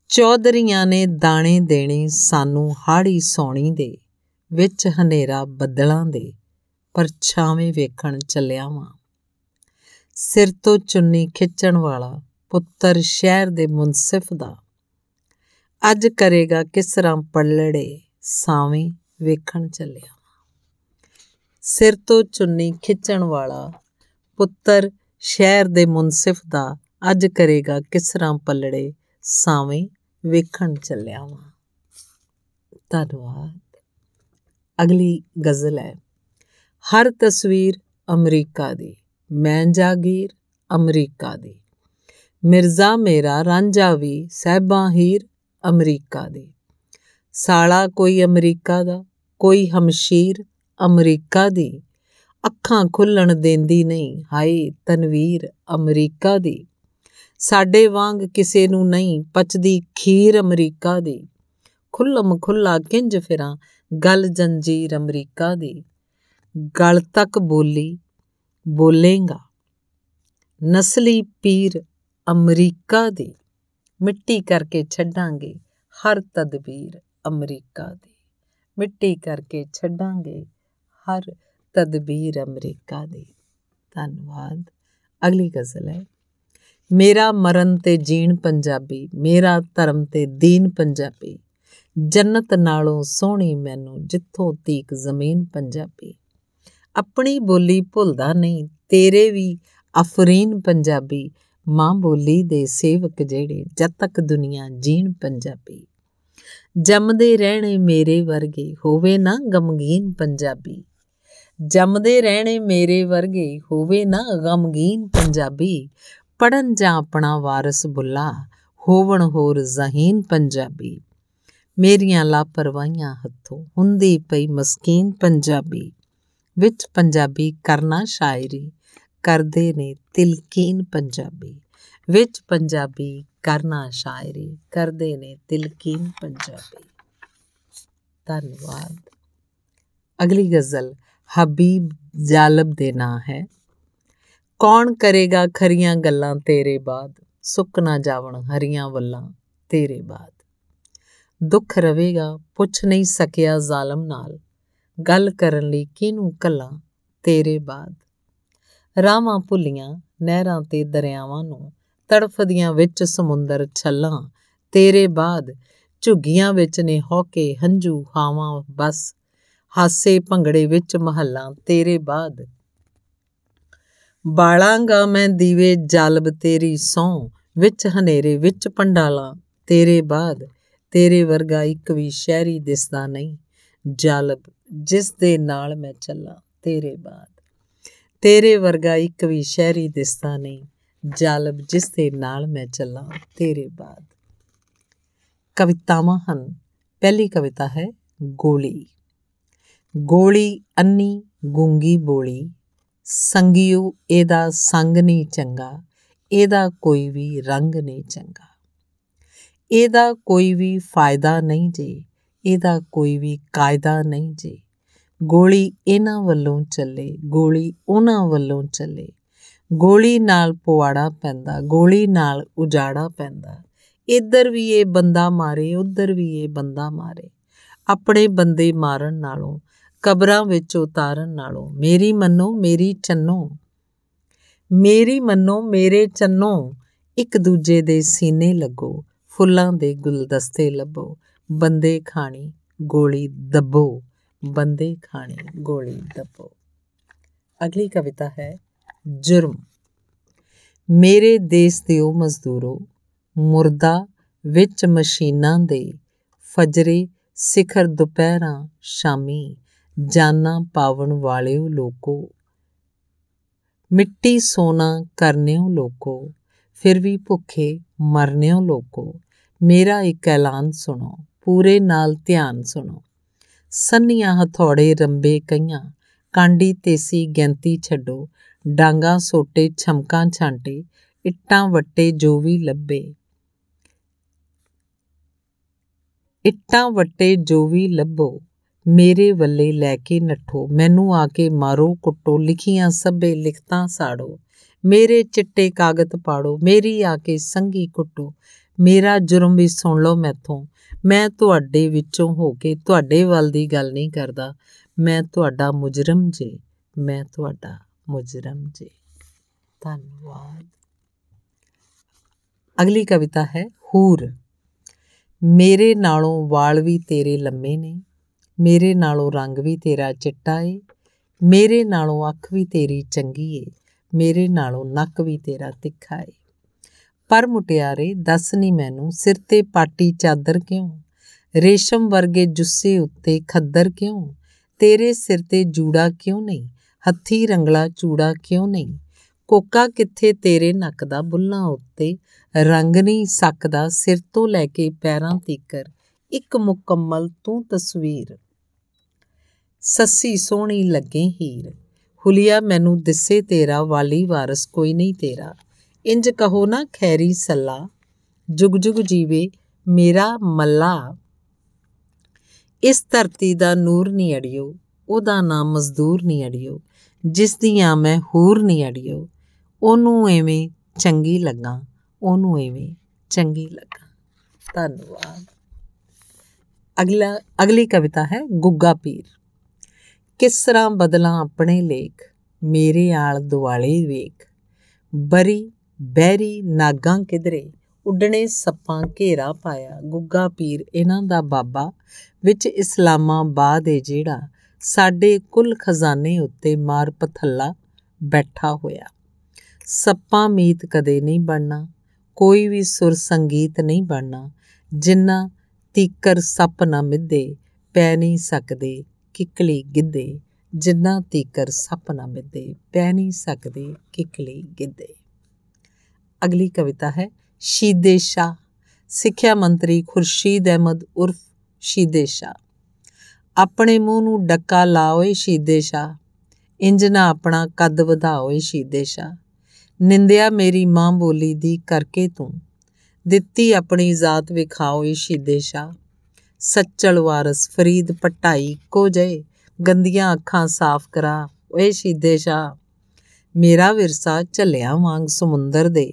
ਚੌਧਰੀਆਂ ਨੇ ਦਾਣੇ ਦੇਣੇ ਸਾਨੂੰ ਹਾੜੀ ਸੌਣੀ ਦੇ, ਵਿੱਚ ਹਨੇਰਾ ਬੱਦਲਾਂ ਦੇ ਪਰਛਾਵੇਂ ਵੇਖਣ ਚੱਲਿਆ ਵਾਂ। ਸਿਰ ਤੋਂ ਚੁੰਨੀ ਖਿੱਚਣ ਵਾਲਾ ਪੁੱਤਰ ਸ਼ਹਿਰ ਦੇ ਮੁਨਸਿਫ ਦਾ ਅੱਜ ਕਰੇਗਾ ਕਿਸ ਤਰ੍ਹਾਂ ਪੜਲੜੇ ਸਾਵੇਂ ਵੇਖਣ ਚੱਲਿਆ। ਸਿਰ ਤੋਂ ਚੁੰਨੀ ਖਿੱਚਣ ਵਾਲਾ ਪੁੱਤਰ ਸ਼ਹਿਰ ਦੇ ਮੁਨਸਿਫ ਦਾ ਅੱਜ ਕਰੇਗਾ ਕਿਸ ਤਰ੍ਹਾਂ ਪੱਲੜੇ? ਸਾਵੇਂ ਵੇਖਣ ਚੱਲਿਆ ਵਾਂ। ਧੰਨਵਾਦ। ਅਗਲੀ ਗਜ਼ਲ ਹੈ। ਹਰ ਤਸਵੀਰ ਅਮਰੀਕਾ ਦੀ। ਮੈਂ ਜਾਗੀਰ ਅਮਰੀਕਾ ਦੀ। ਮਿਰਜ਼ਾ ਮੇਰਾ ਰਾਂਝਾ ਵੀ ਸਹਿਬਾ ਹੀਰ ਅਮਰੀਕਾ ਦੀ। ਸਾਲਾ ਕੋਈ ਅਮਰੀਕਾ ਦਾ, ਕੋਈ ਹਮਸ਼ੀਰ ਅਮਰੀਕਾ ਦੀ। ਅੱਖਾਂ ਖੁੱਲਣ ਦੇਂਦੀ ਨਹੀਂ, ਹਾਏ ਤਨਵੀਰ ਅਮਰੀਕਾ ਦੀ। ਸਾਡੇ ਵਾਂਗ ਕਿਸੇ ਨੂੰ ਨਹੀਂ, ਪਚਦੀ ਖੀਰ ਅਮਰੀਕਾ ਦੀ। ਖੁੱਲਮ ਖੁੱਲਾ ਕਿੰਜ ਫਿਰਾਂ, ਗਲ ਜੰਜੀਰ ਅਮਰੀਕਾ ਦੀ। ਗਲ ਤੱਕ ਬੋਲੀ, ਬੋਲੇਗਾ, ਨਸਲੀ ਪੀਰ ਅਮਰੀਕਾ ਦੀ। ਮਿੱਟੀ ਕਰਕੇ ਛੱਡਾਂਗੇ ਹਰ ਤਦਬੀਰ ਅਮਰੀਕਾ ਦੀ। ਮਿੱਟੀ ਕਰਕੇ ਛੱਡਾਂਗੇ ਹਰ ਤਦਬੀਰ ਅਮਰੀਕਾ ਦੀ। ਧੰਨਵਾਦ। ਅਗਲੀ ਗਜ਼ਲ ਹੈ। ਮੇਰਾ ਮਰਨ ਤੇ ਜੀਣ ਪੰਜਾਬੀ, ਮੇਰਾ ਧਰਮ ਤੇ ਦੀਨ ਪੰਜਾਬੀ, ਜੰਨਤ ਨਾਲੋਂ ਸੋਹਣੀ ਮੈਨੂੰ ਜਿੱਥੋਂ ਤੀਕ ਜ਼ਮੀਨ ਪੰਜਾਬੀ। ਆਪਣੀ ਬੋਲੀ ਭੁੱਲਦਾ ਨਹੀਂ, ਤੇਰੇ ਵੀ ਅਫਰੀਨ ਪੰਜਾਬੀ ਮਾਂ ਬੋਲੀ ਦੇ ਸੇਵਕ ਜਿਹੜੇ ਜਦ ਤੱਕ ਦੁਨੀਆ ਜੀਣ ਪੰਜਾਬੀ, ਜੰਮਦੇ ਰਹਿਣੇ ਮੇਰੇ ਵਰਗੇ ਹੋਵੇ ਨਾ ਗਮਗੀਨ ਪੰਜਾਬੀ, ਜੰਮਦੇ ਰਹਿਣੇ ਮੇਰੇ ਵਰਗੇ ਹੋਵੇ ਨਾ ਗਮਗੀਨ ਪੰਜਾਬੀ ਪੜਨ ਜਾਂ ਆਪਣਾ ਵਾਰਿਸ ਬੁੱਲਾ, ਹੋਵਣ ਹੋਰ ਜ਼ਹੀਨ ਪੰਜਾਬੀ, ਮੇਰੀਆਂ ਲਾਪਰਵਾਹੀਆਂ ਹੱਥੋਂ ਹੁੰਦੀ ਪਈ ਮਸਕੀਨ ਪੰਜਾਬੀ, ਵਿੱਚ ਪੰਜਾਬੀ ਕਰਨਾ ਸ਼ਾਇਰੀ ਕਰਦੇ ਨੇ ਤਿਲਕੀਨ ਪੰਜਾਬੀ, ਵਿੱਚ ਪੰਜਾਬੀ ਕਰਨਾ ਸ਼ਾਇਰੀ ਕਰਦੇ ਨੇ ਤਿਲਕੀਨ ਪੰਜਾਬੀ। ਧੰਨਵਾਦ। ਅਗਲੀ ਗਜ਼ਲ, ਹਬੀਬ ਜਾਲਬ ਦੇ ਨਾਂ ਹੈ। ਕੌਣ ਕਰੇਗਾ ਖਰੀਆਂ ਗੱਲਾਂ ਤੇਰੇ ਬਾਅਦ? ਸੁੱਕ ਨਾ ਜਾਵਣ ਹਰੀਆਂ ਵੱਲਾਂ ਤੇਰੇ ਬਾਅਦ। ਦੁੱਖ ਰਵੇਗਾ, ਪੁੱਛ ਨਹੀਂ ਸਕਿਆ ਜ਼ਾਲਮ ਨਾਲ। ਗੱਲ ਕਰਨ ਲਈ ਕਿਹਨੂੰ ਕੱਲਾ ਤੇਰੇ ਬਾਅਦ? ਰਾਵਾਂ ਭੁੱਲੀਆਂ ਨਹਿਰਾਂ ਤੇ ਦਰਿਆਵਾਂ ਨੂੰ, ਤੜਫਦੀਆਂ ਵਿੱਚ ਸਮੁੰਦਰ ਛੱਲਾਂ, ਤੇਰੇ ਬਾਅਦ ਝੁੱਗੀਆਂ ਵਿੱਚ ਨੇ ਹੌਕੇ ਹੰਝੂ ਹਾਵਾਂ ਬਸ, ਹਾਸੇ ਭੰਗੜੇ ਵਿੱਚ ਮਹੱਲਾ ਤੇਰੇ ਬਾਅਦ। ਬਾਲਾਂਗਾ ਮੈਂ ਦੀਵੇ ਜਲਬ ਤੇਰੀ ਸੌ ਵਿੱਚ ਹਨੇਰੇ ਵਿੱਚ ਪੰਡਾਲਾਂ ਤੇਰੇ ਬਾਅਦ, ਤੇਰੇ ਵਰਗਾ ਇੱਕ ਵੀ ਸ਼ਹਿਰੀ ਦਿਸਦਾ ਨਹੀਂ, ਜਲਬ ਜਿਸ ਦੇ ਨਾਲ ਮੈਂ ਚੱਲਾਂ ਤੇਰੇ ਬਾਅਦ। ਤੇਰੇ ਵਰਗਾ ਇੱਕ ਵੀ ਸ਼ਹਿਰੀ ਦਿਸਦਾ ਨਹੀਂ। ਜਾਲਬ ਜਿਸ ਦੇ ਨਾਲ ਮੈਂ ਚੱਲਾਂ, ਤੇਰੇ ਬਾਅਦ। ਕਵਿਤਾਵਾਂ ਹਨ। ਪਹਿਲੀ ਕਵਿਤਾ ਹੈ, ਗੋਲੀ। ਗੋਲੀ ਅੰਨੀ ਗੁੰਗੀ ਬੋਲੀ। ਸੰਗਿਓ, ਇਹਦਾ ਸੰਗ ਨਹੀਂ ਚੰਗਾ। ਇਹਦਾ ਕੋਈ ਵੀ ਰੰਗ ਨਹੀਂ ਚੰਗਾ। ਇਹਦਾ ਕੋਈ ਵੀ ਫਾਇਦਾ ਨਹੀਂ ਜੀ। ਇਹਦਾ ਕੋਈ ਵੀ ਕਾਇਦਾ ਨਹੀਂ ਜੀ। ਗੋਲੀ ਇਹਨਾਂ ਵੱਲੋਂ ਚੱਲੇ, ਗੋਲੀ ਉਹਨਾਂ ਵੱਲੋਂ ਚੱਲੇ। ਗੋਲੀ ਨਾਲ ਪਵਾੜਾ ਪੈਂਦਾ, ਗੋਲੀ ਨਾਲ ਉਜਾੜਾ ਪੈਂਦਾ। ਇੱਧਰ ਵੀ ਇਹ ਬੰਦਾ ਮਾਰੇ, ਉੱਧਰ ਵੀ ਇਹ ਬੰਦਾ ਮਾਰੇ। ਆਪਣੇ ਬੰਦੇ ਮਾਰਨ ਨਾਲੋਂ, ਕਬਰਾਂ ਵਿੱਚ ਉਤਾਰਨ ਨਾਲੋਂ, ਮੇਰੀ ਮੰਨੋ, ਮੇਰੀ ਚੰਨੋ। ਮੇਰੀ ਮੰਨੋ, ਮੇਰੇ ਚੰਨੋ। ਇੱਕ ਦੂਜੇ ਦੇ ਸੀਨੇ ਲੱਗੋ, ਫੁੱਲਾਂ ਦੇ ਗੁਲਦਸਤੇ ਲੱਭੋ। ਬੰਦੇ ਖਾਣੀ, ਗੋਲੀ ਦੱਬੋ। ਬੰਦੇ ਖਾਣੀ, ਗੋਲੀ ਦੱਬੋ। ਅਗਲੀ ਕਵਿਤਾ ਹੈ, ਜੁਰਮ। ਮੇਰੇ ਦੇਸ਼ ਦੇ ਉਹ ਮਜ਼ਦੂਰੋ, ਮੁਰਦਾ ਵਿੱਚ ਮਸ਼ੀਨਾਂ ਦੇ ਫਜਰੇ ਸਿਖਰ ਦੁਪਹਿਰਾਂ ਸ਼ਾਮੀ ਜਾਨਾਂ ਪਾਵਣ ਵਾਲਿਓ ਲੋਕੋ, ਮਿੱਟੀ ਸੋਨਾ ਕਰਨਿਓ ਲੋਕੋ, ਫਿਰ ਵੀ ਭੁੱਖੇ ਮਰਨਿਓ ਲੋਕੋ। ਮੇਰਾ ਇੱਕ ਐਲਾਨ ਸੁਣੋ, ਪੂਰੇ ਨਾਲ ਧਿਆਨ ਸੁਣੋ। ਸੰਨੀਆਂ ਹਥੌੜੇ ਰੰਬੇ ਕਈਆਂ, ਕਾਂਡੀ ਤੇਸੀ ਗੈਂਤੀ ਛੱਡੋ, ਡਾਂਗਾ ਸੋਟੇ ਛਮਕਾਂ ਛਾਂਟੇ, ਇੱਟਾਂ ਵੱਟੇ ਜੋ ਵੀ ਲੱਭੇ। ਇੱਟਾਂ ਵੱਟੇ ਜੋ ਵੀ ਲੱਭੋ, ਮੇਰੇ ਵੱਲੇ ਲੈ ਕੇ ਨੱਠੋ, ਮੈਨੂੰ ਆ ਕੇ ਮਾਰੋ ਕੁੱਟੋ, ਲਿਖੀਆਂ ਸਭੇ ਲਿਖਤਾਂ ਸਾੜੋ। ਮੇਰੇ ਚਿੱਟੇ ਕਾਗਜ਼ ਪਾੜੋ, ਮੇਰੀ ਆ ਕੇ ਸੰਗੀ ਕੁੱਟੋ। ਮੇਰਾ ਜੁਰਮ ਵੀ ਸੁਣ ਲਓ ਮੈਥੋਂ। ਮੈਂ ਤੁਹਾਡੇ ਵਿੱਚੋਂ ਹੋ ਕੇ ਤੁਹਾਡੇ ਵੱਲ ਦੀ ਗੱਲ ਨਹੀਂ ਕਰਦਾ। ਮੈਂ ਤੁਹਾਡਾ ਮੁਜਰਮ ਜੇ, ਮੈਂ ਤੁਹਾਡਾ ਮੁਜਰਮ ਜੇ। ਧੰਨਵਾਦ। ਅਗਲੀ ਕਵਿਤਾ ਹੈ, ਹੂਰ। ਮੇਰੇ ਨਾਲੋਂ ਵਾਲ ਵੀ ਤੇਰੇ ਲੰਮੇ ਨੇ, ਮੇਰੇ ਨਾਲੋਂ ਰੰਗ ਵੀ ਤੇਰਾ ਚਿੱਟਾ ਏ, ਮੇਰੇ ਨਾਲੋਂ ਅੱਖ ਵੀ ਤੇਰੀ ਚੰਗੀ ਏ। ਮੇਰੇ ਨਾਲੋਂ ਨੱਕ ਵੀ ਤੇਰਾ ਤਿੱਖਾ ਏ। ਪਰ ਮੁਟਿਆਰੇ, ਦੱਸ ਨਹੀਂ ਮੈਨੂੰ, ਸਿਰ ਤੇ ਪਾਟੀ ਚਾਦਰ ਕਿਉਂ? ਰੇਸ਼ਮ ਵਰਗੇ ਜੁੱਸੇ ਉੱਤੇ ਖੱਦਰ ਕਿਉਂ? ਤੇਰੇ ਸਿਰ ਤੇ ਜੂੜਾ ਕਿਉਂ ਨਹੀਂ? ਹੱਥੀ ਰੰਗਲਾ ਚੂੜਾ ਕਿਉਂ ਨਹੀਂ? ਕੋਕਾ ਕਿੱਥੇ ਤੇਰੇ ਨੱਕ ਦਾ ਬੁੱਲਾਂ ਉੱਤੇ? ਰੰਗ ਨਹੀਂ ਸਕਦਾ ਸਿਰ ਤੋਂ ਲੈ ਕੇ ਪੈਰਾਂ ਤੀਕਰ। ਇੱਕ ਮੁਕੰਮਲ ਤੂੰ ਤਸਵੀਰ। ਸੱਸੀ ਸੋਹਣੀ ਲੱਗੇ ਹੀਰ। ਹੁਲੀਆ, ਮੈਨੂੰ ਦਿਸੇ ਤੇਰਾ, ਵਾਲੀ ਵਾਰਸ ਕੋਈ ਨਹੀਂ ਤੇਰਾ। ਇੰਜ ਕਹੋ ਨਾ, ਖੈਰੀ ਸੱਲਾ, ਜੁਗ ਜੁਗ ਜੀਵੇ ਮੇਰਾ ਮੱਲਾ। ਇਸ ਧਰਤੀ ਦਾ ਨੂਰ ਨਹੀਂ ਅੜਿਓ, ਉਹਦਾ ਨਾਮ ਮਜ਼ਦੂਰ ਨਹੀਂ ਅੜਿਓ, ਜਿਸ ਦੀਆਂ ਮੈਂ ਹੂਰ ਨਹੀਂ ਅੜਿਓ। ਉਹਨੂੰ ਐਵੇਂ ਚੰਗੀ ਲੱਗਾ, ਉਹਨੂੰ ਐਵੇਂ ਚੰਗੀ ਲੱਗਾ। ਧੰਨਵਾਦ। ਅਗਲਾ, ਅਗਲੀ ਕਵਿਤਾ ਹੈ, ਗੁੱਗਾ ਪੀਰ। ਕਿਸ ਤਰ੍ਹਾਂ ਬਦਲਾਂ ਆਪਣੇ ਲੇਖ, ਮੇਰੇ ਆਲ ਦੁਆਲੇ ਵੇਖ। ਬਰੀ, ਬਹਿਰੀ ਨਾਗਾਂ ਕਿਧਰੇ, ਉੱਡਣੇ ਸੱਪਾਂ ਘੇਰਾ ਪਾਇਆ। ਗੁੱਗਾ ਪੀਰ ਇਹਨਾਂ ਦਾ ਬਾਬਾ, ਵਿੱਚ ਇਸਲਾਮਾਬਾਦ ਏ ਜਿਹੜਾ, ਸਾਡੇ ਕੁੱਲ ਖਜ਼ਾਨੇ ਉੱਤੇ ਮਾਰ ਪਥੱਲਾ ਬੈਠਾ ਹੋਇਆ। ਸੱਪਾਂ ਮੀਤ ਕਦੇ ਨਹੀਂ ਬਣਨਾ, ਕੋਈ ਵੀ ਸੁਰ ਸੰਗੀਤ ਨਹੀਂ ਬਣਨਾ, ਜਿੰਨਾ ਤੀਕਰ ਸੱਪ ਨਾ ਮਿੱਦੇ ਪੈ ਨਹੀਂ ਸਕਦੇ। ਕਿਕਲੀ ਗਿੱਦੇ ਜਿੰਨਾ ਤੀਕਰ ਸੱਪ ਨਾ ਮਿੱਦੇ ਪੈ ਨਹੀਂ ਸਕਦੇ ਕਿਕਲੀ ਗਿੱਦੇ ਅਗਲੀ ਕਵਿਤਾ ਹੈ, ਸ਼ੀਦੇ ਸ਼ਾ ਸਿੱਖਿਆ ਮੰਤਰੀ ਖੁਰਸ਼ੀਦ ਅਹਿਮਦ ਉਰਫ ਸ਼ੀਦੇ ਸ਼ਾ ਆਪਣੇ ਮੂੰਹ ਨੂੰ ਡੱਕਾ ਲਾਓਏ ਸ਼ੀਦੇ ਸ਼ਾ ਇੰਜ ਨਾ ਆਪਣਾ ਕੱਦ ਵਧਾਓਏ ਸ਼ੀਦੇ ਸ਼ਾ ਨਿੰਦਿਆ ਮੇਰੀ ਮਾਂ ਬੋਲੀ ਦੀ ਕਰਕੇ ਤੂੰ। ਦਿੱਤੀ ਆਪਣੀ ਜ਼ਾਤ ਵਿਖਾਓਏ ਸ਼ੀਦੇ ਸ਼ਾ ਸੱਚਲ ਵਾਰਸ ਫਰੀਦ ਪਟਾਈ ਕੋ ਜਏ, ਗੰਦੀਆਂ ਅੱਖਾਂ ਸਾਫ਼ ਕਰਾ, ਓਏ ਸ਼ੀਦੇ ਸ਼ਾ ਮੇਰਾ ਵਿਰਸਾ ਝੱਲਿਆ ਵਾਂਗ ਸਮੁੰਦਰ ਦੇ।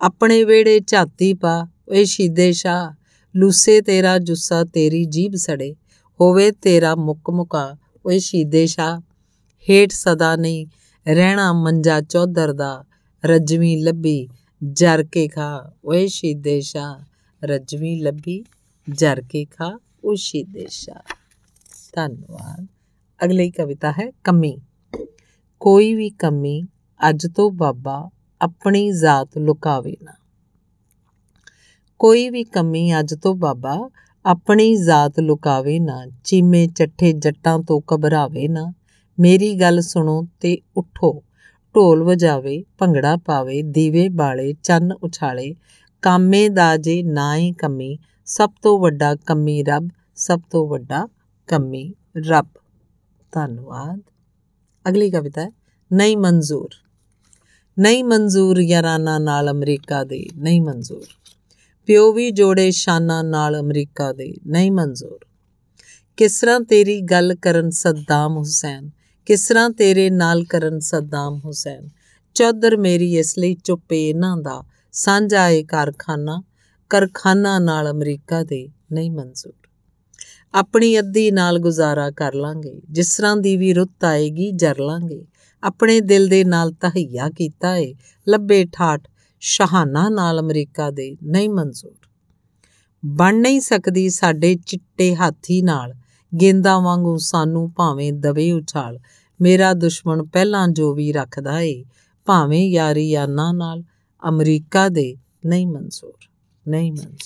ਆਪਣੇ ਵੇੜੇ ਝਾਤੀ ਪਾ, ਓਏ ਸ਼ੀਦੇ ਸ਼ਾ ਲੂਸੇ ਤੇਰਾ ਜੁੱਸਾ ਤੇਰੀ ਜੀਬ ਸੜੇ, ਹੋਵੇ ਤੇਰਾ ਮੁੱਕ ਮੁਕਾ, ਓਏ ਸ਼ੀਦੇ ਸ਼ਾ ਹੇਠ ਸਦਾ ਨਹੀਂ, ਰਹਿਣਾ ਮੰਜਾ ਚੌਧਰ ਦਾ, ਰਜਵੀ ਲੱਭੀ ਜਰ ਕੇ ਖਾ, ਓਏ ਸ਼ੀਦੇ ਸ਼ਾ ਰਜਵੀ ਲੱਭੀ ਜਰ ਕੇ ਖਾ ਓ ਸ਼ੀਦੇ ਸ਼ਾ। ਧੰਨਵਾਦ। ਅਗਲੀ ਕਵਿਤਾ ਹੈ, ਕਮੀ। ਕੋਈ ਵੀ ਕਮੀ ਅੱਜ ਤੋਂ ਬਾਬਾ ਆਪਣੀ ਜ਼ਾਤ ਲੁਕਾਵੇ ਨਾ। ਕੋਈ ਵੀ ਕਮੀ ਅੱਜ ਤੋਂ ਬਾਬਾ ਆਪਣੀ ਜ਼ਾਤ ਲੁਕਾਵੇ ਨਾ, ਚੀਮੇ ਚੱਠੇ ਜੱਟਾਂ ਤੋਂ ਘਬਰਾਵੇ ਨਾ। ਮੇਰੀ ਗੱਲ ਸੁਣੋ ਤੇ ਉਠੋ। ਢੋਲ ਵਜਾਵੇ, ਭੰਗੜਾ ਪਾਵੇ, ਦੀਵੇ ਬਾਲੇ, ਚੰਨ ਉਛਾਲੇ। ਕਾਮੇ ਦਾ ਜੇ ਨਾ ਹੀ ਕਮੀ ਸਭ ਤੋਂ ਵੱਡਾ ਕਮੀ ਰੱਬ, ਸਭ ਤੋਂ ਵੱਡਾ ਕਮੀ ਰੱਬ। ਧੰਨਵਾਦ। ਅਗਲੀ ਕਵਿਤਾ ਹੈ, ਨਹੀਂ ਮਨਜ਼ੂਰ। ਨਹੀਂ ਮਨਜ਼ੂਰ ਯਾਰਾਨਾ ਨਾਲ ਅਮਰੀਕਾ ਦੇ, ਨਹੀਂ ਮਨਜ਼ੂਰ। ਪਿਓ ਵੀ ਜੋੜੇ ਸ਼ਾਨਾਂ ਨਾਲ ਅਮਰੀਕਾ ਦੇ, ਨਹੀਂ ਮਨਜ਼ੂਰ। ਕਿਸ ਤਰ੍ਹਾਂ ਤੇਰੀ ਗੱਲ ਕਰਨ ਸੱਦਾਮ ਹੁਸੈਨ, ਕਿਸ ਤਰ੍ਹਾਂ ਤੇਰੇ ਨਾਲ ਕਰਨ ਸੱਦਾਮ ਹੁਸੈਨ। ਚੌਧਰ ਮੇਰੀ ਇਸ ਲਈ ਚੁੱਪੇ ਇਹਨਾਂ ਦਾ, ਸਾਂਝਾ ਏ ਕਾਰਖਾਨਾ ਕਰਖਾਨਾ ਨਾਲ ਅਮਰੀਕਾ ਦੇ ਨਹੀਂ ਮਨਜ਼ੂਰ। ਆਪਣੀ ਅੱਧੀ ਨਾਲ ਗੁਜ਼ਾਰਾ ਕਰ ਲਾਂਗੇ, ਜਿਸ ਤਰ੍ਹਾਂ ਦੀ ਵੀ ਰੁੱਤ ਆਏਗੀ ਜਰ ਲਾਂਗੇ। ਆਪਣੇ ਦਿਲ ਦੇ ਨਾਲ ਤਹਈਆ ਕੀਤਾ ਏ, ਲੱਭੇ ਠਾਠ ਸ਼ਹਾਨਾ ਨਾਲ ਅਮਰੀਕਾ ਦੇ ਨਹੀਂ ਮਨਜ਼ੂਰ। ਬਣ ਨਹੀਂ ਸਕਦੀ ਸਾਡੇ ਚਿੱਟੇ ਹਾਥੀ ਨਾਲ, ਗੇਂਦਾ ਵਾਂਗੂ ਸਾਨੂੰ ਭਾਵੇਂ ਦਵੇ ਉਛਾਲ। ਮੇਰਾ ਦੁਸ਼ਮਣ ਪਹਿਲਾਂ ਜੋ ਵੀ ਰੱਖਦਾ ਏ, ਭਾਵੇਂ ਯਾਰੀ ਯਾਨਾ ਨਾਲ ਅਮਰੀਕਾ ਦੇ ਨਹੀਂ ਮਨਜ਼ੂਰ। ਨਹੀਂ ਮਨਜ਼ੂਰ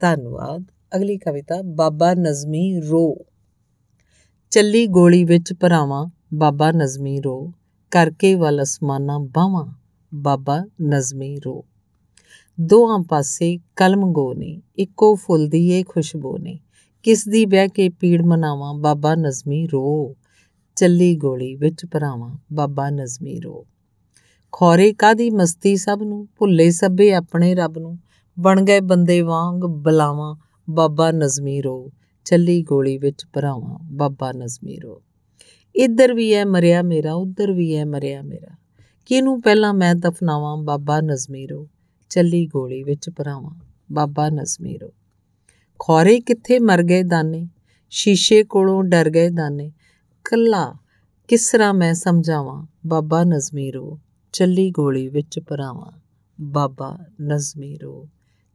ਧੰਨਵਾਦ। ਅਗਲੀ ਕਵਿਤਾ, ਬਾਬਾ ਨਜ਼ਮੀ ਰੋ। ਚੱਲੀ ਗੋਲੀ ਵਿੱਚ ਭਰਾਵਾਂ, ਬਾਬਾ ਨਜ਼ਮੀ ਰੋ। ਕਰਕੇ ਵੱਲ ਅਸਮਾਨਾਂ ਬਾਵਾਂ ਬਾਬਾ ਨਜ਼ਮੀ ਰੋ। ਦੋਹਾਂ ਪਾਸੇ ਕਲਮ ਨੇ, ਇੱਕੋ ਫੁੱਲ ਦੀ ਏ ਖੁਸ਼ਬੂ ਨੇ। ਕਿਸ ਦੀ ਬਹਿ ਕੇ ਪੀੜ ਮਨਾਵਾਂ, ਬਾਬਾ ਨਜ਼ਮੀ ਰੋ। ਚੱਲੀ ਗੋਲੀ ਵਿੱਚ ਭਰਾਵਾਂ, ਬਾਬਾ ਨਜ਼ਮੀ ਰੋ। ਖੋਰੇ ਕਾਦੀ ਮਸਤੀ ਸਭ ਨੂੰ? ਭੁੱਲੇ ਸਭੇ ਆਪਣੇ ਰੱਬ ਨੂੰ। ਬਣ ਗਏ ਬੰਦੇ ਵਾਂਗ ਬਲਾਵਾਂ, ਬਾਬਾ ਨਜ਼ਮੀ ਰੋ। ਚੱਲੀ ਗੋਲੀ ਵਿੱਚ ਭਰਾਵਾਂ, ਬਾਬਾ ਨਜ਼ਮੀ ਰੋ। ਇੱਧਰ ਵੀ ਹੈ ਮਰਿਆ ਮੇਰਾ, ਉੱਧਰ ਵੀ ਹੈ ਮਰਿਆ ਮੇਰਾ। ਕਿਨੂੰ ਪਹਿਲਾਂ ਮੈਂ ਦਫਨਾਵਾਂ, ਬਾਬਾ ਨਜ਼ਮੀ ਰੋ? ਚੱਲੀ ਗੋਲੀ ਵਿੱਚ ਭਰਾਵਾਂ, ਬਾਬਾ ਨਜ਼ਮੀ ਰੋ। ਖੋਰੇ ਕਿੱਥੇ ਮਰ ਗਏ ਦਾਨੇ? ਸ਼ੀਸ਼ੇ ਕੋਲੋਂ ਡਰ ਗਏ ਦਾਨੇ। ਕੱਲਾ ਕਿਸ ਤਰ੍ਹਾਂ ਮੈਂ ਸਮਝਾਵਾਂ, ਬਾਬਾ ਨਜ਼ਮੀ ਰੋ? ਚੱਲੀ ਗੋਲੀ ਵਿੱਚ ਭਰਾਵਾਂ, ਬਾਬਾ ਨਜ਼ਮੀ ਰੋ।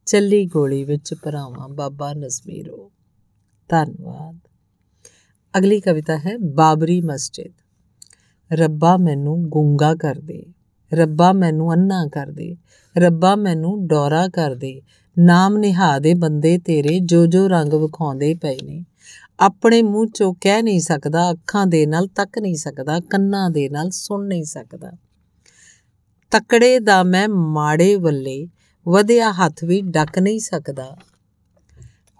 ਚੱਲੀ ਗੋਲੀ ਵਿੱਚ ਭਰਾਵਾਂ, ਬਾਬਾ ਨਜ਼ਮੀ ਰੋ। ਧੰਨਵਾਦ। ਅਗਲੀ ਕਵਿਤਾ ਹੈ, ਬਾਬਰੀ ਮਸਜਿਦ। ਰੱਬਾ ਮੈਨੂੰ ਗੁੰਗਾ ਕਰ ਦੇ, ਰੱਬਾ ਮੈਨੂੰ ਅੰਨਾ ਕਰ ਦੇ, ਰੱਬਾ ਮੈਨੂੰ ਡੋਰਾ ਕਰ ਦੇ। ਨਾਮ ਨਿਹਾ ਦੇ ਬੰਦੇ ਤੇਰੇ ਜੋ ਜੋ ਰੰਗ ਵਿਖਾਉਂਦੇ ਪਏ ਨੇ। ਆਪਣੇ ਮੂੰਹ ਚੋਂ ਕਹਿ ਨਹੀਂ ਸਕਦਾ, ਅੱਖਾਂ ਦੇ ਨਾਲ ਤੱਕ ਨਹੀਂ ਸਕਦਾ, ਕੰਨਾਂ ਦੇ ਨਾਲ ਸੁਣ ਨਹੀਂ ਸਕਦਾ। ਤਕੜੇ ਦਾ ਮੈਂ ਮਾੜੇ ਵੱਲੇ ਵਧਿਆ ਹੱਥ ਵੀ ਡੱਕ ਨਹੀਂ ਸਕਦਾ।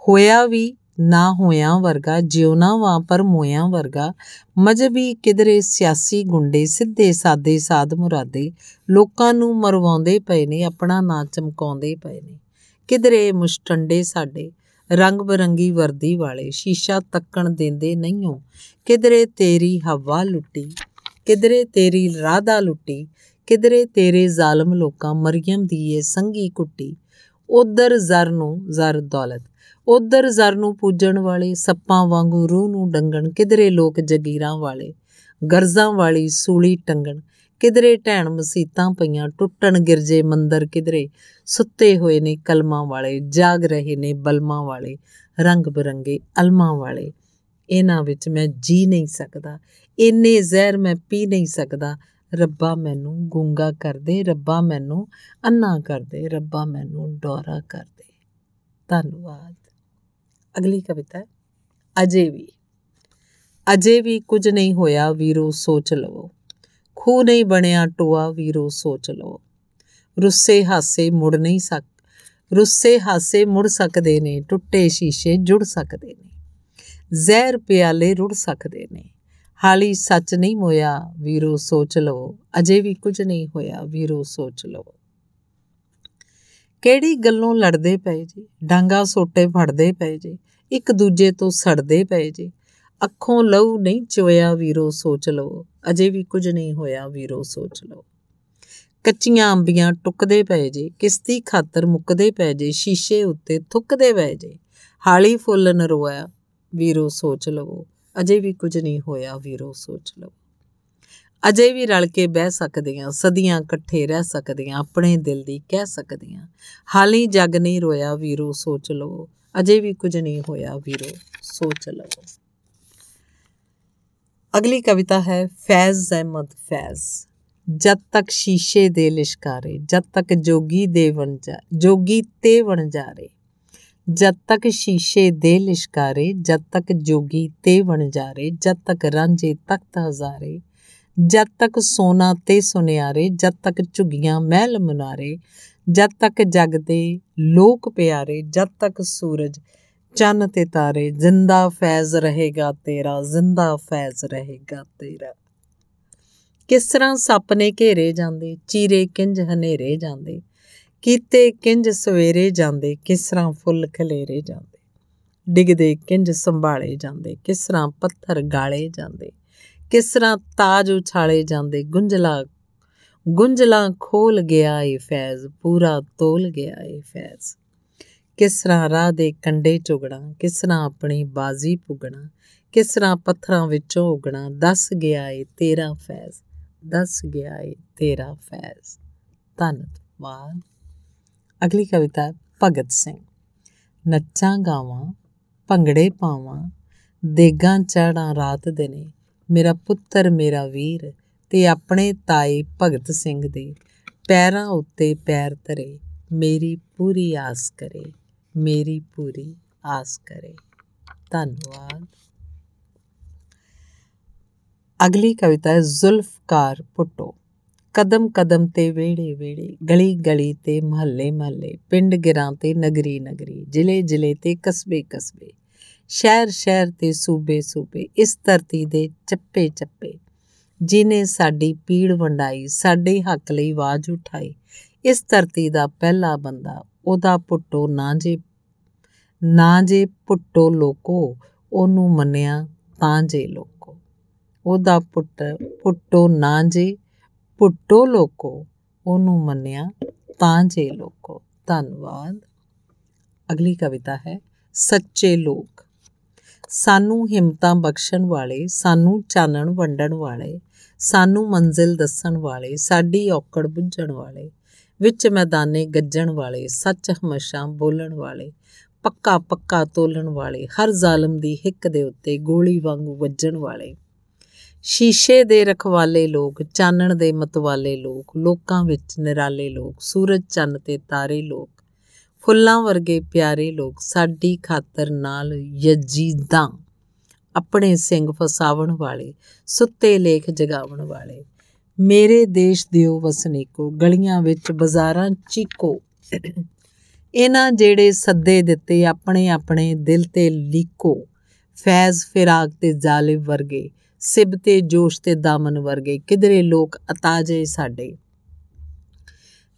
ਹੋਇਆ ਵੀ ਨਾ ਹੋਇਆ ਵਰਗਾ, ਜਿਉਣਾ ਵਾਂ ਪਰ ਮੋਇਆਂ ਵਰਗਾ ਮਜਬੀ ਕਿਧਰੇ ਸਿਆਸੀ ਗੁੰਡੇ, ਸਿੱਧੇ ਸਾਦੇ ਸਾਧ ਮੁਰਾਦੇ ਲੋਕਾਂ ਨੂੰ ਮਰਵਾਉਂਦੇ ਪਏ ਨੇ, ਆਪਣਾ ਨਾਂ ਚਮਕਾਉਂਦੇ ਪਏ ਨੇ। ਕਿਧਰੇ ਮੁਸ਼ਟੰਡੇ ਸਾਡੇ ਰੰਗ ਬਰੰਗੀ ਵਰਦੀ ਵਾਲੇ, ਸ਼ੀਸ਼ਾ ਤੱਕਣ ਦਿੰਦੇ ਨਹੀਂਓ। ਕਿਧਰੇ ਤੇਰੀ ਹਵਾ ਲੁੱਟੀ, ਕਿਧਰੇ ਤੇਰੀ ਰਾਧਾ ਲੁੱਟੀ ਕਿਧਰੇ ਤੇਰੇ ਜ਼ਾਲਮ ਲੋਕਾਂ ਮਰੀਮ ਦੀ ਇਹ ਸੰਗੀ ਕੁੱਟੀ। ਉਧਰ ਜ਼ਰ ਨੂੰ ਜ਼ਰ ਦੌਲਤ ਉਧਰ ਜ਼ਰ ਨੂੰ ਪੂਜਣ ਵਾਲੇ, ਸੱਪਾਂ ਵਾਂਗੂ ਰੂਹ ਨੂੰ ਡੰਗਣ, ਕਿਧਰੇ ਲੋਕ ਜਗੀਰਾਂ ਵਾਲੇ, ਗਰਜ਼ਾਂ ਵਾਲੀ ਸੂਲੀ ਟੰਗਣ, ਕਿਧਰੇ ਢੈਣ ਮਸੀਤਾਂ ਪਈਆਂ ਟੁੱਟਣ ਗਿਰਜੇ ਮੰਦਰ, ਕਿਧਰੇ ਸੁੱਤੇ ਹੋਏ ਨੇ ਕਲਮਾਂ ਵਾਲੇ, ਜਾਗ ਰਹੇ ਨੇ ਬਲਮਾਂ ਵਾਲੇ, ਰੰਗ ਬਰੰਗੇ ਅਲਮਾਂ ਵਾਲੇ। ਇਹਨਾਂ ਵਿੱਚ ਮੈਂ ਜੀ ਨਹੀਂ ਸਕਦਾ, ਇੰਨੇ ਜ਼ਹਿਰ ਮੈਂ ਪੀ ਨਹੀਂ ਸਕਦਾ ਰੱਬਾ ਮੈਨੂੰ ਗੁੰਗਾ ਕਰ ਦੇ ਰੱਬਾ ਮੈਨੂੰ ਅੰਨਾ ਕਰ ਦੇ ਰੱਬਾ ਮੈਨੂੰ ਡੋਰਾ ਕਰ ਦੇ ਧੰਨਵਾਦ। ਅਗਲੀ ਕਵਿਤਾ ਅਜੇ ਵੀ। ਅਜੇ ਵੀ ਕੁਝ ਨਹੀਂ ਹੋਇਆ ਵੀਰੋ, ਸੋਚ ਲਵੋ। ਖੂ ਨਹੀਂ ਬਣਿਆ ਟੋਆ, ਵੀਰੋ, ਸੋਚ ਲਵੋ। ਰੁੱਸੇ ਹਾਸੇ ਮੁੜ ਨਹੀਂ ਸਕ, ਰੁੱਸੇ ਹਾਸੇ ਮੁੜ ਸਕਦੇ ਨੇ, ਟੁੱਟੇ ਸ਼ੀਸ਼ੇ ਜੁੜ ਸਕਦੇ ਨੇ। ਜ਼ਹਿਰ ਪਿਆਲੇ ਰੁੜ ਸਕਦੇ ਨੇ। ਹਾਲੀ ਸੱਚ ਨਹੀਂ ਹੋਇਆ, ਵੀਰੋ ਸੋਚ ਲਵੋ। ਅਜੇ ਵੀ ਕੁਝ ਨਹੀਂ ਹੋਇਆ, ਵੀਰੋ ਸੋਚ ਲਵੋ। ਕਿਹੜੀ ਗੱਲੋਂ ਲੜਦੇ ਪਏ ਜੀ? ਡਾਂਗਾ ਸੋਟੇ ਫੜਦੇ ਪਏ ਜੀ। ਇੱਕ ਦੂਜੇ ਤੋਂ ਸੜਦੇ ਪਏ ਜੀ। ਅੱਖੋਂ ਲਹੂ ਨਹੀਂ ਚੋਇਆ, ਵੀਰੋ ਸੋਚ ਲਵੋ। ਅਜੇ ਵੀ ਕੁਝ ਨਹੀਂ ਹੋਇਆ, ਵੀਰੋ ਸੋਚ ਲਵੋ। ਕੱਚੀਆਂ ਅੰਬੀਆਂ ਟੁੱਕਦੇ ਪਏ ਜੇ। ਕਿਸਤੀ ਖਾਤਰ ਮੁੱਕਦੇ ਪਏ ਜੇ। ਸ਼ੀਸ਼ੇ ਉੱਤੇ ਥੁੱਕਦੇ ਪਏ ਜੇ। ਹਾਲੀ ਫੁੱਲ ਨਰੋਇਆ, ਵੀਰੋ ਸੋਚ ਲਵੋ। ਅਜੇ ਵੀ ਕੁਝ ਨਹੀਂ ਹੋਇਆ ਵੀਰੋ, ਸੋਚ ਲਓ। ਅਜੇ ਵੀ ਰਲ ਕੇ ਬਹਿ ਸਕਦੀਆਂ, ਸਦੀਆਂ ਇਕੱਠੇ ਰਹਿ ਸਕਦੀਆਂ, ਆਪਣੇ ਦਿਲ ਦੀ ਕਹਿ ਸਕਦੀਆਂ। ਹਾਲੀ ਜਗ ਨਹੀਂ ਰੋਇਆ ਵੀਰੋ, ਸੋਚ ਲਓ। ਅਜੇ ਵੀ ਕੁਝ ਨਹੀਂ ਹੋਇਆ ਵੀਰੋ, ਸੋਚ ਲਓ। ਅਗਲੀ ਕਵਿਤਾ ਹੈ, ਫੈਜ਼ ਅਹਿਮਦ ਫੈਜ਼। ਜਦ ਤੱਕ ਸ਼ੀਸ਼ੇ ਦੇ ਲਿਸ਼ਕਾਰੇ, ਜਦ ਤੱਕ ਜੋਗੀ ਦੇ ਵਣ ਜਾ, ਜੋਗੀ ਤੇ ਵਣ ਜਾ ਰਹੇ। ਜਦ ਤੱਕ ਸ਼ੀਸ਼ੇ ਦੇ ਲਿਸ਼ਕਾਰੇ, ਜਦ ਤੱਕ ਜੋਗੀ ਤੇ ਵਣਜਾਰੇ ਜਦ ਤੱਕ ਰਾਂਝੇ ਤਖਤ ਹਜ਼ਾਰੇ, ਜਦ ਤੱਕ ਸੋਨਾ ਤੇ ਸੁਨਿਆਰੇ, ਜਦ ਤੱਕ ਝੁਗੀਆਂ ਮਹਿਲ ਮਨਾਰੇ, ਜਦ ਤੱਕ ਜਗ ਦੇ ਲੋਕ ਪਿਆਰੇ, ਜਦ ਤੱਕ ਸੂਰਜ ਚੰਨ ਤੇ ਤਾਰੇ, ਜ਼ਿੰਦਾ ਫੈਜ਼ ਰਹੇਗਾ ਤੇਰਾ, ਜ਼ਿੰਦਾ ਫੈਜ਼ ਰਹੇਗਾ ਤੇਰਾ। ਕਿਸ ਤਰ੍ਹਾਂ ਸੱਪ ਨੇ ਘੇਰੇ ਜਾਂਦੇ, ਚੀਰੇ ਕਿੰਜ ਹਨੇਰੇ ਜਾਂਦੇ ਕੀਤੇ ਕਿੰਜ ਸਵੇਰੇ ਜਾਂਦੇ, ਕਿਸ ਤਰ੍ਹਾਂ ਫੁੱਲ ਖਲੇਰੇ ਜਾਂਦੇ। ਡਿੱਗਦੇ ਕਿੰਜ ਸੰਭਾਲੇ ਜਾਂਦੇ, ਕਿਸ ਤਰ੍ਹਾਂ ਪੱਥਰ ਗਾਲੇ ਜਾਂਦੇ, ਕਿਸ ਤਰ੍ਹਾਂ ਤਾਜ ਉਛਾਲੇ ਜਾਂਦੇ। ਗੁੰਝਲਾ ਗੁੰਝਲਾ ਖੋਲ ਗਿਆ ਏ ਫੈਜ਼, ਪੂਰਾ ਤੋਲ ਗਿਆ ਏ ਫੈਜ਼। ਕਿਸ ਤਰ੍ਹਾਂ ਰਾਹ ਦੇ ਕੰਡੇ ਚੁਗਣਾ, ਕਿਸ ਤਰ੍ਹਾਂ ਆਪਣੀ ਬਾਜ਼ੀ ਪੁਗਣਾ, ਕਿਸ ਤਰ੍ਹਾਂ ਪੱਥਰਾਂ ਵਿੱਚੋਂ ਉਗਣਾ। ਦੱਸ ਗਿਆ ਏ ਤੇਰਾ ਫੈਜ਼, ਦੱਸ ਗਿਆ ਏ ਤੇਰਾ ਫੈਜ਼। ਧੰਨਵਾਦ। ਅਗਲੀ ਕਵਿਤਾ ਭਗਤ ਸਿੰਘ। ਨੱਚਾਂ ਗਾਵਾਂ, ਭੰਗੜੇ ਪਾਵਾਂ, ਦੇਗਾਂ ਚੜਾਂ ਰਾਤ ਦਿਨੇ, ਮੇਰਾ ਪੁੱਤਰ, ਮੇਰਾ ਵੀਰ ਤੇ ਆਪਣੇ ਤਾਏ ਭਗਤ ਸਿੰਘ ਦੇ ਪੈਰਾਂ ਉੱਤੇ ਪੈਰ ਧਰੇ, ਮੇਰੀ ਪੂਰੀ ਆਸ ਕਰੇ, ਮੇਰੀ ਪੂਰੀ ਆਸ ਕਰੇ। ਧੰਨਵਾਦ। ਅਗਲੀ ਕਵਿਤਾ ਹੈ, ਜ਼ੁਲਫਕਾਰ ਪੁੱਟੋ। ਕਦਮ ਕਦਮ ਤੇ ਵੇੜੇ ਵੇੜੇ ਗਲੀ ਗਲੀ ਤੇ ਮਹੱਲੇ ਮਹੱਲੇ, ਪਿੰਡ ਗਿਰਾਂ ਤੇ ਨਗਰੀ ਨਗਰੀ, ਜ਼ਿਲ੍ਹੇ ਜ਼ਿਲ੍ਹੇ ਤੇ ਕਸਬੇ ਕਸਬੇ, ਸ਼ਹਿਰ ਸ਼ਹਿਰ ਤੇ ਸੂਬੇ ਸੂਬੇ, ਇਸ ਧਰਤੀ ਦੇ ਚੱਪੇ ਚੱਪੇ, ਜਿਨੇ ਸਾਡੀ ਪੀੜ ਵੰਡਾਈ, ਸਾਡੇ ਹੱਕ ਲਈ ਆਵਾਜ਼ ਉਠਾਈ, ਇਸ ਧਰਤੀ ਦਾ ਪਹਿਲਾ ਬੰਦਾ, ਉਹਦਾ ਪੁੱਟੋ ਨਾ ਜੇ ਨਾ ਜੇ ਪੁੱਟੋ ਲੋਕੋ, ਉਹਨੂੰ ਮੰਨਿਆ ਤਾਂ ਜੇ ਲੋਕੋ, ਉਹਦਾ ਪੁੱਟ, ਪੁੱਟੋ ਨਾ ਜੇ ਪੁੱਟੋ ਲੋਕੋ, ਉਹਨੂੰ ਮੰਨਿਆ ਤਾਂ ਜੇ ਲੋਕੋ। ਧੰਨਵਾਦ। ਅਗਲੀ ਕਵਿਤਾ ਹੈ, ਸੱਚੇ ਲੋਕ। ਸਾਨੂੰ ਹਿੰਮਤਾਂ ਬਖਸ਼ਣ ਵਾਲੇ, ਸਾਨੂੰ ਚਾਨਣ ਵੰਡਣ ਵਾਲੇ, ਸਾਨੂੰ ਮੰਜ਼ਿਲ ਦੱਸਣ ਵਾਲੇ, ਸਾਡੀ ਔਕੜ ਬੁੱਝਣ ਵਾਲੇ, ਵਿੱਚ ਮੈਦਾਨੇ ਗੱਜਣ ਵਾਲੇ ਸੱਚ ਹਮੇਸ਼ਾ ਬੋਲਣ ਵਾਲੇ ਪੱਕਾ ਪੱਕਾ ਤੋਲਣ ਵਾਲੇ, ਹਰ ਜ਼ਾਲਮ ਦੀ ਹਿੱਕ ਦੇ ਉੱਤੇ ਗੋਲੀ ਵਾਂਗੂ ਵੱਜਣ ਵਾਲੇ। ਸ਼ੀਸ਼ੇ ਦੇ ਰਖਵਾਲੇ ਲੋਕ, ਚਾਨਣ ਦੇ ਮਤਵਾਲੇ ਲੋਕ, ਲੋਕਾਂ ਵਿੱਚ ਨਿਰਾਲੇ ਲੋਕ, ਸੂਰਜ ਚੰਨ ਤੇ ਤਾਰੇ ਲੋਕ, ਫੁੱਲਾਂ ਵਰਗੇ ਪਿਆਰੇ ਲੋਕ, ਸਾਡੀ ਖਾਤਰ ਨਾਲ ਯਜੀਦਾਂ, ਆਪਣੇ ਸਿੰਘ ਫਸਾਵਣ ਵਾਲੇ, ਸੁੱਤੇ ਲੇਖ ਜਗਾਵਣ ਵਾਲੇ। ਮੇਰੇ ਦੇਸ਼ ਦਿਓ ਵਸਨੀਕੋ, ਗਲੀਆਂ ਵਿੱਚ ਬਾਜ਼ਾਰਾਂ ਚੀਕੋ। ਇਹਨਾਂ ਜਿਹੜੇ ਸੱਦੇ ਦਿੱਤੇ, ਆਪਣੇ ਆਪਣੇ ਦਿਲ ਤੇ ਲੀਕੋ। ਫੈਜ਼ ਫਿਰਾਕ ਤੇ ਜ਼ਾਲਿਬ ਵਰਗੇ ਸਿਬ ਤੇ ਜੋਸ਼ ਤੇ ਦਾਮਨ ਵਰਗੇ ਕਿਧਰੇ ਲੋਕ ਅਤਾਜੇ ਸਾਡੇ।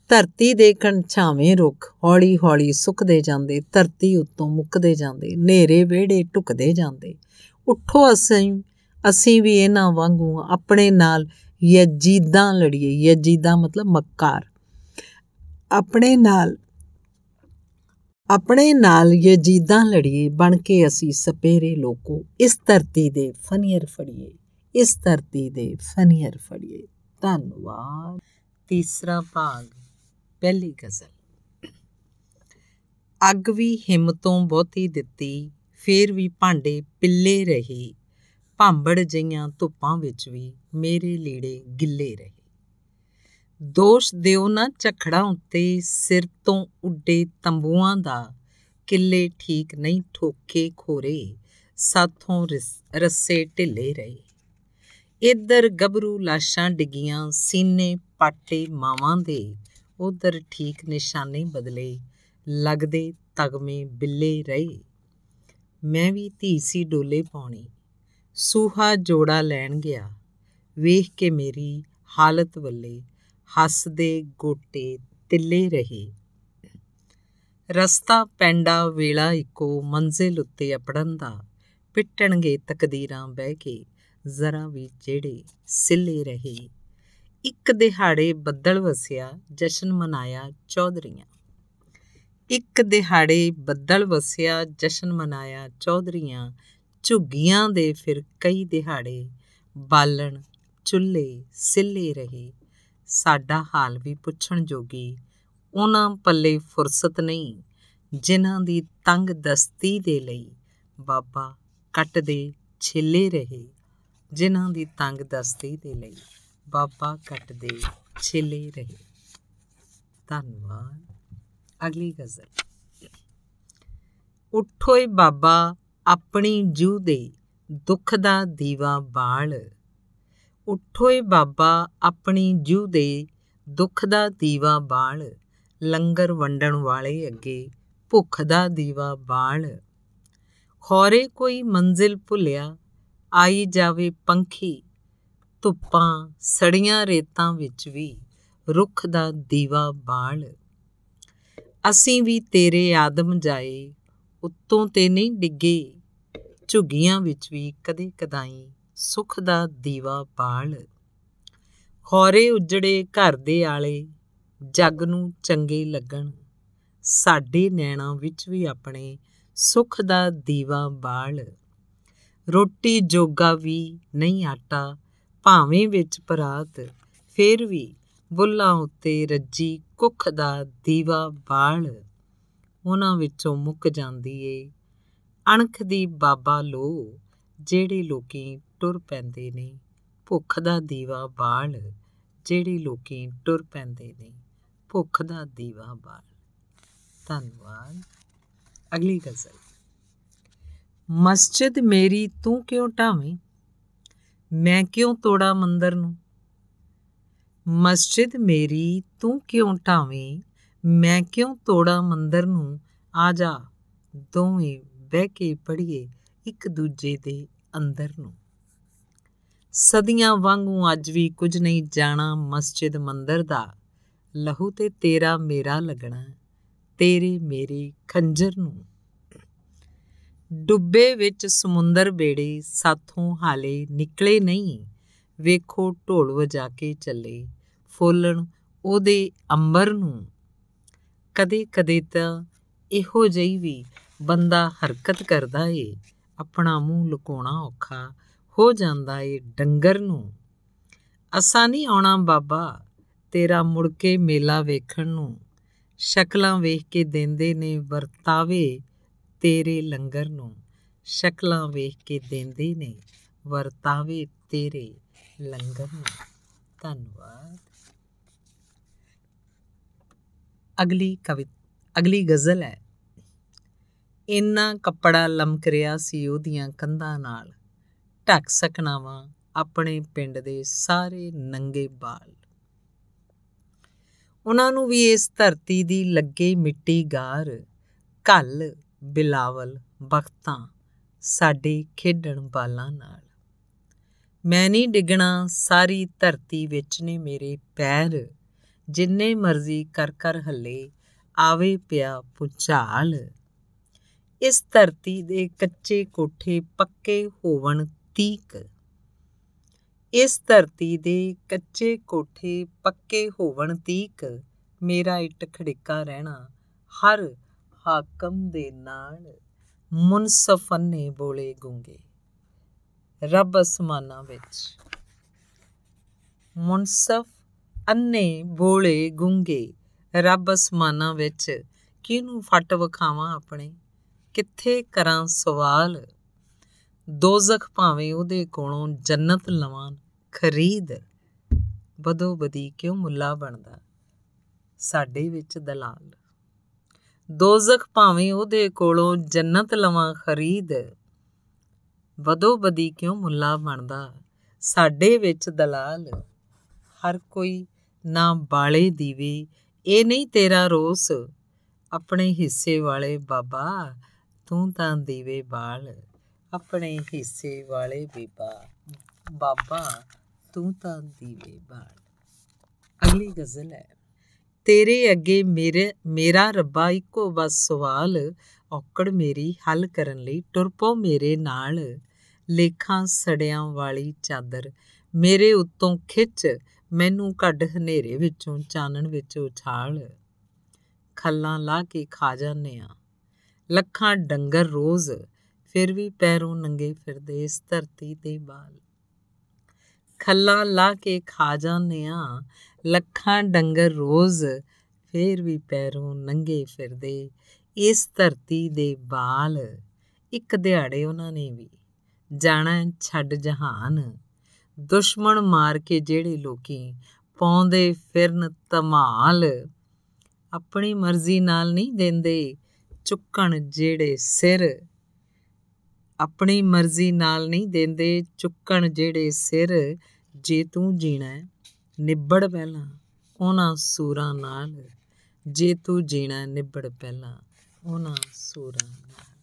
ਧਰਤੀ ਦੇ ਕੰਛਾਵੇਂ ਰੁੱਖ ਹੌਲੀ ਹੌਲੀ ਸੁੱਕਦੇ ਜਾਂਦੇ, ਧਰਤੀ ਉੱਤੋਂ ਮੁੱਕਦੇ ਜਾਂਦੇ ਨੇਰੇ ਵਿਹੜੇ ਟੁਕਦੇ ਜਾਂਦੇ। ਉੱਠੋ ਅਸੀਂ ਅਸੀਂ ਵੀ ਇਹਨਾਂ ਵਾਂਗੂ ਆਪਣੇ ਨਾਲ ਯਜੀਦਾਂ ਲੜੀਏ, ਯਜੀਦਾਂ ਮਤਲਬ ਮੱਕਾਰ। ਆਪਣੇ ਨਾਲ ਆਪਣੇ ਨਾਲ ਯਜੀਦਾਂ ਲੜੀਏ ਬਣ ਕੇ ਅਸੀਂ ਸਪੇਰੇ ਲੋਕੋ। ਇਸ ਧਰਤੀ ਦੇ ਫਨੀਅਰ ਫੜੀਏ। ਇਸ ਧਰਤੀ ਦੇ ਫਨੀਅਰ ਫੜੀਏ। ਧੰਨਵਾਦ। ਤੀਸਰਾ ਭਾਗ, ਪਹਿਲੀ ਗਜ਼ਲ। ਅੱਗ ਵੀ ਹਿੰਮਤੋਂ ਬਹੁਤੀ ਦਿੱਤੀ, ਫੇਰ ਵੀ ਭਾਂਡੇ ਪਿੱਲੇ ਰਹੀ। ਭਾਂਬੜ ਜਈਆਂ ਧੁੱਪਾਂ ਵਿੱਚ ਵੀ ਮੇਰੇ ਲੀੜੇ ਗਿੱਲੇ ਰਹੇ। ਦੋਸ਼ ਦਿਓ ਨਾ ਝਖੜਾਂ ਉੱਤੇ ਸਿਰ ਤੋਂ ਉੱਡੇ ਤੰਬੂਆਂ ਦਾ। ਕਿੱਲੇ ਠੀਕ ਨਹੀਂ ਠੋਕੇ ਖੋਰੇ, ਸਾਥੋਂ ਰੱਸੇ ਢਿੱਲੇ ਰਹੇ। ਇੱਧਰ ਗਬਰੂ ਲਾਸ਼ਾਂ ਡਿੱਗੀਆਂ, ਸੀਨੇ ਪਾਟੇ ਮਾਵਾਂ ਦੇ। ਉਧਰ ਠੀਕ ਨਿਸ਼ਾਨੇ ਬਦਲੇ, ਲੱਗਦੇ ਤਗਮੇ ਬਿੱਲੇ ਰਹੇ। ਮੈਂ ਵੀ ਧੀ ਸੀ ਡੋਲੇ ਪਾਉਣੀ, ਸੂਹਾ ਜੋੜਾ ਲੈਣ ਗਿਆ। ਵੇਖ ਕੇ ਮੇਰੀ ਹਾਲਤ ਵੱਲੇ ਹੱਸਦੇ ਗੋਟੇ ਤਿੱਲੇ ਰਹੇ। ਰਸਤਾ ਪੈਂਡਾ ਵੇਲਾ ਇੱਕੋ ਮੰਜ਼ਿਲ ਉੱਤੇ ਅਪੜਨ ਦਾ। ਪਿੱਟਣਗੇ ਤਕਦੀਰਾਂ ਬਹਿ ਕੇ ਜ਼ਰਾ ਵੀ ਜਿਹੜੇ ਸਿੱਲੇ ਰਹੇ। ਇੱਕ ਦਿਹਾੜੇ ਬੱਦਲ ਵਸਿਆ, ਜਸ਼ਨ ਮਨਾਇਆ ਚੌਧਰੀਆਂ। ਇੱਕ ਦਿਹਾੜੇ ਬੱਦਲ ਵਸਿਆ, ਜਸ਼ਨ ਮਨਾਇਆ ਚੌਧਰੀਆਂ। ਝੁੱਗੀਆਂ ਦੇ ਫਿਰ ਕਈ ਦਿਹਾੜੇ ਬਾਲਣ, ਚੁੱਲ੍ਹੇ ਸਿੱਲੇ ਰਹੇ। ਸਾਡਾ ਹਾਲ ਵੀ ਪੁੱਛਣ ਜੋਗੀ। ਉਹਨਾਂ ਪੱਲੇ ਫੁਰਸਤ ਨਹੀਂ, ਜਿਨ੍ਹਾਂ ਦੀ ਤੰਗ ਦਸਤੀ ਦੇ ਲਈ ਬਾਬਾ ਕੱਟ ਦੇ ਛਿੱਲੇ ਰਹੇ, ਜਿਨ੍ਹਾਂ ਦੀ ਤੰਗ ਦਸਤੀ ਦੇ ਲਈ ਬਾਬਾ ਕੱਟ ਦੇ ਛਿੱਲੇ ਰਹੇ। ਧੰਨਵਾਦ। ਅਗਲੀ ਗਜ਼ਲ। ਉੱਠੋਏ ਬਾਬਾ, ਆਪਣੀ ਜੂ ਦੇ ਦੁੱਖ ਦਾ ਦੀਵਾ ਬਾਲ। ਉੱਠੋਏ ਬਾਬਾ ਆਪਣੀ ਜੂ ਦੇ ਦੁੱਖ ਦਾ ਦੀਵਾ ਬਾਲ, ਲੰਗਰ ਵੰਡਣ ਵਾਲੇ ਅੱਗੇ ਭੁੱਖ ਦਾ ਦੀਵਾ ਬਾਲ। ਖੋਰੇ ਕੋਈ ਮੰਜ਼ਿਲ ਭੁੱਲਿਆ, ਆਈ ਜਾਵੇ ਪੰਖੀ, ਧੁੱਪਾਂ ਸੜੀਆਂ ਰੇਤਾਂ ਵਿੱਚ ਵੀ ਰੁੱਖ ਦਾ ਦੀਵਾ ਬਾਲ। ਅਸੀਂ ਵੀ ਤੇਰੇ ਆਦਮ ਜਾਏ, ਉੱਤੋਂ ਤੇ ਨਹੀਂ ਡਿੱਗੇ, ਝੁੱਗੀਆਂ ਵਿੱਚ ਵੀ ਕਦੇ ਕਦਾਈ ਸੁਖ ਦਾ ਦੀਵਾ ਬਾਲ ਖੋਰੇ ਉਜੜੇ ਘਰ ਦੇ ਆਲੇ, ਜੱਗ ਨੂੰ ਚੰਗੇ ਲੱਗਣ। ਸਾਡੇ ਨੈਣਾ ਵਿੱਚ ਵੀ ਆਪਣੇ ਸੁਖ ਦਾ ਦੀਵਾ ਬਾਲ। ਰੋਟੀ ਜੋਗਾ ਵੀ ਨਹੀਂ ਆਟਾ, ਭਾਵੇਂ ਵਿੱਚ ਪਰਾਤ, ਫੇਰ ਵੀ ਬੁੱਲਾਂ ਉੱਤੇ ਰੱਜੀ ਕੁੱਖ ਦਾ ਦੀਵਾ ਬਾਲ। ਉਹਨਾਂ ਵਿੱਚੋਂ ਮੁੱਕ ਜਾਂਦੀ ਏ ਅਣਖ ਦੀ ਬਾਬਾ ਲੋ ਜਿਹੜੇ ਲੋਕੀ ਟੁਰ ਪੈਂਦੇ ਨੇ। ਭੁੱਖ ਦਾ ਦੀਵਾ ਬਾਲ, ਜਿਹੜੇ ਲੋਕੀ ਟੁਰ ਪੈਂਦੇ ਨੇ। ਭੁੱਖ ਦਾ ਦੀਵਾ ਬਾਲ। ਧੰਨਵਾਦ। ਅਗਲੀ ਗਜ਼ਲ ਮਸਜਿਦ ਮੇਰੀ ਤੂੰ ਕਿਉਂ ਢਾਵੇਂ? ਮੈਂ ਕਿਉਂ ਤੋੜਾ ਮੰਦਰ ਨੂੰ? ਮਸਜਿਦ ਮੇਰੀ ਤੂੰ ਕਿਉਂ ਢਾਵੇਂ? ਮੈਂ ਕਿਉਂ ਤੋੜਾ ਮੰਦਰ ਨੂੰ? ਆ ਜਾ, ਦੋਵੇਂ ਬਹਿ ਕੇ ਪੜੀਏ ਇੱਕ ਦੂਜੇ ਦੇ ਅੰਦਰ ਨੂੰ। ਸਦੀਆਂ ਵਾਂਗੂ ਅੱਜ ਵੀ ਕੁਝ ਨਹੀਂ ਜਾਣਾ ਮਸਜਿਦ ਮੰਦਰ ਦਾ। ਲਹੂ ਤੇ ਤੇਰਾ ਮੇਰਾ ਲੱਗਣਾ, ਤੇਰੇ ਮੇਰੇ ਖੰਜਰ ਨੂੰ। ਡੁੱਬੇ ਵਿੱਚ ਸਮੁੰਦਰ ਬੇੜੇ ਸਾਥੋਂ ਹਾਲੇ ਨਿਕਲੇ ਨਹੀਂ। ਵੇਖੋ ਢੋਲ ਵਜਾ ਕੇ ਚੱਲੇ ਫੋਲਣ ਉਹਦੇ ਅੰਬਰ ਨੂੰ। ਕਦੇ ਕਦੇ ਤਾਂ ਇਹੋ ਜਿਹੀ ਵੀ ਬੰਦਾ ਹਰਕਤ ਕਰਦਾ ਏ, ਆਪਣਾ ਮੂੰਹ ਲੁਕਾਉਣਾ ਔਖਾ। ਹੋ ਜਾਂਦਾ ਏ ਡੰਗਰ ਨੂੰ। ਅਸਾਂ ਨਹੀਂ ਆਉਣਾ ਬਾਬਾ ਤੇਰਾ ਮੁੜ ਕੇ ਮੇਲਾ ਵੇਖਣ ਨੂੰ। ਸ਼ਕਲਾਂ ਵੇਖ ਕੇ ਦਿੰਦੇ ਨੇ ਵਰਤਾਵੇ ਤੇਰੇ ਲੰਗਰ ਨੂੰ। ਸ਼ਕਲਾਂ ਵੇਖ ਕੇ ਦਿੰਦੇ ਨੇ ਵਰਤਾਵੇ ਤੇਰੇ ਲੰਗਰ ਨੂੰ। ਧੰਨਵਾਦ। ਅਗਲੀ ਕਵਿ, ਅਗਲੀ ਗਜ਼ਲ ਹੈ। ਇੰਨਾ ਕੱਪੜਾ ਲਮਕ ਰਿਆ ਸੀ ਉਹਦੀਆਂ ਕੰਧਾਂ ਨਾਲ। ਢੱਕ ਸਕਣਾ ਵਾਂ ਆਪਣੇ ਪਿੰਡ ਦੇ ਸਾਰੇ ਨੰਗੇ ਬਾਲ। ਉਹਨਾਂ ਨੂੰ ਵੀ ਇਸ ਧਰਤੀ ਦੀ ਲੱਗੇ ਮਿੱਟੀ ਗਾਰ ਕੱਲ ਬਿਲਾਵਲ, ਬਖਤਾਂ ਸਾਡੇ ਖੇਡਣ ਬਾਲਾਂ ਨਾਲ। ਮੈਂ ਨਹੀਂ ਡਿੱਗਣਾ, ਸਾਰੀ ਧਰਤੀ ਵਿੱਚ ਨੇ ਮੇਰੇ ਪੈਰ। ਜਿੰਨੇ ਮਰਜ਼ੀ ਕਰ ਕਰ ਹੱਲੇ ਆਵੇ ਪਿਆ ਪੁਚਾਲ। ਇਸ ਧਰਤੀ ਦੇ ਕੱਚੇ ਕੋਠੇ ਪੱਕੇ ਹੋਵਣ ਤੀਕ। ਇਸ ਧਰਤੀ ਦੇ ਕੱਚੇ ਕੋਠੇ ਪੱਕੇ ਹੋਵਣ ਤੀਕ। ਮੇਰਾ ਇੱਟ ਖੜਿੱਕਾ ਰਹਿਣਾ ਹਰ ਹਾਕਮ ਦੇ ਨਾਲ। ਮੁਨਸਫ ਨੇ ਬੋਲੇ ਗੁੰਗੇ। ਰੱਬ ਅਸਮਾਨਾਂ ਵਿੱਚ। ਮੁਨਸਫ ਅੰਨੇ ਬੋਲੇ ਗੁੰਗੇ। ਰੱਬ ਅਸਮਾਨਾਂ ਵਿੱਚ। ਕਿਹਨੂੰ ਫਟ ਵਿਖਾਵਾਂ ਆਪਣੇ? ਕਿੱਥੇ ਕਰਾਂ ਸਵਾਲ? ਦੋਜ਼ਖ ਭਾਵੇਂ ਉਹਦੇ ਕੋਲੋਂ ਜੰਨਤ ਲਵਾਂ, ਖਰੀਦ ਬਦੋ ਬਦੀ ਕਿਉਂ ਮੁੱਲਾ ਬਣਦਾ? ਸਾਡੇ ਵਿੱਚ ਦਲਾਲ। ਦੋਜ਼ਖ ਭਾਵੇਂ ਉਹਦੇ ਕੋਲੋਂ ਜੰਨਤ ਲਵਾਂ, ਖਰੀਦ ਬਦੋ ਬਦੀ ਕਿਉਂ ਮੁੱਲਾ ਬਣਦਾ? ਸਾਡੇ ਵਿੱਚ ਦਲਾਲ। ਹਰ ਕੋਈ ਨਾ ਬਾਲੇ ਦੀਵੇ, ਇਹ ਨਹੀਂ ਤੇਰਾ ਰੋਸ। ਆਪਣੇ ਹਿੱਸੇ ਵਾਲੇ ਬਾਬਾ, ਤੂੰ ਤਾਂ ਦੀਵੇ ਬਾਲ। ਆਪਣੇ ਹਿੱਸੇ ਵਾਲੇ ਬੀਬਾ ਬਾਬਾ, ਤੂੰ ਤਾਂ ਦੀਵੇ ਬਾਲ ਅਗਲੀ ਗਜ਼ਲ ਹੈ, ਤੇਰੇ ਅੱਗੇ ਮੇਰੇ, ਮੇਰਾ ਰੱਬਾ ਇੱਕੋ ਬਸ ਸਵਾਲ, ਔਕੜ ਮੇਰੀ ਹੱਲ ਕਰਨ ਲਈ ਟੁਰਪੋ ਮੇਰੇ ਨਾਲ। ਲੇਖਾਂ ਸੜਿਆਂ ਵਾਲੀ ਚਾਦਰ, ਮੇਰੇ ਉੱਤੋਂ ਖਿੱਚ, ਮੈਨੂੰ ਕੱਢ ਹਨੇਰੇ ਵਿੱਚੋਂ, ਚਾਨਣ ਵਿੱਚ ਉਛਾਲ। ਖੱਲਾਂ ਲਾ ਕੇ ਖਾ ਜਾਂਦੇ ਆ। ਲੱਖਾਂ ਡੰਗਰ ਰੋਜ਼ ਫਿਰ ਵੀ ਪੈਰੋਂ ਨੰਗੇ ਫਿਰਦੇ ਇਸ ਧਰਤੀ ਤੇ ਬਾਲ। ਖੱਲਾਂ ਲਾ ਕੇ ਖਾ ਜਾਂਦੇ ਆ ਲੱਖਾਂ ਡੰਗਰ ਰੋਜ਼ ਫੇਰ ਵੀ ਪੈਰੋਂ ਨੰਗੇ ਫਿਰਦੇ ਇਸ ਧਰਤੀ ਦੇ ਬਾਲ। ਇੱਕ ਦਿਹਾੜੇ ਉਹਨਾਂ ਨੇ ਵੀ ਜਾਣਾ ਛੱਡ ਜਹਾਨ। ਦੁਸ਼ਮਣ ਮਾਰ ਕੇ ਜਿਹੜੇ ਲੋਕੀ ਪਾਉਂਦੇ ਫਿਰਨ ਧਮਾਲ। ਆਪਣੀ ਮਰਜ਼ੀ ਨਾਲ ਨਹੀਂ ਦਿੰਦੇ ਚੁੱਕਣ ਜਿਹੜੇ ਸਿਰ। ਆਪਣੀ ਮਰਜ਼ੀ ਨਾਲ ਨਹੀਂ ਦਿੰਦੇ, ਚੁੱਕਣ ਜਿਹੜੇ ਸਿਰ ਜੇ ਤੂੰ ਜੀਣਾ, ਨਿਬੜ ਪਹਿਲਾਂ ਉਹਨਾਂ ਸੂਰਾਂ ਨਾਲ। ਜੇ ਤੂੰ ਜੀਣਾ, ਨਿਬੜ ਪਹਿਲਾਂ ਉਹਨਾਂ ਸੂਰਾਂ ਨਾਲ।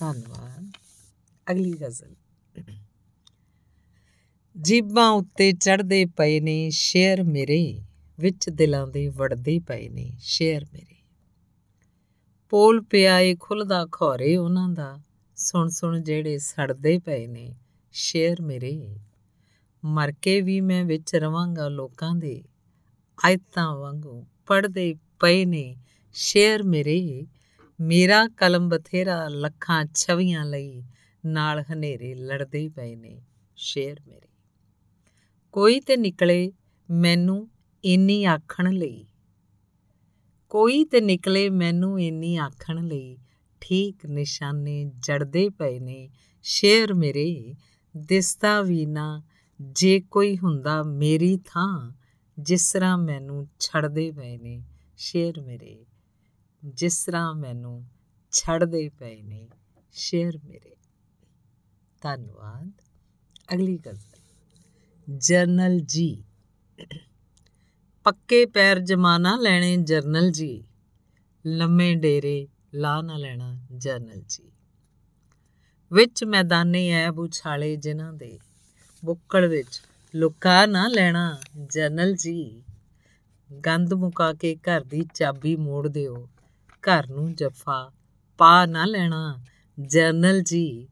ਧੰਨਵਾਦ। ਅਗਲੀ ਗਜ਼ਲ। ਜੀਬਾਂ ਉੱਤੇ ਚੜਦੇ ਪਏ ਨੇ, ਸ਼ੇਰ ਮੇਰੇ ਵਿੱਚ ਦਿਲਾਂ ਦੇ ਵੜਦੇ ਪਏ ਨੇ, ਸ਼ੇਰ ਮੇਰੇ ਪੋਲ ਪਿਆ ਏ ਖੁੱਲਦਾ ਖੋਰੇ ਉਹਨਾਂ ਦਾ। ਸੁਣ ਸੁਣ ਜਿਹੜੇ ਸੜਦੇ ਪਏ ਨੇ ਸ਼ੇਰ ਮੇਰੇ। ਮਰ ਕੇ ਵੀ ਮੈਂ ਵਿੱਚ ਰਵਾਂਗਾ ਲੋਕਾਂ ਦੇ। ਆਇਤਾਂ ਵਾਂਗੂ ਪੜਦੇ ਪਏ ਨੇ ਸ਼ੇਰ ਮੇਰੇ। ਮੇਰਾ ਕਲਮ ਬਥੇਰਾ ਲੱਖਾਂ ਛਵੀਆਂ ਲਈ ਨਾਲ ਹਨੇਰੇ ਲੜਦੇ ਪਏ ਨੇ ਸ਼ੇਰ ਮੇਰੇ। ਕੋਈ ਤੇ ਨਿਕਲੇ ਮੈਨੂੰ ਇੰਨੀ ਆਖਣ ਲਈ। ਕੋਈ ਤੇ ਨਿਕਲੇ ਮੈਨੂੰ ਇੰਨੀ ਆਖਣ ਲਈ, ਠੀਕ ਨਿਸ਼ਾਨੇ ਜੜਦੇ ਪਏ ਨੇ, ਸ਼ੇਰ ਮੇਰੇ, ਦਿਸਦਾ ਵੀ ਨਾ, ਜੇ ਕੋਈ ਹੁੰਦਾ ਮੇਰੀ ਥਾਂ, ਜਿਸ ਤਰ੍ਹਾਂ ਮੈਨੂੰ ਛੱਡਦੇ ਪਏ ਨੇ, ਸ਼ੇਰ ਮੇਰੇ, ਜਿਸ ਤਰ੍ਹਾਂ ਮੈਨੂੰ ਛੱਡਦੇ ਪਏ ਨੇ, ਸ਼ੇਰ ਮੇਰੇ। ਧੰਨਵਾਦ। ਅਗਲੀ ਗਜ਼ਲ ਜਰਨਲ ਜੀ। ਪੱਕੇ ਪੈਰ ਜਮਾਨਾ ਲੈਣੇ ਜਰਨਲ ਜੀ। ਲੰਮੇ ਡੇਰੇ ਲਾ ਨਾ ਲੈਣਾ ਜਰਨਲ ਜੀ। ਵਿੱਚ ਮੈਦਾਨੇ ਐਬ ਉਛਾਲੇ ਜਿਨ੍ਹਾਂ ਦੇ। ਬੁੱਕੜ ਵਿੱਚ ਲੁਕਾ ਨਾ ਲੈਣਾ ਜਰਨਲ ਜੀ। ਗੰਦ ਮੁਕਾ ਕੇ ਘਰ ਦੀ ਚਾਬੀ ਮੋੜ ਦਿਓ। ਘਰ ਨੂੰ ਜਫਾ ਪਾ ਨਾ ਲੈਣਾ ਜਰਨਲ ਜੀ।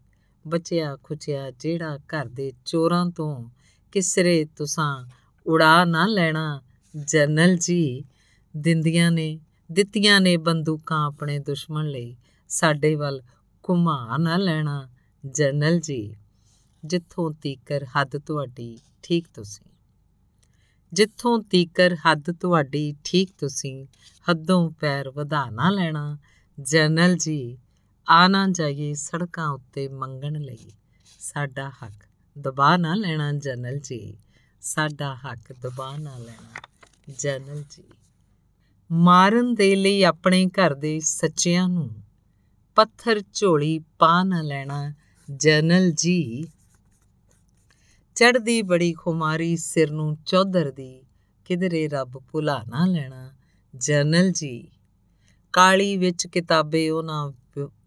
ਬਚਿਆ ਖੁਚਿਆ ਜਿਹੜਾ ਘਰ ਦੇ ਚੋਰਾਂ ਤੋਂ ਕਿਸਰੇ ਤੁਸਾਂ ਉਡਾ ਨਾ ਲੈਣਾ ਜਰਨਲ ਜੀ ਦਿੰਦੀਆਂ ਨੇ, ਦਿੱਤੀਆਂ ਨੇ ਬੰਦੂਕਾਂ ਆਪਣੇ ਦੁਸ਼ਮਣ ਲਈ। ਸਾਡੇ ਵੱਲ ਘੁਮਾ ਨਾ ਲੈਣਾ, ਜਰਨਲ ਜੀ। ਜਿੱਥੋਂ ਤੀਕਰ ਹੱਦ ਤੁਹਾਡੀ ਠੀਕ ਤੁਸੀਂ। ਜਿੱਥੋਂ ਤੀਕਰ ਹੱਦ ਤੁਹਾਡੀ ਠੀਕ ਤੁਸੀਂ, ਹੱਦੋਂ ਪੈਰ ਵਧਾ ਨਾ ਲੈਣਾ। ਜਰਨਲ ਜੀ, ਆ ਨਾ ਜਾਈਏ ਸੜਕਾਂ ਉੱਤੇ ਮੰਗਣ ਲਈ। ਸਾਡਾ ਹੱਕ ਦਬਾ ਨਾ ਲੈਣਾ, ਜਰਨਲ ਜੀ। ਸਾਡਾ ਹੱਕ ਦਬਾ ਨਾ ਲੈਣਾ। ਜਰਨਲ ਜੀ। ਮਾਰਨ ਦੇ ਲਈ ਆਪਣੇ ਘਰ ਦੇ ਸੱਚਿਆਂ ਨੂੰ ਪੱਥਰ ਝੋਲੀ ਪਾ ਨਾ ਲੈਣਾ ਜਰਨਲ ਜੀ। ਚੜਦੀ ਬੜੀ ਖੁਮਾਰੀ ਸਿਰ ਨੂੰ ਚੌਧਰ ਦੀ, ਕਿਧਰੇ ਰੱਬ ਭੁਲਾ ਨਾ ਲੈਣਾ ਜਰਨਲ ਜੀ। ਕਾਲੀ ਵਿੱਚ ਕਿਤਾਬੇ ਉਹਨਾਂ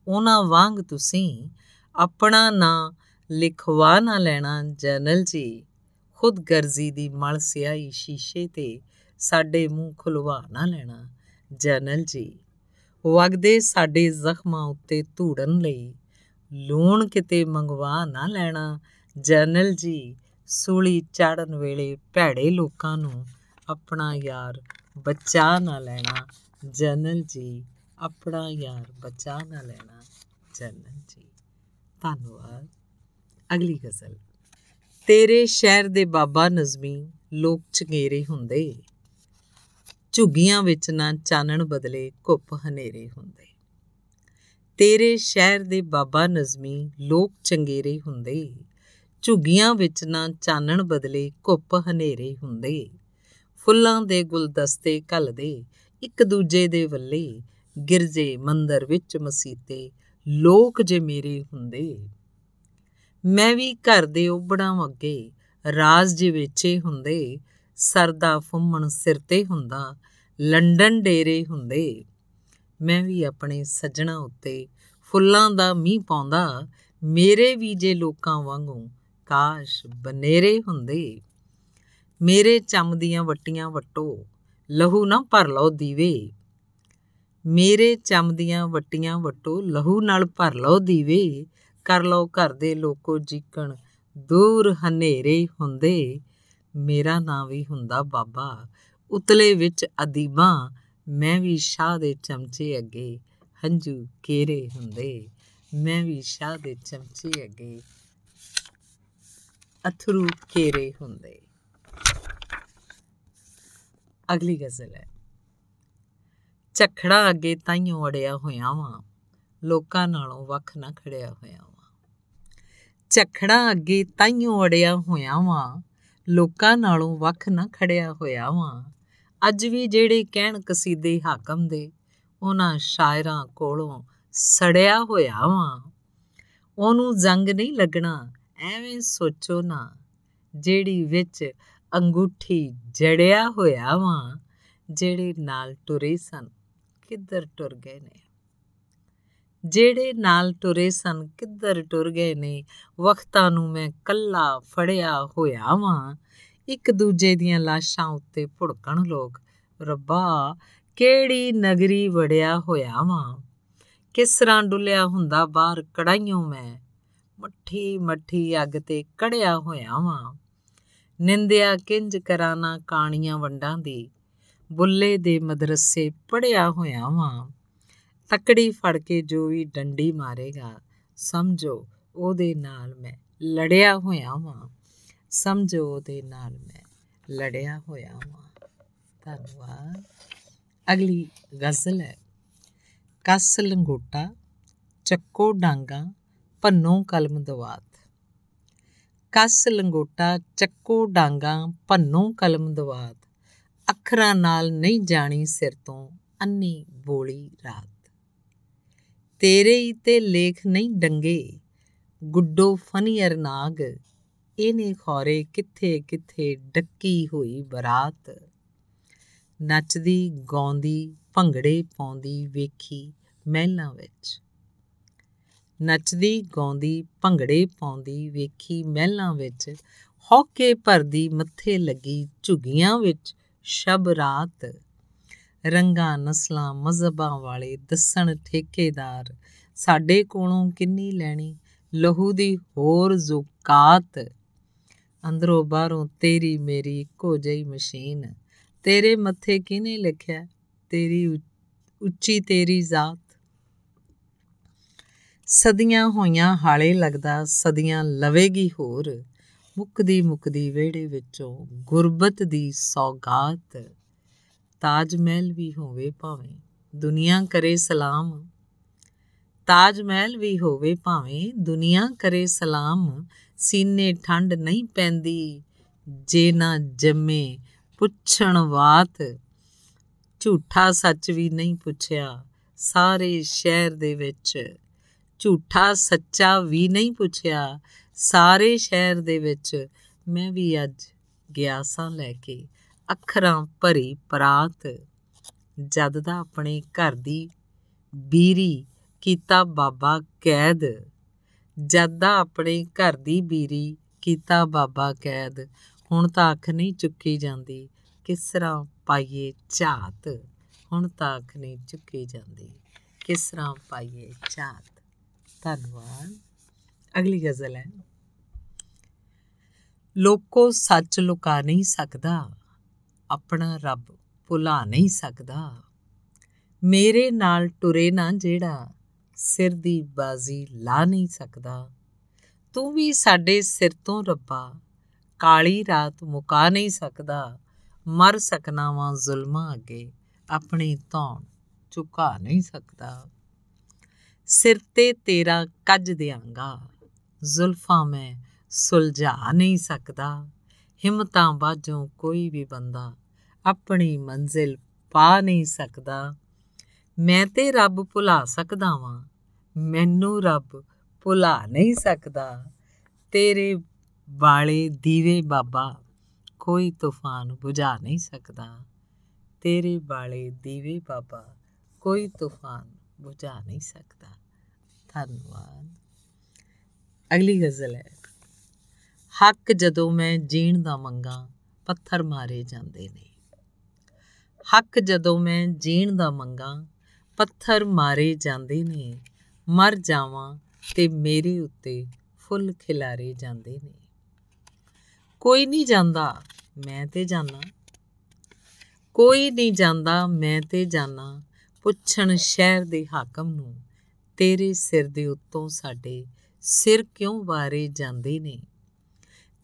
ਉਹਨਾਂ ਵਾਂਗ ਤੁਸੀਂ ਆਪਣਾ ਨਾਂ ਲਿਖਵਾ ਨਾ ਲੈਣਾ ਜਰਨਲ ਜੀ। ਖੁਦ ਗਰਜ਼ੀ ਦੀ ਮਲ ਸਿਆਈ ਸ਼ੀਸ਼ੇ ਤੇ ਸਾਡੇ ਮੂੰਹ ਖੁਲਵਾ ਨਾ ਲੈਣਾ, ਜਰਨਲ ਜੀ। ਵਗਦੇ ਸਾਡੇ ਜ਼ਖਮਾਂ ਉੱਤੇ ਧੂੜਨ ਲਈ, ਲੂਣ ਕਿਤੇ ਮੰਗਵਾ ਨਾ ਲੈਣਾ, ਜਰਨਲ ਜੀ। ਸੂਲੀ ਚਾੜਨ ਵੇਲੇ ਭੈੜੇ ਲੋਕਾਂ ਨੂੰ ਆਪਣਾ ਯਾਰ ਬਚਾ ਨਾ ਲੈਣਾ, ਜਰਨਲ ਜੀ। ਆਪਣਾ ਯਾਰ ਬਚਾ ਨਾ ਲੈਣਾ, ਜਰਨਲ ਜੀ। ਧੰਨਵਾਦ। ਅਗਲੀ ਗਜ਼ਲ। ਤੇਰੇ ਸ਼ਹਿਰ ਦੇ ਬਾਬਾ ਨਜ਼ਮੀ ਲੋਕ ਚੰਗੇਰੇ ਹੁੰਦੇ। ਝੁੱਗੀਆਂ ਵਿੱਚ ਨਾ ਚਾਨਣ ਬਦਲੇ ਘੁੱਪ ਹਨੇਰੇ ਹੁੰਦੇ। ਤੇਰੇ ਸ਼ਹਿਰ ਦੇ ਬਾਬਾ ਨਜ਼ਮੀ ਲੋਕ ਚੰਗੇਰੇ ਹੁੰਦੇ। ਝੁੱਗੀਆਂ ਵਿੱਚ ਨਾ ਚਾਨਣ ਬਦਲੇ ਘੁੱਪ ਹਨੇਰੇ ਹੁੰਦੇ। ਫੁੱਲਾਂ ਦੇ ਗੁਲਦਸਤੇ ਘਲਦੇ, ਇੱਕ ਦੂਜੇ ਦੇ ਵੱਲੇ। ਗਿਰਜੇ ਮੰਦਰ ਵਿੱਚ ਮਸੀਤੇ, ਲੋਕ ਜੇ ਮੇਰੇ ਹੁੰਦੇ। ਮੈਂ ਵੀ ਘਰ ਦੇ ਉਬੜਾਂ ਅੱਗੇ, ਰਾਜ ਜੇ ਵੇਚੇ ਹੁੰਦੇ। ਸਰਦਾ ਫੁੰਮਣ ਸਿਰ ਤੇ ਹੁੰਦਾ, ਲੰਡਨ ਡੇਰੇ ਹੁੰਦੇ। ਮੈਂ ਵੀ ਆਪਣੇ ਸੱਜਣਾ ਉੱਤੇ ਫੁੱਲਾਂ ਦਾ ਮੀਂਹ ਪਾਉਂਦਾ, ਮੇਰੇ ਵੀ ਜੇ ਲੋਕਾਂ ਵਾਂਗੂ ਕਾਸ਼ ਬਨੇਰੇ ਹੁੰਦੇ। ਮੇਰੇ ਚੰਮ ਦੀਆਂ ਵੱਟੀਆਂ ਵਟੋ, ਲਹੂ ਨਾ ਭਰ ਲਓ ਦੀਵੇ। ਮੇਰੇ ਚੰਮ ਦੀਆਂ ਵੱਟੀਆਂ ਵਟੋ, ਲਹੂ ਨਾਲ ਭਰ ਲਓ ਦੀਵੇ। ਕਰ ਲਓ ਘਰ ਦੇ ਲੋਕੋ ਜੀਕਣ ਦੂਰ ਹਨੇਰੇ ਹੁੰਦੇ। ਮੇਰਾ ਨਾਂ ਵੀ ਹੁੰਦਾ ਬਾਬਾ। ਉਤਲੇ ਵਿੱਚ ਅਦੀਬਾਂ, ਮੈਂ ਵੀ ਸ਼ਾਹ ਦੇ ਚਮਚੇ ਅੱਗੇ। ਹੰਝੂ ਕੇਰੇ ਹੁੰਦੇ, ਮੈਂ ਵੀ ਸ਼ਾਹ ਦੇ ਚਮਚੇ ਅੱਗੇ। ਅਥਰੂ ਕੇਰੇ ਹੁੰਦੇ। ਅਗਲੀ ਗਜ਼ਲ ਹੈ। ਝਖੜਾ ਅੱਗੇ ਤਾਈਓ ਅੜਿਆ ਹੋਇਆ ਵਾਂ, ਲੋਕਾਂ ਨਾਲੋਂ ਵੱਖ ਨਾ ਖੜਿਆ ਹੋਇਆ ਵਾਂ। ਝਖੜਾ ਅੱਗੇ ਤਾਈਓ ਅੜਿਆ ਹੋਇਆ ਵਾਂ ਲੋਕਾਂ ਨਾਲੋਂ ਵੱਖ ਨਾ ਖੜਿਆ ਹੋਇਆ ਵਾਂ। ਅੱਜ ਵੀ ਜਿਹੜੇ ਕਹਿਣ ਕਸੀਦੇ ਹਾਕਮ ਦੇ, ਉਹਨਾਂ ਸ਼ਾਇਰਾਂ ਕੋਲੋਂ ਸੜਿਆ ਹੋਇਆ ਵਾਂ। ਉਹਨੂੰ ਜੰਗ ਨਹੀਂ ਲੱਗਣਾ, ਐਵੇਂ ਸੋਚੋ ਨਾ, ਜਿਹੜੀ ਵਿੱਚ ਅੰਗੂਠੀ ਜੜਿਆ ਹੋਇਆ ਵਾਂ, ਜਿਹੜੇ ਨਾਲ ਟੁਰੇ ਸਨ, ਕਿੱਧਰ ਟੁਰ ਗਏ ਨੇ। ਜਿਹੜੇ ਨਾਲ ਟੁਰੇ ਸਨ, ਕਿੱਧਰ ਟੁਰ ਗਏ ਨੇ? ਵਕਤਾਂ ਨੂੰ ਮੈਂ ਕੱਲਾ ਫੜਿਆ ਹੋਇਆ ਵਾਂ। ਇੱਕ ਦੂਜੇ ਦੀਆਂ ਲਾਸ਼ਾਂ ਉੱਤੇ ਭੁੜਕਣ ਲੋਕ, ਰੱਬਾ, ਕਿਹੜੀ ਨਗਰੀ ਵੜਿਆ ਹੋਇਆ ਵਾਂ? ਕਿਸ ਤਰ੍ਹਾਂ ਡੁੱਲਿਆ ਹੁੰਦਾ ਬਾਹਰ ਕੜਾਈਆਂ ਮੈਂ? ਮੱਠੀ ਮੱਠੀ ਅੱਗ ਤੇ ਕੜਿਆ ਹੋਇਆ ਵਾਂ। ਨਿੰਦਿਆ ਕਿੰਜ ਕਰਾਨਾ ਕਾਣੀਆਂ ਵੰਡਾਂ ਦੀ? ਬੁੱਲੇ ਦੇ ਮਦਰਸੇ ਪੜਿਆ ਹੋਇਆ ਵਾਂ। ਤਕੜੀ ਫੜ ਕੇ ਜੋ ਵੀ ਡੰਡੀ ਮਾਰੇਗਾ, ਸਮਝੋ ਉਹਦੇ ਨਾਲ ਮੈਂ ਲੜਿਆ ਹੋਇਆ ਵਾਂ। ਸਮਝੋ ਉਹਦੇ ਨਾਲ ਮੈਂ ਲੜਿਆ ਹੋਇਆ ਵਾਂ। ਧੰਨਵਾਦ। ਅਗਲੀ ਗਜ਼ਲ ਹੈ, ਕਸ ਲੰਗੋਟਾ, ਚੱਕੋ ਡਾਂਗਾ, ਭੰਨੋ ਕਲਮ ਦਵਾਤ। ਕਸ ਲੰਗੋਟਾ, ਚੱਕੋ ਡਾਂਗਾ, ਭੰਨੋ ਕਲਮ ਦਵਾਤ। ਅੱਖਰਾਂ ਨਾਲ ਨਹੀਂ ਜਾਣੀ ਸਿਰ ਤੋਂ ਅੰਨੀ ਬੋਲੀ ਰਾਤ। ਤੇਰੇ ਹੀ ਤੇ ਲੇਖ ਨਹੀਂ ਡੰਗੇ। ਗੁੱਡੋ ਫਨੀਅਰ ਨਾਗ, ਇਹਨੇ ਖੋਰੇ ਕਿੱਥੇ ਕਿੱਥੇ ਡੱਕੀ ਹੋਈ ਬਰਾਤ। ਨੱਚਦੀ, ਗਾਉਂਦੀ, ਭੰਗੜੇ ਪਾਉਂਦੀ ਵੇਖੀ ਮਹਿਲਾਂ ਵਿੱਚ। ਨੱਚਦੀ, ਗਾਉਂਦੀ, ਭੰਗੜੇ ਪਾਉਂਦੀ ਵੇਖੀ ਮਹਿਲਾਂ ਵਿੱਚ। ਹੌਕੇ ਭਰਦੀ ਮੱਥੇ ਲੱਗੀ ਝੁਗੀਆਂ ਵਿੱਚ ਸ਼ਬ ਰਾਤ। ਰੰਗਾਂ, ਨਸਲਾਂ, ਮਜ਼ਹਬਾਂ ਵਾਲੇ ਦੱਸਣ ਠੇਕੇਦਾਰ ਸਾਡੇ ਕੋਲੋਂ ਕਿੰਨੀ ਲੈਣੀ? ਲਹੂ ਦੀ ਹੋਰ ਜ਼ੁਕਾਤ। ਅੰਦਰੋਂ ਬਾਹਰੋਂ ਤੇਰੀ ਮੇਰੀ ਇੱਕੋ ਜਿਹੀ ਮਸ਼ੀਨ। ਤੇਰੇ ਮੱਥੇ ਕਿਨੇ ਲਿਖਿਆ? ਤੇਰੀ ਉੱਚੀ ਤੇਰੀ ਜ਼ਾਤ। ਸਦੀਆਂ ਹੋਈਆਂ ਹਾਲੇ ਲੱਗਦਾ, ਸਦੀਆਂ ਲਵੇਗੀ ਹੋਰ। ਮੁੱਕਦੀ ਮੁੱਕਦੀ ਵਿਹੜੇ ਵਿੱਚੋਂ ਗੁਰਬਤ ਦੀ ਸੌਗਾਤ। ਤਾਜ ਮਹਿਲ ਵੀ ਹੋਵੇ ਭਾਵੇਂ ਦੁਨੀਆ ਕਰੇ ਸਲਾਮ। ਤਾਜ ਮਹਿਲ ਵੀ ਹੋਵੇ ਭਾਵੇਂ ਦੁਨੀਆ ਕਰੇ ਸਲਾਮ। ਸੀਨੇ ਠੰਡ ਨਹੀਂ ਪੈਂਦੀ, ਜੇ ਨਾ ਜੰਮੇ ਪੁੱਛਣ ਬਾਤ ਝੂਠਾ ਸੱਚ ਵੀ ਨਹੀਂ ਪੁੱਛਿਆ ਸਾਰੇ ਸ਼ਹਿਰ ਦੇ ਵਿੱਚ। ਝੂਠਾ ਸੱਚਾ ਵੀ ਨਹੀਂ ਪੁੱਛਿਆ ਸਾਰੇ ਸ਼ਹਿਰ ਦੇ ਵਿੱਚ। ਮੈਂ ਵੀ ਅੱਜ ਗਿਆ ਸਾਂ ਲੈ ਕੇ। ਅੱਖਰਾਂ ਭਰੀ ਪਰਾਤ, ਜਦ ਦਾ ਆਪਣੇ ਘਰ ਦੀ ਬੀਰੀ ਕੀਤਾ ਬਾਬਾ ਕੈਦ, ਜਦ ਦਾ ਆਪਣੇ ਘਰ ਦੀ ਬੀਰੀ ਕੀਤਾ ਬਾਬਾ ਕੈਦ। ਹੁਣ ਤਾਂ ਅੱਖ ਨਹੀਂ ਚੁੱਕੀ ਜਾਂਦੀ, ਕਿਸ ਤਰ੍ਹਾਂ ਪਾਈਏ ਝਾਤ? ਹੁਣ ਤਾਂ ਅੱਖ ਨਹੀਂ ਚੁੱਕੀ ਜਾਂਦੀ, ਕਿਸ ਤਰ੍ਹਾਂ ਪਾਈਏ ਝਾਤ? ਧੰਨਵਾਦ। ਅਗਲੀ ਗਜ਼ਲ ਹੈ। ਲੋਕੋ ਸੱਚ ਲੁਕਾ ਨਹੀਂ ਸਕਦਾ ਆਪਣਾ ਰੱਬ ਭੁਲਾ ਨਹੀਂ ਸਕਦਾ। ਮੇਰੇ ਨਾਲ ਟੁਰੇ ਨਾ ਜਿਹੜਾ ਸਿਰ ਦੀ ਬਾਜ਼ੀ ਲਾ ਨਹੀਂ ਸਕਦਾ। ਤੂੰ ਵੀ ਸਾਡੇ ਸਿਰ ਤੋਂ ਰੱਬਾ, ਕਾਲੀ ਰਾਤ ਮੁਕਾ ਨਹੀਂ ਸਕਦਾ। ਮਰ ਸਕਣਾ ਵਾਂ ਜ਼ੁਲਮਾਂ ਅੱਗੇ ਆਪਣੀ ਧੌਣ ਝੁਕਾ ਨਹੀਂ ਸਕਦਾ। ਸਿਰ ਤੇ ਤੇਰਾ ਕੱਜ ਦਿਆਂਗਾ, ਜ਼ੁਲਫਾਂ ਮੈਂ ਸੁਲਝਾ ਨਹੀਂ ਸਕਦਾ। ਹਿੰਮਤਾਂ ਬਾਝੋਂ ਕੋਈ ਵੀ ਬੰਦਾ ਆਪਣੀ ਮੰਜ਼ਿਲ ਪਾ ਨਹੀਂ ਸਕਦਾ। ਮੈਂ ਤੇ ਰੱਬ ਭੁਲਾ ਸਕਦਾ ਵਾਂ, ਮੈਨੂੰ ਰੱਬ ਭੁਲਾ ਨਹੀਂ ਸਕਦਾ। ਤੇਰੇ ਵਾਲੇ ਦੀਵੇ ਬਾਬਾ ਕੋਈ ਤੂਫਾਨ ਬੁਝਾ ਨਹੀਂ ਸਕਦਾ। ਤੇਰੇ ਵਾਲੇ ਦੀਵੇ ਬਾਬਾ ਕੋਈ ਤੂਫਾਨ ਬੁਝਾ ਨਹੀਂ ਸਕਦਾ। ਧੰਨਵਾਦ। ਅਗਲੀ ਗਜ਼ਲ ਹੈ। ਹੱਕ ਜਦੋਂ ਮੈਂ ਜੀਣ ਦਾ ਮੰਗਾ, ਪੱਥਰ ਮਾਰੇ ਜਾਂਦੇ ਨੇ। ਹੱਕ ਜਦੋਂ ਮੈਂ ਜੀਣ ਦਾ ਮੰਗਾ, ਪੱਥਰ ਮਾਰੇ ਜਾਂਦੇ ਨੇ। ਮਰ ਜਾਵਾਂ ਤੇ ਮੇਰੇ ਉੱਤੇ ਫੁੱਲ ਖਿਲਾਰੇ ਜਾਂਦੇ ਨੇ। ਕੋਈ ਨਹੀਂ ਜਾਂਦਾ, ਮੈਂ ਤੇ ਜਾਣਾ ਕੋਈ ਨਹੀਂ ਜਾਂਦਾ, ਮੈਂ ਤੇ ਜਾਣਾ ਪੁੱਛਣ ਸ਼ਹਿਰ ਦੇ ਹਾਕਮ ਨੂੰ, ਤੇਰੇ ਸਿਰ ਦੇ ਉੱਤੋਂ ਸਾਡੇ ਸਿਰ ਕਿਉਂ ਵਾਰੇ ਜਾਂਦੇ ਨੇ?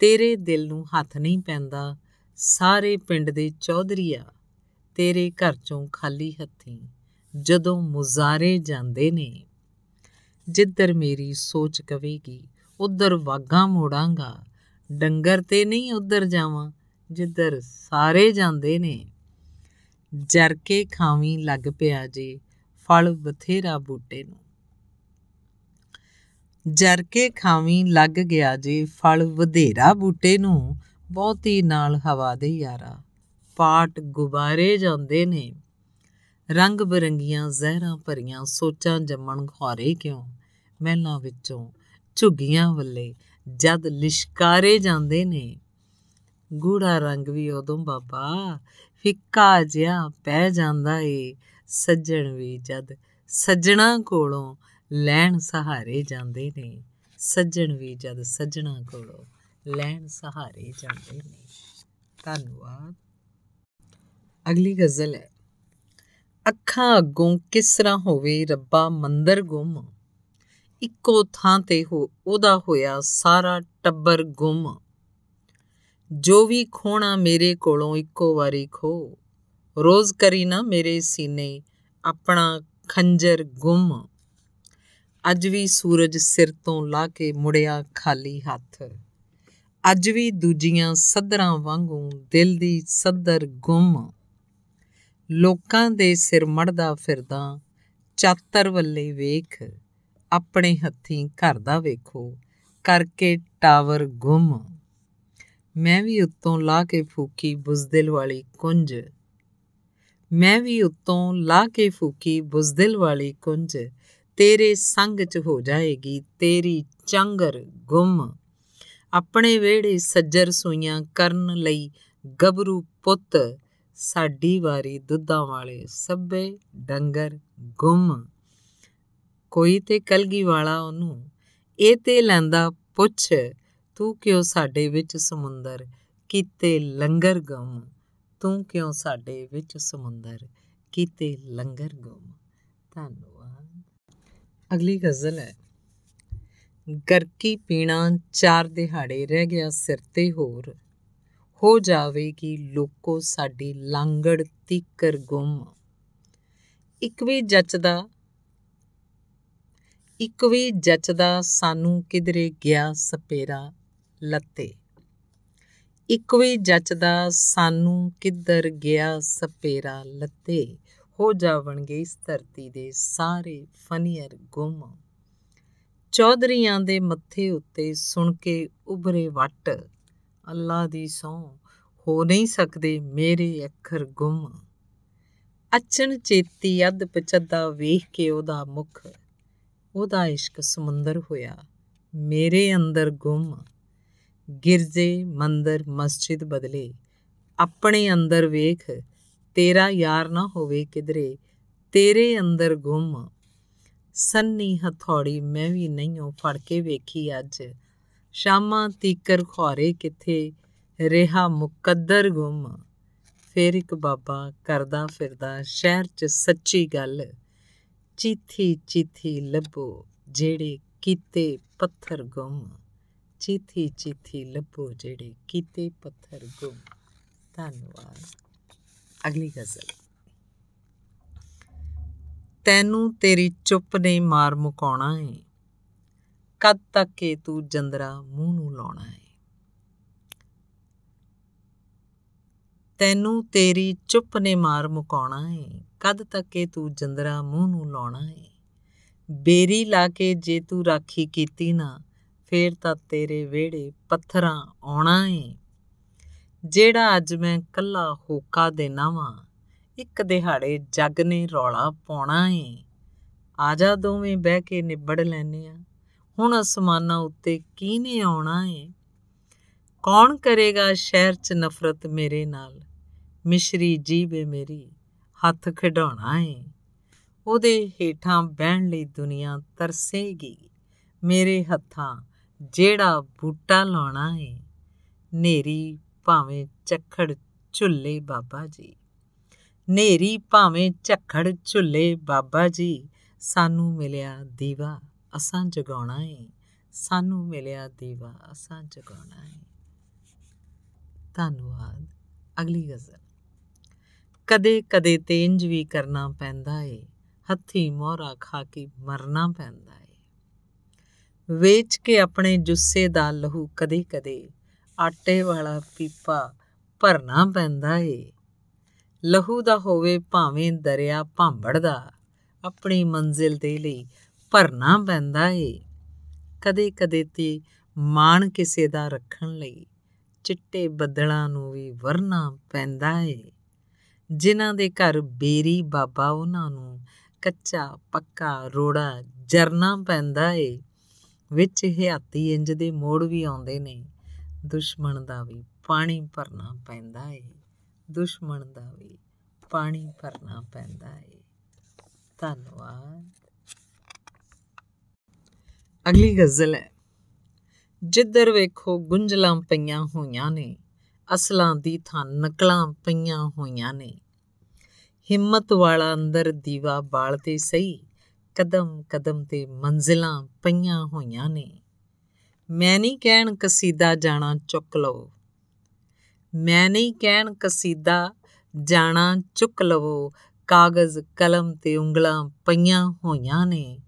ਤੇਰੇ ਦਿਲ ਨੂੰ ਹੱਥ ਨਹੀਂ ਪੈਂਦਾ, ਸਾਰੇ ਪਿੰਡ ਦੇ ਚੌਧਰੀਆ ਤੇਰੇ ਘਰ ਚੋਂ ਖਾਲੀ ਹੱਥੀਂ, ਜਦੋਂ ਮੁਜ਼ਾਰੇ ਜਾਂਦੇ ਨੇ। ਜਿੱਧਰ ਮੇਰੀ ਸੋਚ ਕਵੇਗੀ, ਉਧਰ ਵਾਗਾ ਮੋੜਾਂਗਾ, ਡੰਗਰ ਤੇ ਨਹੀਂ ਉਧਰ ਜਾਵਾਂ, ਜਿੱਧਰ ਸਾਰੇ ਜਾਂਦੇ ਨੇ। ਜਰ ਕੇ ਖਾਵੀਂ ਲੱਗ ਪਿਆ ਜੀ, ਫਲ ਬਥੇਰਾ ਬੂਟੇ ਨੂੰ। ਜਰ ਕੇ ਖਾਵੀਂ ਲੱਗ ਗਿਆ ਜੀ ਫਲ ਵਧੇਰਾ ਬੂਟੇ ਨੂੰ, ਬਹੁਤੀ ਨਾਲ ਹਵਾ ਦੇ ਯਾਰਾ। ਪਾਟ ਗੁਬਾਰੇ ਜਾਂਦੇ ਨੇ। ਰੰਗ ਬਰੰਗੀਆਂ ਜ਼ਹਿਰਾਂ ਭਰੀਆਂ ਸੋਚਾਂ ਜੰਮਣ ਖੋਰੇ ਕਿਉਂ? ਮਹਿਲਾਂ ਵਿੱਚੋਂ ਝੁੱਗੀਆਂ ਵੱਲੇ ਜਦ ਲਿਸ਼ਕਾਰੇ ਜਾਂਦੇ ਨੇ। ਗੂੜਾ ਰੰਗ ਵੀ ਉਦੋਂ ਬਾਬਾ, ਫਿੱਕਾ ਜਿਹਾ ਪੈ ਜਾਂਦਾ ਏ। ਸੱਜਣ ਵੀ ਜਦ ਸੱਜਣਾ ਕੋਲੋਂ ਲੈਣ ਸਹਾਰੇ ਜਾਂਦੇ ਨੇ, ਸੱਜਣ ਵੀ ਜਦ ਸੱਜਣਾ ਕੋਲੋਂ ਲੈਣ ਸਹਾਰੇ ਜਾਂਦੇ ਨੇ। ਧੰਨਵਾਦ। ਅਗਲੀ ਗਜ਼ਲ ਹੈ, ਅੱਖਾਂ ਅੱਗੋਂ ਕਿਸ ਤਰ੍ਹਾਂ ਹੋਵੇ ਰੱਬਾ ਮੰਦਰ ਗੁੰਮ। ਇੱਕੋ ਥਾਂ ਤੇ ਹੋ, ਉਹਦਾ ਹੋਇਆ ਸਾਰਾ ਟੱਬਰ ਗੁੰਮ। ਜੋ ਵੀ ਖੋਣਾ ਮੇਰੇ ਕੋਲੋਂ ਇੱਕੋ ਵਾਰੀ ਖੋ। ਰੋਜ਼ ਕਰੀ ਨਾ ਮੇਰੇ ਸੀਨੇ, ਆਪਣਾ ਖੰਜਰ ਗੁੰਮ। ਅੱਜ ਵੀ ਸੂਰਜ ਸਿਰ ਤੋਂ ਲਾ ਕੇ ਮੁੜਿਆ ਖਾਲੀ ਹੱਥ। ਅੱਜ ਵੀ ਦੂਜੀਆਂ ਸੱਦਰਾਂ ਵਾਂਗੂ ਦਿਲ ਦੀ ਸੱਦਰ ਗੁੰਮ। ਲੋਕਾਂ ਦੇ ਸਿਰ ਮੜਦਾ ਫਿਰਦਾ, ਚਾਤਰ ਵੱਲੇ ਵੇਖ, ਆਪਣੇ ਹੱਥੀਂ ਘਰ ਦਾ ਵੇਖੋ, ਕਰਕੇ ਟਾਵਰ ਗੁੰਮ। ਮੈਂ ਵੀ ਉੱਤੋਂ ਲਾ ਕੇ ਫੂਕੀ ਬੁਜ਼ਦਿਲ ਵਾਲੀ ਕੁੰਜ। ਮੈਂ ਵੀ ਉੱਤੋਂ ਲਾ ਕੇ ਫੂਕੀ ਬੁਜ਼ਦਿਲ ਵਾਲੀ ਕੁੰਜ। ਤੇਰੇ ਸੰਗ 'ਚ ਹੋ ਜਾਏਗੀ, ਤੇਰੀ ਚੰਗਰ ਗੁੰਮ। ਆਪਣੇ ਵੇੜੇ ਸੱਜਰ ਸੂਈਆਂ ਕਰਨ ਲਈ ਗਬਰੂ ਪੁੱਤ, ਸਾਡੀ ਵਾਰੀ ਦੁੱਧਾਂ ਵਾਲੇ ਸੱਬੇ ਡੰਗਰ ਗੁੰਮ। ਕੋਈ ਤੇ ਕਲਗੀ ਵਾਲਾ ਉਹਨੂੰ, ਇਹ ਤੇ ਲੈਂਦਾ ਪੁੱਛ, ਤੂੰ ਕਿਉਂ ਸਾਡੇ ਵਿੱਚ ਸਮੁੰਦਰ ਕੀਤੇ ਲੰਗਰ ਗੁੰਮ? ਤੂੰ ਕਿਉਂ ਸਾਡੇ ਵਿੱਚ ਸਮੁੰਦਰ ਕੀਤੇ ਲੰਗਰ ਗੁੰਮ? ਧੰਨਵਾਦ। ਅਗਲੀ ਗਜ਼ਲ ਹੈ। ਗਰਕੀ ਪੀਣਾ ਚਾਰ ਦਿਹਾੜੇ ਰਹਿ ਗਿਆ ਸਿਰ ਤੇ ਹੋਰ। ਹੋ ਜਾਵੇਗੀ ਲੋਕੋ ਸਾਡੀ ਲਾਂਗੜ ਤੀਕਰ ਗੁੰਮ। ਇੱਕ ਵੀ ਜੱਚਦਾ, ਇੱਕ ਵੀ ਜੱਚਦਾ ਸਾਨੂੰ ਕਿਧਰੇ ਗਿਆ ਸਪੇਰਾ ਲੱਤੇ। ਇੱਕ ਵੀ ਜੱਚਦਾ ਸਾਨੂੰ ਕਿੱਧਰ ਗਿਆ ਸਪੇਰਾ ਲੱਤੇ। ਹੋ ਜਾਵਣਗੇ ਇਸ ਧਰਤੀ ਦੇ ਸਾਰੇ ਫਨੀਅਰ ਗੁੰਮ। ਚੌਧਰੀਆਂ ਦੇ ਮੱਥੇ ਉੱਤੇ ਸੁਣ ਕੇ ਉਭਰੇ ਵਟ। ਅੱਲਾ ਦੀ ਸੌ ਹੋ ਨਹੀਂ ਸਕਦੇ ਮੇਰੇ ਅੱਖਰ ਗੁੰਮ। ਅਚਨ ਚੇਤੀ ਅੱਧ ਪਚੱਦਾ ਵੇਖ ਕੇ ਉਹਦਾ ਮੁਖ। ਉਹਦਾ ਇਸ਼ਕ ਸਮੁੰਦਰ ਹੋਇਆ, ਮੇਰੇ ਅੰਦਰ ਗੁੰਮ। ਗਿਰਜੇ ਮੰਦਰ ਮਸਜਿਦ ਬਦਲੇ, ਆਪਣੇ ਅੰਦਰ ਵੇਖ। ਤੇਰਾ ਯਾਰ ਨਾ ਹੋਵੇ ਕਿਧਰੇ, ਤੇਰੇ ਅੰਦਰ ਗੁੰਮ। ਸੰਨੀ ਹਥੌੜੀ, ਮੈਂ ਵੀ ਨਹੀਂਓ ਫੜ ਕੇ ਵੇਖੀ ਅੱਜ। ਸ਼ਾਮਾਂ ਤੀਕਰ ਖੋਰੇ ਕਿੱਥੇ, ਰਿਹਾ ਮੁਕੱਦਰ ਗੁੰਮ। ਫੇਰ ਇੱਕ ਬਾਬਾ ਕਰਦਾ ਫਿਰਦਾ ਸ਼ਹਿਰ 'ਚ ਸੱਚੀ ਗੱਲ। ਚੀਥੀ ਚੀਥੀ ਲੱਭੋ ਜਿਹੜੇ ਕੀਤੇ ਪੱਥਰ ਗੁੰਮ। ਚੀਥੀ ਚੀਥੀ ਲੱਭੋ ਜਿਹੜੇ ਕੀਤੇ ਪੱਥਰ ਗੁੰਮ। ਧੰਨਵਾਦ। ਅਗਲੀ ਗਜ਼ਲ। ਤੈਨੂੰ ਤੇਰੀ ਚੁੱਪ ਨੇ ਮਾਰ ਮੁਕਾਉਣਾ ਏ। ਕਦ ਤੱਕ ਏ ਤੂੰ ਜੰਦਰਾ ਮੂੰਹ ਨੂੰ ਲਾਉਣਾ ਏ। ਤੈਨੂੰ ਤੇਰੀ ਚੁੱਪ ਨੇ ਮਾਰ ਮੁਕਾਉਣਾ ਏ। ਕਦ ਤੱਕ ਏ ਤੂੰ ਜੰਦਰਾ ਮੂੰਹ ਨੂੰ ਲਾਉਣਾ ਏ। ਬੇਰੀ ਲਾ ਕੇ ਜੇ ਤੂੰ ਰਾਖੀ ਕੀਤੀ ਨਾ, ਫੇਰ ਤਾਂ ਤੇਰੇ ਵਿਹੜੇ ਪੱਥਰਾਂ ਆਉਣਾ ਏ। ਜਿਹੜਾ ਅੱਜ ਮੈਂ ਕੱਲਾ ਹੋਕਾ ਦੇ ਨਾਵਾਂ ਇੱਕ ਦਿਹਾੜੇ ਜੱਗ ਨੇ ਰੌਲਾ ਪਾਉਣਾ ਏ। ਆ ਜਾ ਦੋਵੇਂ ਬਹਿ ਕੇ ਨਿਬੜ ਲੈਨੇ ਆ। ਹੁਣ ਅਸਮਾਨਾਂ ਉੱਤੇ ਕੀ ਨੇ ਆਉਣਾ ਏ। ਕੌਣ ਕਰੇਗਾ ਸ਼ਹਿਰ 'ਚ ਨਫ਼ਰਤ ਮੇਰੇ ਨਾਲ? ਮਿਸ਼ਰੀ ਜੀਵੇ ਮੇਰੀ, ਹੱਥ ਖਿਡਾਉਣਾ ਏ। ਉਹਦੇ ਹੇਠਾਂ ਬਹਿਣ ਲਈ ਦੁਨੀਆ ਤਰਸੇਗੀ। ਮੇਰੇ ਹੱਥਾਂ ਜਿਹੜਾ ਬੂਟਾ ਲਾਉਣਾ ਏ। ਨੇਰੀ ਭਾਵੇਂ ਝੱਖੜ ਝੁੱਲੇ ਬਾਬਾ ਜੀ। ਨੇਰੀ ਭਾਵੇਂ ਝੱਖੜ ਝੁੱਲੇ ਬਾਬਾ ਜੀ, ਸਾਨੂੰ ਮਿਲਿਆ ਦੀਵਾ, ਅਸਾਂ ਜਗਾਉਣਾ ਏ। ਸਾਨੂੰ ਮਿਲਿਆ ਦੀਵਾ, ਅਸਾਂ ਜਗਾਉਣਾ ਏ। ਧੰਨਵਾਦ। ਅਗਲੀ ਗਜ਼ਲ। ਕਦੇ ਕਦੇ ਤੇਂਜ ਵੀ ਕਰਨਾ ਪੈਂਦਾ ਏ। ਹੱਥੀ ਮੋਹਰਾ ਖਾ ਕੇ ਮਰਨਾ ਪੈਂਦਾ ਵੇਚ ਕੇ ਆਪਣੇ ਜੁੱਸੇ ਦਾ ਲਹੂ ਕਦੇ-ਕਦੇ ਆਟੇ ਵਾਲਾ ਪੀਪਾ ਭਰਨਾ ਪੈਂਦਾ ਏ। ਲਹੂ ਦਾ ਹੋਵੇ ਭਾਵੇਂ ਦਰਿਆ ਭਾਂਬੜ ਦਾ, ਆਪਣੀ ਮੰਜ਼ਿਲ ਦੇ ਲਈ ਭਰਨਾ ਪੈਂਦਾ ਏ। ਕਦੇ-ਕਦੇ ਤੇ ਮਾਣ ਕਿਸੇ ਦਾ ਰੱਖਣ ਲਈ ਚਿੱਟੇ ਬੱਦਲਾਂ ਨੂੰ ਵੀ ਵਰਨਾ ਪੈਂਦਾ ਏ। ਜਿਨ੍ਹਾਂ ਦੇ ਘਰ ਬੇਰੀ ਬਾਬਾ ਉਹਨਾਂ ਨੂੰ ਕੱਚਾ ਪੱਕਾ ਰੋੜਾ ਜਰਨਾ ਪੈਂਦਾ ਏ। ਵਿੱਚ ਹਿਆਤੀ ਇੰਜ ਦੇ ਮੋੜ ਵੀ ਆਉਂਦੇ ਨੇ। ਦੁਸ਼ਮਣ ਦਾ ਵੀ ਪਾਣੀ ਭਰਨਾ ਪੈਂਦਾ ਏ। ਦੁਸ਼ਮਣ ਦਾ ਵੀ ਪਾਣੀ ਭਰਨਾ ਪੈਂਦਾ ਏ। ਧੰਨਵਾਦ। ਅਗਲੀ ਗਜ਼ਲ ਹੈ। ਜਿੱਧਰ ਵੇਖੋ ਗੁੰਝਲਾਂ ਪਈਆਂ ਹੋਈਆਂ ਨੇ, ਅਸਲਾਂ ਦੀ ਥਾਂ ਨਕਲਾਂ ਪਈਆਂ ਹੋਈਆਂ ਨੇ। ਹਿੰਮਤ ਵਾਲਾ ਅੰਦਰ ਦੀਵਾ ਬਾਲ ਤੇ ਸਹੀ ਕਦਮ ਕਦਮ ਤੇ ਮੰਜ਼ਿਲਾਂ ਪਈਆਂ ਹੋਈਆਂ ਨੇ। ਮੈਂ ਨਹੀਂ ਕਹਿਣ ਕਸੀਦਾ ਜਾਣਾ ਚੁੱਕ ਲਵੋ। ਮੈਂ ਨਹੀਂ ਕਹਿਣ ਕਸੀਦਾ ਜਾਣਾ ਚੁੱਕ ਲਵੋ। ਕਾਗਜ਼, ਕਲਮ ਤੇ ਉਂਗਲਾਂ ਪਈਆਂ ਹੋਈਆਂ ਨੇ।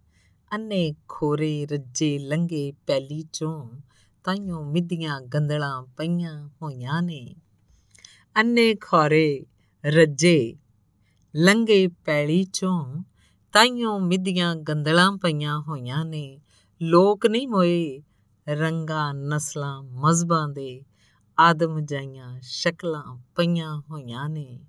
ਅੰਨੇ ਖੋਰੇ ਰੱਜੇ ਲੰਗੇ ਪੈਲੀ ਚੋਂ। ਤਾਈਓ ਮਿੱਧੀਆਂ ਗੰਦਲਾਂ ਪਈਆਂ ਹੋਈਆਂ ਨੇ। ਅੰਨੇ ਖੋਰੇ ਰੱਜੇ ਲੰਗੇ ਪੈਲੀ ਚੋਂ। ਤਾਈਓ ਮਿੱਧੀਆਂ ਗੰਦਲਾਂ ਪਈਆਂ ਹੋਈਆਂ ਨੇ। ਲੋਕ ਨਹੀਂ ਮੋਏ ਰੰਗਾਂ, ਨਸਲਾਂ, ਮਜ਼ਬਾਂ ਦੇ ਆਦਮ ਜਾਈਆਂ ਸ਼ਕਲਾਂ ਪਈਆਂ ਹੋਈਆਂ ਨੇ।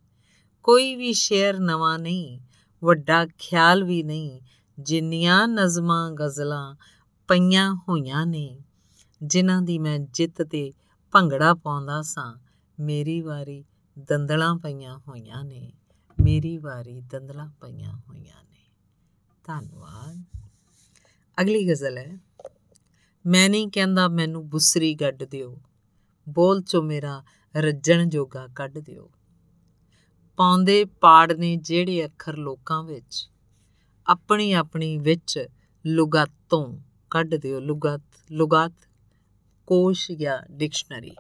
ਕੋਈ ਵੀ ਸ਼ੇਰ ਨਵਾਂ ਨਹੀਂ, ਵੱਡਾ ਖਿਆਲ ਵੀ ਨਹੀਂ, ਜਿੰਨੀਆਂ ਨਜ਼ਮਾਂ ਗਜ਼ਲਾਂ ਪਈਆਂ ਹੋਈਆਂ ਨੇ, ਜਿਨ੍ਹਾਂ ਦੀ ਮੈਂ ਜਿੱਤ ਤੇ ਭੰਗੜਾ ਪਾਉਂਦਾ ਸਾਂ, ਮੇਰੀ ਵਾਰੀ ਦੰਦਲਾਂ ਪਈਆਂ ਹੋਈਆਂ ਨੇ, ਮੇਰੀ ਵਾਰੀ ਦੰਦਲਾਂ ਪਈਆਂ ਹੋਈਆਂ ਨੇ। ਧੰਨਵਾਦ। ਅਗਲੀ ਗਜ਼ਲ ਹੈ। ਮੈਂ ਨਹੀਂ ਕਹਿੰਦਾ ਮੈਨੂੰ ਬੁਸਰੀ ਗੱਡ ਦਿਓ, ਬੋਲ ਚੋ ਮੇਰਾ ਰੱਜਣ ਜੋਗਾ ਕੱਢ ਦਿਓ। ਪਾਉਂਦੇ ਪਾੜ ਨੇ ਜਿਹੜੇ ਅੱਖਰ ਲੋਕਾਂ ਵਿੱਚ, ਆਪਣੀ ਆਪਣੀ ਵਿੱਚ ਲੁਗਾਤੋਂ ਕੱਢ ਦਿਓ। ਲੁਗਤ ਲੁਗਤ, ਕੋਸ਼ ਜਾਂ ਡਿਕਸ਼ਨਰੀ।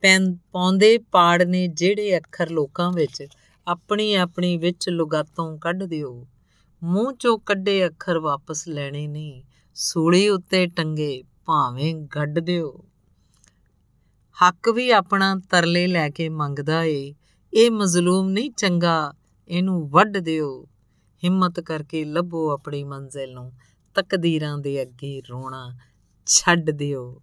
ਪੈਨ, ਪਾਉਂਦੇ ਪਾੜ ਨੇ ਜਿਹੜੇ ਅੱਖਰ ਲੋਕਾਂ ਵਿੱਚ, ਆਪਣੀ ਆਪਣੀ ਵਿੱਚ ਲੁਗਾਤੋਂ ਕੱਢ ਦਿਓ। ਮੂੰਹ ਚੋਂ ਕੱਢੇ ਅੱਖਰ ਵਾਪਸ ਲੈਣੇ ਨਹੀਂ। ਸੂਲੀ ਉੱਤੇ ਟੰਗੇ ਭਾਵੇਂ ਗੱਡ ਦਿਓ। ਹੱਕ ਵੀ ਆਪਣਾ ਤਰਲੇ ਲੈ ਕੇ ਮੰਗਦਾ ਏ। ਇਹ ਮਜ਼ਲੂਮ ਨਹੀਂ ਚੰਗਾ, ਇਹਨੂੰ ਵੱਢ ਦਿਓ। ਹਿੰਮਤ ਕਰਕੇ ਲੱਭੋ ਆਪਣੀ ਮੰਜ਼ਿਲ ਨੂੰ, ਤਕਦੀਰਾਂ ਦੇ ਅੱਗੇ ਰੋਣਾ ਛੱਡ ਦਿਓ।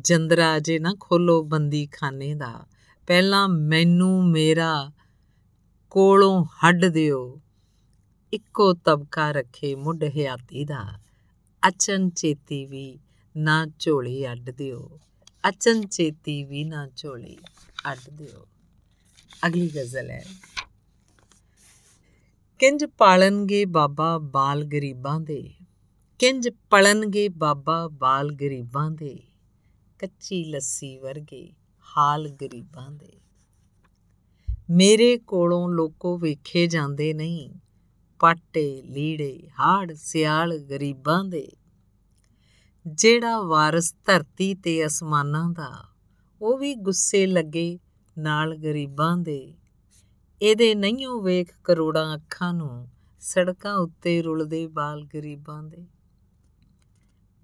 ਜੰਦਰਾ ਜੇ ਨਾ ਖੋਲੋ ਬੰਦੀ ਖਾਨੇ ਦਾ, ਪਹਿਲਾਂ ਮੈਨੂੰ ਮੇਰਾ ਕੋਲੋਂ ਹੱਡ ਦਿਓ। ਇੱਕੋ ਤਬਕਾ ਰੱਖੇ ਮੁੱਢ ਹਿਆਤੀ ਦਾ। ਅਚਨ ਚੇਤੀ ਵੀ ਨਾ ਝੋਲੀ ਅੱਡ ਦਿਓ। ਅਚਨ ਚੇਤੀ ਵੀ ਨਾ ਝੋਲੀ ਅੱਡ ਦਿਓ। ਅਗਲੀ ਗਜ਼ਲ ਹੈ। ਕਿੰਜ ਪਾਲਣਗੇ ਬਾਬਾ ਬਾਲ ਗਰੀਬਾਂ ਦੇ? ਕਿੰਜ ਪਲਣਗੇ ਬਾਬਾ ਬਾਲ ਗਰੀਬਾਂ ਦੇ? ਕੱਚੀ ਲੱਸੀ ਵਰਗੇ ਹਾਲ ਗਰੀਬਾਂ ਦੇ। ਮੇਰੇ ਕੋਲੋਂ ਲੋਕੋ ਵੇਖੇ ਜਾਂਦੇ ਨਹੀਂ। ਪਾਟੇ, ਲੀੜੇ, ਹਾੜ, ਸਿਆਲ, ਗਰੀਬਾਂ ਦੇ। ਜਿਹੜਾ ਵਾਰਸ ਧਰਤੀ ਤੇ ਅਸਮਾਨਾਂ ਦਾ, ਉਹ ਵੀ ਗੁੱਸੇ ਲੱਗੇ ਨਾਲ ਗਰੀਬਾਂ ਦੇ। ਇਹਦੇ ਨਹੀਂਓ ਵੇਖ ਕਰੋੜਾਂ ਅੱਖਾਂ ਨੂੰ ਸੜਕਾਂ ਉੱਤੇ ਰੁਲਦੇ ਬਾਲ ਗਰੀਬਾਂ ਦੇ।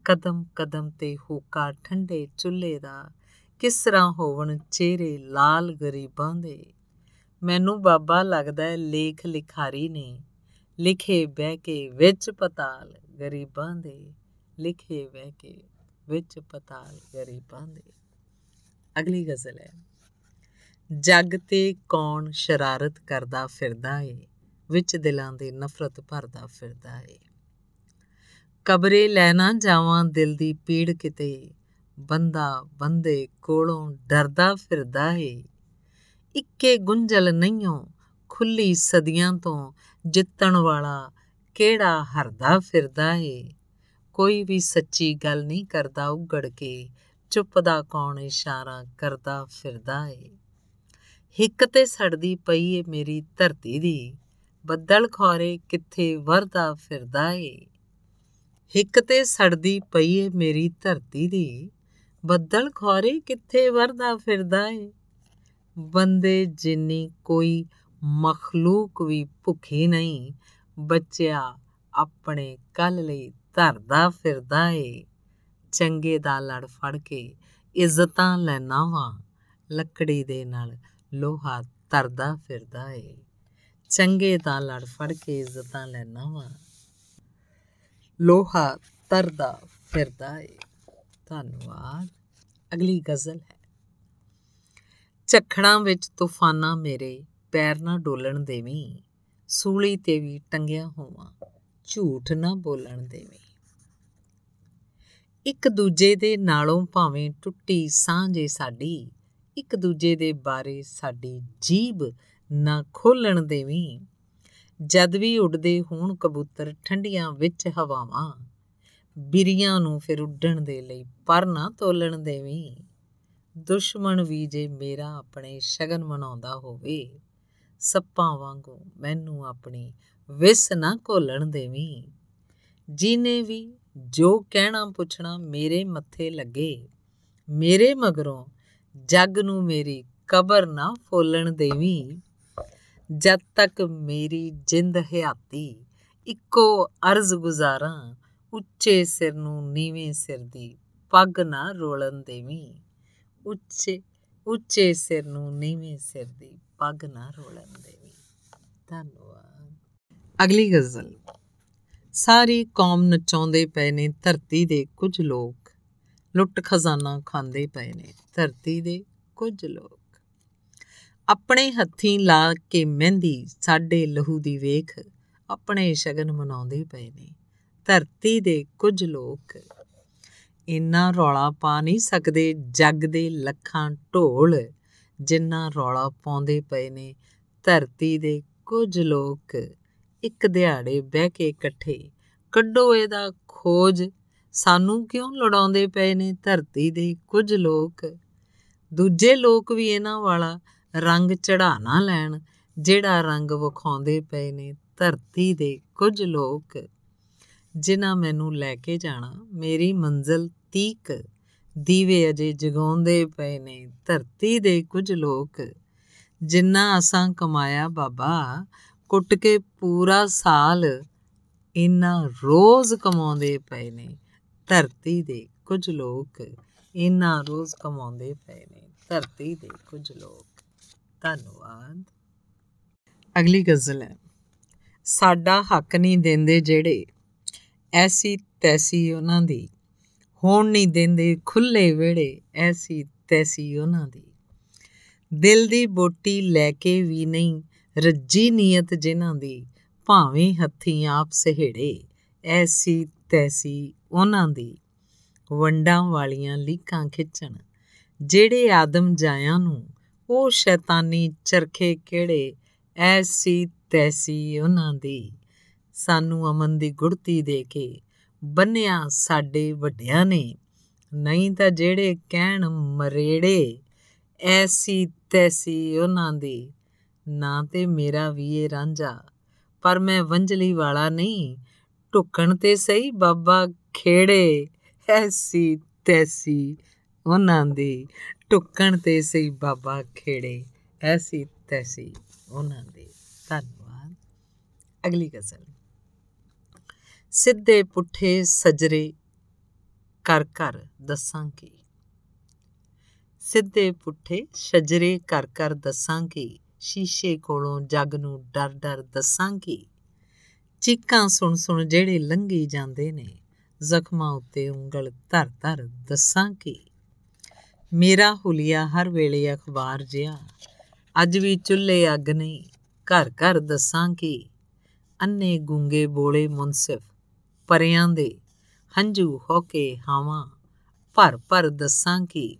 ਕਦਮ ਕਦਮ ਤੇ ਹੋਕਾ ਠੰਡੇ ਚੁੱਲ੍ਹੇ ਦਾ, ਕਿਸ ਤਰ੍ਹਾਂ ਹੋਵਣ ਚਿਹਰੇ ਲਾਲ ਗਰੀਬਾਂ ਦੇ। ਮੈਨੂੰ ਬਾਬਾ ਲੱਗਦਾ ਲੇਖ ਲਿਖਾਰੀ ਨੇ ਲਿਖੇ ਬਹਿ ਕੇ ਵਿੱਚ ਪਤਾਲ ਗਰੀਬਾਂ ਦੇ, ਲਿਖੇ ਬਹਿ ਕੇ ਵਿੱਚ ਪਤਾਲ ਗਰੀਬਾਂ ਦੇ। ਅਗਲੀ ਗਜ਼ਲ ਹੈ, ਜੱਗ ਤੇ ਕੌਣ ਸ਼ਰਾਰਤ ਕਰਦਾ ਫਿਰਦਾ ਏ, ਵਿੱਚ ਦਿਲਾਂ ਦੇ ਨਫ਼ਰਤ ਭਰਦਾ ਫਿਰਦਾ ਏ। ਕਬਰੇ ਲੈਣਾ ਜਾਵਾਂ ਦਿਲ ਦੀ ਪੀੜ ਕਿਤੇ, ਬੰਦਾ ਬੰਦੇ ਕੋਲੋਂ ਡਰਦਾ ਫਿਰਦਾ ਏ। ਇੱਕੇ ਗੁੰਝਲ ਨਹੀਂਓ ਖੁੱਲੀ ਸਦੀਆਂ ਤੋਂ ਜਿੱਤਣ ਵਾਲਾ ਕਿਹੜਾ ਹਰਦਾ ਫਿਰਦਾ ਏ? ਕੋਈ ਵੀ ਸੱਚੀ ਗੱਲ ਨਹੀਂ ਕਰਦਾ ਉਗੜ ਕੇ ਚੁੱਪ ਦਾ ਕੌਣ ਇਸ਼ਾਰਾ ਕਰਦਾ ਫਿਰਦਾ ਏ? ਹਿੱਕ ਤੇ ਸੜਦੀ ਪਈ ਏ ਮੇਰੀ ਧਰਤੀ ਦੀ, ਬੱਦਲ ਖੋਰੇ ਕਿੱਥੇ ਵਰਦਾ ਫਿਰਦਾ ਏ? ਹਿੱਕ ਤੇ ਸੜਦੀ ਪਈ ਏ ਮੇਰੀ ਧਰਤੀ ਦੀ, ਬੱਦਲ ਖੋਰੇ ਕਿੱਥੇ ਵਰਦਾ ਫਿਰਦਾ ਏ? ਬੰਦੇ ਜਿੰਨੀ ਕੋਈ ਮਖਲੂਕ ਵੀ ਭੁੱਖੀ ਨਹੀਂ, ਬੱਚਿਆ ਆਪਣੇ ਕੱਲ ਲਈ ਧਰਦਾ ਫਿਰਦਾ ਏ। ਚੰਗੇ ਦਾ ਲੜ ਫੜ ਕੇ ਇੱਜ਼ਤਾਂ ਲੈਣਾ ਵਾ ਲੱਕੜੀ ਦੇ ਨਾਲ ਲੋਹਾ ਤਰਦਾ ਫਿਰਦਾ ਏ। ਚੰਗੇ ਦਾ ਲੜ ਫੜ ਕੇ ਇੱਜ਼ਤਾਂ ਲੈਣਾ ਵਾ ਲੋਹਾ ਤਰਦਾ ਫਿਰਦਾ ਏ। ਧੰਨਵਾਦ। ਅਗਲੀ ਗਜ਼ਲ ਹੈ। ਝਖੜਾਂ ਵਿੱਚ ਤੂਫਾਨਾਂ ਮੇਰੇ ਪੈਰ ਨਾ ਡੋਲਣ ਦੇਵੀਂ, ਸੂਲੀ ਤੇ ਵੀ ਟੰਗਿਆ ਹੋਵਾਂ, ਝੂਠ ਨਾ ਬੋਲਣ ਦੇਵੀਂ। ਇੱਕ ਦੂਜੇ ਦੇ ਨਾਲੋਂ ਭਾਵੇਂ ਟੁੱਟੀ ਸਾਂਝੇ ਸਾਡੀ, ਇੱਕ ਦੂਜੇ ਦੇ ਬਾਰੇ ਸਾਡੀ ਜੀਬ ਨਾ ਖੋਲਣ ਦੇਵੀਂ। ਜਦ ਵੀ ਉੱਡਦੇ ਹੋਣ ਕਬੂਤਰ ਠੰਡੀਆਂ ਵਿੱਚ ਹਵਾਵਾਂ, ਬਿਰੀਆਂ ਨੂੰ ਫਿਰ ਉੱਡਣ ਦੇ ਲਈ ਪਰ ਨਾ ਤੋਲਣ ਦੇਵੀਂ। ਦੁਸ਼ਮਣ ਵੀ ਜੇ ਮੇਰਾ ਆਪਣੇ ਸ਼ਗਨ ਮਨਾਉਂਦਾ ਹੋਵੇ ਸੱਪਾਂ ਵਾਂਗੂ ਮੈਨੂੰ ਆਪਣੀ ਵਿਸ ਨਾ ਘੋਲਣ ਦੇਵੀਂ। ਜਿਨੇ ਵੀ ਜੋ ਕਹਿਣਾ ਪੁੱਛਣਾ ਮੇਰੇ ਮੱਥੇ ਲੱਗੇ, ਮੇਰੇ ਮਗਰੋਂ ਜੱਗ ਨੂੰ ਮੇਰੀ ਕਬਰ ਨਾ ਫੋਲਣ ਦੇਵੀਂ। ਜਦ ਤੱਕ ਮੇਰੀ ਜਿੰਦ ਹਿਆਤੀ ਇੱਕੋ ਅਰਜ਼ ਗੁਜ਼ਾਰਾਂ, ਉੱਚੇ ਸਿਰ ਨੂੰ ਨੀਵੇਂ ਸਿਰ ਦੀ ਪੱਗ ਨਾ ਰੋਲਣ ਦੇਵੀਂ। ਉੱਚੇ ਉੱਚੇ ਸਿਰ ਨੂੰ ਨੀਵੇਂ ਸਿਰ ਦੀ ਪੱਗ ਨਾ ਰੋਲਣ ਦੇਵੀਂ ਧੰਨਵਾਦ ਅਗਲੀ ਗਜ਼ਲ ਸਾਰੀ ਕੌਮ ਨਚਾਉਂਦੇ ਪਏ ਨੇ ਧਰਤੀ ਦੇ ਕੁਝ ਲੋਕ ਲੁੱਟ ਖਜ਼ਾਨਾ ਖਾਂਦੇ ਪਏ ਨੇ ਧਰਤੀ ਦੇ ਕੁਝ ਲੋਕ ਆਪਣੇ ਹੱਥੀਂ ਲਾ ਕੇ ਮਹਿੰਦੀ ਸਾਡੇ ਲਹੂ ਦੀ ਵੇਖ ਆਪਣੇ ਸ਼ਗਨ ਮਨਾਉਂਦੇ ਪਏ ਨੇ ਧਰਤੀ ਦੇ ਕੁਝ ਲੋਕ ਇੰਨਾ ਰੌਲਾ ਪਾ ਨਹੀਂ ਸਕਦੇ ਜੱਗ ਦੇ ਲੱਖਾਂ ਢੋਲ ਜਿੰਨਾ ਰੌਲਾ ਪਾਉਂਦੇ ਪਏ ਨੇ, ਧਰਤੀ ਦੇ ਕੁਝ ਲੋਕ ਇੱਕ ਦਿਹਾੜੇ ਬਹਿ ਕੇ ਇਕੱਠੇ, ਕੱਢੋ ਇਹਦਾ ਖੋਜ। ਸਾਨੂੰ ਕਿਉਂ ਲੜਾਉਂਦੇ ਪਏ ਨੇ ਧਰਤੀ ਦੇ ਕੁਝ ਲੋਕ? ਦੂਜੇ ਲੋਕ ਵੀ ਇਹਨਾਂ ਵਾਲਾ ਰੰਗ ਚੜਾ ਨਾ ਲੈਣ, ਜਿਹੜਾ ਰੰਗ ਵਿਖਾਉਂਦੇ ਪਏ ਨੇ ਧਰਤੀ ਦੇ ਕੁਝ ਲੋਕ। ਜਿਨ੍ਹਾਂ ਮੈਨੂੰ ਲੈ ਕੇ ਜਾਣਾ, ਮੇਰੀ ਮੰਜ਼ਲ ਤੀਕ। ਦੀਵੇ ਅਜੇ ਜਗਾਉਂਦੇ ਪਏ ਨੇ। ਧਰਤੀ ਦੇ ਕੁਝ ਲੋਕ, ਜਿੰਨਾ ਅਸਾਂ ਕਮਾਇਆ ਬਾਬਾ, ਕੁੱਟ ਕੇ ਪੂਰਾ ਸਾਲ ਇਨਾ ਰੋਜ਼ ਕਮਾਉਂਦੇ ਪਏ ਨੇ। ਧਰਤੀ ਦੇ ਕੁਝ ਲੋਕ ਇਨਾ ਰੋਜ਼ ਕਮਾਉਂਦੇ ਪਏ ਨੇ। ਧਰਤੀ ਦੇ ਕੁਝ ਲੋਕ। ਧੰਨਵਾਦ। ਅਗਲੀ ਗਜ਼ਲ ਹੈ। ਸਾਡਾ ਹੱਕ ਨਹੀਂ ਦਿੰਦੇ ਜਿਹੜੇ ਐਸੀ ਤੈਸੀ ਉਹਨਾਂ ਦੀ ਹੋਣ ਨਹੀਂ ਦਿੰਦੇ ਖੁੱਲੇ ਵਿਹੜੇ, ਐਸੀ ਤੈਸੀ ਉਹਨਾਂ ਦੀ। ਦਿਲ ਦੀ ਬੋਟੀ ਲੈ ਕੇ ਵੀ ਨਹੀਂ, ਰੱਜੀ ਨੀਅਤ ਜਿਨ੍ਹਾਂ ਦੀ, ਭਾਵੇਂ ਹੱਥੀਂ ਆਪ ਸਹਿੜੇ, ਐਸੀ ਤੈਸੀ ਉਹਨਾਂ ਦੀ। ਵੰਡਾਂ ਵਾਲੀਆਂ ਲੀਕਾਂ ਖਿੱਚਣ, ਜਿਹੜੇ ਆਦਮ ਜਾਇਆਂ ਨੂੰ, ਉਹ ਸ਼ੈਤਾਨੀ ਚਰਖੇ ਕਿਹੜੇ, ਐਸੀ ਤੈਸੀ ਉਹਨਾਂ ਦੀ। ਸਾਨੂੰ ਅਮਨ ਦੀ ਗੁੜਤੀ ਦੇ ਕੇ ਬੰਨਿਆ ਸਾਡੇ ਵੱਡਿਆਂ ਨੇ, ਨਹੀਂ ਤਾਂ ਜਿਹੜੇ ਕਹਿਣ ਮਰੇੜੇ, ਐਸੀ ਤੈਸੀ ਉਹਨਾਂ ਦੀ, ਨਾ ਤੇ ਮੇਰਾ ਵੀ ਇਹ ਰਾਂਝਾ। ਪਰ ਮੈਂ ਵੰਜਲੀ ਵਾਲਾ ਨਹੀਂ, ਢੁਕਣ ਤੇ ਸਹੀ ਬਾਬਾ ਖੇੜੇ, ਐਸੀ ਤੈਸੀ ਉਹਨਾਂ ਦੀ, ਢੁਕਣ ਤੇ ਸਹੀ ਬਾਬਾ ਖੇੜੇ, ਐਸੀ ਤੈਸੀ ਉਹਨਾਂ ਦੀ। ਧੰਨਵਾਦ। ਅਗਲੀ ਗਜ਼ਲ। ਸਿੱਧੇ ਪੁੱਠੇ ਸਜਰੇ ਕਰ ਕਰ ਦੱਸਾਂ ਕੀ ਸਿੱਧੇ ਪੁੱਠੇ ਸਜਰੇ ਕਰ ਕਰ ਦੱਸਾਂ ਕੀ ਸ਼ੀਸ਼ੇ ਕੋਲੋਂ ਜੱਗ ਨੂੰ ਡਰ ਡਰ ਦੱਸਾਂ ਕੀ ਚੀਕਾਂ ਸੁਣ ਸੁਣ ਜਿਹੜੇ ਲੰਘੀ ਜਾਂਦੇ ਨੇ, ਜ਼ਖਮਾਂ ਉੱਤੇ ਉਂਗਲ ਧਰ ਧਰ ਦੱਸਾਂ ਕੀ ਮੇਰਾ ਹੁਲੀਆ ਹਰ ਵੇਲੇ ਅਖਬਾਰ ਜਿਆ ਅੱਜ ਵੀ ਚੁੱਲ੍ਹੇ ਅੱਗ ਨਹੀਂ, ਘਰ ਘਰ ਦੱਸਾਂ ਕੀ ਅੰਨੇ ਗੁੰਗੇ ਬੋਲੇ ਮੁਨਸਿਫ ਪਰਿਆਂ ਦੇ ਹੰਝੂ ਹੋ ਕੇ ਹਾਵਾਂ, ਭਰ ਭਰ ਦੱਸਾਂ ਕੀ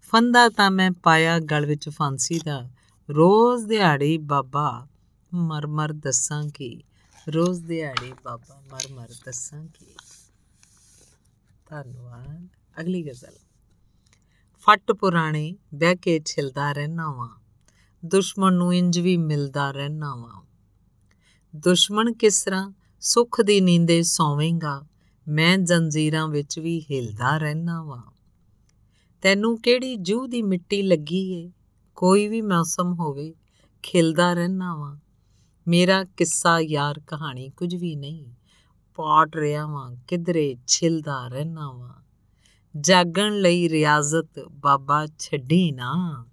ਫੰਦਾ ਤਾਂ ਮੈਂ ਪਾਇਆ ਗਲ ਵਿੱਚ ਫਾਂਸੀ ਦਾ, ਰੋਜ਼ ਦਿਹਾੜੀ ਬਾਬਾ ਮਰ ਮਰ ਦੱਸਾਂ ਕੀ, ਰੋਜ਼ ਦਿਹਾੜੀ ਬਾਬਾ ਮਰ ਮਰ ਦੱਸਾਂ ਕੀ। ਧੰਨਵਾਦ, ਅਗਲੀ ਗਜ਼ਲ। ਫੱਟ ਪੁਰਾਣੇ ਬਹਿ ਕੇ ਛਿਲਦਾ ਰਹਿਣਾ ਵਾਂ, ਦੁਸ਼ਮਣ ਨੂੰ ਇੰਜ ਵੀ ਮਿਲਦਾ ਰਹਿਣਾ ਵਾਂ। ਦੁਸ਼ਮਣ ਕਿਸ ਤਰ੍ਹਾਂ ਸੁੱਖ ਦੀ ਨੀਂਦੇ ਸੌਵੇਂਗਾ, ਮੈਂ ਜੰਜੀਰਾਂ ਵਿੱਚ ਵੀ ਹਿਲਦਾ ਰਹਿਣਾ ਵਾਂ। ਤੈਨੂੰ ਕਿਹੜੀ ਜੂਹ ਦੀ ਮਿੱਟੀ ਲੱਗੀ ਏ? ਕੋਈ ਵੀ ਮੌਸਮ ਹੋਵੇ, ਖਿਲਦਾ ਰਹਿਣਾ ਵਾਂ। ਮੇਰਾ ਕਿੱਸਾ ਯਾਰ ਕਹਾਣੀ ਕੁਝ ਵੀ ਨਹੀਂ, ਪਾਟ ਰਿਆ ਵਾਂ, ਕਿਧਰੇ ਛਿਲਦਾ ਰਹਿਣਾ ਵਾਂ। ਜਾਗਣ ਲਈ ਰਿਆਜ਼ਤ ਬਾਬਾ ਛੱਡੀ ਨਾ,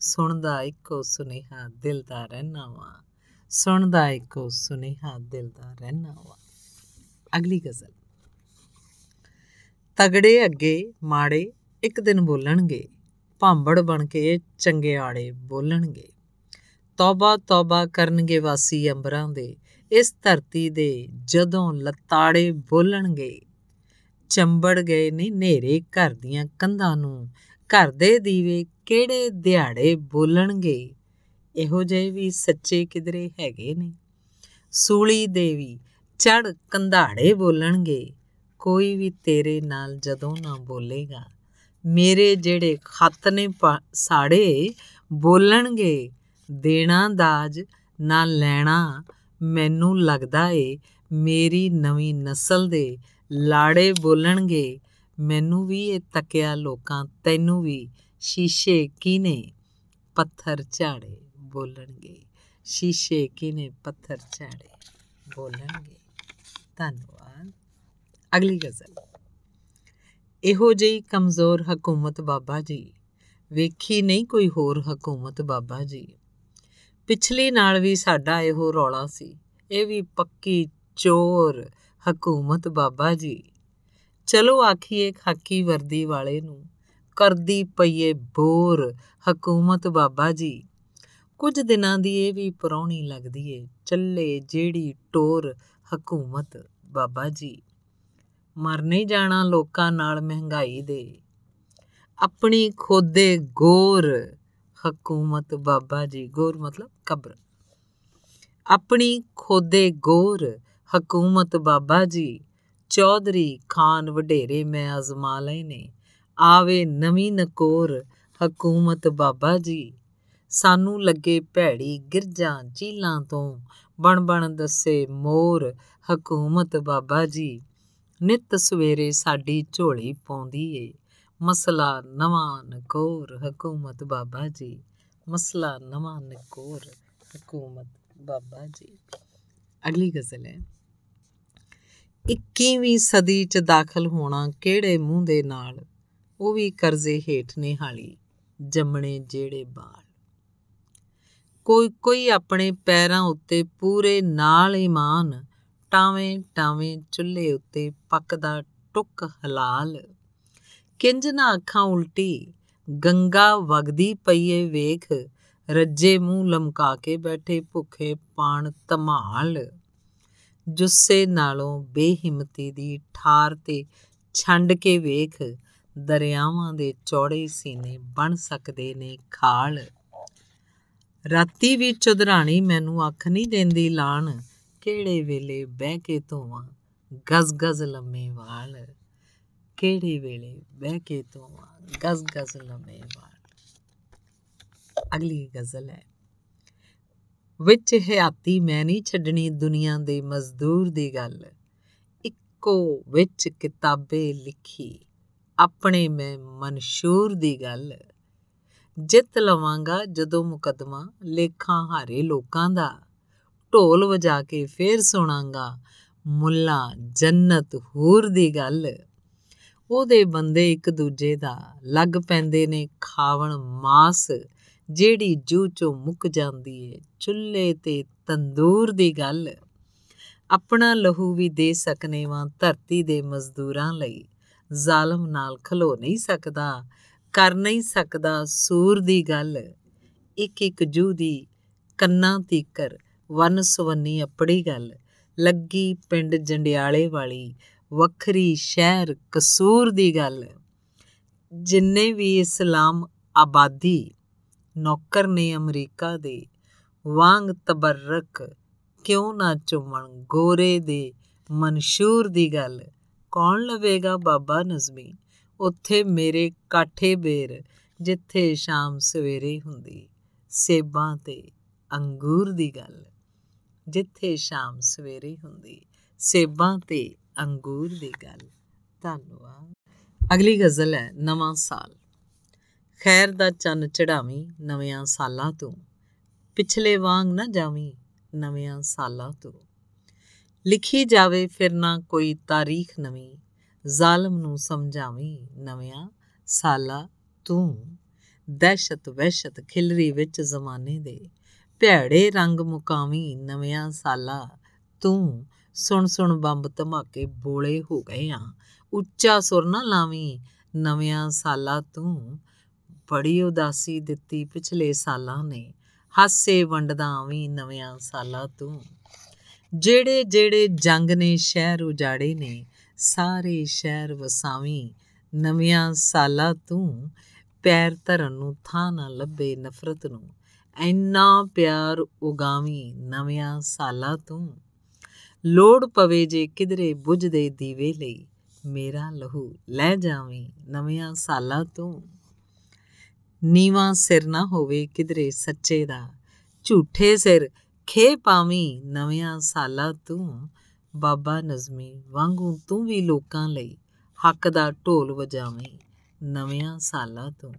ਸੁਣਦਾ ਇੱਕੋ ਸੁਨੇਹਾ ਦਿਲ ਦਾ ਰਹਿਣਾ ਵਾਂ। ਸੁਣਦਾ ਇੱਕੋ ਸੁਨੇਹਾ ਦਿਲ ਦਾ ਰਹਿਣਾ ਵਾਂ। ਅਗਲੀ ਗਜ਼ਲ। ਤਗੜੇ ਅੱਗੇ ਮਾੜੇ ਇੱਕ ਦਿਨ ਬੋਲਣਗੇ, ਭਾਂਬੜ ਬਣ ਕੇ ਚੰਗਿਆੜੇ ਬੋਲਣਗੇ। ਤੌਬਾ ਤੌਬਾ ਕਰਨਗੇ ਵਾਸੀ ਅੰਬਰਾਂ ਦੇ, ਇਸ ਧਰਤੀ ਦੇ ਜਦੋਂ ਲਤਾੜੇ ਬੋਲਣਗੇ। ਚੰਬੜ ਗਏ ਨੇ ਨੇਰੇ ਘਰ ਦੀਆਂ ਕੰਧਾਂ ਨੂੰ, ਘਰ ਦੇ ਦੀਵੇ ਕਿਹੜੇ ਦਿਹਾੜੇ ਬੋਲਣਗੇ? ਇਹੋ ਜਿਹੇ ਵੀ ਸੱਚੇ ਕਿਦਰੇ ਹੈਗੇ ਨੇ। ਸੂਲੀ ਦੇਵੀ ਚੜ ਕੰਧਾੜੇ ਬੋਲਣਗੇ, ਕੋਈ ਵੀ ਤੇਰੇ ਨਾਲ ਜਦੋਂ ਨਾ ਬੋਲੇਗਾ। ਮੇਰੇ ਜਿਹੜੇ ਖੱਤ ਨੇ ਸਾੜੇ, ਬੋਲਣਗੇ, ਦੇਣਾ ਦਾਜ ਨਾ ਲੈਣਾ, ਮੈਨੂੰ ਲੱਗਦਾ ਏ ਮੇਰੀ ਨਵੀਂ ਨਸਲ ਦੇ ਲਾੜੇ ਬੋਲਣਗੇ। ਮੈਨੂੰ ਵੀ ਇਹ ਤੱਕਿਆ ਲੋਕਾਂ, ਤੈਨੂੰ ਵੀ, ਸ਼ੀਸ਼ੇ ਕੀਨੇ, ਪੱਥਰ ਝਾੜੇ। ਬੋਲਣਗੇ। ਸ਼ੀਸ਼ੇ ਕੀਨੇ ਪੱਥਰ ਝਾੜੇ ਬੋਲਣਗੇ। ਧੰਨਵਾਦ। ਅਗਲੀ ਗਜ਼ਲ। ਇਹੋ ਜਿਹੀ ਕਮਜ਼ੋਰ ਹਕੂਮਤ ਬਾਬਾ ਜੀ। ਵੇਖੀ ਨਹੀਂ ਕੋਈ ਹੋਰ ਹਕੂਮਤ ਬਾਬਾ ਜੀ। ਪਿਛਲੀ ਨਾਲ ਵੀ ਸਾਡਾ ਇਹੋ ਰੌਲਾ ਸੀ। ਇਹ ਵੀ ਪੱਕੀ ਚੋਰ ਹਕੂਮਤ ਬਾਬਾ ਜੀ। ਚਲੋ ਆਖੀਏ ਖਾਕੀ ਵਰਦੀ ਵਾਲੇ ਨੂੰ, ਕਰਦੀ ਪਈਏ ਬੋਰ ਹਕੂਮਤ ਬਾਬਾ ਜੀ। ਕੁਝ ਦਿਨਾਂ ਦੀ ਇਹ ਵੀ ਪਰੌਣੀ ਲੱਗਦੀ ਏ, ਚੱਲੇ ਜਿਹੜੀ ਟੋਰ ਹਕੂਮਤ, ਬਾਬਾ ਜੀ। ਮਰ ਨਹੀਂ ਜਾਣਾ ਲੋਕਾਂ ਨਾਲ ਮਹਿੰਗਾਈ ਦੇ। ਆਪਣੀ ਖੋਦੇ ਗੋਰ, ਹਕੂਮਤ, ਬਾਬਾ ਜੀ। ਗੋਰ ਮਤਲਬ ਕਬਰ। ਆਪਣੀ ਖੋਦੇ ਗੋਰ, ਹਕੂਮਤ, ਬਾਬਾ ਜੀ। ਚੌਧਰੀ ਖਾਨ ਵਡੇਰੇ ਮੈਂ ਅਜ਼ਮਾ ਲਏ ਨੇ। ਆਵੇ ਨਵੀਂ ਨਕੋਰ, ਹਕੂਮਤ, ਬਾਬਾ ਜੀ। ਸਾਨੂੰ ਲੱਗੇ ਭੈੜੀ ਗਿਰਜਾਂ ਝੀਲਾਂ ਤੋਂ। ਬਣ ਬਣ ਦੱਸੇ ਮੋਰ ਹਕੂਮਤ ਬਾਬਾ ਜੀ। ਨਿਤ ਸਵੇਰੇ ਸਾਡੀ ਝੋਲੀ ਪਾਉਂਦੀ ਏ। ਮਸਲਾ ਨਵਾਂ ਨਕੋਰ ਹਕੂਮਤ ਬਾਬਾ ਜੀ। ਮਸਲਾ ਨਵਾਂ ਨਕੋਰ ਹਕੂਮਤ ਬਾਬਾ ਜੀ। ਅਗਲੀ ਗਜ਼ਲ ਹੈ। 21ਵੀਂ ਸਦੀ ਚ ਦਾਖਲ ਹੋਣਾ ਕਿਹੜੇ ਮੂੰਹ ਦੇ ਨਾਲ? ਉਹ ਵੀ ਕਰਜ਼ੇ ਹੇਠ ਨਿਹਾਲੀ, ਜੰਮਣੇ ਜਿਹੜੇ ਬਾਲ। ਕੋਈ ਕੋਈ ਆਪਣੇ ਪੈਰਾਂ ਉੱਤੇ ਪੂਰੇ ਨਾਲ ਇਮਾਨ ਟਾਵੇਂ ਟਾਵੇਂ ਚੁੱਲ੍ਹੇ ਉੱਤੇ ਪੱਕਦਾ ਟੁੱਕ ਹਲਾਲ। ਕਿੰਜ ਨਾ ਅੱਖਾਂ ਉਲਟੀ, ਗੰਗਾ ਵਗਦੀ ਪਈਏ ਵੇਖ, ਰੱਜੇ ਮੂੰਹ ਲਮਕਾ ਕੇ ਬੈਠੇ ਭੁੱਖੇ ਪਾਣ ਧਮਾਲ। ਜੁੱਸੇ ਨਾਲੋਂ ਬੇਹਿੰਮਤੀ ਦੀ ਠਾਰ ਤੇ ਛੰਡ ਕੇ ਵੇਖ, ਦਰਿਆਵਾਂ ਦੇ ਚੌੜੇ ਸੀਨੇ ਬਣ ਸਕਦੇ ਨੇ ਖਾਲ। ਰਾਤੀ ਵੀ ਚੁਦਰਾਣੀ ਮੈਨੂੰ ਅੱਖ ਨਹੀਂ ਦਿੰਦੀ ਲਾਣ। ਕਿਹੜੇ ਵੇਲੇ ਬਹਿ ਕੇ ਧੋਵਾਂ? ਗਜ਼ ਗਜ਼ ਲੰਮੇ ਵਾਲ। ਕਿਹੜੇ ਵੇਲੇ ਬਹਿ ਕੇ ਧੋਵਾਂ? ਗਜ਼ ਗਜ਼ ਲੰਮੇ ਵਾਲ। ਅਗਲੀ ਗਜ਼ਲ ਹੈ। ਵਿੱਚ ਹਿਆਤੀ ਮੈਂ ਨਹੀਂ ਛੱਡਣੀ ਦੁਨੀਆ ਦੇ ਮਜ਼ਦੂਰ ਦੀ ਗੱਲ। ਇੱਕੋ ਵਿੱਚ ਕਿਤਾਬੇ ਲਿਖੀ। ਆਪਣੇ ਮੈਂ ਮਨਸ਼ੂਰ ਦੀ ਗੱਲ। ਜਿੱਤ ਲਵਾਂਗਾ ਜਦੋਂ ਮੁਕਦਮਾ ਲੇਖਾਂ ਹਾਰੇ ਲੋਕਾਂ ਦਾ। ਢੋਲ ਵਜਾ ਕੇ ਫੇਰ ਸੁਣਾਂਗਾ, ਮੁੱਲਾ ਜੰਨਤ ਹੂਰ ਦੀ ਗੱਲ। ਉਹਦੇ ਬੰਦੇ ਇੱਕ ਦੂਜੇ ਦਾ ਲੱਗ ਪੈਂਦੇ ਨੇ ਖਾਵਣ ਮਾਸ। ਜਿਹੜੀ ਜੂ ਚੋਂ ਮੁੱਕ ਜਾਂਦੀ ਏ, ਚੁੱਲ੍ਹੇ ਤੇ ਤੰਦੂਰ ਦੀ ਗੱਲ। ਆਪਣਾ ਲਹੂ ਵੀ ਦੇ ਸਕਨੇ ਵਾਂ ਧਰਤੀ ਦੇ ਮਜ਼ਦੂਰਾਂ ਲਈ। ਜ਼ਾਲਮ ਨਾਲ ਖਲੋ ਨਹੀਂ ਸਕਦਾ। ਕਰ ਨਹੀਂ ਸਕਦਾ ਸੂਰ ਦੀ ਗੱਲ। ਇੱਕ ਇੱਕ ਜੂ ਦੀ ਕੰਨਾਂ ਤੀਕਰ ਵਨ ਸਵੰਨੀ ਅਪੜੀ ਗੱਲ। ਲੱਗੀ ਪਿੰਡ ਜੰਡਿਆਲੇ ਵਾਲੀ ਵੱਖਰੀ ਸ਼ਹਿਰ ਕਸੂਰ ਦੀ ਗੱਲ। ਜਿੰਨੇ ਵੀ ਇਸਲਾਮ ਆਬਾਦੀ ਨੌਕਰ ਨੇ ਅਮਰੀਕਾ ਦੇ, ਵਾਂਗ ਤਬਰਕ ਕਿਉਂ ਨਾ ਚੁੰਮਣ ਗੋਰੇ ਦੇ ਮਨਸ਼ੂਰ ਦੀ ਗੱਲ। ਕੌਣ ਲਵੇਗਾ ਬਾਬਾ ਨਜ਼ਮੀ? ਉੱਥੇ ਮੇਰੇ ਕਾਠੇ ਬੇਰ, ਜਿੱਥੇ ਸ਼ਾਮ ਸਵੇਰੇ ਹੁੰਦੀ। ਸੇਬਾਂ ਤੇ ਅੰਗੂਰ ਦੀ ਗੱਲ, ਜਿੱਥੇ ਸ਼ਾਮ ਸਵੇਰੇ ਹੁੰਦੀ। ਸੇਬਾਂ ਤੇ ਅੰਗੂਰ ਦੀ ਗੱਲ। ਧੰਨਵਾਦ। ਅਗਲੀ ਗਜ਼ਲ ਹੈ ਨਵਾਂ ਸਾਲ। ਖੈਰ ਦਾ ਚੰਨ ਚੜਾਵੀਂ ਨਵਿਆਂ ਸਾਲਾਂ ਤੋਂ। ਪਿਛਲੇ ਵਾਂਗ ਨਾ ਜਾਵੀਂ ਨਵਿਆਂ ਸਾਲਾਂ ਤੋਂ। ਲਿਖੀ ਜਾਵੇ ਫਿਰ ਨਾ ਕੋਈ ਤਾਰੀਖ ਨਵੀਂ। ਜ਼ਾਲਮ ਨੂੰ ਸਮਝਾਵੀਂ ਨਵਿਆਂ ਸਾਲਾਂ ਤੂੰ। ਦਹਿਸ਼ਤ ਵਹਿਸ਼ਤ ਖਿਲਰੀ ਵਿੱਚ ਜ਼ਮਾਨੇ ਦੇ ਭੈੜੇ ਰੰਗ ਮੁਕਾਵੀਂ ਨਵਿਆਂ ਸਾਲਾ ਤੂੰ। ਸੁਣ ਸੁਣ ਬੰਬ ਧਮਾਕੇ ਬੋਲੇ ਹੋ ਗਏ ਆ। ਉੱਚਾ ਸੁਰ ਨਾ ਲਾਵੀਂ ਨਵਿਆਂ ਸਾਲਾ ਤੂੰ। ਬੜੀ ਉਦਾਸੀ ਦਿੱਤੀ ਪਿਛਲੇ ਸਾਲਾਂ ਨੇ। ਹਾਸੇ ਵੰਡਦਾ ਆਵੀਂ ਨਵਿਆਂ ਸਾਲਾ ਤੂੰ। ਜਿਹੜੇ ਜਿਹੜੇ ਜੰਗ ਨੇ ਸ਼ਹਿਰ ਉਜਾੜੇ ਨੇ ਸਾਰੇ ਸ਼ਹਿਰ ਵਸਾਵੀਂ, ਨਵਿਆਂ ਸਾਲਾ ਤੂੰ ਪੈਰ ਧਰਨ ਨੂੰ ਥਾਂ ਨਾ ਲੱਭੇ ਨਫ਼ਰਤ ਨੂੰ। ਐਨਾ ਪਿਆਰ ਉਗਾਵੀਂ ਨਵਿਆਂ ਸਾਲਾਂ ਤੂੰ। ਲੋੜ ਪਵੇ ਜੇ ਕਿਧਰੇ ਬੁਝਦੇ ਦੀਵੇ ਲਈ, ਮੇਰਾ ਲਹੂ ਲੈ ਜਾਵੀਂ ਨਵਿਆਂ ਸਾਲਾਂ ਤੂੰ। ਨੀਵਾ ਸਿਰ ਨਾ ਹੋਵੇ ਕਿਧਰੇ ਸੱਚੇ ਦਾ, ਝੂਠੇ ਸਿਰ ਖੇ ਪਾਵੀਂ ਨਵਿਆਂ ਸਾਲਾਂ ਤੂੰ। ਬਾਬਾ ਨਜ਼ਮੀ ਵਾਂਗੂ ਤੂੰ ਵੀ ਲੋਕਾਂ ਲਈ ਹੱਕ ਦਾ ਢੋਲ ਵਜਾਵੀਂ, ਨਵਿਆਂ ਸਾਲਾਂ ਤੋਂ।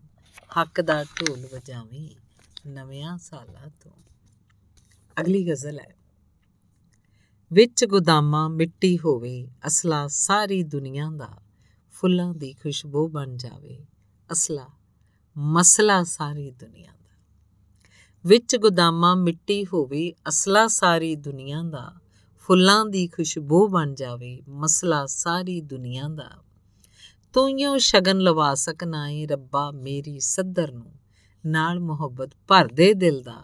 ਹੱਕ ਦਾ ਢੋਲ ਵਜਾਵੀਂ, ਨਵਿਆਂ ਸਾਲਾਂ ਤੋਂ। ਅਗਲੀ ਗਜ਼ਲ ਹੈ। ਵਿੱਚ ਗੋਦਾਮਾਂ ਮਿੱਟੀ ਹੋਵੇ, ਅਸਲਾ ਸਾਰੀ ਦੁਨੀਆ ਦਾ ਫੁੱਲਾਂ ਦੀ ਖੁਸ਼ਬੂ ਬਣ ਜਾਵੇ। ਅਸਲਾ, ਮਸਲਾ ਸਾਰੀ ਦੁਨੀਆ ਦਾ। ਵਿੱਚ ਗੋਦਾਮਾਂ ਮਿੱਟੀ ਹੋਵੇ, ਅਸਲਾ ਸਾਰੀ ਦੁਨੀਆ ਦਾ ਫੁੱਲਾਂ ਦੀ ਖੁਸ਼ਬੂ ਬਣ ਜਾਵੇ, ਮਸਲਾ ਸਾਰੀ ਦੁਨੀਆ ਦਾ। ਤੂੰ ਸ਼ਗਨ ਲਵਾ ਸਕਣਾ ਏ ਰੱਬਾ ਮੇਰੀ ਸੱਦਰ ਨੂੰ। ਨਾਲ ਮੁਹੱਬਤ ਭਰ ਦੇ ਦਿਲ ਦਾ,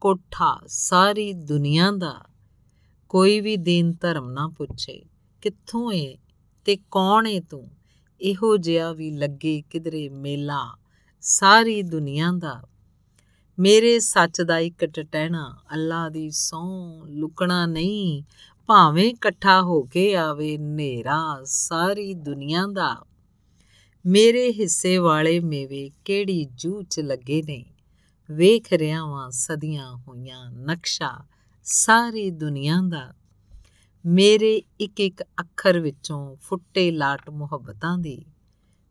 ਕੋਠਾ ਸਾਰੀ ਦੁਨੀਆ ਦਾ। ਕੋਈ ਵੀ ਦੀਨ ਧਰਮ ਨਾ ਪੁੱਛੇ, ਕਿੱਥੋਂ ਏ ਤੇ ਕੌਣ ਏ ਤੂੰ? ਇਹੋ ਜਿਹਾ ਵੀ ਲੱਗੇ ਕਿਧਰੇ ਮੇਲਾ ਸਾਰੀ ਦੁਨੀਆ ਦਾ। ਮੇਰੇ ਸੱਚ ਦਾ ਇੱਕ ਟਟਹਿਣਾ, ਅੱਲਾ ਦੀ ਸੌ ਲੁਕਣਾ ਨਹੀਂ। ਭਾਵੇਂ ਇਕੱਠਾ ਹੋ ਕੇ ਆਵੇ ਹਨੇਰਾ ਸਾਰੀ ਦੁਨੀਆ ਦਾ। ਮੇਰੇ ਹਿੱਸੇ ਵਾਲੇ ਮੇਵੇ ਕਿਹੜੀ ਜੂ ਚ ਲੱਗੇ ਨੇ? ਵੇਖ ਰਿਆ ਵਾਂ ਸਦੀਆਂ ਹੋਈਆਂ ਨਕਸ਼ਾ ਸਾਰੀ ਦੁਨੀਆ ਦਾ। ਮੇਰੇ ਇੱਕ ਇੱਕ ਅੱਖਰ ਵਿੱਚੋਂ ਫੁੱਟੇ ਲਾਟ ਮੁਹੱਬਤਾਂ ਦੀ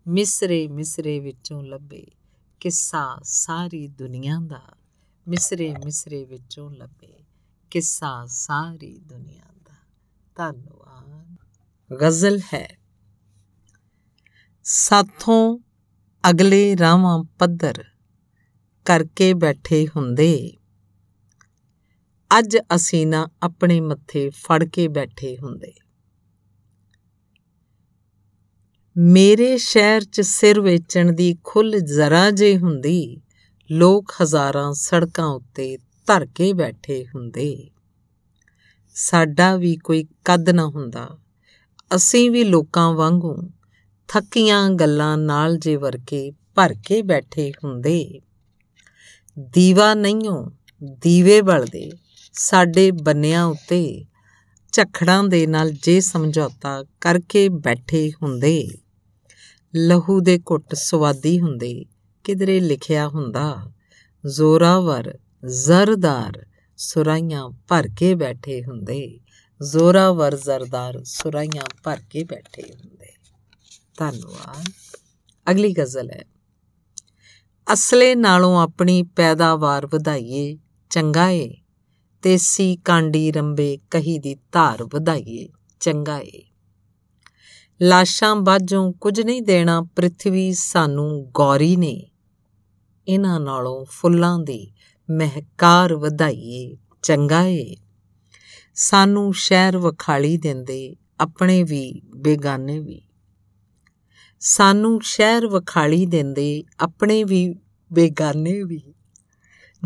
ਮਿਸਰੇ ਮਿਸਰੇ ਵਿੱਚੋਂ ਲੱਭੇ। ਕਿੱਸਾ ਸਾਰੀ ਦੁਨੀਆ ਦਾ ਮਿਸਰੇ ਮਿਸਰੇ ਵਿੱਚੋਂ ਲੱਭੇ। ਕਿੱਸਾ ਸਾਰੀ ਦੁਨੀਆ ਦਾ। ਧੰਨਵਾਦ। ਗਜ਼ਲ ਹੈ, ਸਾਥੋਂ ਅਗਲੇ ਰਾਵਾਂ ਪੱਧਰ ਕਰਕੇ ਬੈਠੇ ਹੁੰਦੇ। ਅੱਜ ਅਸੀਂ ਨਾ ਆਪਣੇ ਮੱਥੇ ਫੜ ਕੇ ਬੈਠੇ ਹੁੰਦੇ। ਮੇਰੇ ਸ਼ਹਿਰ 'ਚ ਸਿਰ ਵੇਚਣ ਦੀ ਖੁੱਲ ਜ਼ਰਾ ਜੇ ਹੁੰਦੀ, ਲੋਕ ਹਜ਼ਾਰਾਂ ਸੜਕਾਂ ਉੱਤੇ ਧਰ ਕੇ ਬੈਠੇ ਹੁੰਦੇ। ਸਾਡਾ ਵੀ ਕੋਈ ਕੱਦ ਨਾ ਹੁੰਦਾ। ਅਸੀਂ ਵੀ ਲੋਕਾਂ ਵਾਂਗੂ ਥੱਕੀਆਂ ਗੱਲਾਂ ਨਾਲ ਜੇ ਵਰਕੇ ਭਰ ਕੇ ਬੈਠੇ ਹੁੰਦੇ। ਦੀਵਾ ਨਹੀਂਓ, ਦੀਵੇ ਬਲਦੇ ਸਾਡੇ ਬੰਨਿਆਂ ਉੱਤੇ, ਝਖੜਾਂ ਦੇ ਨਾਲ ਜੇ ਸਮਝੌਤਾ ਕਰਕੇ ਬੈਠੇ ਹੁੰਦੇ। ਲਹੂ ਦੇ ਘੁੱਟ ਸਵਾਦੀ ਹੁੰਦੇ ਕਿਧਰੇ ਲਿਖਿਆ ਹੁੰਦਾ। ਜ਼ੋਰਾਵਰ ਜ਼ਰਦਾਰ ਸੁਰਾਈਆਂ ਭਰ ਕੇ ਬੈਠੇ ਹੁੰਦੇ। ਜ਼ੋਰਾਵਰ ਜ਼ਰਦਾਰ ਸੁਰਾਈਆਂ ਭਰ ਕੇ ਬੈਠੇ ਹੁੰਦੇ। ਧੰਨਵਾਦ। ਅਗਲੀ ਗਜ਼ਲ ਹੈ। ਅਸਲੇ ਨਾਲੋਂ ਆਪਣੀ ਪੈਦਾਵਾਰ ਵਧਾਈਏ ਚੰਗਾ ਏ ਤੇਸੀ ਕਾਂਡੀ ਰੰਬੇ ਕਹੀ ਦੀ ਧਾਰ ਵਧਾਈਏ ਚੰਗਾ ਏ ਲਾਸ਼ਾਂ ਬਾਝੋਂ ਕੁਝ ਨਹੀਂ ਦੇਣਾ ਪ੍ਰithvi ਸਾਨੂੰ ਗੌਰੀ ਨੇ। ਇਹਨਾਂ ਨਾਲੋਂ ਫੁੱਲਾਂ ਦੀ ਮਹਿਕਾਰ ਵਧਾਈਏ, ਚੰਗਾ ਏ। ਸਾਨੂੰ ਸ਼ਹਿਰ ਵਖਾਲੀ ਦਿੰਦੇ, ਆਪਣੇ ਵੀ, ਬੇਗਾਨੇ ਵੀ। ਸਾਨੂੰ ਸ਼ਹਿਰ ਵਖਾਲੀ ਦਿੰਦੇ, ਆਪਣੇ ਵੀ, ਬੇਗਾਨੇ ਵੀ।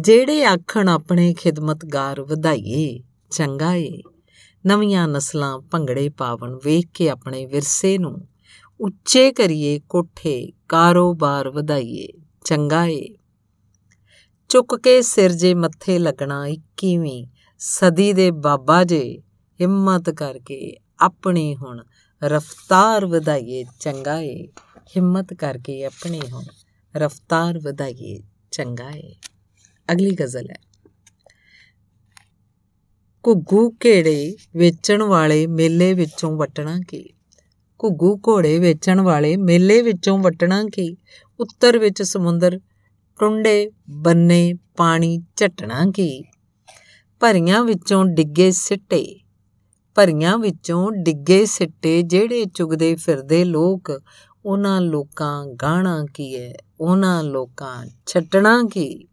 ਜਿਹੜੇ ਆਖਣ ਆਪਣੇ ਖਿਦਮਤਗਾਰ ਵਧਾਈਏ, ਚੰਗਾ ਏ। ਨਵੀਆਂ ਨਸਲਾਂ ਭੰਗੜੇ ਪਾਵਣ ਵੇਖ ਕੇ ਆਪਣੇ ਵਿਰਸੇ ਨੂੰ ਉੱਚੇ ਕਰੀਏ, ਕੋਠੇ, ਕਾਰੋਬਾਰ ਵਧਾਈਏ ਚੰਗਾ ਏ ਚੁੱਕ ਕੇ ਸਿਰ ਜੇ ਮੱਥੇ ਲੱਗਣਾ 21ਵੀਂ ਸਦੀ ਦੇ ਬਾਬਾ ਜੇ, ਹਿੰਮਤ ਕਰਕੇ ਆਪਣੀ ਹੁਣ ਰਫਤਾਰ ਵਧਾਈਏ ਚੰਗਾ ਏ ਹਿੰਮਤ ਕਰਕੇ ਆਪਣੀ ਹੁਣ ਰਫਤਾਰ ਵਧਾਈਏ ਚੰਗਾ ਏ ਅਗਲੀ ਗਜ਼ਲ ਹੈ। ਘੁੱਗੂ ਘੇੜੇ ਵੇਚਣ ਵਾਲੇ ਮੇਲੇ ਵਿੱਚੋਂ ਵਟਣਾ ਕੀ? ਘੁੱਗੂ ਘੋੜੇ ਵੇਚਣ ਵਾਲੇ ਮੇਲੇ ਵਿੱਚੋਂ ਵਟਣਾ ਕੀ? ਉੱਤਰ ਵਿੱਚ ਸਮੁੰਦਰ, ਟੁੰਡੇ, ਬੰਨੇ, ਪਾਣੀ ਝਟਣਾ ਕੀ? ਭਰੀਆਂ ਵਿੱਚੋਂ ਡਿੱਗੇ ਸਿੱਟੇ, ਭਰੀਆਂ ਵਿੱਚੋਂ ਡਿੱਗੇ ਸਿੱਟੇ ਜਿਹੜੇ ਚੁਗਦੇ ਫਿਰਦੇ ਲੋਕ, ਉਹਨਾਂ ਲੋਕਾਂ ਗਾਣਾ ਕੀ ਹੈ ਉਹਨਾਂ ਲੋਕਾਂ ਛੱਟਣਾ ਕੀ?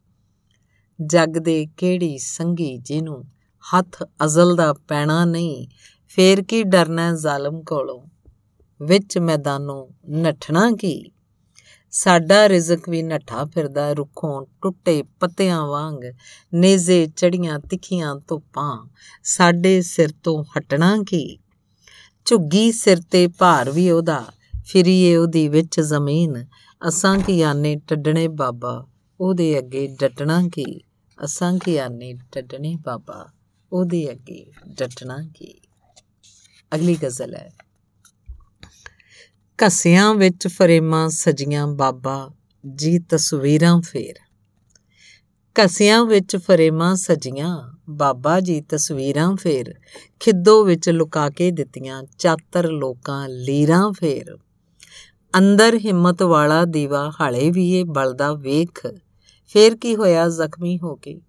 ਜੱਗ ਦੇ ਕਿਹੜੀ ਸੰਗੀ ਜਿਹਨੂੰ ਹੱਥ ਅਜ਼ਲ ਦਾ ਪੈਣਾ ਨਹੀਂ, ਫੇਰ ਕੀ ਡਰਨਾ ਜ਼ਾਲਮ ਕੋਲੋਂ? ਵਿੱਚ ਮੈਦਾਨੋਂ ਨੱਠਣਾ ਕੀ? ਸਾਡਾ ਰਿਜ਼ਕ ਵੀ ਨੱਠਾ ਫਿਰਦਾ ਰੁੱਖੋਂ ਟੁੱਟੇ ਪੱਤਿਆਂ ਵਾਂਗ, ਨੇਜ਼ੇ ਚੜੀਆਂ ਤਿੱਖੀਆਂ ਧੁੱਪਾਂ, ਸਾਡੇ ਸਿਰ ਤੋਂ ਹਟਣਾ ਕੀ? ਝੁੱਗੀ ਸਿਰ ਤੇ ਭਾਰ ਵੀ ਉਹਦਾ, ਫਿਰੀਏ ਉਹਦੀ ਵਿੱਚ ਜ਼ਮੀਨ, ਅਸਾਂ ਕੀ ਆਨੇ ਟੱਡਣੇ ਬਾਬਾ, ਉਹਦੇ ਅੱਗੇ ਡਟਣਾ ਕੀ? ਅਸਾਂ ਕੀ ਆਨੇ ਟੱਡਣੇ ਬਾਬਾ। ਉਹਦੇ ਅੱਗੇ ਡਟਣਾ ਕੀ? ਅਗਲੀ ਗਜ਼ਲ ਹੈ। ਕਸਿਆਂ ਵਿੱਚ ਫਰੇਮਾਂ ਸਜੀਆਂ ਬਾਬਾ, ਜੀ ਤਸਵੀਰਾਂ ਫੇਰ। ਕਸਿਆਂ ਵਿੱਚ ਫਰੇਮਾਂ ਸਜੀਆਂ, ਬਾਬਾ ਜੀ ਤਸਵੀਰਾਂ ਫੇਰ। ਖਿੱਦੋ ਵਿੱਚ ਲੁਕਾ ਕੇ ਦਿੱਤੀਆਂ ਚਾਤਰ ਲੋਕਾਂ ਲੀਰਾਂ ਫੇਰ। ਅੰਦਰ ਹਿੰਮਤ ਵਾਲਾ ਦੀਵਾ ਹਾਲੇ ਵੀ ਇਹ ਬਲਦਾ ਵੇਖ। ਫੇਰ ਕੀ ਹੋਇਆ ਜ਼ਖਮੀ ਹੋ ਕੇ?